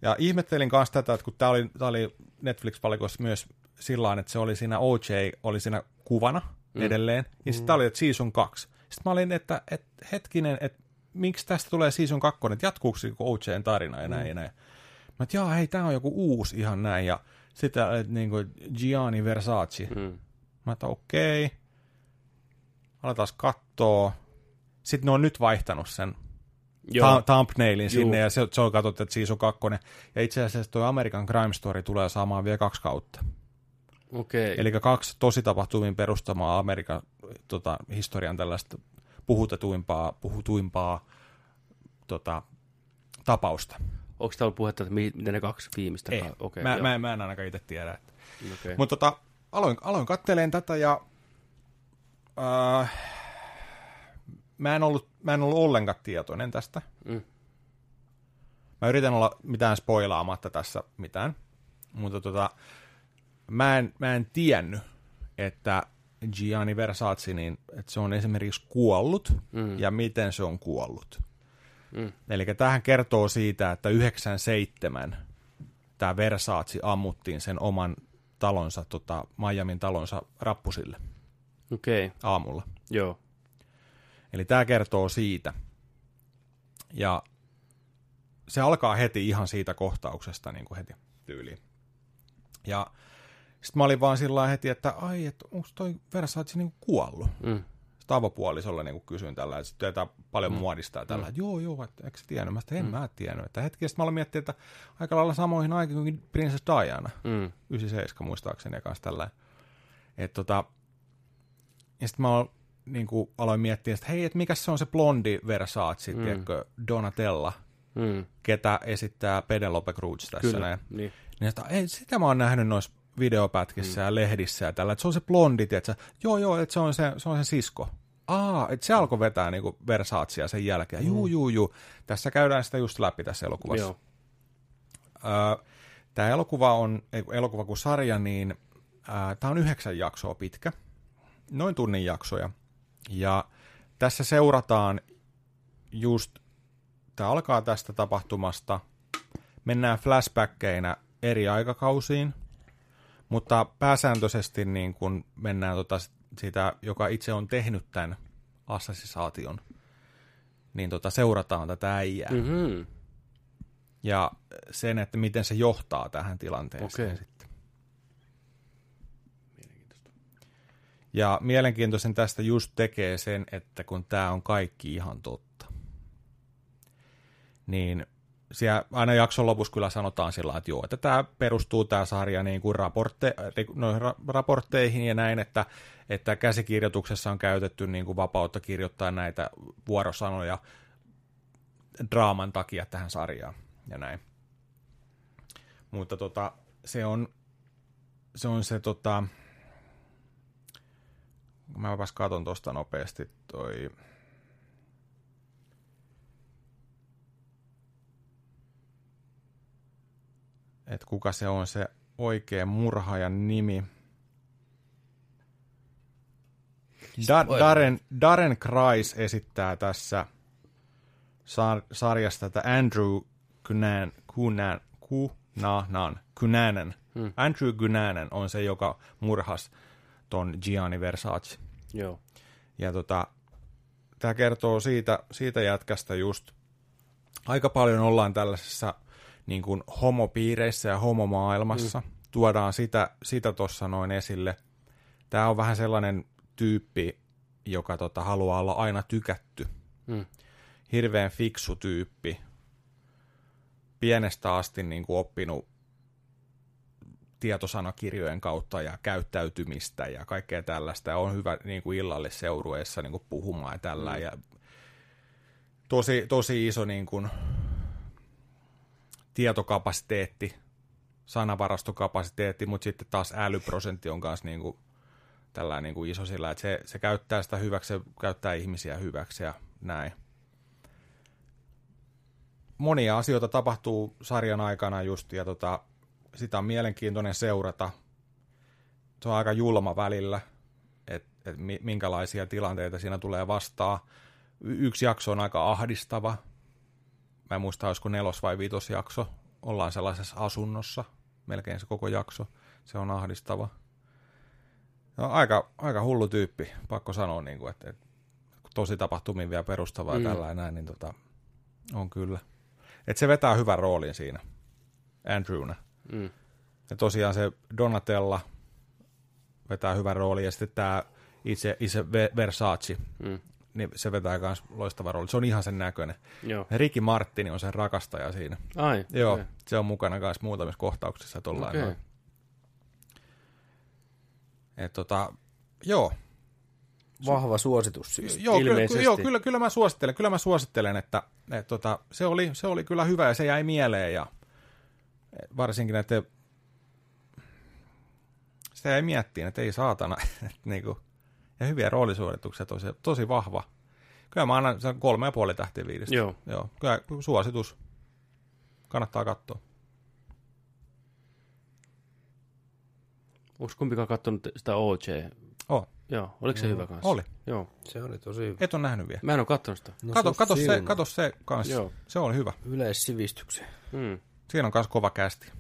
Ja ihmettelin kanssa tätä, että kun tämä oli, tää oli Netflix-valikossa myös sillä että se oli siinä OJ, oli siinä kuvana mm. edelleen, ja sitten mm. oli, että season 2. Sitten mä olin, että, että hetkinen, että miksi tästä tulee season 2, että jatkuuko se OJn tarina ja näin mm. ja näin. Mä että jaa, hei, tämä on joku uusi ihan näin, ja sitten että niin kuin Gianni Versace. Mm. Mä että okei, okay. aletaan katsoa. Sitten ne on nyt vaihtanut sen Joo. thumbnailin sinne, ja se, se on katsottu, että season kakkonen. Ja itse asiassa tuo American Crime Story tulee saamaan vielä kaksi kautta. Okei. Eli kaksi tosi tapahtumiin perustamaa Amerikan tota, historian tällaista puhutetuimpaa, puhutuimpaa tota, tapausta. Onko täällä puhetta, että miten ne kaksi viimeistä? Ei. Okay, mä, mä, mä en ainakaan itse tiedä. Että. Okay. Mutta tota, aloin, aloin katteleen tätä ja äh, mä, en ollut, mä en ollut ollenkaan tietoinen tästä. Mm. Mä yritän olla mitään spoilaamatta tässä mitään, mutta tota, mä, en, mä en tiennyt, että Gianni Versace, niin että se on esimerkiksi kuollut mm. ja miten se on kuollut. Mm. Eli tähän kertoo siitä, että 97 tämä Versace ammuttiin sen oman talonsa, tota, Miamin talonsa rappusille Okei, okay. aamulla. joo. Eli tämä kertoo siitä. Ja se alkaa heti ihan siitä kohtauksesta niin kuin heti tyyliin. Ja sitten mä olin vaan sillä heti, että ai, että onko toi Versace niin kuollut? Mm. Sitten avopuolisolle niin kysyin tällä, että sitten paljon mm. muodista ja tällä, mm. joo, joo, että eikö sä tiennyt? Mä että en mm. mä tiennyt. Että hetki sitten mä aloin miettiä, että aika lailla samoihin aikoihin kuin Princess Diana, Mm. 97 muistaakseni ja kanssa tällä. Että tota, ja sitten mä ol- niin kuin aloin miettiä, että hei, että mikä se on se blondi Versace, mm. tiedätkö, Donatella, Mm. ketä esittää Penelope Cruz tässä Kyllä, näin. niin. Niin että, ei, sitä mä oon nähnyt noissa videopätkissä mm. ja lehdissä ja tällä, että se on se blondi, tiedätkö? Joo, joo, että se on se, se, on se sisko. Aa, että se alkoi vetää niinku Versacea sen jälkeen. Mm. Juu, juu, juu. Tässä käydään sitä just läpi tässä elokuvassa. Joo. Öö, Tämä elokuva on, kun elokuva kuin sarja, niin tämä on yhdeksän jaksoa pitkä, noin tunnin jaksoja. Ja tässä seurataan just, tämä alkaa tästä tapahtumasta, mennään flashbackkeinä eri aikakausiin, mutta pääsääntöisesti niin kun mennään tota sitä, joka itse on tehnyt tämän assasisaation, niin tota seurataan tätä äijää Mm-hmm. ja sen, että miten se johtaa tähän tilanteeseen Okei. sitten. Ja mielenkiintoisen tästä just tekee sen, että kun tämä on kaikki ihan totta, niin siellä aina jakson lopussa kyllä sanotaan sillä että joo, että tämä perustuu tämä sarja niin kuin raportte, ra, raportteihin ja näin, että, että käsikirjoituksessa on käytetty niin kuin vapautta kirjoittaa näitä vuorosanoja draaman takia tähän sarjaan ja näin. Mutta tota, se on se, on se tota, mä vapas katon tosta nopeasti toi, että kuka se on se oikea murhaajan nimi. Da- Darren, Darren Kreis esittää tässä sar- sarjasta tätä Andrew Cunan, Cunan, Cunanan, Cunanan. Hmm. Andrew Cunanan on se, joka murhas ton Gianni Versace. Joo. Ja tota, tämä kertoo siitä, siitä jätkästä just, aika paljon ollaan tällaisessa niin kuin homopiireissä ja homomaailmassa. Mm. Tuodaan sitä sitä tuossa noin esille. Tämä on vähän sellainen tyyppi, joka tota, haluaa olla aina tykätty. Mm. Hirveän fiksu tyyppi. Pienestä asti niin kuin oppinut tietosanakirjojen kautta ja käyttäytymistä ja kaikkea tällaista. Ja on hyvä niin kuin illalliseurueessa niin kuin puhumaan ja tällä. Mm. Ja tosi, tosi iso niin kuin, tietokapasiteetti, sanavarastokapasiteetti, mutta sitten taas älyprosentti on myös niin kuin, tällainen niin kuin iso sillä, että se, se käyttää sitä hyväksi, se käyttää ihmisiä hyväksi ja näin. Monia asioita tapahtuu sarjan aikana just, ja tota, sitä on mielenkiintoinen seurata. Se on aika julma välillä, että et minkälaisia tilanteita siinä tulee vastaan. Yksi jakso on aika ahdistava. Mä en muista, olisiko nelos- vai vitosjakso. Ollaan sellaisessa asunnossa, melkein se koko jakso. Se on ahdistava. No, aika, aika hullu tyyppi, pakko sanoa, niin kuin, että, että tosi tapahtumiin vielä perustavaa mm. ja tällä näin, niin tota, on kyllä. Että se vetää hyvän roolin siinä, Andrewna. Mm. Ja tosiaan se Donatella vetää hyvän roolin, ja sitten tämä itse, itse Versace, Mm. niin se vetää myös loistavan roolin. Se on ihan sen näköinen. Joo. Ja Ricky Martin on sen rakastaja siinä. Ai. Joo, okei. se on mukana myös muutamissa kohtauksissa tuollain. Okei. Okay. Et tota, joo, Vahva suositus siis. joo, kyllä, ilmeisesti. joo kyllä, kyllä, mä suosittelen, kyllä mä suosittelen, että et, tota, se, oli, se oli kyllä hyvä ja se jäi mieleen ja varsinkin, että sitä jäi miettiin, että ei saatana, että niinku, ja hyviä roolisuorituksia, tosi, tosi vahva. Kyllä mä annan sen kolme ja puoli tähtiä viidestä. Joo. Joo, kyllä suositus. Kannattaa katsoa. Onko kumpikaan katsonut sitä OJ? Oh, Joo. Oliko se hyvä kanssa? oli. Joo. Se oli tosi hyvä. Et ole nähnyt vielä. Mä en ole katsonut sitä. No, kato, on kato, se, kato se kanssa. Joo. Se oli hyvä. Yleissivistykseen. Mm. Siinä on myös kova kästi.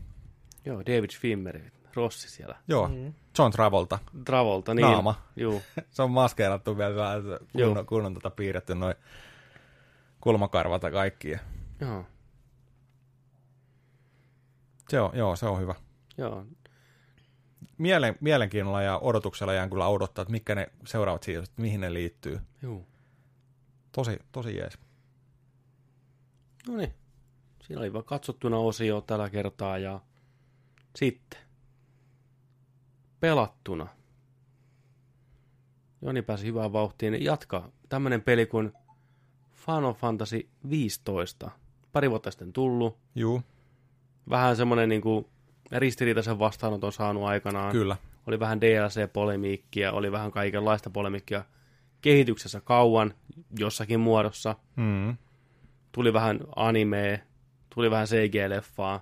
Joo, David Fimmeri. Crossi siellä. Joo, mm. John Travolta. Travolta, niin. Naama. Juu. Se on maskeerattu vielä Joo. kunnon, kunnon tota piirretty noin kulmakarvat ja kaikki. Joo. Se on, joo, se on hyvä. Joo. Mielen, mielenkiinnolla ja odotuksella jään kyllä odottaa, että mitkä ne seuraavat sijoitukset, mihin ne liittyy. Juu. Tosi, tosi jees. No niin. Siinä oli vaan katsottuna osio tällä kertaa ja sitten pelattuna. Joni pääsi hyvään vauhtiin. Jatka tämmönen peli kuin Final Fantasy 15. Pari vuotta sitten tullut. Juu, Vähän semmonen niinku ristiriitaisen vastaanoton saanut aikanaan. kyllä. Oli vähän DLC-polemiikkia, oli vähän kaikenlaista polemiikkia kehityksessä kauan jossakin muodossa. Mm. Tuli vähän animea, tuli vähän CG-leffaa.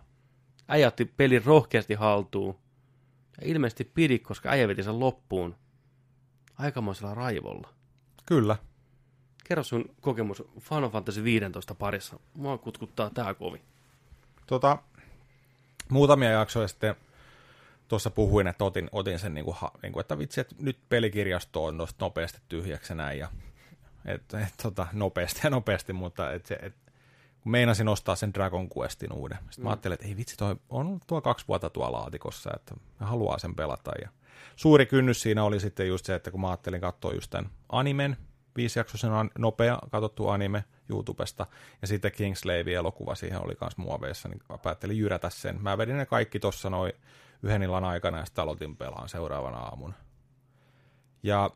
Äijä otti pelin rohkeasti haltuun. Ja ilmeisesti pidi, koska äijä veti sen loppuun. Aikamoisella raivolla. Kyllä. Kerro sun kokemus Final Fantasy 15 parissa. Mua kutkuttaa tää kovin. Tota, muutamia jaksoja sitten tuossa puhuin, että otin, otin sen, niin kuin, niin kuin, että vitsi, että nyt pelikirjasto on nopeasti tyhjäksi näin. Ja, et, et, tota, nopeasti ja nopeasti, mutta et se, et, kun meinasin ostaa sen Dragon Questin uuden. Sitten mm. mä ajattelin, että ei vitsi, toi on ollut tuo kaksi vuotta tuolla laatikossa, että mä haluan sen pelata. Ja suuri kynnys siinä oli sitten just se, että kun mä ajattelin katsoa just tämän animen, viisijaksoisen nopea katsottu anime YouTubesta, ja sitten Kingslave-elokuva siihen oli myös muoveissa, niin mä päättelin jyrätä sen. Mä vedin ne kaikki tuossa noin yhden illan aikana, ja sitten aloitin pelaan seuraavana aamuna. Ja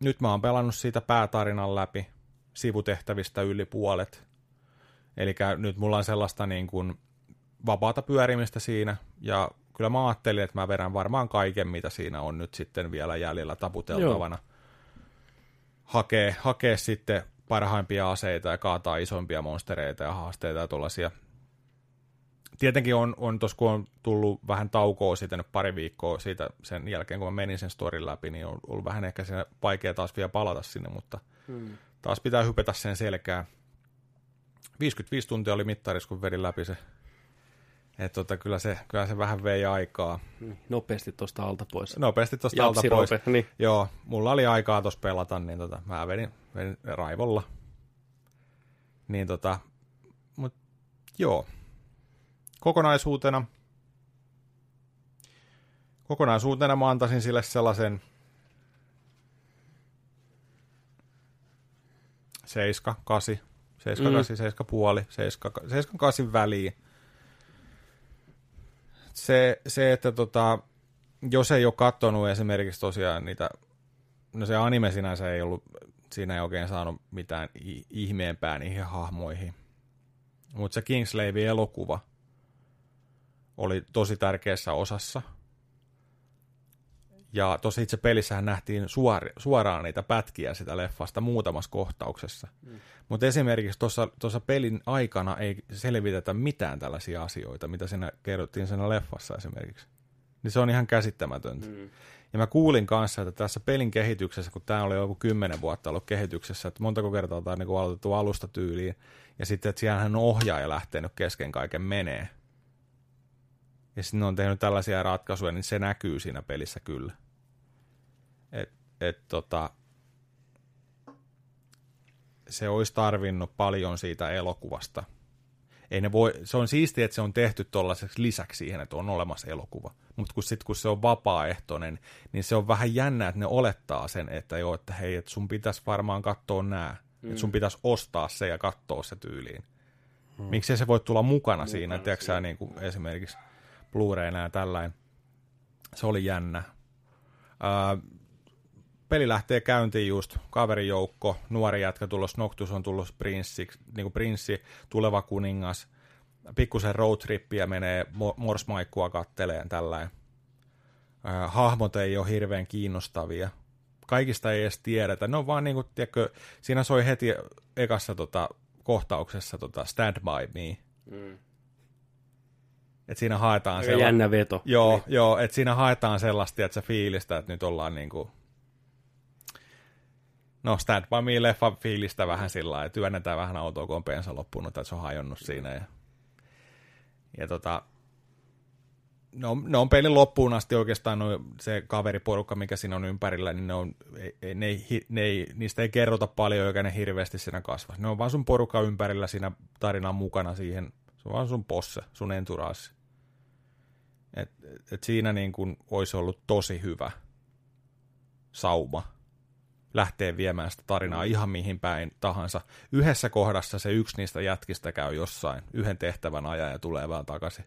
nyt mä oon pelannut siitä päätarinan läpi, sivutehtävistä yli puolet. Eli nyt mulla on sellaista niin kuin vapaata pyörimistä siinä, ja kyllä mä ajattelin, että mä vedän varmaan kaiken, mitä siinä on nyt sitten vielä jäljellä taputeltavana. Hakee, hakee sitten parhaimpia aseita ja kaataa isompia monstereita ja haasteita ja tuollaisia. Tietenkin on, on tuossa, kun on tullut vähän taukoa siitä nyt pari viikkoa siitä sen jälkeen, kun mä menin sen storin läpi, niin on ollut vähän ehkä siinä vaikea taas vielä palata sinne, mutta Hmm. taas pitää hypätä sen selkää. 55 tuntia oli mittarissa, kun vedin läpi se. Et tota, kyllä, se, kyllä se vähän vei aikaa. Niin, Nopeasti tosta alta pois. Nopeasti tuosta alta pois. Niin. Joo, mulla oli aikaa tuossa pelata, niin tota, mä vedin, vedin raivolla. Niin tota, mut joo. Kokonaisuutena, kokonaisuutena mä antaisin sille sellaisen 7, 8, 7, Mm. 8, 7 puoli, 7, 7, 8 väliin. Se, se että tota, jos ei ole katsonut esimerkiksi tosiaan niitä, no se anime sinänsä ei ollut, siinä ei oikein saanut mitään ihmeempää niihin hahmoihin. Mutta se Kingslave-elokuva oli tosi tärkeässä osassa. Ja tosi itse pelissähän nähtiin suori, suoraan niitä pätkiä sitä leffasta muutamassa kohtauksessa. Mm. Mutta esimerkiksi tuossa pelin aikana ei selvitetä mitään tällaisia asioita, mitä siinä kerrottiin siinä leffassa esimerkiksi. Niin se on ihan käsittämätöntä. Mm. Ja mä kuulin kanssa, että tässä pelin kehityksessä, kun tämä oli joku kymmenen vuotta ollut kehityksessä, että montako kertaa tämä on niin aloitettu alusta tyyliin, ja sitten, että siellähän on ohjaaja lähtenyt kesken kaiken menee. Ja sitten ne on tehnyt tällaisia ratkaisuja, niin se näkyy siinä pelissä kyllä. Et, et tota, se olisi tarvinnut paljon siitä elokuvasta. Ei ne voi, se on siistiä, että se on tehty tuollaiseksi lisäksi siihen, että on olemassa elokuva. Mutta kun, sit, kun se on vapaaehtoinen, niin se on vähän jännä, että ne olettaa sen, että joo, että hei, että sun pitäisi varmaan katsoa nämä. Mm. Että sun pitäisi ostaa se ja katsoa se tyyliin. Mm. Miksi se voi tulla mukana, mukana siinä, tiedätkö niin kuin esimerkiksi Blu-rayna ja tällainen. Se oli jännä. Ää, peli lähtee käyntiin just, kaverijoukko, nuori jätkä tulos, Noctus on tullut prinssi, niin kuin prinssi, tuleva kuningas, pikkusen roadtrippiä menee morsmaikkua katteleen tällainen. Äh, hahmot ei ole hirveän kiinnostavia. Kaikista ei edes tiedetä. Ne on vaan niinku, tiedätkö, siinä soi heti ekassa tota, kohtauksessa tota, Stand By Me. Mm. Et siinä haetaan Aika jännä veto. Joo, niin. joo että siinä haetaan sellaista, että se fiilistä, että nyt ollaan niinku, no Stand By Me leffa fiilistä vähän sillä lailla, että työnnetään vähän autoa, kun on pensa loppunut, että se on hajonnut siinä. Ja, ja tota, ne on, ne on pelin loppuun asti oikeastaan no, se kaveriporukka, mikä siinä on ympärillä, niin ne on, ei, ne ei, ne ei, niistä ei kerrota paljon, eikä ne hirveästi siinä kasva. Ne on vaan sun porukka ympärillä siinä tarinan mukana siihen, se on vaan sun posse, sun enturaassi. Et, et siinä niin kuin olisi ollut tosi hyvä sauma lähtee viemään sitä tarinaa ihan mihin päin tahansa. Yhdessä kohdassa se yksi niistä jätkistä käy jossain yhden tehtävän ajan ja tulee vaan takaisin.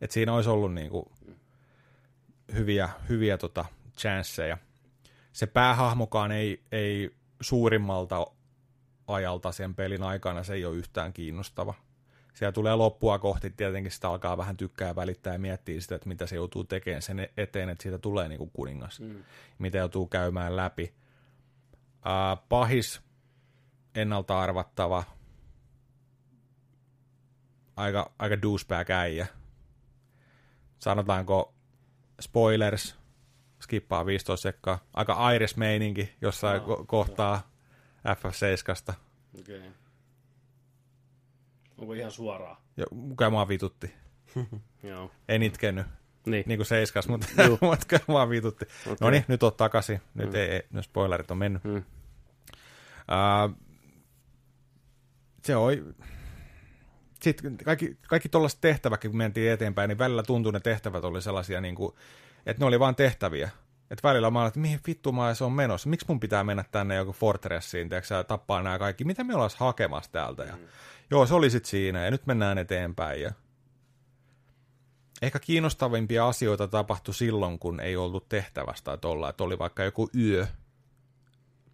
Et siinä olisi ollut niinku hyviä, hyviä tota chanceja. Se päähahmokaan ei, ei suurimmalta ajalta sen pelin aikana, se ei ole yhtään kiinnostava. Siellä tulee loppua kohti, tietenkin sitä alkaa vähän tykkää välittää ja miettiä sitä, että mitä se joutuu tekemään sen eteen, että siitä tulee niin kuin kuningas. Mm. Mitä joutuu käymään läpi. Uh, pahis, ennalta arvattava, aika, aika douchebag äijä. Sanotaanko spoilers, skippaa 15 sekkaa. Aika Iris-meininki jossain no, ko- kohtaa FF7. Okei. Okay. Onko ihan suoraa? Ja, kyllä mua vitutti. Joo. En itkenyt. Niin. Niin kuin seiskas, mutta, mutta kyllä mua vitutti. Okay. No niin, nyt on takaisin. Nyt mm. ei, ei, nyt spoilerit on mennyt. Mm. Uh, se on... Sitten kaikki, kaikki tuollaiset tehtäväkin, kun mentiin eteenpäin, niin välillä tuntui ne tehtävät oli sellaisia, niin kuin, että ne oli vain tehtäviä. Että välillä mä olin, että mihin vittu maa se on menossa? Miksi mun pitää mennä tänne joku Fortressiin, tiedätkö, tappaa nämä kaikki? Mitä me ollaan hakemassa täältä? Ja, mm. Joo, se oli sitten siinä, ja nyt mennään eteenpäin. Ja... Ehkä kiinnostavimpia asioita tapahtui silloin, kun ei ollut tehtävästä, että, olla, että oli vaikka joku yö,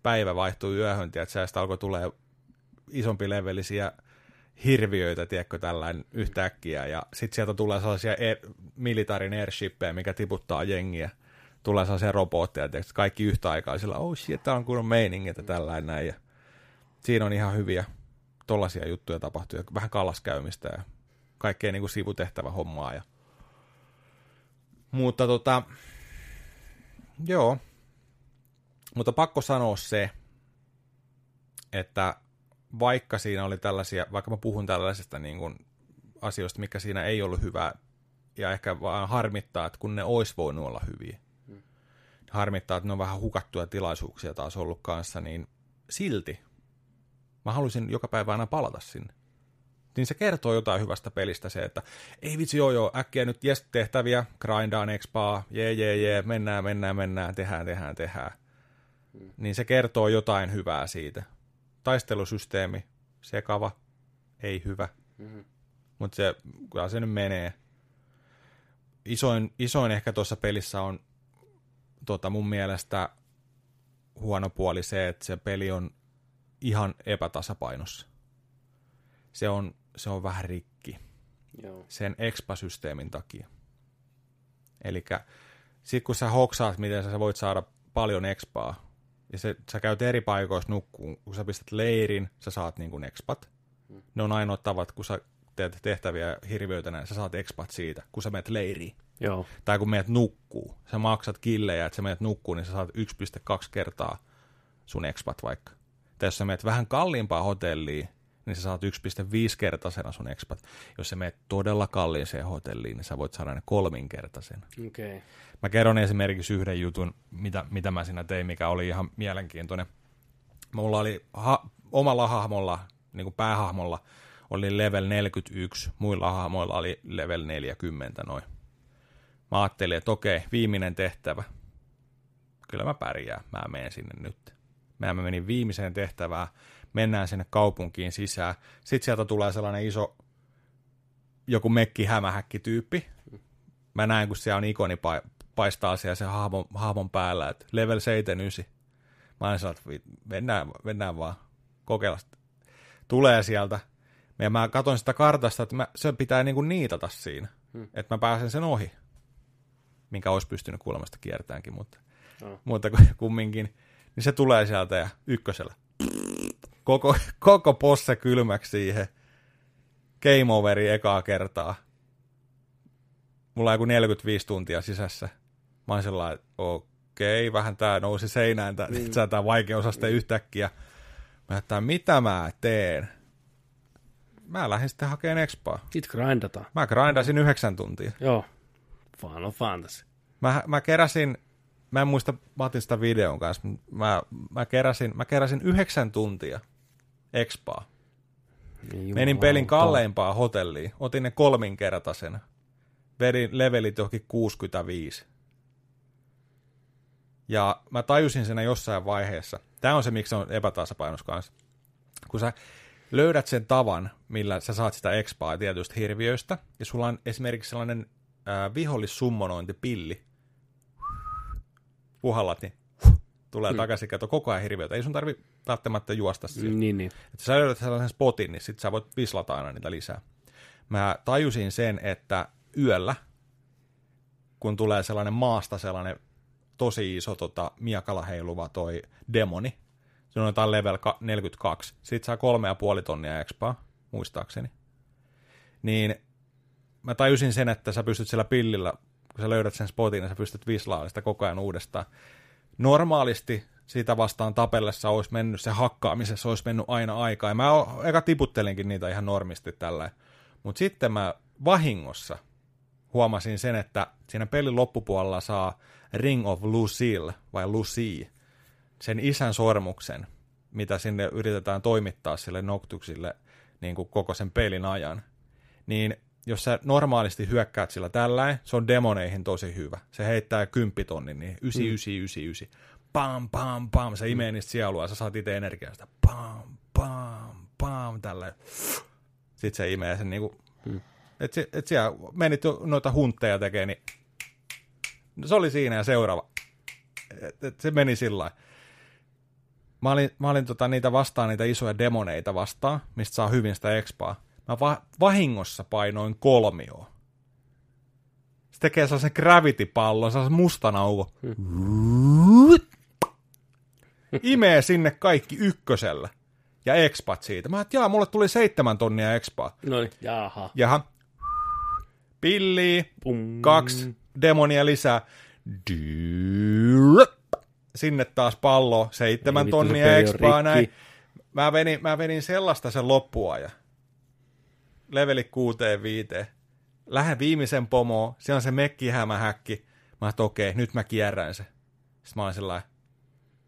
päivä vaihtui yöhön, tiedätkö, ja alkoi tulee isompi levelisiä hirviöitä, tiedätkö, tällainen yhtäkkiä, ja sitten sieltä tulee sellaisia air, militarin airshippeja, mikä tiputtaa jengiä, tulee sellaisia robotteja, tiedätkö, kaikki yhtä aikaa, sillä oh shit, on kunnon meiningi, että tällainen näin, ja siinä on ihan hyviä tollaisia juttuja tapahtuu, ja vähän kallaskäymistä ja kaikkea niin kuin sivutehtävä hommaa, ja mutta tota, joo, mutta pakko sanoa se, että vaikka siinä oli tällaisia, vaikka mä puhun tällaisista niin kuin asioista, mikä siinä ei ollut hyvää, ja ehkä vaan harmittaa, että kun ne olisi voinut olla hyviä. Hmm. Harmittaa, että ne on vähän hukattuja tilaisuuksia taas ollut kanssa, niin silti mä haluaisin joka päivä aina palata sinne. Niin se kertoo jotain hyvästä pelistä se, että ei vitsi joo joo, äkkiä nyt jes tehtäviä, grindaan expaa, jee jee jee, mennään, mennään, mennään, tehdään, tehdään, tehdään. Hmm. Niin se kertoo jotain hyvää siitä taistelusysteemi, sekava, ei hyvä. Mm-hmm. Mutta se, kyllä se nyt menee. Isoin, isoin ehkä tuossa pelissä on tota, mun mielestä huono puoli se, että se peli on ihan epätasapainossa. Se on, se on vähän rikki. Joo. Sen expa-systeemin takia. Eli sitten kun sä hoksaat, miten sä voit saada paljon expaa, ja se, sä käyt eri paikoissa nukkuun. Kun sä pistät leirin, sä saat niin kuin expat. Hmm. Ne on ainoat tavat, kun sä teet tehtäviä hirviöitä näin, sä saat expat siitä, kun sä meet leiriin. Joo. Tai kun meet nukkuu, sä maksat killejä, että sä meet nukkuu, niin sä saat 1,2 kertaa sun expat vaikka. Tai jos sä meet vähän kalliimpaa hotelliin, niin sä saat 1,5 kertaisena sun expat. Jos sä meet todella kalliiseen hotelliin, niin sä voit saada ne kolminkertaisena. Okay. Mä kerron esimerkiksi yhden jutun, mitä, mitä mä siinä tein, mikä oli ihan mielenkiintoinen. Mulla oli ha- omalla hahmolla, niin kuin päähahmolla, oli level 41, muilla hahmoilla oli level 40 noin. Mä ajattelin, että okei, viimeinen tehtävä. Kyllä mä pärjään, mä menen sinne nyt. Mä menin viimeiseen tehtävään, mennään sinne kaupunkiin sisään. Sitten sieltä tulee sellainen iso, joku mekki hämähäkki tyyppi. Mä näen, kun siellä on ikoni paistaa siellä se hahmon, hahmon päällä, että level 79. Mä olin että mennään, mennään vaan, kokeilla. Tulee sieltä. Ja mä katsoin sitä kartasta, että mä, se pitää niinku niitata siinä, hmm. että mä pääsen sen ohi. Minkä olisi pystynyt kuulemasta kiertäänkin, mutta, oh. mutta kumminkin. Niin se tulee sieltä ja ykkösellä. Koko, koko posse kylmäksi siihen. Game overi ekaa kertaa. Mulla on joku 45 tuntia sisässä Mä oon sellainen, että okei, vähän tää nousi seinään, tää, mm. tää vaikeusaste mm. yhtäkkiä. Mä että mitä mä teen? Mä lähdin sitten hakemaan expaa. Sitten grindataan. Mä grindasin yhdeksän tuntia. Joo. Final Fantasy. Mä, mä keräsin, mä en muista, mä otin sitä videon kanssa, mä, mä, keräsin, mä keräsin yhdeksän tuntia expaa. Menin pelin kalleimpaa hotelliin, otin ne kolminkertaisena. Vedin levelit johonkin 65. Ja mä tajusin siinä jossain vaiheessa, tämä on se, miksi se on epätasapainos kanssa, kun sä löydät sen tavan, millä sä saat sitä expaa tietystä hirviöistä, ja sulla on esimerkiksi sellainen äh, vihollissummonointipilli, puhallat, niin tulee mm. takaisin, kato koko ajan hirviötä. Ei sun tarvi välttämättä juosta siihen. Niin, niin. Että sä löydät sellaisen spotin, niin sit sä voit vislata aina niitä lisää. Mä tajusin sen, että yöllä, kun tulee sellainen maasta sellainen tosi iso tota, miakalla heiluva toi demoni, se on jotain level ka- 42, sit saa kolme ja puoli tonnia expaa, muistaakseni. Niin mä tajusin sen, että sä pystyt sillä pillillä, kun sä löydät sen spotin, niin sä pystyt vislaamaan sitä koko ajan uudestaan. Normaalisti siitä vastaan tapellessa olisi mennyt, se hakkaamisessa olisi mennyt aina aikaa. Ja mä eka tiputtelinkin niitä ihan normisti tällä. Mutta sitten mä vahingossa huomasin sen, että siinä pelin loppupuolella saa Ring of Lucille, vai Lucie, sen isän sormuksen, mitä sinne yritetään toimittaa sille Noctuksille niin kuin koko sen pelin ajan. Niin jos sä normaalisti hyökkäät sillä tällä, se on demoneihin tosi hyvä. Se heittää kymppitonnin, niin 9999. Pam, pam, pam. Se imee niistä sielua, sä saat itse energiasta. Pam, pam, pam, tällä. Sitten se imee sen niinku... Et, se- et siellä menit noita huntteja tekee, niin se oli siinä ja seuraava. Et, et se meni sillä. Mä olin, mä olin tota, niitä vastaan, niitä isoja demoneita vastaan, mistä saa hyvin sitä expaa. Mä va- vahingossa painoin kolmioon. Se tekee sellaisen gravity-pallon, sellaisen mustan aukon. Imee sinne kaikki ykkösellä. Ja expat siitä. Mä että jaa, mulle tuli seitsemän tonnia expaa. No niin, jaha. Jaha. Pilli, Pum. kaksi demonia lisää. Dyl. Sinne taas pallo, seitsemän Ei tonnia expaa näin. Mä venin, mä venin sellaista sen loppuajan. Leveli kuuteen viiteen. Lähden viimeisen pomoon, siellä on se mekkihämähäkki. Mä että okei, nyt mä kierrän se. Sitten mä olin sellainen,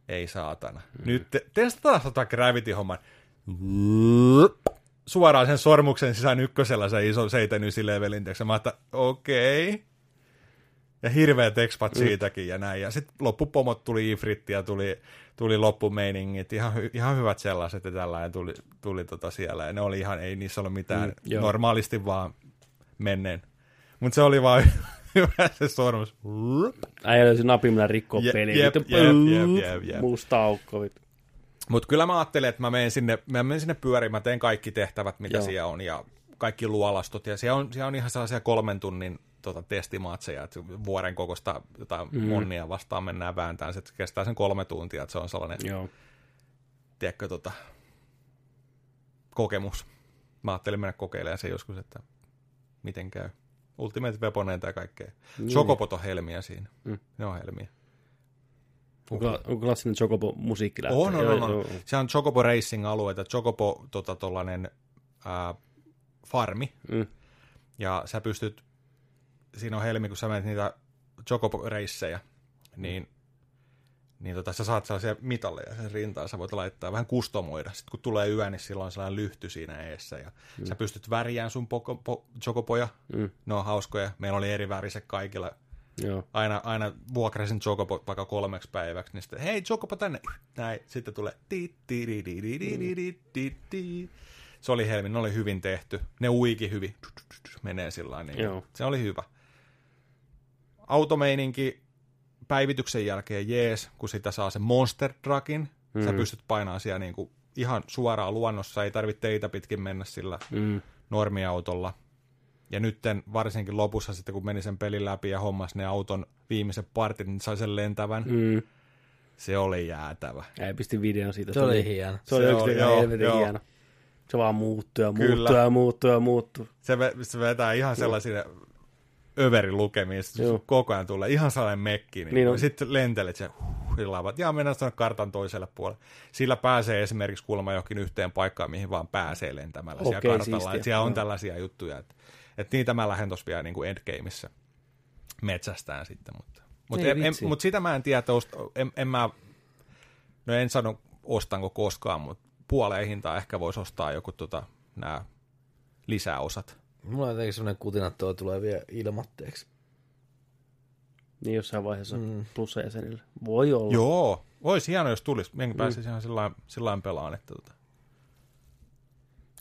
ei saatana. Mm. Nyt te- testataan tota Gravity-homman. Suoraan sen sormuksen sisään ykkösellä se iso 79 levelin. Mä että okei. Okay. Ja hirveät expat Mm. siitäkin ja näin. Ja sitten loppupomot tuli Ifritti ja tuli, tuli loppumeiningit. Ihan, hy- ihan hyvät sellaiset ja tällainen tuli, tuli tota siellä. Ja ne oli ihan, ei niissä ollut mitään. Mm, joo. normaalisti vaan menneen. Mutta se oli vaan hyvä se sormus. Äijä löysi napin, millä rikkoo Je- peli. jep, jep, jep, jep, jep. Musta aukko. Mutta kyllä mä ajattelin, että mä menen sinne, mä menen sinne pyöriin, mä teen kaikki tehtävät, mitä Joo. siellä on, ja kaikki luolastot, ja siellä on, siellä on ihan sellaisia kolmen tunnin tota, testimaatseja, että vuoren kokosta jotain mm. monnia vastaan mennään vääntään, se kestää sen kolme tuntia, että se on sellainen, Joo. tiedätkö, tota, kokemus. Mä ajattelin mennä kokeilemaan se joskus, että miten käy. Ultimate Weaponeita ja kaikkea. Niin. Chocopot on helmiä siinä. Mm. Ne on helmiä. Onko, onko klassinen Chocobo musiikki On, on, on, on. Joo, Se on Chocobo Racing-alueita, Chocobo tota, tollanen, ää, farmi, Mm. ja sä pystyt, siinä on helmi, kun sä menet niitä Chocobo-reissejä, niin, niin tota, sä saat sellaisia mitalleja sen rintaan, sä voit laittaa vähän kustomoida. Sitten kun tulee yö, niin silloin on sellainen lyhty siinä eessä ja mm. sä pystyt värjään sun poko, po, Chocoboja, mm. ne on hauskoja. Meillä oli eri väriset kaikilla. Joo. Aina, aina vuokrasin Chocobo vaikka kolmeksi päiväksi, niin sitten hei Chocobo tänne, näin, sitten tulee se oli helmi, ne oli hyvin tehty, ne uiki hyvin, menee sillä niin Joo. se oli hyvä. Automeininki päivityksen jälkeen jees, kun sitä saa sen Monster Truckin, mm. sä pystyt painamaan siellä niinku ihan suoraan luonnossa, ei tarvitse teitä pitkin mennä sillä Mm. normiautolla. Ja nytten varsinkin lopussa sitten, kun meni sen pelin läpi ja hommas ne auton viimeiset partit, niin sai sen lentävän. Mm. Se oli jäätävä. Äijä pisti videon siitä. Se oli hieno. Se oli Se oli, joo, helvetin joo. hieno. Se vaan muuttuu ja Kyllä. muuttuu ja muuttuu ja muuttuu. Se, ve, se vetää ihan sellaisia överin lukemiin, Joo. koko ajan tulee ihan sellainen mekki. Niin, Niin on. Sitten lentelet ja huh, laivat, ja mennään tuonne kartan toiselle puolelle. Sillä pääsee esimerkiksi kuulemma johonkin yhteen paikkaan, mihin vaan pääsee lentämällä siellä Okei, kartalla. siistiä. Et siellä on Joo. tällaisia juttuja, että, että niitä mä lähden tuossa vielä niin kuin endgameissa metsästään sitten. Mutta, mutta, mutta sitä mä en tiedä, että ost, en, en mä, no en sano ostanko koskaan, mutta puoleen hintaa ehkä voisi ostaa joku tota, nämä lisäosat. Mulla on jotenkin sellainen kutina, että toi tulee vielä ilmatteeksi. Niin jossain vaiheessa mm. plussajäsenille. Voi olla. Joo, olisi hienoa, jos tulisi. Jengi mm. pääsisi ihan sillä lailla pelaan, että tota.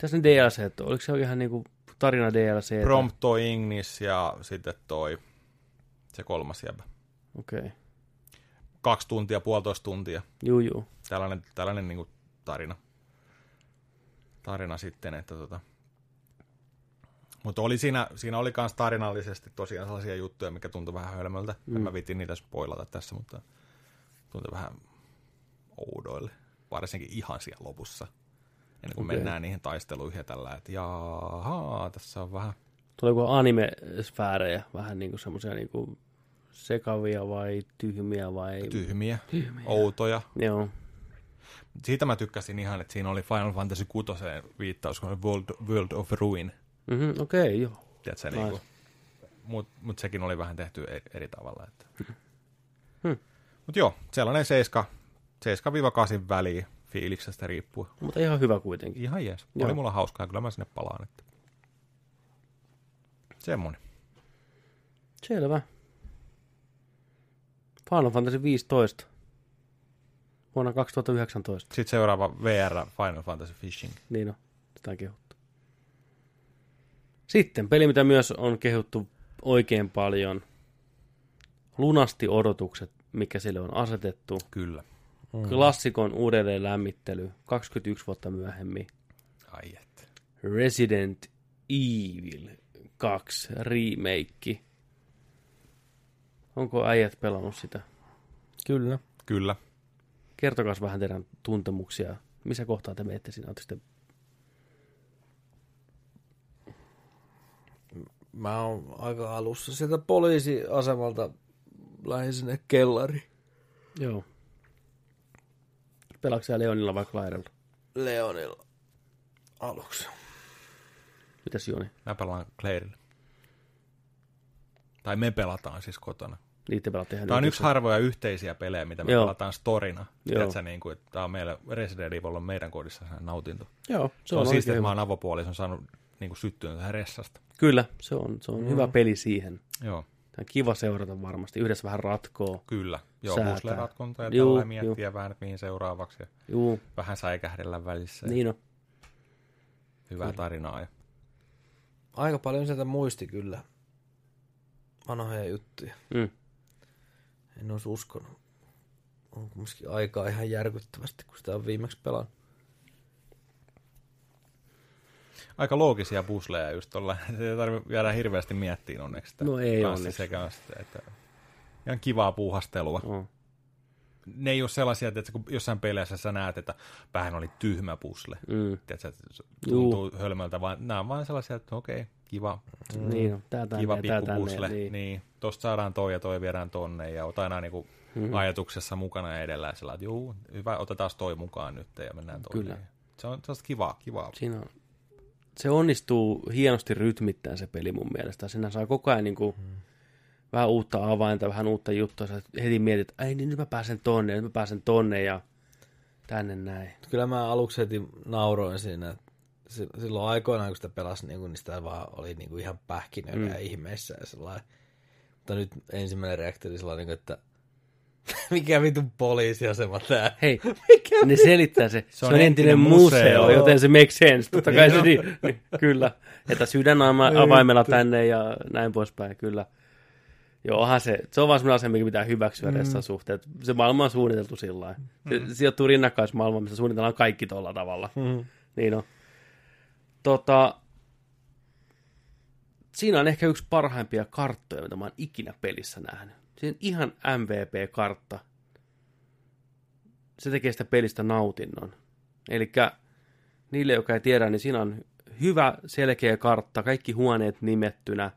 Tässä ne DLC, että oliko se ihan niinku tarina DLC? Prompto Ignis ja sitten toi, se kolmas jäbä. Okei. Okay. Kaksi tuntia, puolitoista tuntia. Juu, juu. Tällainen, tällainen niin tarina. Tarina sitten, että tota. Mutta oli siinä, siinä oli myös tarinallisesti tosiaan sellaisia juttuja, mikä tuntui vähän hölmöltä. Mm. En mä vitin niitä spoilata tässä, mutta tuntui vähän oudoille. Varsinkin ihan siellä lopussa. Ennen kuin okay. mennään niihin taisteluihin ja tällä, että jaha, tässä on vähän Tuleeko anime-sfäärejä, vähän niinku semmoisia niinku sekavia vai tyhmiä vai... tyhmiä, tyhmiä. outoja. Joo. Siitä mä tykkäsin ihan, että siinä oli Final Fantasy 6 viittaus, kun oli World, World of Ruin. Mm-hmm, okei, okay, joo. Tiedätkö, niin Mutta mut sekin oli vähän tehty eri, eri tavalla. Että. Hmm. Mutta joo, sellainen 7, 7-8 väliin fiiliksestä riippuu. Mutta ihan hyvä kuitenkin. Ihan jees. Joo. Oli mulla hauskaa, kyllä mä sinne palaan. Että. Semmonen. Selvä. Final Fantasy 15. Vuonna 2019. Sitten seuraava VR Final Fantasy Fishing. Niin on. Sitä on kehuttu. Sitten peli, mitä myös on kehuttu oikein paljon. Lunasti odotukset, mikä sille on asetettu. Kyllä. Mm. Klassikon uudelleen lämmittely 21 vuotta myöhemmin. Ai että. Resident Evil 2 remake. Onko äijät pelannut sitä? Kyllä. Kyllä. Kertokaa vähän teidän tuntemuksia. Missä kohtaa te menette siinä? Oletteko te... Mä oon aika alussa sieltä poliisiasemalta lähdin sinne kellari. Joo. Pelaatko sä Leonilla vai Clairella? Leonilla aluksi. Mitäs Joni? Mä pelaan Clairille. Tai me pelataan siis kotona. Niitä pelaatte ihan Tämä on yksi harvoja yhteisiä pelejä, mitä me Joo. pelataan storina. Tiedätkö, niin kuin, että tämä on meillä Resident Evil on meidän kodissa nautinto. Joo, Se, se on, on, on siistiä, että mä oon avopuolison saanut niin kuin syttyä tähän ressasta. Kyllä, se on, se on mm. hyvä peli siihen. Joo, Tämä on kiva seurata varmasti. Yhdessä vähän ratkoo. kyllä. Joo, Säätää. puzzle-ratkonta ja Juu, tällä miettiä vähän, että mihin seuraavaksi. Ja Juu, vähän säikähdellä välissä. Ja niin on. Hyvää tarinaa. Ja... Aika paljon sieltä muisti kyllä. Vanhoja juttuja. Mm. En olisi uskonut. On kumminkin aikaa ihan järkyttävästi, kun sitä on viimeksi pelannut. Aika loogisia pusleja just tuolla. Se ei tarvitse jäädä hirveästi miettiin onneksi. sitä No ei onneksi. Sekä sitä, että ihan kivaa puuhastelua. Oh. Ne ei ole sellaisia, että kun jossain peleissä sä näet, että vähän oli tyhmä pusle. Mm. Tiedätkö, että se tuntuu hölmöltä, vaan nämä on vaan sellaisia, että okei, kiva, Mm. Niin on. Tää tänne, kiva pikkupusle. tänne. Niin. Niin. Tosta saadaan toi ja toi viedään tonne ja ota aina niinku Mhm. ajatuksessa mukana ja edellä. Sillä, että juu, hyvä, otetaan toi mukaan nyt ja mennään toiseen. Kyllä. Se on sellaista kivaa, kivaa. Siinä on, se onnistuu hienosti rytmittäin se peli mun mielestä. Siinä saa koko ajan niin kuin, Hmm. vähän uutta avainta, vähän uutta juttua. Sä heti mietit, että niin nyt mä pääsen tonne, nyt mä pääsen tonne ja tänne näin. Kyllä mä aluksi heti nauroin siinä. että Silloin aikoinaan, kun sitä pelasi, niin, niin sitä vaan oli niin kuin ihan pähkinöitä mm. ja ihmeissä ja sellainen. Mutta nyt ensimmäinen reaktori sellainen, niin kuin, että mikä vitun poliisiasema tää? Hei, ne selittää se. Se on, entinen, entinen museo, museo. joten se makes sense. Totta kai se niin, niin, kyllä. Että sydän avaimella tänne ja näin poispäin, kyllä. Joo, onhan se, se on vaan sellainen asia, mikä pitää hyväksyä mm. suhteen. Se maailma on suunniteltu sillä lailla. Se sijoittuu rinnakkaismaailmaan, missä suunnitellaan kaikki tuolla tavalla. Mm. Niin on. Tota, siinä on ehkä yksi parhaimpia karttoja, mitä mä oon ikinä pelissä nähnyt. Siinä on ihan MVP-kartta. Se tekee sitä pelistä nautinnon. Eli niille, jotka ei tiedä, niin siinä on hyvä, selkeä kartta, kaikki huoneet nimettynä.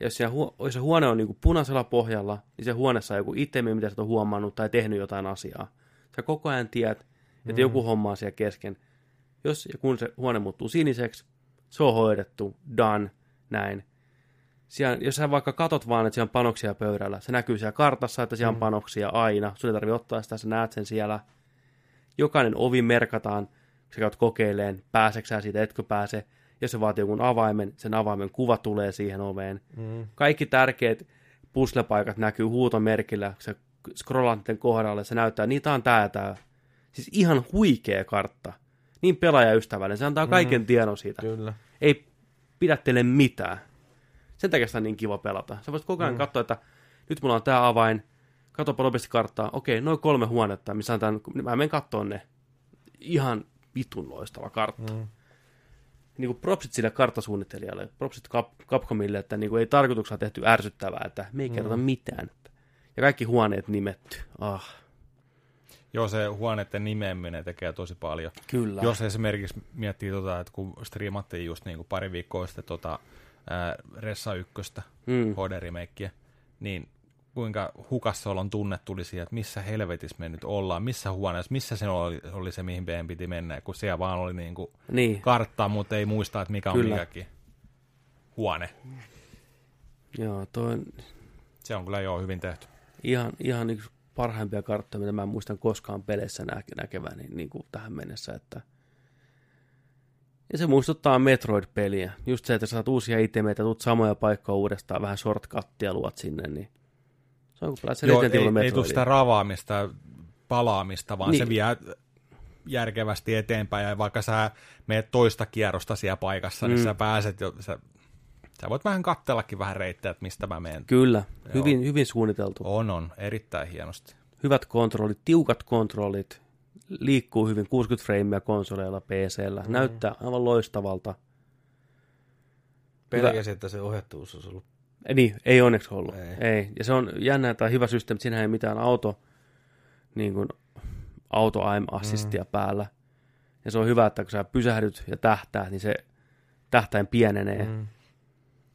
Ja jos, siellä, huo- jos se huone on niin kuin punaisella pohjalla, niin se huoneessa on joku itemi, mitä sä oot huomannut tai tehnyt jotain asiaa. Sä koko ajan tiedät, että mm. joku homma on siellä kesken. Jos ja kun se huone muuttuu siniseksi, se on hoidettu, done, näin. Siellä, jos sä vaikka katot vaan, että siellä on panoksia pöydällä, se näkyy siellä kartassa, että siellä on panoksia aina. Sun ei tarvitse ottaa sitä, sä näet sen siellä. Jokainen ovi merkataan, kun sä käyt kokeileen, pääseksä siitä, etkö pääse. Jos se vaatii jonkun avaimen, sen avaimen kuva tulee siihen oveen. Mm. Kaikki tärkeät puslepaikat näkyy huutomerkillä, kun sä scrollaat niiden kohdalle, se näyttää, niitä on tää tää. Siis ihan huikea kartta. Niin pelaajaystävällinen, se antaa kaiken tiedon siitä. Kyllä. Ei pidättele mitään. Sen takia sitä on niin kiva pelata. Sä voit koko ajan mm. katsoa, että nyt mulla on tää avain, katsopa nopeasti karttaa, okei, noin kolme huonetta, missä on tämän, mä menen katsoon ne. Ihan vitun loistava kartta. Mm. Niin kuin propsit sille karttasuunnittelijalle, propsit Cap- Capcomille, että niin kuin ei tarkoituksella tehty ärsyttävää, että me ei kerrota mitään. Ja kaikki huoneet nimetty. Ah, Joo, se huoneiden nimeäminen tekee tosi paljon. Kyllä. Jos esimerkiksi miettii, tota, että kun striimattiin just niin kuin pari viikkoa sitten tota, ää, Ressa ykköstä, Mm. HD-remakea, niin kuinka hukassolon tunne tuli siihen, että missä helvetissä me nyt ollaan, missä huoneessa, missä se oli, oli se, mihin meidän piti mennä, kun siellä vaan oli niin kuin niin, kartta, mutta ei muista, että mikä on Kyllä. mikäkin huone. joo, toi Se on kyllä jo hyvin tehty. ihan, ihan yksi parhaimpia karttoja, mitä mä muistan koskaan peleissä nä- näkeväni niin kuin tähän mennessä, että ja se muistuttaa Metroid-peliä. Just se, että sä saat uusia itemeitä, tuut samoja paikkoja uudestaan, vähän shortcuttia luot sinne, niin se on kuin pelaat se Joo, ei, ei tule sitä ravaamista, palaamista, vaan niin. se Niin. vie järkevästi eteenpäin, ja vaikka sä meet toista kierrosta siellä paikassa, mm. niin sä pääset jo, sä, sä voit vähän kattellakin vähän reittejä, että mistä mä menen. Kyllä, hyvin, hyvin suunniteltu. On, on, erittäin hienosti. Hyvät kontrollit, tiukat kontrollit, liikkuu hyvin 60 freimiä konsoleilla, PCllä, mm. näyttää aivan loistavalta. Pelkäsin, että se ohjattuus olisi ollut. Ei, niin, ei onneksi ollut. Ei. Ei. Ja se on jännä tai hyvä systeemi, että siinä ei mitään auto, niin kuin, auto aim assistia mm. päällä. Ja se on hyvä, että kun sä pysähdyt ja tähtäät, niin se tähtäin pienenee. Mm.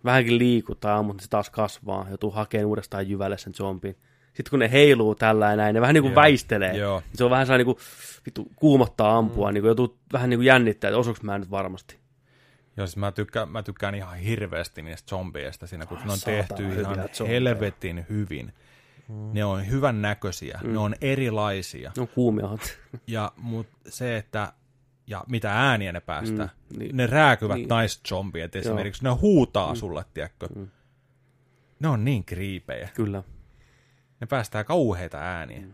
Vähänkin liikut tai ammut, niin se taas kasvaa. Joutuu hakemaan uudestaan jyvälle sen zombin. Sitten kun ne heiluu tällä ja näin, ne vähän niin kuin Joo. väistelee. Joo. Niin Se on vähän sellainen niin kuin, vittu, kuumottaa ampua, mm. niin kuin joutuu vähän niin kuin jännittää, että osuuko mä nyt varmasti. Joo, siis mä, tykkään, mä tykkään ihan hirveästi niistä zombeista siinä, kun ne on tehty ihan zombeja. helvetin hyvin. Mm. Ne on hyvän näköisiä, mm. ne on erilaisia. Ne on kuumia. Ja mut se, että ja mitä ääniä ne päästää. Mm, niin. Ne rääkyvät Niin. naisjombiet esimerkiksi, ne huutaa mm. sulle, tiedätkö. Mm. Ne on niin kriipejä. Kyllä. Ne päästää kauheita ääniä. Mm.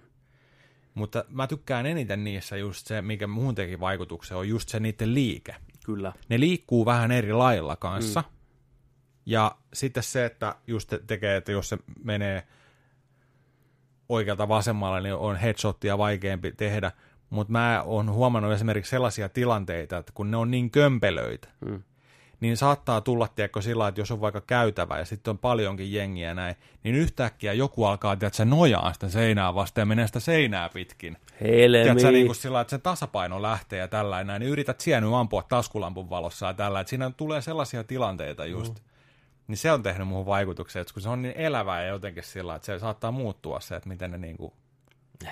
Mutta mä tykkään eniten niissä just se, mikä muun teki vaikutuksen, on just se niiden liike. Kyllä. Ne liikkuu vähän eri lailla kanssa. Mm. Ja sitten se, että just te- tekee, että jos se menee oikealta vasemmalle, niin on headshottia vaikeampi tehdä. Mutta mä oon huomannut esimerkiksi sellaisia tilanteita, että kun ne on niin kömpelöitä, Mm. Niin saattaa tulla, tiedätkö, sillä että jos on vaikka käytävä ja sitten on paljonkin jengiä näin, niin yhtäkkiä joku alkaa, tiedätkö, se nojaa sitä seinää vastaan ja menee sitä seinää pitkin. Helmi. Tiedätkö, niin kuin sillä että se tasapaino lähtee ja tällä näin, niin yrität nyt ampua taskulampun valossa ja tällä, että siinä tulee sellaisia tilanteita just. Mm. Niin se on tehnyt muuhun vaikutuksen, että kun se on niin elävää ja jotenkin sillä että se saattaa muuttua se, että miten ne niin kuin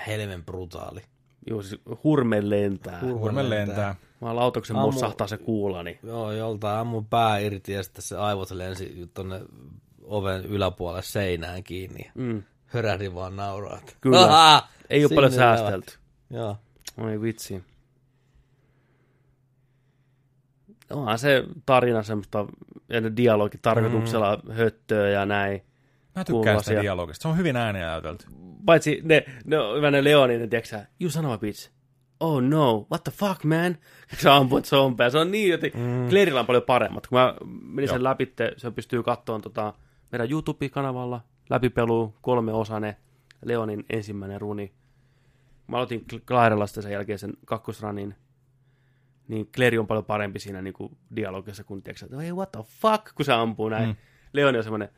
Helmen brutaali. Joo, siis hurme lentää. Hur- hurme lentää. Mä lautaksen Ammu- mossahtaa se kuulani. Joo, joltain ammun pää irti ja sitten se aivot lensi tonne oven yläpuolelle seinään kiinni. Mm. Hörähdin vaan nauraa. Kyllä. Ahaa! Ei ole paljon säästelty. Joo. Oi vitsi. Onhan se tarina semmoista, ja ne dialogi tarkoituksella mm. höttöä ja näin. Mä tykkään sitä dialogista. Se on hyvin ääniä ajateltu. Paitsi ne, ne on hyvä ne Leonin, ne tiedätkö sä, you son of a bitch. Oh no, what the fuck man? Se amput zombeja. Se on niin, että mm. Clairilla on paljon paremmat. Kun mä menin sen läpi, se pystyy katsomaan tota, meidän YouTube-kanavalla läpipelu, kolme osane, Leonin ensimmäinen runi. Mä aloitin Cl- Clairella sitten sen jälkeen sen kakkosranin. Niin Claire on paljon parempi siinä niin kuin dialogissa, kun tiedätkö, että hey, what the fuck, kun se ampuu näin. Mm. Leoni on semmoinen,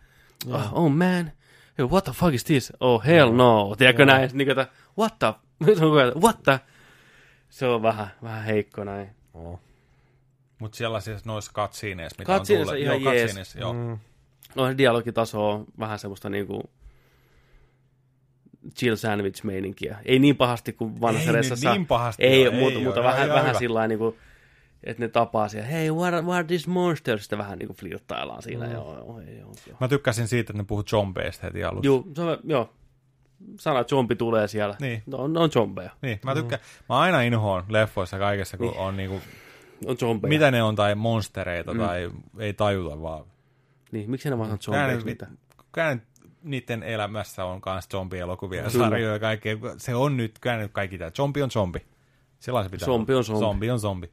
oh, oh man, what the fuck is this? Oh hell no, tiedätkö näin, Sitten niin kuin, että, what the, se on kuin, what the, se on vähän, vähän heikko näin. Oh. Mutta sellaisissa noissa katsiineissa, mitä Cutsceneissa on tullut. ihan joo, jees. cutsceneissa, joo. Mm. No se dialogitaso on vähän semmoista niinku chill sandwich-meininkiä. Ei niin pahasti kuin vanhassa Ei Ressassa. niin pahasti Ei, ole, mutta, ei mutta ole, vähän, vähän sillä niinku, että ne tapaa siellä, hei, what, are- what are these monsters? Sitten vähän niin kuin flirttaillaan siinä. Mm. Joo, joo, joo, joo. Mä tykkäsin siitä, että ne puhuu zombeista heti alussa. Joo, se on, joo. Sana zombi tulee siellä. Niin. No, ne on zombeja. Niin, mä tykkään. Mä aina inhoon leffoissa kaikessa, kun on niinku, On zombeja. mitä ne on, tai monstereita, Mm. tai ei tajuta vaan. Niin, miksi ne vaan zombeiksi ne- mitä? Ne- niiden elämässä on myös zombielokuvia ja sarjoja ja kaikkea. Se on nyt, nyt kaikki tämä. Zombi on zombi. Sellainen se pitää Zombi on zombi. Zombi on zombi.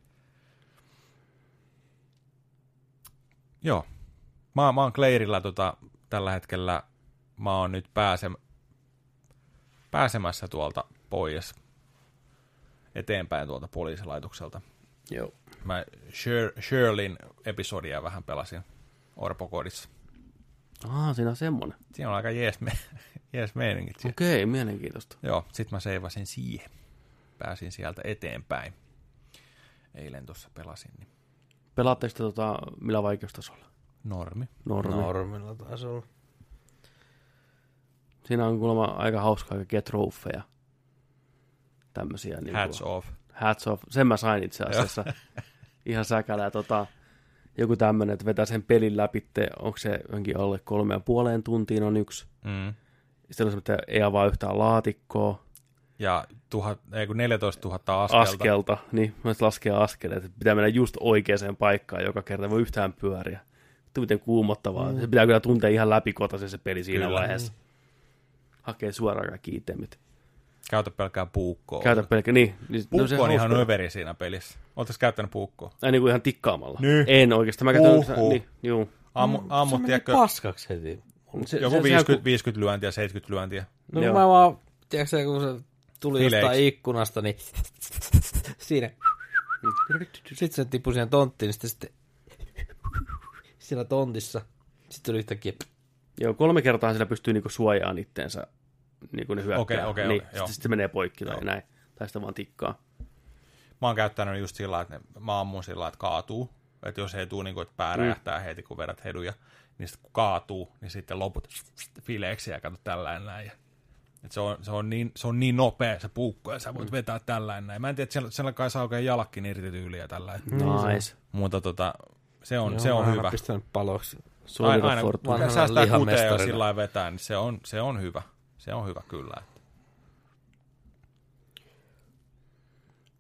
Joo. Mä, mä oon Clairillä tota, tällä hetkellä, mä oon nyt pääsem, pääsemässä tuolta pois eteenpäin tuolta poliisilaitokselta. Joo. Mä Sher, Shirleyn episodia vähän pelasin Orpokodissa. Ah, siinä on semmonen. Siinä on aika jees, me, jees meiningit. Okei, mielenkiintoista. Joo, sit mä seivasin siihen. Pääsin sieltä eteenpäin. Eilen tuossa pelasin, niin Pelaatteko te tota, millä vaikeustasolla? normi. Normi. No. Normilla taisi olla. Siinä on kuulemma aika hauskaa kaikkea trofeja. Tämmösiä. Niin Hats off. Hats off. Sen mä sain itse asiassa. Ihan säkälä. Ja Tota, joku tämmönen, että vetää sen pelin läpi, onko se johonkin alle kolme ja puoleen tuntiin on yksi. Mm. Sitten on semmoinen, että ei avaa yhtään laatikkoa, Ja tuhat, ei kun 14 000 askelta. askelta, niin myös laskee askeleet, että pitää mennä just oikeaan paikkaan joka kerta, voi yhtään pyöriä. Vittu miten kuumottavaa. Mm. Se pitää kyllä tuntea ihan läpikotaisen se peli siinä Kyllä. vaiheessa. Hakee suoraan kaikki itemit. Käytä pelkkää puukkoa. Käytä pelkkä, niin. niin Puukko se on ihan överi siinä pelissä. Oletko käyttänyt puukkoa? Ai niin kuin ihan tikkaamalla. Niin. En oikeastaan. Mä käytän Uhu. oikeastaan, niin, juu. Ammu, ammut, se meni tiedätkö, paskaksi heti. Se, joku se, 50, 50 lyöntiä, 70 lyöntiä. No Joo. mä vaan, tiedätkö kun se tuli Fileiksi. jostain ikkunasta, niin siinä. Sitten se tippui siihen tonttiin, niin sitten, sitten siinä tontissa. Sitten tuli yhtäkkiä, Joo, kolme kertaa sillä pystyy niinku suojaamaan itteensä niinku ne hyökkää. Okei, okei, niin, okei, sitten, joo. sitten se menee poikki tai näin. Tai sitä vaan tikkaa. Mä oon käyttänyt just sillä että ne- mä ammun sillä että kaatuu. Että jos ei tule niin kuin, että pää räjähtää heti, kun vedät heduja, niin sitten kun kaatuu, niin sitten loput fileeksi ja kato tällainen näin. Et se, on, se, on niin, se on niin nopea se puukko, ja sä voit vetää tällainen näin. Mä en tiedä, että siellä, siellä kai saa oikein jalakkin irti tyyliä tällä. Nice. Mutta tota, se on, Joo, se on aina hyvä. pistänyt paloksi. Aina, aina kun säästää kutea ja lihamestarina. sillä lailla vetää, niin se on, se on hyvä. Se on hyvä kyllä.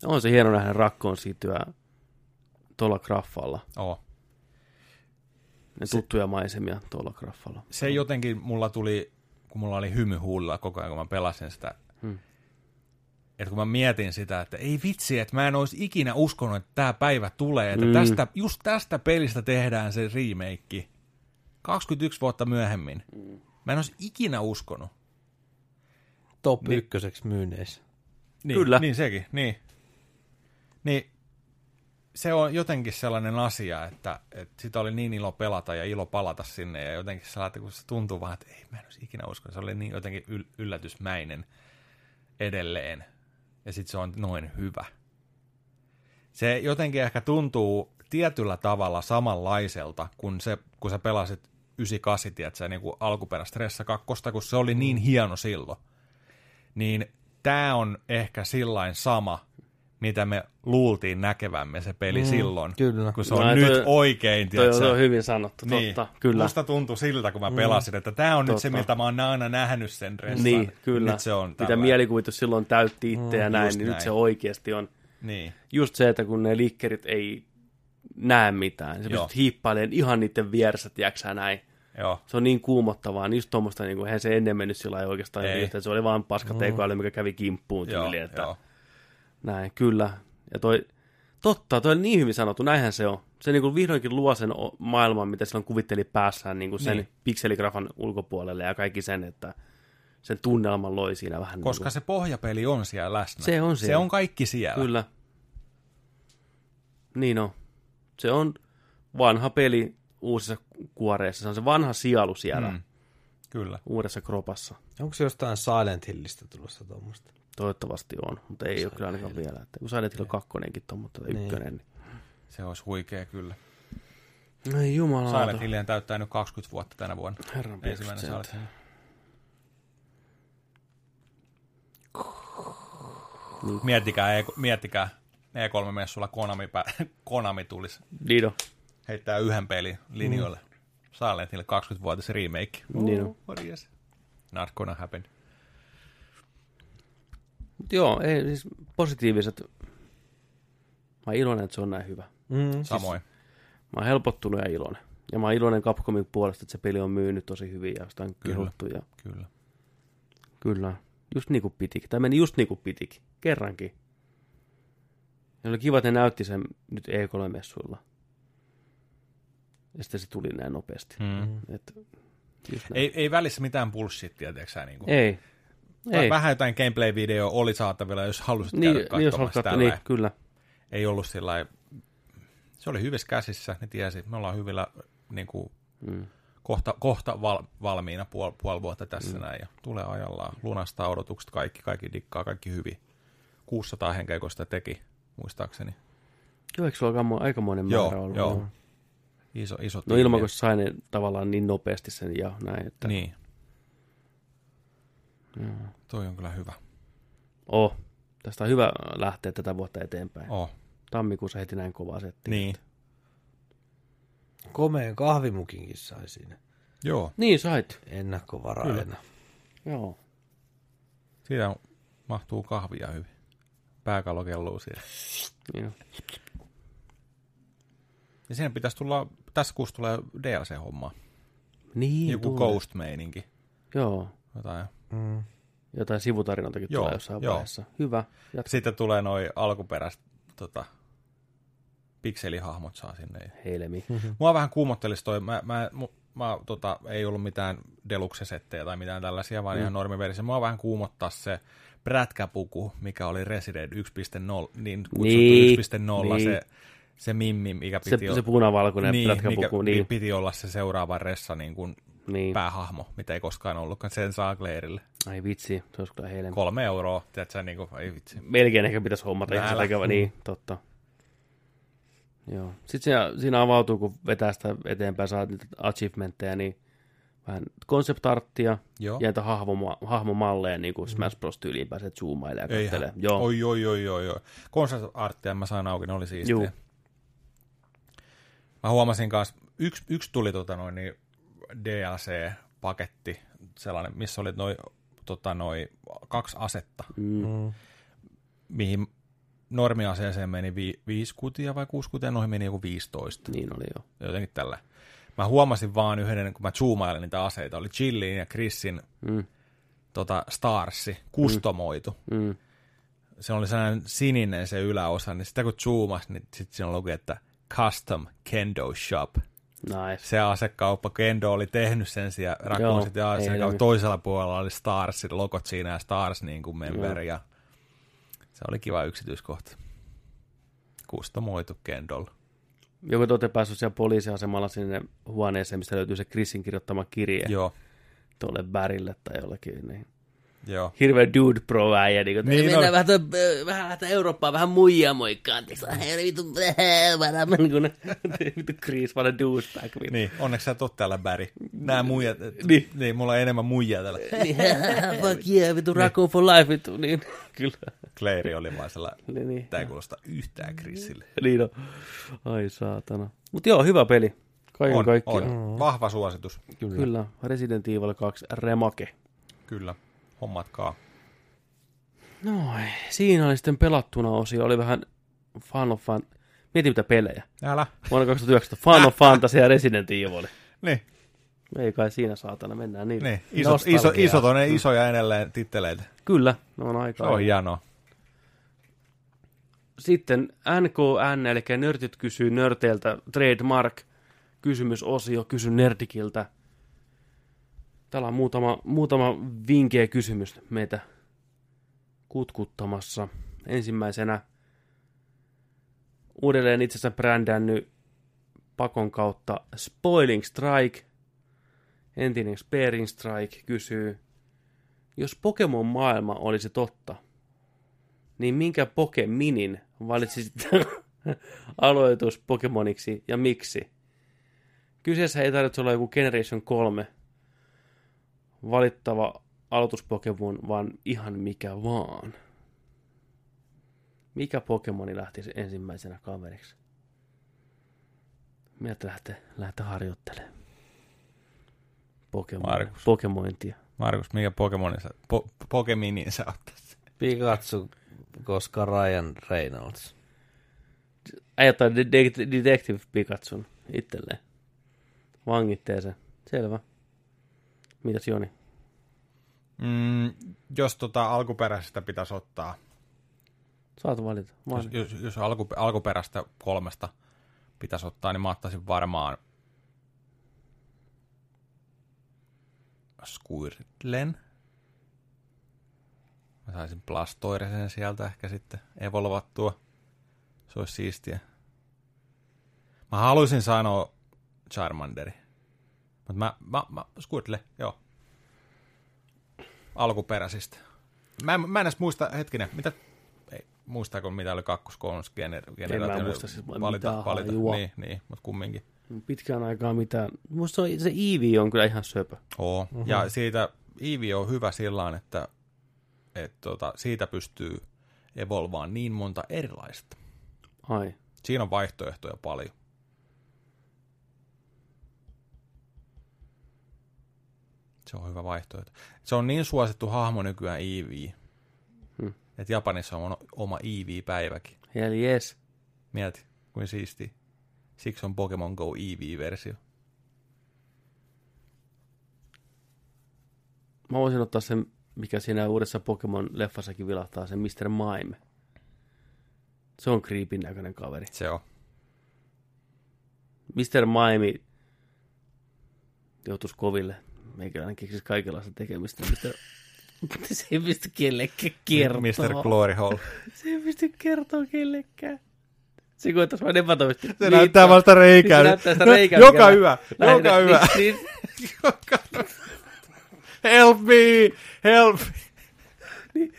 On se hieno nähdä rakkoon siirtyä tuolla graffalla. Oo. Ne tuttuja maisemia tuolla graffalla. se jotenkin mulla tuli, kun mulla oli hymy huulilla koko ajan, kun mä pelasin sitä. Hmm. Että kun mä mietin sitä, että ei vitsi, että mä en olisi ikinä uskonut, että tämä päivä tulee. Että Mm. tästä, just tästä pelistä tehdään se remake. 21 vuotta myöhemmin. Mä en olisi ikinä uskonut. Top Niin. ykköseksi myynneissä. Niin, Kyllä. Niin sekin, niin. Niin se on jotenkin sellainen asia, että, että sitä oli niin ilo pelata ja ilo palata sinne ja jotenkin sellainen, kun se tuntuu vaan, että ei mä en olisi ikinä uskonut. Se oli niin jotenkin yl- yllätysmäinen edelleen. Ja sitten se on noin hyvä. Se jotenkin ehkä tuntuu tietyllä tavalla samanlaiselta, kun, se, kun sä pelasit 98, tiedätkö, niin kuin alkuperäistä Stressa 2, kun se oli niin hieno silloin. Niin tämä on ehkä sillain sama, mitä me luultiin näkevämme se peli mm, silloin. kyllä. Kun se No, on toi- nyt oikein, Toi, toi on hyvin sanottu, niin. totta. Kyllä. Musta tuntui siltä, kun mä pelasin, että tämä on nyt se, Totta. miltä mä oon aina nähnyt sen restan. Niin, kyllä. Nyt se on Mitä tällainen. mielikuvitus silloin täytti itse ja näin, niin nyt näin. se oikeasti on Niin, just se, että kun ne likkerit ei näe mitään, Joo. pystyt hiippailemaan ihan niiden vieressä, tiedätkö näin. joo. Se on niin kuumottavaa, niin just tuommoista, niin kuin, eihän se ennen mennyt sillä lailla oikeastaan, Ei. yhtä, se oli vaan paska tekoäly, mikä kävi kimppuun Joo, tyyliin, että joo. Näin, kyllä. Ja toi, totta, toi on niin hyvin sanottu, näinhän se on. Se niin kuin vihdoinkin luo sen maailman, mitä silloin kuvitteli päässään niin kuin sen Niin. pikseligrafan ulkopuolelle ja kaikki sen, että sen tunnelman loi siinä vähän. Koska niin se pohjapeli on siellä läsnä. Se on Se siellä. on kaikki siellä. kuin, Kyllä. Niin on. Se on vanha peli uusissa kuoreissa. Se on se vanha sielu siellä. Mm. Kyllä. uudessa kropassa. Onko se jostain Silent Hillistä tulossa tuommoista? Toivottavasti on, mutta ei ole kyllä ainakaan vielä. Että kun Silent Hill 2 on, mutta Niin. ykkönen, niin... Se olisi huikea kyllä. Ei jumala. Silent Hillian täyttää nyt 20 vuotta tänä vuonna. Herran Ensimmäinen Silent. Hill. Niin. Miettikää, ei- miettikää E3-messulla Konami, pä- Konami tulisi Dido. heittää yhden pelin linjoille. Mm. Silentille 20-vuotis remake. Niin on. what is? Not gonna happen. Mut joo, ei, siis positiiviset. Mä oon iloinen, että se on näin hyvä. Mm. Samoin. Mä oon helpottunut ja iloinen. Ja mä oon iloinen Capcomin puolesta, että se peli on myynyt tosi hyvin ja sitä on Kyllä. kehuttu. Ja Kyllä. kyllä, just niin kuin pitikin. Tai meni just niin kuin pitikin. Kerrankin. Ja oli kiva, että ne näytti sen nyt E3-messuilla. Ja sitten se tuli näin nopeasti. Mm. Et. Ei, ei välissä mitään bullshittia, tiedätkö sä, niin kuin. ei. Ei. Vähän jotain gameplay-video oli saatavilla, jos halusit niin, käydä niin, jos haluat niin, kyllä. Ei ollut sillä se oli hyvissä käsissä, ne tiesi, me ollaan hyvillä niin kuin, Mm. kohta, kohta val, valmiina puoli, puoli vuotta tässä mm. näin, ja tulee ajallaan, lunastaa odotukset, kaikki, kaikki dikkaa, kaikki hyvin. 600 henkeä, kun sitä teki, muistaakseni. Joo, eikö sulla aika- aikamoinen Joo, määrä ollut? joo. Iso, iso No ilman, kun se sai ne tavallaan niin nopeasti sen ja näin, että... Niin, Joo. toi on kyllä hyvä. Oh, tästä on hyvä lähteä tätä vuotta eteenpäin. Oh, Tammikuussa heti näin kovaa settiä. niin. Komeen kahvimukinkin sai siinä Joo, Niin sait. ennakkovaraina. Joo. siinä mahtuu kahvia hyvin. Pääkallo kelluu siellä. Niin. Ja siinä pitäisi tulla, tässä kuussa tulee DLC-hommaa. Niin, Joku tulee. Ghost-meininki. Joo. Jotain. Mm. Jotain sivutarinoitakin Joo, tulee jossain joo. vaiheessa. Hyvä. Jatka. Sitten tulee noi alkuperäiset tota, pikselihahmot saa sinne. Helmi. Mua vähän kuumottelisi toi, mä, mä, mä tota, ei ollut mitään deluxe-settejä tai mitään tällaisia, vaan mm. ihan normiversio. Mua vähän kuumottaa se prätkäpuku, mikä oli Resident 1.0, niin kutsuttu Niin, 1.0, niin. se, se mimmi, mikä Se, piti se punavalkoinen niin, prätkäpuku. mikä Niin, piti olla se seuraava ressa niin kuin niin. päähahmo, mitä ei koskaan ollutkaan. Sen saa Clairille. Ai vitsi, se olisi kyllä helmi. Kolme euroa, tiedätkö, niin kuin, ei vitsi. Melkein ehkä pitäisi hommata ihan sitä ikävä. Niin, totta. Joo. Sitten siinä, siinä avautuu, kun vetää sitä eteenpäin, saat niitä achievementteja, niin vähän konseptarttia Joo. ja niitä hahmo, hahmomalleja, niin kuin Smash Bros. tyyliin pääset zoomailemaan ja kattelee. Joo. Oi, oi, oi, oi, oi. Concept arttia mä sain auki, ne oli siistiä. Juu. Mä huomasin kanssa, yksi, yksi tuli tota noin, niin DLC-paketti, sellainen, missä oli noi, tota noi, kaksi asetta, Mm. mihin normiaseeseen meni vi, viisi kutia vai kuusi kutia, noihin meni joku 15. Niin oli jo. Jotenkin tällä. Mä huomasin vaan yhden, kun mä zoomailin niitä aseita, oli Chillin ja Chrisin Mm. tota, Starsi, kustomoitu. Mm. se oli sellainen sininen se yläosa, niin sitä kun zoomas, niin sitten siinä luki, että Custom Kendo Shop. Nice. Se asekauppa, Kendo oli tehnyt sen ja Joo, rakensi ja helmi. toisella puolella oli Stars, logot siinä ja Stars niin kuin member, ja se oli kiva yksityiskohta. Kustomoitu Kendolla. Joku te olette päässyt siellä poliisiasemalla sinne huoneeseen, mistä löytyy se Chrisin kirjoittama kirje Joo, tuolle Bärille tai jollekin. Niin. Joo. Hirveä dude pro äijä. Niin, Niin niin mennään oli. vähän, vähän, vähän Eurooppaan, vähän muijaa moikkaan. Hei, vittu, vähän niin vittu Chris, vaan douchebag. vittu. Niin, onneksi sä et ole täällä Bäri. Nää muijat, Niin. niin. niin, mulla on enemmän muijaa täällä. Niin, fuck yeah, vittu, raccoon for life, vittu. Niin, kyllä. Clairi oli vaan sellainen, Niin, niin. tää ei kuulosta yhtään Chrisille. niin on. Ai saatana. Mut joo, hyvä peli. Kaiken On, kaikkiaan. on. Vahva suositus. Kyllä. Kyllä. Resident Evil 2 Remake. Kyllä. Hommatkaa. Noin. Siinä oli sitten pelattuna osio. Oli vähän Fun of Fun. Mieti mitä pelejä. Älä. Vuonna 2019 Fun of Fantasy ja Resident Evil. Niin, Ei kai siinä saatana, mennään niin. niin. Isot, iso, Nostalgia. isot on ne isoja edelleen titteleitä. Kyllä, ne on Se aika. on hienoa. Sitten NKN, eli Nörtit kysyy Nörteiltä, trademark, kysymysosio, kysy Nerdikiltä. Täällä on muutama, muutama vinkeä kysymys meitä kutkuttamassa. Ensimmäisenä uudelleen itsensä brändännyt pakon kautta Spoiling Strike, entinen Sparing Strike, kysyy, jos Pokemon maailma olisi totta, niin minkä Pokeminin valitsisit aloitus Pokemoniksi ja miksi? Kyseessä ei tarvitse olla joku Generation 3 valittava aloituspokemon, vaan ihan mikä vaan. Mikä Pokemoni lähti ensimmäisenä kaveriksi? Mieltä lähtee, lähtee harjoittelemaan. Pokemon, Markus. Pokemointia. Markus, mikä Pokemonin sä, po, Pokeminin sä ottaisit? Pikachu, koska Ryan Reynolds. Äijä ottaa de- de- Detective Pikachun itselleen. Vangittee sen. Selvä. Mitäs Joni? Mm, jos tota alkuperäisestä pitäisi ottaa, Saat valita. Jos, jos, jos alku, alkuperäistä kolmesta pitäisi ottaa, niin mä ottaisin varmaan Squirtlen. Mä saisin Blastoiresen sieltä ehkä sitten evolvattua. Se olisi siistiä. Mä haluaisin sanoa Charmanderi. Mutta mä, mä, mä Squirtle, joo. Alkuperäisistä. Mä en, mä en edes muista, hetkinen, mitä, ei, muistaako mitä oli kakkos, kolmas gener, generaatio. muista siis valita, mitään valita. hajua. Niin, niin, mutta kumminkin. Pitkään aikaa mitään. Musta se, se Eevee on kyllä ihan söpö. Oo. Mm-hmm. Ja siitä Eevee on hyvä sillä että, että tota, siitä pystyy evolvaan niin monta erilaista. Ai. Siinä on vaihtoehtoja paljon. Se on hyvä vaihtoehto. Se on niin suosittu hahmo nykyään Eevee, Hmm. että Japanissa on oma Eevee-päiväkin. Hell yes. Mieti, kuin siisti. Siksi on Pokemon Go Eevee-versio. Mä voisin ottaa sen, mikä siinä uudessa Pokemon-leffassakin vilahtaa, sen Mr. Mime. Se on creepin näköinen kaveri. Se on. Mr. Mime joutuisi koville. Meikäläinen keksisi kaikenlaista tekemistä. Mr. se ei pysty kellekään kertoa. Mr. Glory Hole. Se ei pysty kertoa kellekään. Se koettaisi vaan epätoimisesti. Se näyttää vasta reikää. Se näyttää sitä No, reikää. joka mikä- hyvä, Lähinnä- joka hyvä. Niin, niin, Help me! Help me!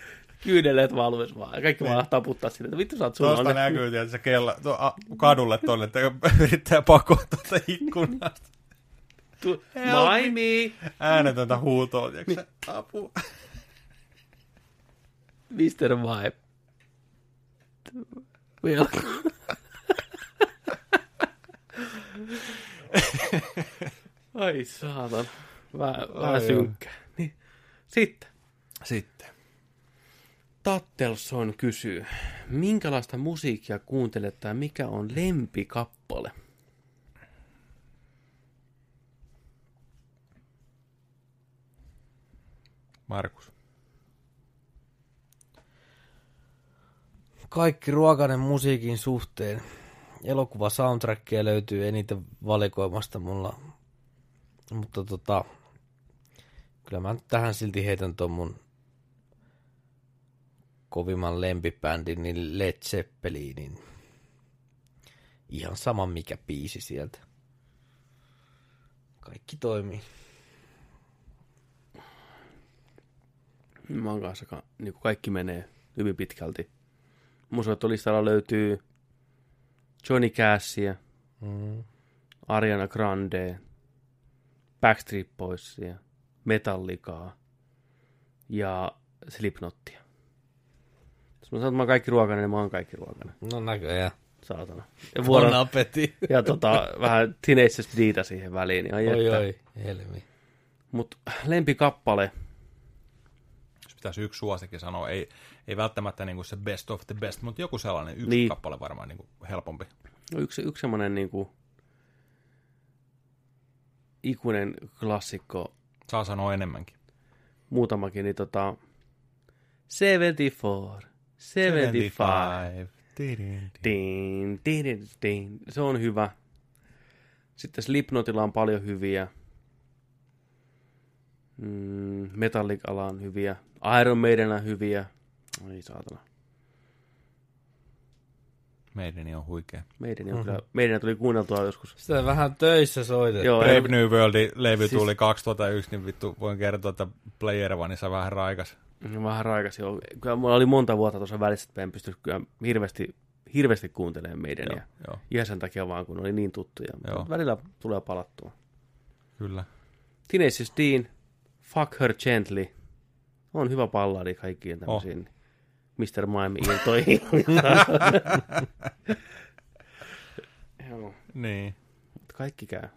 kyyneleet valuis vaan. Kaikki vaan taputtaa sinne. että Vittu sä oot sun Tuosta näkyy, että se kello, tuo, a, kadulle tonne, että yrittää pakoa tuolta ikkunasta. Tu- Help me. Maimi! Äänetöntä huutoa, tiiäksä? Apu. Mr. Vibe. Vielä. Ai saatan. Vähän, Ai synkkää. Niin. Sitten. Sitten. Tattelson kysyy, minkälaista musiikkia kuuntelet tai mikä on lempikappale? Markus. Kaikki ruokainen musiikin suhteen. Elokuva soundtrackia löytyy eniten valikoimasta mulla. Mutta tota, kyllä mä tähän silti heitän ton mun kovimman lempibändin, niin Led Zeppelinin. Ihan sama mikä biisi sieltä. Kaikki toimii. Mä kanssa, ka- niin kuin kaikki menee hyvin pitkälti. Mun soittolistalla löytyy Johnny Cashia, Mm. Ariana Grande, Backstreet Boysia, Metallicaa ja Slipknottia. Jos mä sanon, että mä oon kaikki ruokainen, niin mä oon kaikki ruokainen. No näköjään. Saatana. Ja, Bon vuoron, appetit. ja tota, vähän Tenacious Dita siihen väliin. Niin Oi oi, helmi. Mut lempikappale, pitäisi yksi suosikki sanoa, ei, ei välttämättä niinku se best of the best, mutta joku sellainen yksi Niin. kappale varmaan niinku helpompi. no yksi, yksi semmonen niinku ikuinen klassikko, Saa sanoa enemmänkin. muutamakin, niin tota 74, 75, Tidin. Din, din, din, din. Se on hyvä. Sitten Slipknotilla on paljon hyviä. Mm, Metallicalla on hyviä. Iron Maiden on hyviä. Ai saatana. Meideni on huikea. Meidän, Mhm. on kyllä, meidän tuli kuunneltua joskus. Sitä vähän töissä soitettu. Joo, Brave ei- New Worldin levy Siis- tuli 2001, niin vittu voin kertoa, että Player Oneissa vähän raikas. Vähän raikas, joo. Kyllä mulla oli monta vuotta tuossa välissä, että en pysty kyllä hirveästi, hirveästi kuuntelemaan meidän. Joo, Ja joo, ihan sen takia vaan, kun oli niin tuttuja. Joo. Mutta välillä tulee palattua. kyllä. Tenacious Dean, Fuck Her Gently. On hyvä balladi kaikkien tämmöisiin. Mr. Mime irtoi. Joo, Niin. mutta kaikki käy.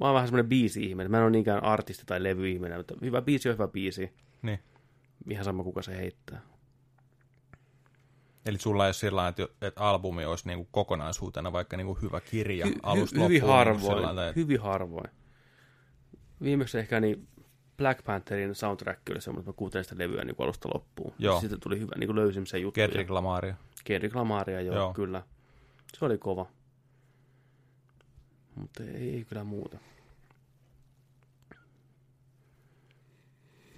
Mä oon vähän semmoinen biisi-ihminen. Mä en ole niinkään artisti tai levy-ihminen, mutta hyvä biisi on hyvä biisi. niin. Ihan sama, kuka se heittää. Eli sulla ei ole sillä että, että albumi olisi niinku kokonaisuutena vaikka niinku hyvä kirja Hy- alusta hy- loppuun. hyvin niinku harvoin. sellainen, että- Hyvin harvoin. Viimeksi ehkä niin Black Pantherin soundtrack oli semmoinen, että mä kuuntelin sitä levyä niin alusta loppuun. Joo. Sitten tuli hyvä, niin kuin löysin sen jutun. Kendrick Lamaria. Kendrick Lamaria, joo, Joo. kyllä. Se oli kova. Mutta ei, ei kyllä muuta.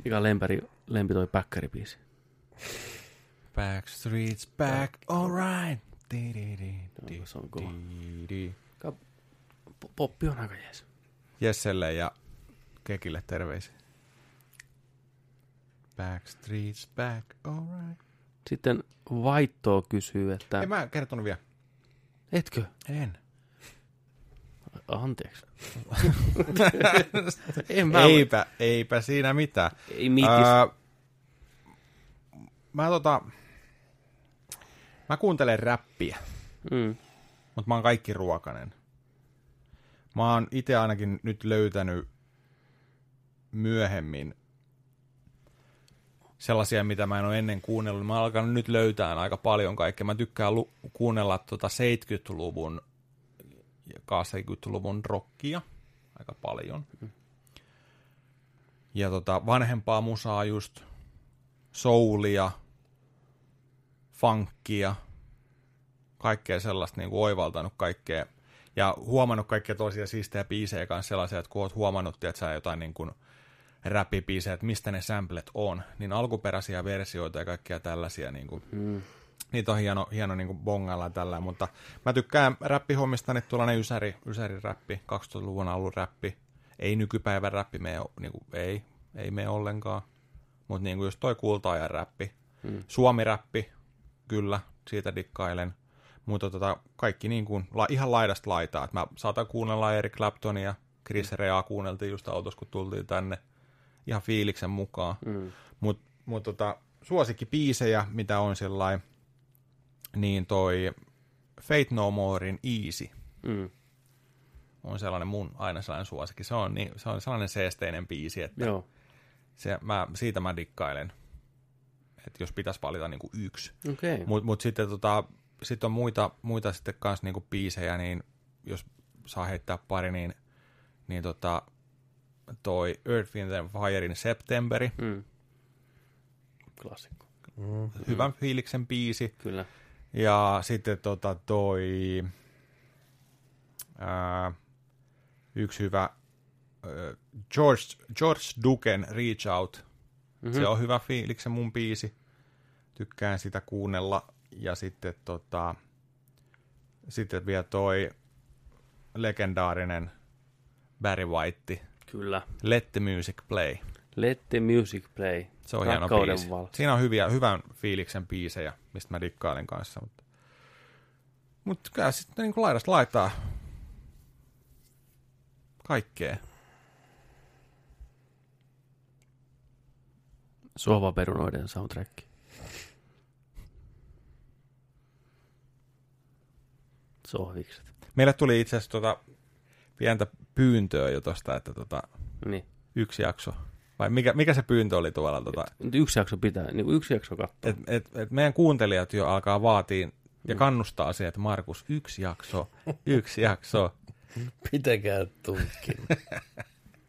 Mikä on lempäri, lempi toi päkkäribiisi? Backstreet's back, alright. No, se on kova. di, di. Po- Poppi on aika jees. Jesselle ja Kekille terveisiä. Backstreet's back, alright. Sitten Vaittoo kysyy, että... Ei mä kertonut vielä. Etkö? En. Anteeksi. en mä Eipä, eipä siinä mitään. Ei mitis. Ää, mä tota... Mä kuuntelen räppiä, Mm. mutta mä oon kaikki ruokanen. Mä oon itse ainakin nyt löytänyt myöhemmin sellaisia, mitä mä en ole ennen kuunnellut. Mä oon alkanut nyt löytää aika paljon kaikkea. Mä tykkään lu- kuunnella tota 70-luvun ja 80-luvun rockia aika paljon. Ja tota vanhempaa musaa just soulia, funkia, kaikkea sellaista niin kuin oivaltanut kaikkea. Ja huomannut kaikkea tosia siistejä biisejä kanssa sellaisia, että kun oot huomannut, että sä jotain niin kuin räppibiisejä, että mistä ne samplet on, niin alkuperäisiä versioita ja kaikkia tällaisia, niin kuin, Mm. niitä on hieno, hieno niin kuin bongailla tällä, mutta mä tykkään räppihommista, niin tuollainen ysäri, ysäri räppi, 2000-luvun alun räppi, ei nykypäivän räppi mene, niin kuin, ei, ei mene ollenkaan, mutta niin kuin just toi kultaajan räppi, Mm. Suomi-räppi, kyllä, siitä dikkailen, mutta tota, kaikki niin kuin, la, ihan laidasta laitaa, että mä saatan kuunnella Eric Claptonia, Chris Rea kuunneltiin just autossa, kun tultiin tänne, ihan fiiliksen mukaan, Mm. mutta mut tota, suosikkipiisejä, mitä on sellainen, niin toi Fate No Morein Easy Mm. on sellainen mun aina sellainen suosikki. Se on, niin, se on sellainen seesteinen biisi, että Joo. se, mä, siitä mä dikkailen. Että jos pitäisi valita niin kuin yksi. Okay. Mutta mut sitten tota, sit on muita, muita sitten kans niinku biisejä, niin jos saa heittää pari, niin, niin tota, toi Earth, Wind and Firein Septemberi, Mm. Klassikko. Mm. hyvän fiiliksen biisi. Kyllä. Ja sitten tota toi ää, yksi hyvä ää, George, George Duken Reach Out. Mm-hmm. Se on hyvä fiiliksen mun biisi. Tykkään sitä kuunnella. Ja sitten tota, sitten vielä toi legendaarinen Barry White, Kyllä. Let the Music Play. Let the music play. Se on hieno biisi. Siinä on hyviä, hyvän fiiliksen biisejä, mistä mä dikkailen kanssa. Mutta, mutta kyllä sitten niin laidasta laittaa kaikkea. Sohvaperunoiden soundtrack. Sohvikset. Meille tuli itse asiassa tota pientä pyyntöä jo tosta, että tota, Niin. yksi jakso. Vai mikä, mikä se pyyntö oli tuolla? Tota, Nyt yksi jakso pitää, niin kuin yksi jakso katsoa. et, et, et meidän kuuntelijat jo alkaa vaatia ja kannustaa siihen, että Markus, yksi jakso, yksi jakso. Pitäkää tunkin.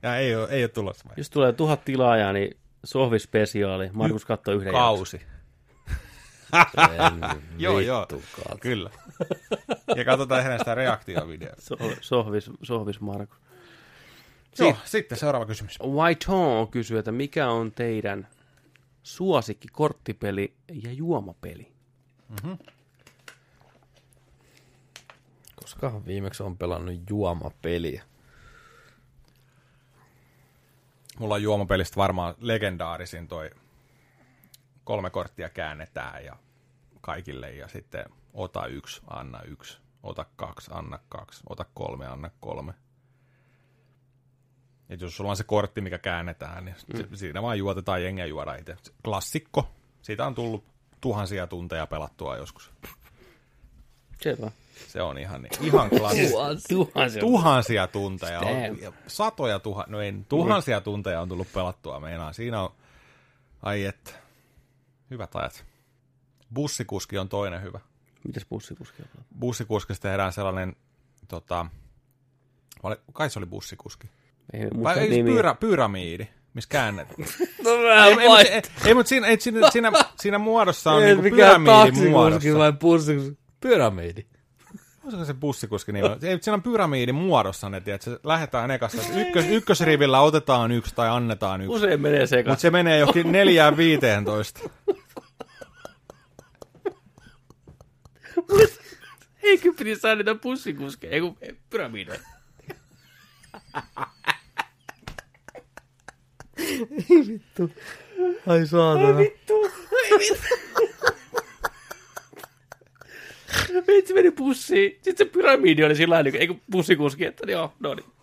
Ja ei ole, ei ole tulossa. Vai? Jos tulee tuhat tilaajaa, niin sohvispesiaali. Markus katsoo yhden jakson. Kausi. En Joo, joo. Kyllä. Ja katsotaan hänen sitä reaktiovideoa. So- sohvis, sohvis Markus. Joo, sitten seuraava kysymys. White kysyy, että mikä on teidän suosikki korttipeli ja juomapeli? Koska viimeksi on pelannut juomapeliä. Mulla on juomapelistä varmaan legendaarisin toi kolme korttia käännetään ja kaikille ja sitten ota yksi, anna yksi, ota kaksi, anna kaksi, ota kolme, anna kolme. Et jos sulla on se kortti, mikä käännetään, niin mm. siinä vaan juotetaan jengiä juoda itse. Klassikko. Siitä on tullut tuhansia tunteja pelattua joskus. Selvä. Se on ihan, niin, ihan klassi. Tuhansia. tuhansia tunteja. On, satoja tuhansia, no ei, tuhansia tunteja on tullut pelattua meinaa. Siinä on, ai että, hyvät ajat. Bussikuski on toinen hyvä. Mitäs bussikuski on? Bussikuskista tehdään sellainen, tota, kai se oli bussikuski. Ei Vai ei, pyra, pyramiidi, missä käännetään. No ei, ei, ei, ei, mutta siinä, ei, siinä, siinä, siinä muodossa on niinku mikä pyramiidin muodossa. vai bussikuski? Pyramidi. Olisiko se bussikuski nimi? Ei, siinä on pyramiidin muodossa ne, että se lähdetään ekassa. Ykkös, ykkösrivillä otetaan yksi tai annetaan yksi. Usein menee Mutta sekaisin. se menee johonkin neljään viiteentoista. Eikö piti saada niitä bussikuskeja? Ei kun pyramideja. Ai saatana. Vitsi meni bussiin. Sitten se pyramidi oli sillä lailla, eikö bussikuski, että joo, no niin.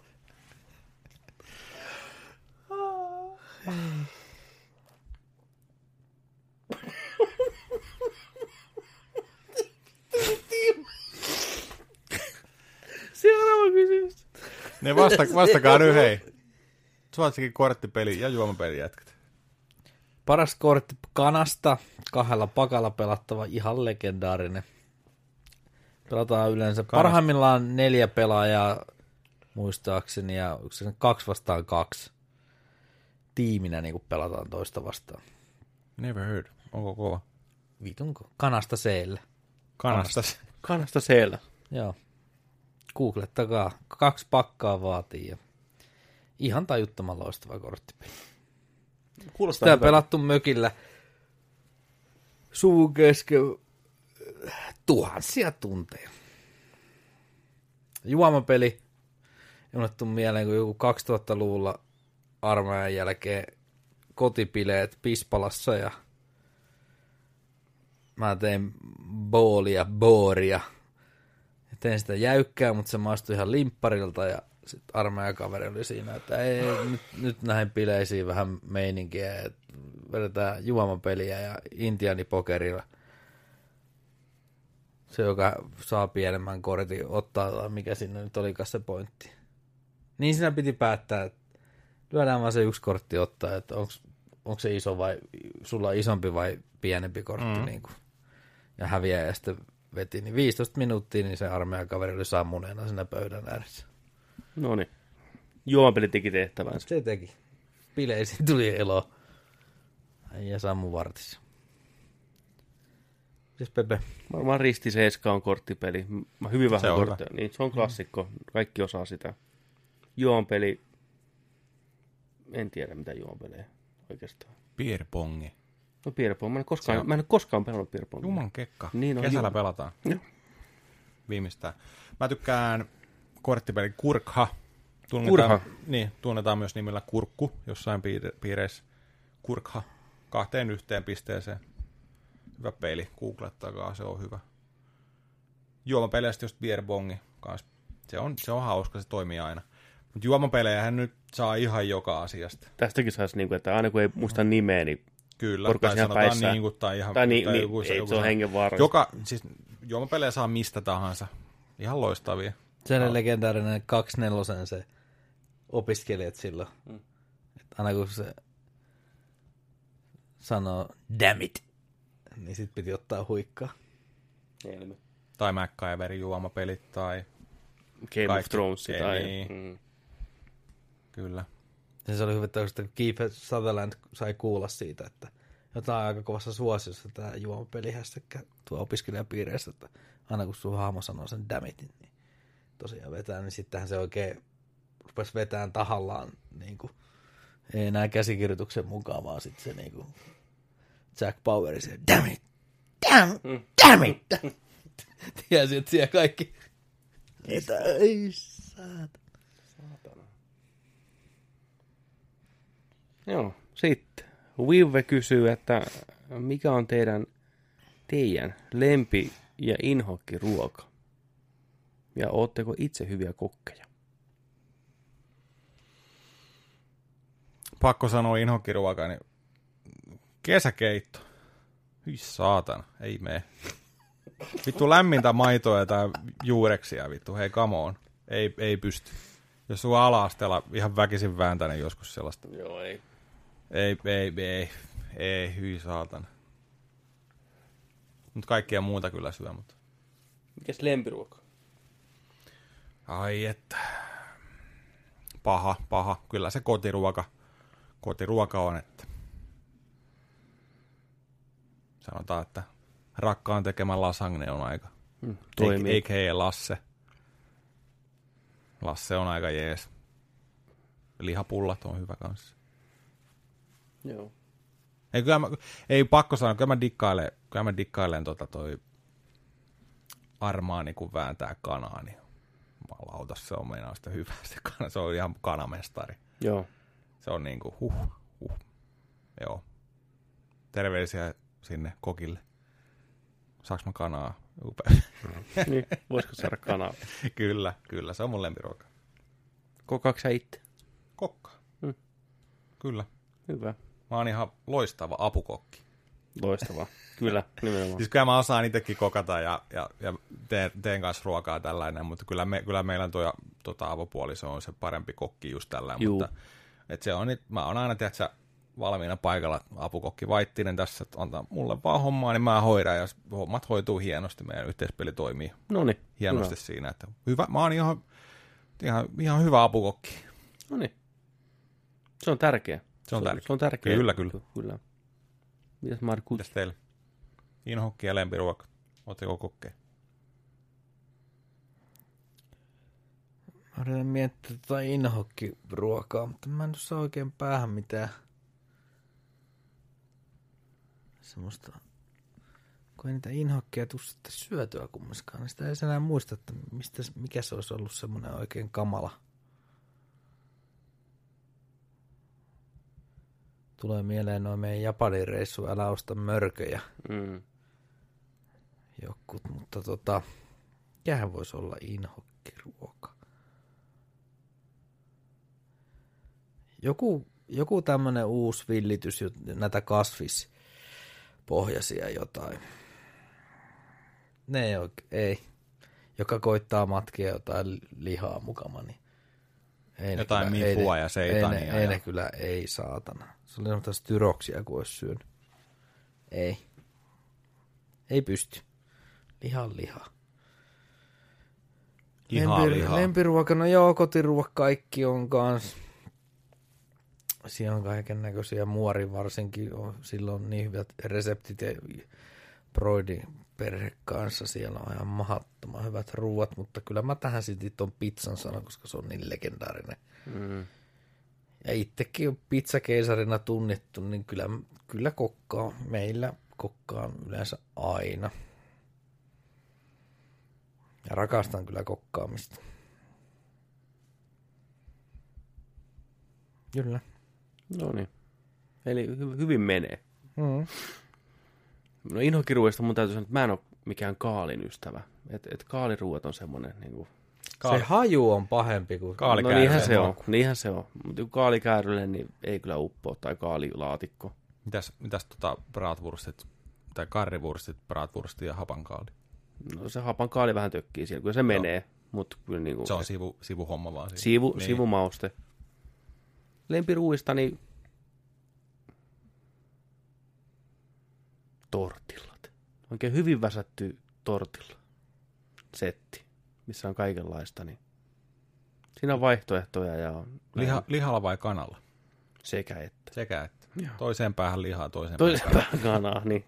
Seuraava kysymys. Ne vasta, vastakaa nyt hei. Suotsikin korttipeli ja juomapeli jätkät. Paras kortti kanasta, kahdella pakalla pelattava, ihan legendaarinen. Pelataan yleensä parhaimmillaan neljä pelaajaa, muistaakseni, ja se kaksi vastaan kaksi. Tiiminä niin kuin pelataan toista vastaan. Never heard. Onko kova? Vitunko? Kanasta seellä. Kanasta. Kannasta siellä. Joo. Googlettakaa. Kaksi pakkaa vaatii. Ja ihan tajuttoman loistava korttipeli. Kuulostaa Sitä hyvältä. pelattu mökillä suvun kesken tuhansia tunteja. Juomapeli. Tuu mieleen, kun joku 2000-luvulla armeijan jälkeen kotipileet Pispalassa ja mä tein boolia, booria. Ja tein sitä jäykkää, mutta se maistui ihan limpparilta ja sitten armeijakaveri oli siinä, että ei, nyt, nyt näihin bileisiin vähän meininkiä, että vedetään juomapeliä ja intianipokerilla. Se, joka saa pienemmän kortin, ottaa, mikä sinne nyt olikaan se pointti. Niin siinä piti päättää, että lyödään vaan se yksi kortti ottaa, että onko se iso vai, sulla isompi vai pienempi kortti, mm. niin kuin, ja häviää sitten veti, niin 15 minuuttia, niin se armeijakaveri oli sammuneena siinä pöydän ääressä. No niin. Juomapeli teki tehtävänsä. Se teki. Bileisiin tuli elo. Ja sammu vartissa. Mites Pepe? Varmaan Risti 7 on korttipeli. Mä hyvin vähän Se on kortteja. Niin, se on klassikko. Kaikki osaa sitä. Juonpeli. En tiedä mitä juonpelejä oikeastaan. Beer pongi. No Pierpong. Mä en, koskaan, on- mä en ole koskaan pelannut Pierpongia. Juman kekka. Niin on, Kesällä joo. pelataan. Joo. Viimeistään. Mä tykkään korttipeli Kurkha. Tunnetaan, Kurha. Niin, tunnetaan myös nimellä Kurkku jossain piir- piireissä. Kurkha. Kahteen yhteen pisteeseen. Hyvä peli. Googlettakaa, se on hyvä. Juomapeleistä just Beer Bongi kanssa. Se on, se on hauska, se toimii aina. Mutta juomapelejähän nyt saa ihan joka asiasta. Tästäkin saisi, niinku, että aina kun ei muista nimeä, niin Kyllä, Porukka tai sanotaan päissään. niin kuin, tai ihan... Tai niin- niin, joku ei, se on hengenvaarallista. Joka, siis juomapelejä saa mistä tahansa. Ihan loistavia. Se oli legendaarinen 24 se opiskelijat silloin. Mm. Että aina kun se sanoo damn it, niin sit piti ottaa huikkaa. Helmi. Tai MacGyverin juomapelit, tai Game of Kaikki. Thrones Ei, tai... niin. Mm. Ja kyllä. Niin se oli hyvä, että Keith Sutherland sai kuulla siitä, että jotain aika kovassa suosiossa tämä juomapelihässäkkä tuo opiskelijapiireissä, että aina kun sun hahmo sanoo sen damitin, niin tosiaan vetää, niin sittenhän se oikein rupesi vetään tahallaan, niin kuin, ei enää käsikirjoituksen mukaan, vaan sitten se niin kuin Jack Poweri se damn it, damn, damn it. Tiesi, että siellä kaikki, että ei saata. Joo, sitten. Vive kysyy, että mikä on teidän, teidän lempi- ja inhokkiruoka? Ja ootteko itse hyviä kokkeja? Pakko sanoa inhokkiruoka, niin kesäkeitto. Hyi saatana, ei mene. Vittu lämmintä maitoa tai juureksia, vittu, hei come on. Ei, ei pysty. Jos sulla ala-asteella ihan väkisin vääntänyt joskus sellaista. Joo, ei. Ei, ei, ei, ei, hyi saatana. Mutta kaikkea muuta kyllä syö, mutta... Mikäs lempiruoka? Ai että. Paha, paha. Kyllä se kotiruoka, kotiruoka on, että sanotaan, että rakkaan tekemä lasagne on aika. Hmm, toimii. Eikä Lasse. Lasse on aika jees. Lihapullat on hyvä kanssa. Joo. Ei, kyllä mä, ei pakko sanoa, kyllä mä dikkailen, kyllä mä dikkailen tota toi armaani, kun vääntää kanaa, niin jumalauta, se on meinaa sitä hyvää se kana. Se on ihan kanamestari. Joo. Se on niinku huh, huh. Joo. Terveisiä sinne kokille. Saaks mä kanaa? Upea. niin, voisiko saada kanaa? kyllä, kyllä. Se on mun lempiruoka. Kokaaks sä itse? Kokka. Mm. Kyllä. Hyvä. Mä oon ihan loistava apukokki. Loistavaa. Kyllä, nimenomaan. Siis kyllä mä osaan itsekin kokata ja, ja, ja teen, teen kanssa ruokaa tällainen, mutta kyllä, me, kyllä meillä tuo tota, avopuoliso on se parempi kokki just tällainen. Juu. Mutta et se on, nyt, mä oon aina, tiedätkö, valmiina paikalla apukokki Vaittinen tässä, että antaa mulle vaan hommaa, niin mä hoidan ja hommat hoituu hienosti. Meidän yhteispeli toimii No niin. hienosti siinä. Että hyvä, mä oon ihan, ihan, ihan hyvä apukokki. No niin. Se on tärkeä. Se on tärkeä. Se on tärkeä. Kyllä, kyllä. kyllä. Mitäs Markku? Mitäs teille? Inhokki ja lempiruoka. Oletteko kokkeja? Mä yritän miettiä tota inhokkiruokaa, mutta mä en saa oikein päähän mitään semmoista, kun ei niitä inhokkeja sitten syötyä kummaskaan, niin sitä ei enää muista, että mistä, mikä se olisi ollut semmoinen oikein kamala. Tulee mieleen noin meidän Japanin reissu, älä osta mörköjä Mm. jokut, mutta tota, mikähän voisi olla inhokkiruoka? Joku, joku tämmönen uusi villitys, näitä kasvispohjaisia jotain. Ne ei oikein, ei. Joka koittaa matkia jotain lihaa mukana, niin ei Jotain kyllä- ei mifua ne- ja ei seitania ne, ei ja- ne kyllä, ei saatana. Se oli semmoista styroksia, kun olisi syönyt. Ei. Ei pysty. Lihan liha. Lihaa, Lempi, lihaa. Lempiruoka, no joo, kotiruoka kaikki on kans. Siellä on kaiken näköisiä muori varsinkin, on, silloin niin hyvät reseptit ja Broidin perhe kanssa, siellä on ihan mahdottoman hyvät ruuat, mutta kyllä mä tähän sitten ton pizzan sanon, koska se on niin legendaarinen. Mm. Ja itsekin on pizzakeisarina tunnettu, niin kyllä, kyllä kokkaa, meillä kokkaa yleensä aina. Ja rakastan kyllä kokkaamista. Kyllä. No niin. Eli hy- hyvin menee. Mm. No inhokiruoista mun täytyy sanoa, että mä en ole mikään kaalin ystävä. Et, et kaaliruuat on semmoinen niin kuin... Se haju on pahempi kuin... Kaali- No niinhän se on, niinhän se on. Mutta kaalikäärylle niin ei kyllä uppoa tai kaalilaatikko. Mitäs, mitäs tota bratwurstit, tai karrivurstit, bratwurstit ja hapankaali? No se hapan kaali vähän tökkii siellä, kyllä se menee. Mutta kyllä niin kuin Se on sivu, sivuhomma vaan. siinä. sivu, niin. sivumauste. Lempiruuista niin tortillat. Oikein hyvin väsätty tortilla. Setti, missä on kaikenlaista. Niin siinä on vaihtoehtoja ja on Liha, lihalla vai kanalla? sekä että. Sekä että. Toiseen päähän lihaa, toiseen Toisen päähän päähän kanaa, niin.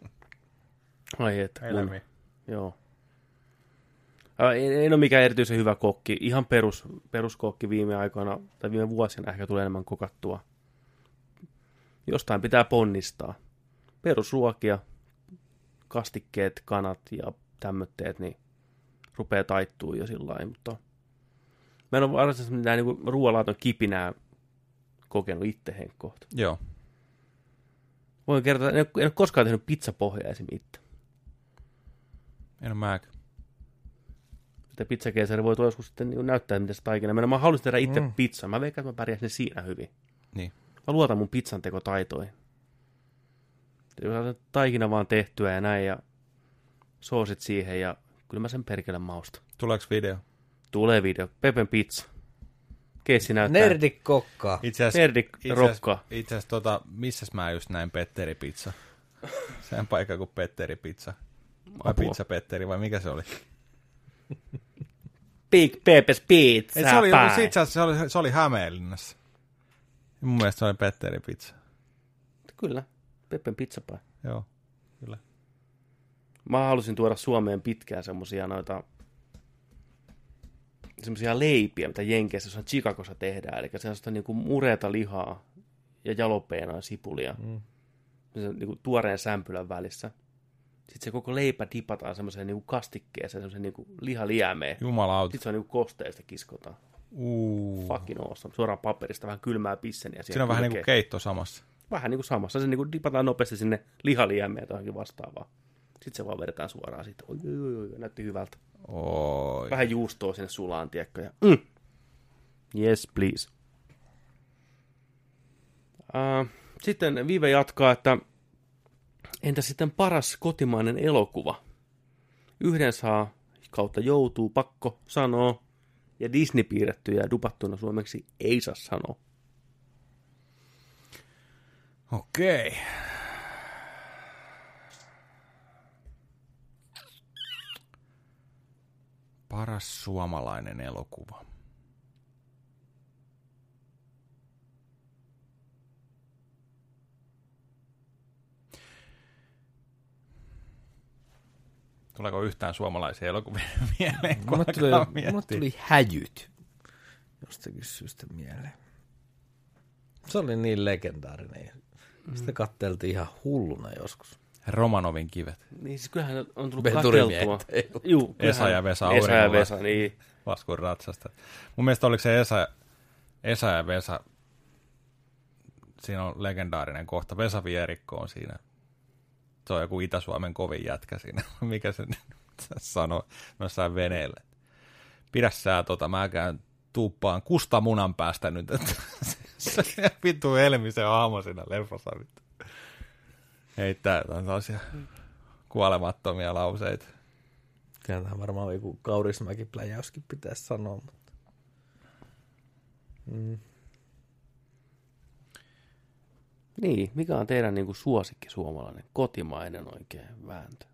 Ai että kun. Joo. En, ole mikään erityisen hyvä kokki. Ihan perus, peruskokki viime aikoina, tai viime vuosina ehkä tulee enemmän kokattua. Jostain pitää ponnistaa. Perusruokia, kastikkeet, kanat ja tämmötteet, niin rupeaa taittuu jo sillä lailla, mutta mä en ole varsinaisesti mitään niin ruoanlaaton kipinää kokenut itse henkkohta. Joo. Voin kertoa, en ole, en ole koskaan tehnyt pizzapohjaa esim. itse. En ole mäkään. Että pizzakeisari voi joskus sitten niin näyttää, miten se taikina menee. Mä haluaisin tehdä itse mm. Pizzan. Mä veikkaan, että mä pärjäsin siinä hyvin. Niin. Mä luotan mun pizzan tekotaitoihin. Jos otat taikina vaan tehtyä ja näin ja soosit siihen ja kyllä mä sen perkele mausta. Tuleeko video? Tulee video. Pepen pizza. Keissi näyttää. Nerdik kokkaa. Itse asiassa, Nerdik rokkaa. itse asiassa tota, missäs mä just näin Petteri Pizza? Sen paikka kuin Petteri Pizza. Vai Apua. Pizza Petteri, vai mikä se oli? Big Pepe's pizza. Ei, se oli, itse asiassa se oli, se oli Hämeenlinnassa. Mun mielestä se oli Petteri Pizza. Kyllä. Pepen pizza pie. Joo, kyllä. Mä halusin tuoda Suomeen pitkään semmosia noita semmosia leipiä, mitä Jenkeissä jossain Chicagossa tehdään. Eli sellaista niinku mureeta lihaa ja jalopeenaa sipulia. Mm. Se on niinku tuoreen sämpylän välissä. Sitten se koko leipä dipataan semmoiseen niinku kastikkeeseen, semmoiseen niinku lihaliämeen. Jumalauta. Sitten se on niinku kosteista kiskotaan. Uu. Fucking awesome. Suoraan paperista vähän kylmää pisseniä. Siinä on vähän niin kuin keitto samassa. Vähän niin kuin samassa. Se niin kuin dipataan nopeasti sinne lihaliämeen tai johonkin vastaavaan. Sitten se vaan vedetään suoraan siitä. Oi, oi, oi, oi, näytti hyvältä. Oi. Vähän juustoa sinne sulaan, tiedätkö? Ja, mm. Yes, please. Uh, sitten Vive jatkaa, että entä sitten paras kotimainen elokuva? Yhden saa kautta joutuu, pakko sanoo, ja Disney piirrettyjä ja dupattuna suomeksi ei saa sanoa. Okei. Paras suomalainen elokuva. Tuleeko yhtään suomalaisia elokuvia mieleen? kun Mulle tuli, alkaa mulle miettiä? tuli häjyt jostakin syystä mieleen. Se oli niin legendaarinen. Sitä katteltiin ihan hulluna joskus. Romanovin kivet. Niin siis kyllähän on tullut katteltua. Juu, Esa ja Vesa Esa ja. Vesa, niin. laskun ratsasta. Mun mielestä oliko se Esa, Esa ja Vesa, siinä on legendaarinen kohta. Vesa Vierikko on siinä. Se on joku Itä-Suomen kovin jätkä siinä. Mikä se sanoo jossain veneellä. Pidä sä tota, mä käyn tuuppaan kusta munan päästä nyt. Että se vittu Helmisen aamu siinä leffassa. Heittää jotain sellaisia kuolemattomia lauseita. Kyllä tähän varmaan joku Kaurismäki pläjäyskin pitäisi sanoa. Mutta... Mm. Niin, mikä on teidän niin kuin, suosikki suomalainen, kotimainen oikein vääntö?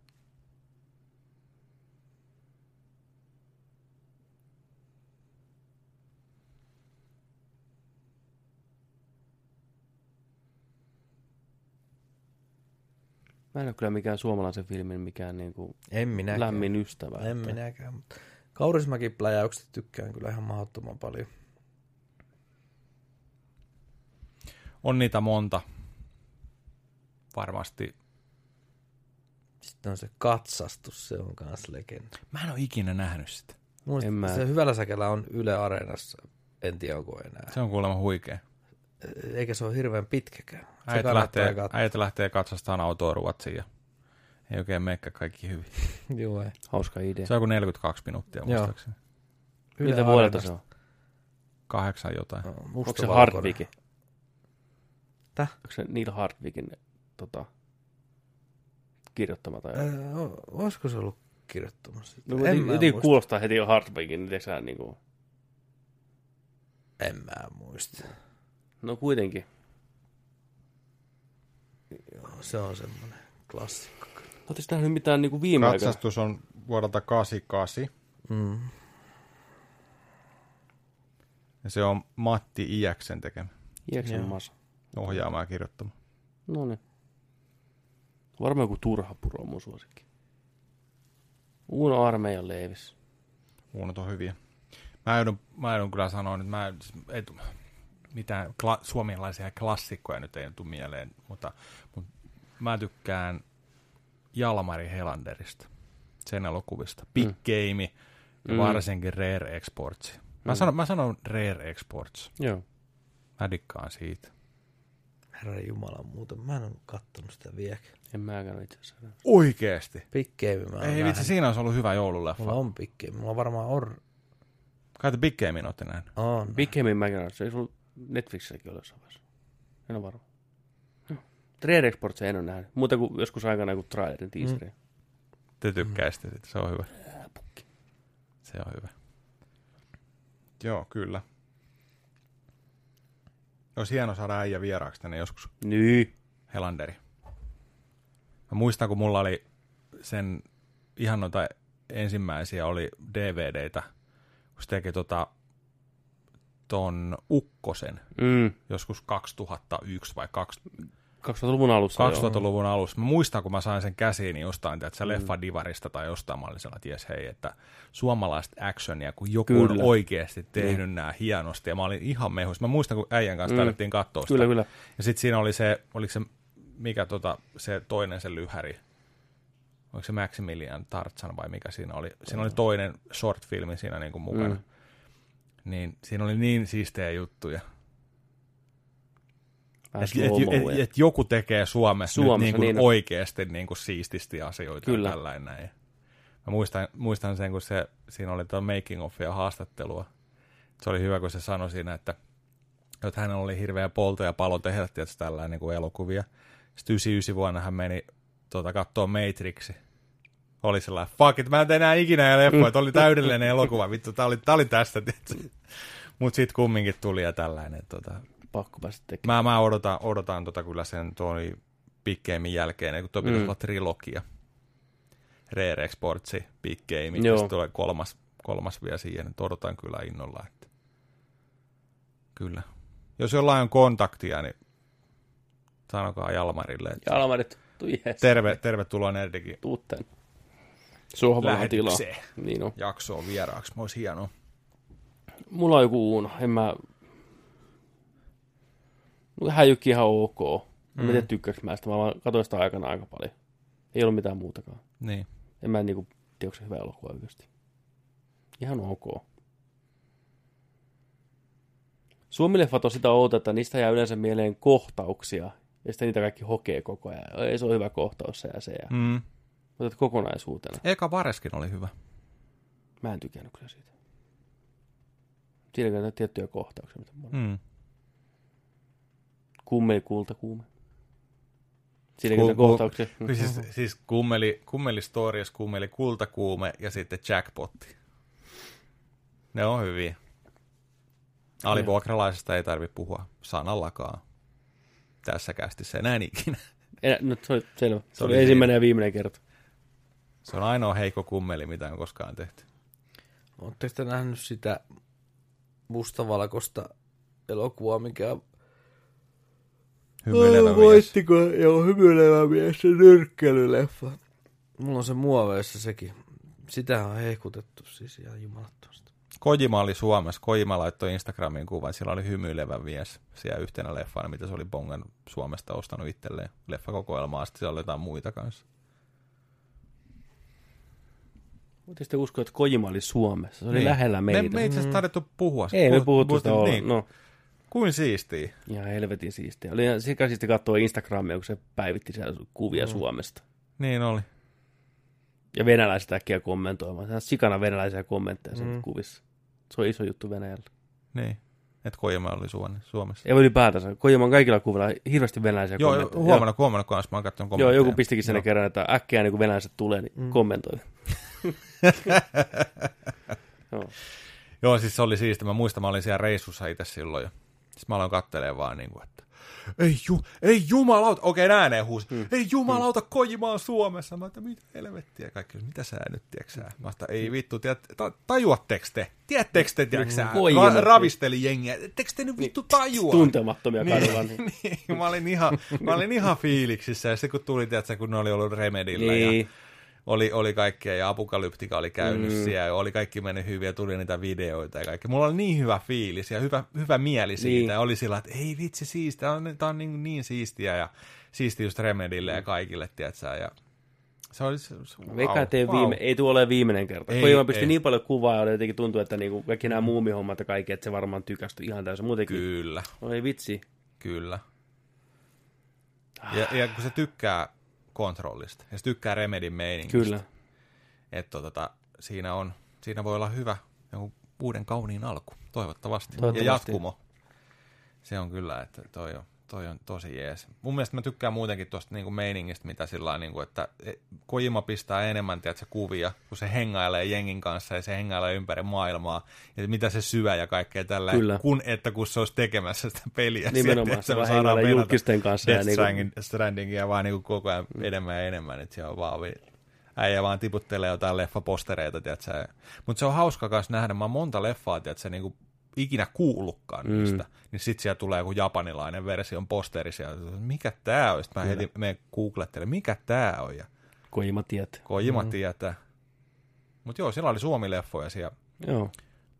Mä en ole kyllä mikään suomalaisen filmin mikään niin kuin, En minäkään. lämmin ystävä. En että- minäkään. Mutta Kaurismäki pläjäykset tykkään kyllä ihan mahdottoman paljon. On niitä monta. Varmasti. Sitten on se katsastus, se on kans legenda. Mä en ole ikinä nähnyt sitä. Mun En mä- se hyvällä säkellä on Yle Areenassa, en tiedä onko enää. Se on kuulemma huikea. Eikä se ole hirveän pitkäkään. Kannattaa lähtee, katsoa. äijät lähtee katsastamaan autoa Ruotsiin ja ei oikein meikkä kaikki hyvin. Joo, ei. Hauska idea. Se on joku 42 minuuttia muistaakseni. Yle Miltä vuodelta se on? Kahdeksan jotain. No, Onko se mustavalkoinen. Täh? Onko se Neil Hardwickin tota, kirjoittama tai o- olisiko se ollut kirjoittamassa? sitä? No, en, mä muista. kuulostaa heti jo Hardwickin, niin tiedätkö sä, niin kuin, en mä muista. no kuitenkin. Joo, se on semmoinen klassikko. Oletteko nähnyt mitään niin kuin viime aikoina? Katsastus on vuodelta 88 Mm. ja se on Matti Iäksen tekemä Iäksen masa. Ohjaama ja kirjoittama. No niin. Varmaan joku turha puro on mun suosikki. Uno armeijan leivis. Uunot on hyviä. Mä joudun, mä joudun kyllä sanoa, että mä ei mitään kla- suomalaisia klassikkoja nyt ei tule mieleen, mutta, mutta mä tykkään Jalmari Helanderista, sen elokuvista. Big Mm. Game ja Mm. varsinkin Rare Exports. Mä, Mm. sanon, mä sanon Rare Exports. Joo. Mä dikkaan siitä. Herra Jumala, muuten mä en ole kattonut sitä vieläkään. En mäkään itse asiassa. Oikeesti. Big Game mä Ei vitsi, siinä olisi ollut hyvä joululeffa. Mulla on Big Game. Mulla on varmaan on. Kai te Big Gamein ootte nähnyt. on. Big Gamein mäkään ole. Se ei ollut Netflixilläkin ole jossain vaiheessa. En ole varma. Trade Exports en ole nähnyt. Muuta kuin joskus aikana joku trailerin teaseri. Mm. Te tykkäisitte siitä, se on hyvä. Se on hyvä. Joo, kyllä. Olisi hieno saada äijä vieraaksi tänne joskus. Niin. Helanderi. Mä muistan, kun mulla oli sen ihan noita ensimmäisiä oli DVDtä, kun se teki tota, ton Ukkosen Mm. joskus 2001 vai 2000, 2000-luvun alussa. joo. 2000-luvun alussa. Mä muistan, kun mä sain sen käsiin niin jostain, että se leffa Divarista tai jostain, mä olin sellainen, että jes hei, että suomalaista actionia, kun joku Kyllä. on oikeasti tehnyt mm. nämä hienosti, ja mä olin ihan mehus. Mä muistan, kun äijän kanssa mm. alettiin katsoa sitä. Kyllä, kyllä. Ja sitten siinä oli se, oliko se, mikä tota, se toinen se lyhäri, oliko se Maximilian Tartsan vai mikä siinä oli. Siinä oli toinen short filmi siinä niin kuin mukana. Mm. Niin siinä oli niin siistejä juttuja. Että et, et, et joku tekee Suomessa, Suomessa, nyt niin kuin niin oikeasti niin kuin siististi asioita Kyllä. ja tällainen näin. Mä muistan, muistan sen, kun se, siinä oli tuo making of ja haastattelua. Se oli hyvä, kun se sanoi siinä, että, että hänellä oli hirveä polto ja palo tehdä tietysti tällainen niin kuin elokuvia. Sitten 99 vuonna hän meni tuota, katsoa Matrixi. Oli sellainen, fuck it, mä en tee enää ikinä leffoja, että oli täydellinen elokuva, vittu, tää oli, tää oli tästä, Mutta sitten kumminkin tuli ja tällainen, tota, Pakko päästä tekemään. Mä, mä odotan, odotan tota kyllä sen toi Big Gamein jälkeen, kun tuo pitäisi Mm. olla trilogia. Rare Exportsi, Big Game, ja sitten tulee kolmas, kolmas vielä siihen, että odotan kyllä innolla. Että... Kyllä. Jos jollain on kontaktia, niin sanokaa Jalmarille, että Jalmarit, tuu yes. terve, tervetuloa Nerdikin Tuu tänne. Sohvalla tilaa. lähetykseen Niin on. jaksoon vieraaksi. Olisi hienoa. Mulla on joku Uuno. En mä... Mulla häijykki ihan ok. Mm. Mä en tiedä mä sitä. Mä vaan katsoin sitä aikana aika paljon. Ei ollut mitään muutakaan. Niin. En mä niinku tiedä, onko se hyvä elokuva oikeasti. Ihan ok. Suomileffat on sitä outoa, että niistä jää yleensä mieleen kohtauksia. Ja sitten niitä kaikki hokee koko ajan. Ei se on hyvä kohtaus se ja se. Ja. Mm. Mutta kokonaisuutena. Eka Vareskin oli hyvä. Mä en tykännyt kyllä siitä. Siinä on tiettyjä kohtauksia, mitä mä Mm. Kummeli, kulta, kuume. Siinä Ku- on ku- kohtauksia. Siis, siis kummeli, kummeli stories, kummeli kultakuume ja sitten jackpotti. Ne on hyviä. Alivuokralaisesta ei tarvitse puhua sanallakaan. Tässä kästissä enää ikinä. Enä, no, se oli selvä. Se, Se oli oli ensimmäinen ja viimeinen kerta. Se on ainoa heikko kummeli, mitä on koskaan tehty. Oletteko te nähnyt sitä mustavalkoista elokuvaa, mikä Hymyilevä mies. Voittiko? Joo, hymyilevä mies, se nyrkkelyleffa. Mulla on se muoveissa sekin. Sitähän on hehkutettu siis ihan jumalattomasti. Kojima oli Suomessa. Kojima laittoi Instagramiin kuvan. Siellä oli hymyilevä mies siellä yhtenä leffana, mitä se oli Bongan Suomesta ostanut itselleen leffakokoelmaa. Sitten siellä oli jotain muita kanssa. Voitte sitten uskoa, että Kojima oli Suomessa. Se oli Niin. lähellä meitä. Me, me itse asiassa taidettu puhua. Ei me Puhut- puhuttu sitä olla. No, Kuin siistiä. ihan helvetin siistiä. Oli ihan sikasisti katsoa Instagramia, kun se päivitti siellä kuvia Mm. Suomesta. Niin oli. Ja venäläiset äkkiä kommentoimaan. Sehän sikana venäläisiä kommentteja sen mm. kuvissa. Se on iso juttu Venäjällä. Niin. Että Kojima oli Suomessa. Ja ylipäätänsä. Kojima on kaikilla kuvilla hirveästi venäläisiä Joo, kommentteja. huomenna, huomenna kanssa mä oon katsonut Joo, kommentteja. joku pistikin sen Joo. kerran, että äkkiä niin kun venäläiset tulee, niin mm. kommentoi. Joo. Joo, siis se oli siisti. Mä muistan, mä olin siellä reissussa itse silloin. Ja sitten mä aloin kattelemaan vaan niin kuin, että ei, ju, ei jumalauta, okei okay, ääneen huusi, Hmm. mm. ei jumalauta, Kojima on Suomessa. Mä että mitä helvettiä kaikki, mitä sä nyt, tiedätkö? Mä että ei vittu, tiedät, ta, tajuatteko te? Tiedättekö te, tiedätkö sä? Kojima. Ra- ravisteli jengiä, ettekö te nyt vittu tajua? Tuntemattomia kadulla. Niin. niin, mä olin ihan, mä olin ihan fiiliksissä ja sitten kun tuli, tiedätkö, kun ne oli ollut Remedillä ja Niin. Oli, oli kaikkea ja Apokalyptika oli käynyt mm. siellä ja oli kaikki mennyt hyvin ja tuli niitä videoita ja kaikki. Mulla oli niin hyvä fiilis ja hyvä, hyvä mieli siitä Niin. ja oli sillä, että ei vitsi siistiä, tää on, tää on niin, niin siistiä ja siistiä just Remedille ja kaikille, tiedätkö ja se oli se, se, wow, Veikkaan, ei, wow. viime, ei tule olemaan viimeinen kerta. Ei, Kojima pisti ei. niin paljon kuvaa ja jotenkin tuntuu, että niinku kaikki nämä muumihommat ja kaikki, että se varmaan tykästyi ihan täysin. Muutenkin, Kyllä, oi vitsi. kyllä. Ja, ja kun se tykkää kontrollista ja se tykkää Remedin meiningistä. Kyllä. että tota, siinä, on, siinä voi olla hyvä joku uuden kauniin alku, toivottavasti. Toivottavasti. Ja jatkumo. Se on kyllä, että toi on, toi on tosi jees. Mun mielestä mä tykkään muutenkin tuosta niinku meiningistä, mitä sillä niinku, että e, Kojima pistää enemmän tiedätkö, kuvia, kun se hengailee jengin kanssa ja se hengailee ympäri maailmaa, ja mitä se syö ja kaikkea tällä, Kyllä. kun että kun se olisi tekemässä sitä peliä. Nimenomaan, Sieltä, se vaan julkisten kanssa ja Death niinku- Stranding, Strandingia vaan niinku koko ajan enemmän ja enemmän, että siellä on vaan äijä vaan tiputtelee jotain leffapostereita, tiedätkö? Mutta se on hauska myös nähdä, mä oon monta leffaa, tiedätkö, niinku ikinä kuullutkaan mm. niistä, niin sit siellä tulee joku japanilainen version posteri sieltä, mikä tää on? Sitten mä heti menen googlettelen, mikä tää on, ja Kojima tiet. Kojima mm. tietää. Mutta joo, siellä oli Suomi-leffoja siellä, Joo.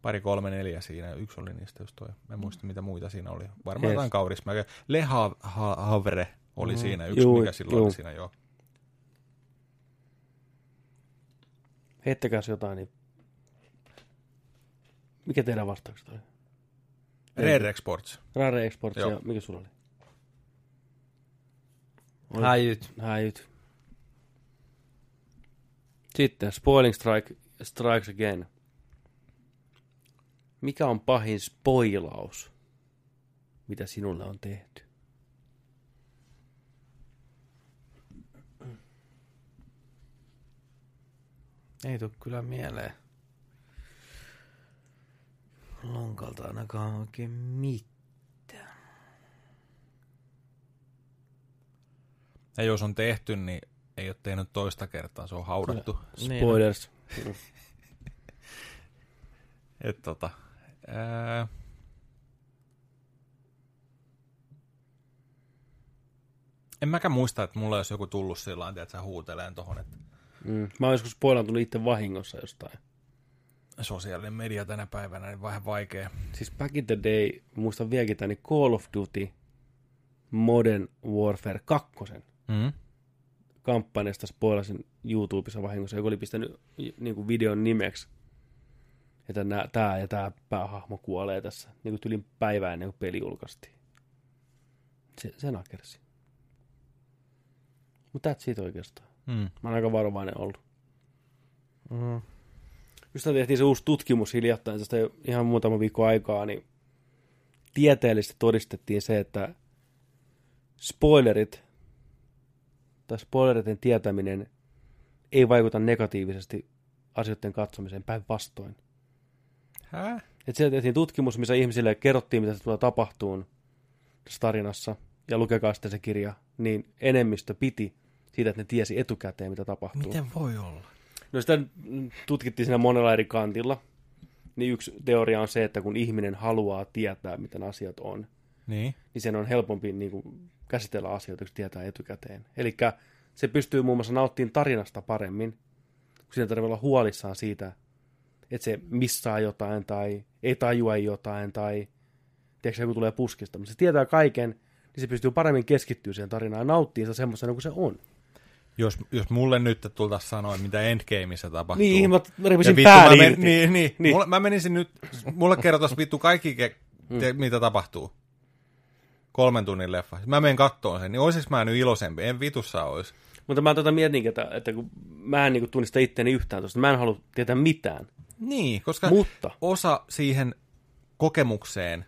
pari, kolme, neljä siinä, yksi oli niistä just toi, mä en muista mitä muita siinä oli, varmaan Yes. jotain kaurismäkeä. Le Ha- Ha- Havre oli siinä, yksi Juu, mikä silloin juu. oli siinä, joo. Heittäkääs jotain, niin... Mikä teidän vastaukset oli? Rare Exports. Rare Exports Joo. ja mikä sulla oli? Häijyt. Häijyt. Sitten Spoiling Strike Strikes Again. Mikä on pahin spoilaus, mitä sinulle on tehty? Ei tuu kyllä mieleen. Lonkalta ainakaan oikein mitään. Ja jos on tehty, niin ei ole tehnyt toista kertaa, se on haudattu. Niin. Spoilers. Et tota, ää... En mäkään muista, että mulla olisi joku tullut sillä tavalla, että sä huuteleen tohon, että Mm. Mä oon joskus spoilantunut itse vahingossa jostain. Sosiaalinen media tänä päivänä niin vähän vaikea. Siis back in the day, muistan vieläkin tämän, niin Call of Duty Modern Warfare 2 Mm. kampanjasta spoilasin YouTubessa vahingossa. Joku oli pistänyt niin kuin videon nimeksi, että nää, tää ja tää päähahmo kuolee tässä niin kuin tylin päivää ennen kuin peli julkaistiin. Se, se nakersi. Mutta that's it oikeastaan. Mm. Mä oon aika varovainen ollut. Mm. Just tehtiin se uusi tutkimus hiljattain tästä jo ihan muutama viikko aikaa, niin tieteellisesti todistettiin se, että spoilerit tai spoileriten tietäminen ei vaikuta negatiivisesti asioiden katsomiseen päinvastoin. Hää? Et siellä tehtiin tutkimus, missä ihmisille kerrottiin, mitä se tulee tapahtuun tässä tarinassa, ja lukekaa sitten se kirja, niin enemmistö piti siitä, että ne tiesi etukäteen, mitä tapahtuu. Miten voi olla? No sitä tutkittiin siinä monella eri kantilla. Niin yksi teoria on se, että kun ihminen haluaa tietää, miten asiat on, Niin. niin sen on helpompi niin kuin, käsitellä asioita, kun tietää etukäteen. Eli se pystyy muun muassa nauttimaan tarinasta paremmin, kun siinä tarvitsee olla huolissaan siitä, että se missaa jotain tai ei tajua jotain tai tiedätkö, joku tulee puskista. Mutta se tietää kaiken, niin se pystyy paremmin keskittyä siihen tarinaan ja nauttii sitä semmoisena kuin se on. Jos, jos mulle nyt tultaisiin sanoa, mitä Endgameissa tapahtuu. Niin, mä vittu, pään mä, men, irti. niin, niin. Niin. Mulle, mä menisin nyt, mulle kerrotas vittu kaikki, ke, te, mitä tapahtuu. Kolmen tunnin leffa. Mä menen kattoon sen, niin oisis mä nyt iloisempi? En vitussa ois. Mutta mä tota mietinkin, että, että kun mä en niin kuin tunnista itseäni yhtään tuosta, mä en halua tietää mitään. Niin, koska Mutta. osa siihen kokemukseen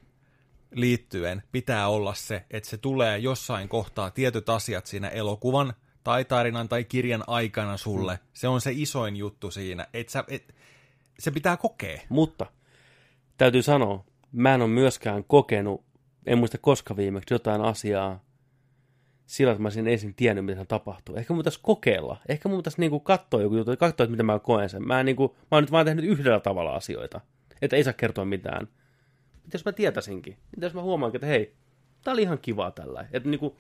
liittyen pitää olla se, että se tulee jossain kohtaa tietyt asiat siinä elokuvan tai tarinan tai kirjan aikana sulle. Mm. Se on se isoin juttu siinä. Et sä, et, se pitää kokea. Mutta täytyy sanoa, mä en ole myöskään kokenut, en muista koska viimeksi jotain asiaa sillä, että mä olisin ensin tiennyt, mitä se tapahtuu. Ehkä mun pitäisi kokeilla. Ehkä mun pitäisi niinku katsoa joku juttu, katsoa, että miten mä koen sen. Mä, en niinku, mä oon nyt vaan tehnyt yhdellä tavalla asioita. Että ei saa kertoa mitään. Mitä jos mä tietäisinkin? Mitä jos mä huomaankin, että hei, tää oli ihan kivaa tällä. Että niinku,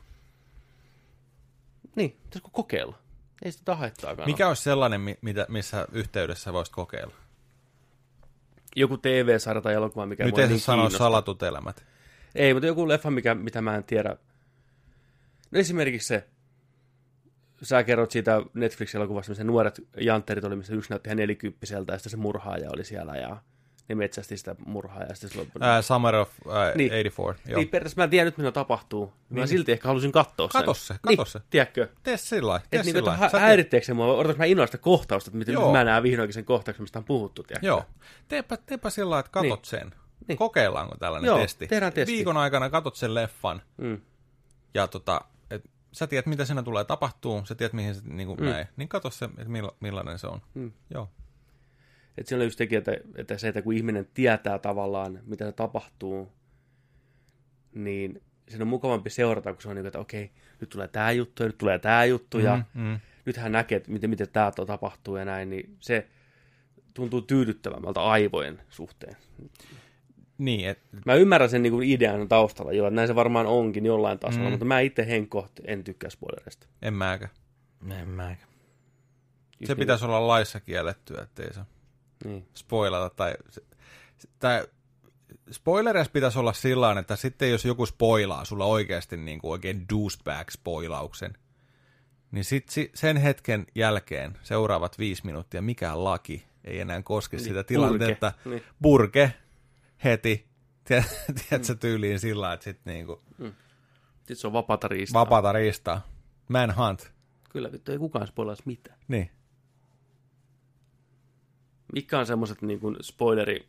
niin, pitäisikö kokeilla? Ei sitä haittaa Mikä olisi sellainen, mi- mitä, missä yhteydessä voisit kokeilla? Joku TV-sarja tai elokuva, mikä mua Miten niin kiinnostaa. salatut elämät? Ei, mutta joku leffa, mikä, mitä mä en tiedä. No esimerkiksi se, sä kerrot siitä Netflix-elokuvasta, missä nuoret jantterit oli, missä yksi näytti ihan nelikymppiseltä, ja sitten se murhaaja oli siellä, ja ne metsästi sitä murhaajaa, ja sitten se loppu... Ää, Summer of ää, Niin. 84. Joo. Niin periaatteessa mä en tiedä nyt, mitä tapahtuu. Niin. Mä silti ehkä halusin katsoa sen. Kato se, kato niin, se. Tiedätkö? Tee sillä lailla, tee Että niinku, sillä lailla. teet- häiritteekö se mua, odotanko mä innoista kohtausta, että miten Joo. mä näen vihdoinkin sen kohtauksen, mistä on puhuttu, tiedätkö? Joo. Teepä, teepä sillä lailla, että katot Niin. sen. Niin. Kokeillaanko tällainen Joo, testi? tehdään testi. Viikon aikana katot sen leffan. Mm. Ja tota, et sä tiedät, mitä siinä tulee tapahtuu, sä tiedät, mihin se niin kuin mm. näin. Niin katso se, että milla, millainen se on. Mm. Joo. Että siinä on just tekijä, että, että se, että kun ihminen tietää tavallaan, mitä se tapahtuu, niin sen on mukavampi seurata, kun se on niin että okei, nyt tulee tämä juttu ja nyt tulee tämä juttu ja Mm, mm. nyt hän näkee, että miten, miten tämä tapahtuu ja näin, niin se tuntuu tyydyttävämmältä aivojen suhteen. Niin, et, Mä ymmärrän sen niin kuin idean taustalla jo, että näin se varmaan onkin jollain tasolla, Mm. mm. mutta mä itse henkkoht en tykkää spoilereista. en mäkään. En mäkään. Just Se niin- pitäisi olla laissa kiellettyä, ettei se Niin. spoilata. Tai, tai spoilereissa pitäisi olla sillä tavalla, että sitten jos joku spoilaa sulla oikeasti niin kuin oikein douchebag-spoilauksen, niin sitten sen hetken jälkeen seuraavat viisi minuuttia mikään laki ei enää koske Niin, sitä tilannetta. purke. Niin. Purke heti. Tiedätkö tyyliin sillä että sitten niinku Sitten se on vapaata riistaa. vapaata riistaa. Manhunt. Kyllä, vittu ei kukaan spoilaisi mitään. Niin. Mitkä on semmoiset niin kuin spoileri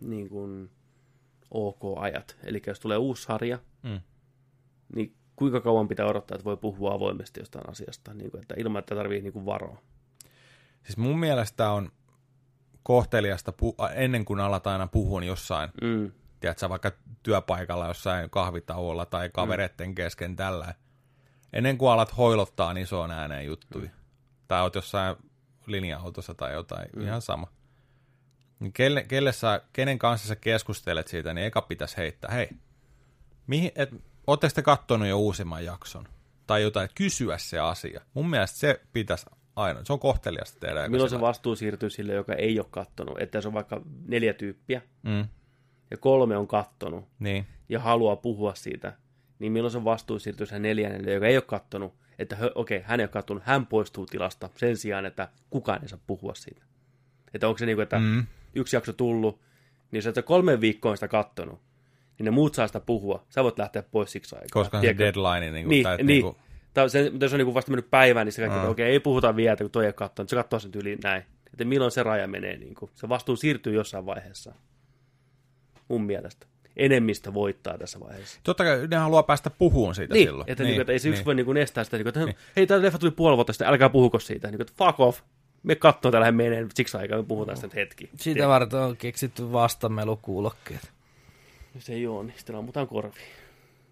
niin kuin OK-ajat? Eli jos tulee uusi sarja, Mm. niin kuinka kauan pitää odottaa, että voi puhua avoimesti jostain asiasta, niin kuin, että ilman, että tarvii niin kuin varoa. Siis mun mielestä on kohteliasta pu- ennen kuin alat aina puhua jossain, Mm. tiedätkö, vaikka työpaikalla jossain kahvitauolla tai kavereiden kesken tällä. Ennen kuin alat hoilottaa niin isoon ääneen juttuja. Tai oot jossain linja-autossa tai jotain, mm. ihan sama. Niin kelle, kelle sä, kenen kanssa sä keskustelet siitä, niin eka pitäisi heittää, hei, mihin, et, ootteko te kattonut jo uusimman jakson? Tai jotain, kysyä se asia. Mun mielestä se pitäisi aina, se on kohteliasta tehdä. Milloin se vastuu siirtyy sille, joka ei ole kattonut? Että jos on vaikka neljä tyyppiä Mm, ja kolme on kattonut niin, ja haluaa puhua siitä, niin milloin se vastuu siirtyy sen neljännelle, joka ei ole kattonut, että okei, okay, hän ei ole kattonut, hän poistuu tilasta sen sijaan, että kukaan ei saa puhua siitä. Että onko se niin kuin, että Mm. yksi jakso tullut, niin jos et sä kolme viikkoa sitä kattonut, niin ne muut saa sitä puhua. Sä voit lähteä pois siksi aikaa. koska se deadline. Niin, kuin, Niin, tai, niin. Niin kuin, Tai se, jos on niin vasta mennyt päivään, niin se kaikki, Mm. että okei, ei puhuta vielä, kun toi ei ole kattonut. Se katsoo sen tyyliin näin. Että milloin se raja menee. Niin kuin. Se vastuu siirtyy jossain vaiheessa. Mun mielestä. Enemmistö voittaa tässä vaiheessa. Totta kai ne haluaa päästä puhuun siitä Niin, silloin. että, niin. Niin, että ei se yksi voi niin estää sitä, niin kuin, että hei, tämä leffa tuli puoli vuotta sitten, älkää puhuko siitä. Niin kuin, että fuck off. Me katsoo täällä menee siksi aikaa, me puhutaan sitä nyt hetki. Siitä varten on keksitty vastamelukuulokkeet. Jos ei ole, niin sitten ammutaan korviin.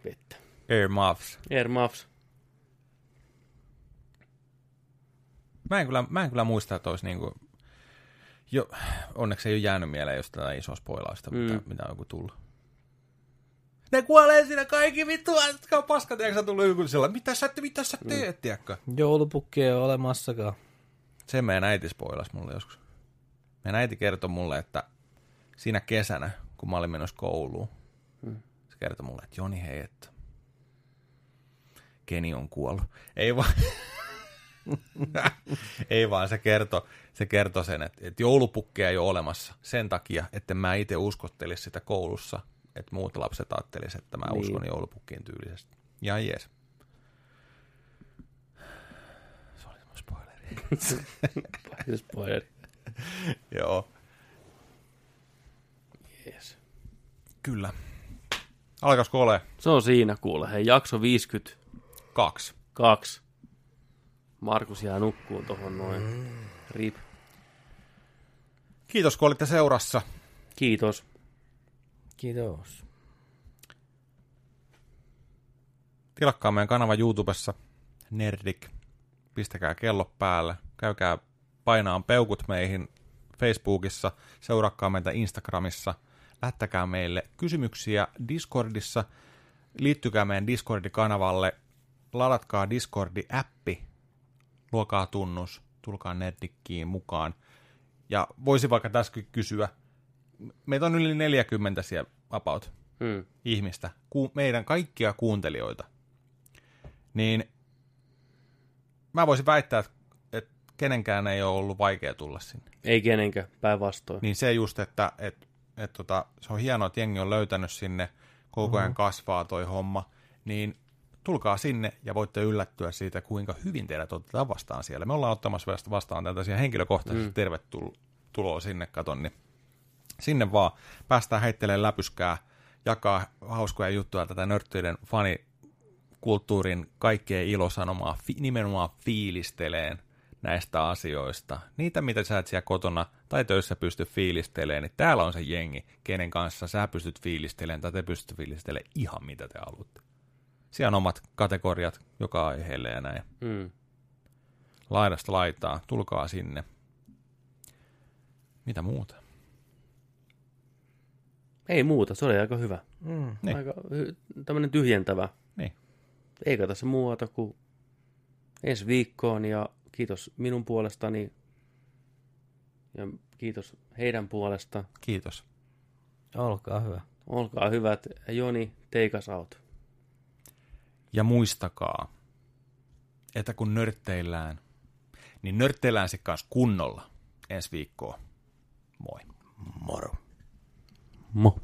Vettä. Air Muffs. Air Muffs. Mä en kyllä, mä en kyllä muista, että olisi niinku... Jo, onneksi ei ole jäänyt mieleen jos tätä isoa spoilausta. Mm. mitä, mitä on joku tullut. Ne kuolee siinä kaikki vittu, on paska, tiedätkö sä tullut joku sillä, mitä sä, mitä sä teet, mm. tiedätkö? Joulupukki ei ole olemassakaan. Se meidän äiti spoilasi mulle joskus. Meidän äiti kertoi mulle, että siinä kesänä, kun mä olin menossa kouluun, Mm. se kertoi mulle, että Joni hei, että Keni on kuollut. Ei vaan, ei vaan se kertoi se kertoi sen, että, että joulupukkeja ei ole olemassa sen takia, että mä itse uskottelisi sitä koulussa, että muut lapset ajattelisivat, että mä Niin. uskon joulupukkiin tyylisesti. Ja jees. Se oli mun spoileri. Spoiler. Joo. Yes. Kyllä. Alkaisiko ole? Se on siinä kuule. Hei, jakso 52. Kaksi. Markus jää nukkuun tohon noin. Rip. Kiitos, kun olitte seurassa. Kiitos. Kiitos. Tilakkaa meidän kanava YouTubessa, Nerdik. Pistäkää kello päälle. Käykää painaan peukut meihin Facebookissa. Seuraakkaa meitä Instagramissa. Lähettäkää meille kysymyksiä Discordissa. Liittykää meidän Discordi-kanavalle. Ladatkaa Discordi-appi. Luokaa tunnus. Tulkaa Nerdikkiin mukaan. Ja voisi vaikka tässä kysyä. Meitä on yli 40 siellä about Hmm. ihmistä, ku, meidän kaikkia kuuntelijoita, niin mä voisin väittää, että, että kenenkään ei ole ollut vaikea tulla sinne. Ei kenenkään, päinvastoin. Niin se just, että et, et tota, se on hienoa, että jengi on löytänyt sinne, koko ajan kasvaa toi homma, niin tulkaa sinne ja voitte yllättyä siitä, kuinka hyvin teidät otetaan vastaan siellä. Me ollaan ottamassa vasta- vastaan tällaisia henkilökohtaisesti mm. tervetuloa sinne, katon, niin sinne vaan päästään heittelemään läpyskää jakaa hauskoja juttuja tätä nörttyiden fanikulttuurin kaikkea ilosanomaa, fi, nimenomaan fiilisteleen näistä asioista. Niitä, mitä sä et siellä kotona tai töissä pysty fiilistelemään, niin täällä on se jengi, kenen kanssa sä pystyt fiilistelemään tai te pystytte fiilistelemään ihan mitä te haluatte. Siellä on omat kategoriat joka aiheelle ja näin. Mm. Laidasta laitaa, tulkaa sinne. Mitä muuta? Ei muuta, se oli aika hyvä. Mm. Niin. Aika hy- tämmöinen tyhjentävä. Niin. Eikä tässä muuta kuin ensi viikkoon ja kiitos minun puolestani ja kiitos heidän puolesta. Kiitos. Olkaa hyvä. Olkaa hyvät. Joni, take us out. Ja muistakaa, että kun nörtteillään, niin nörtteillään se kanssa kunnolla ensi viikkoon. Moi. Moro. 梦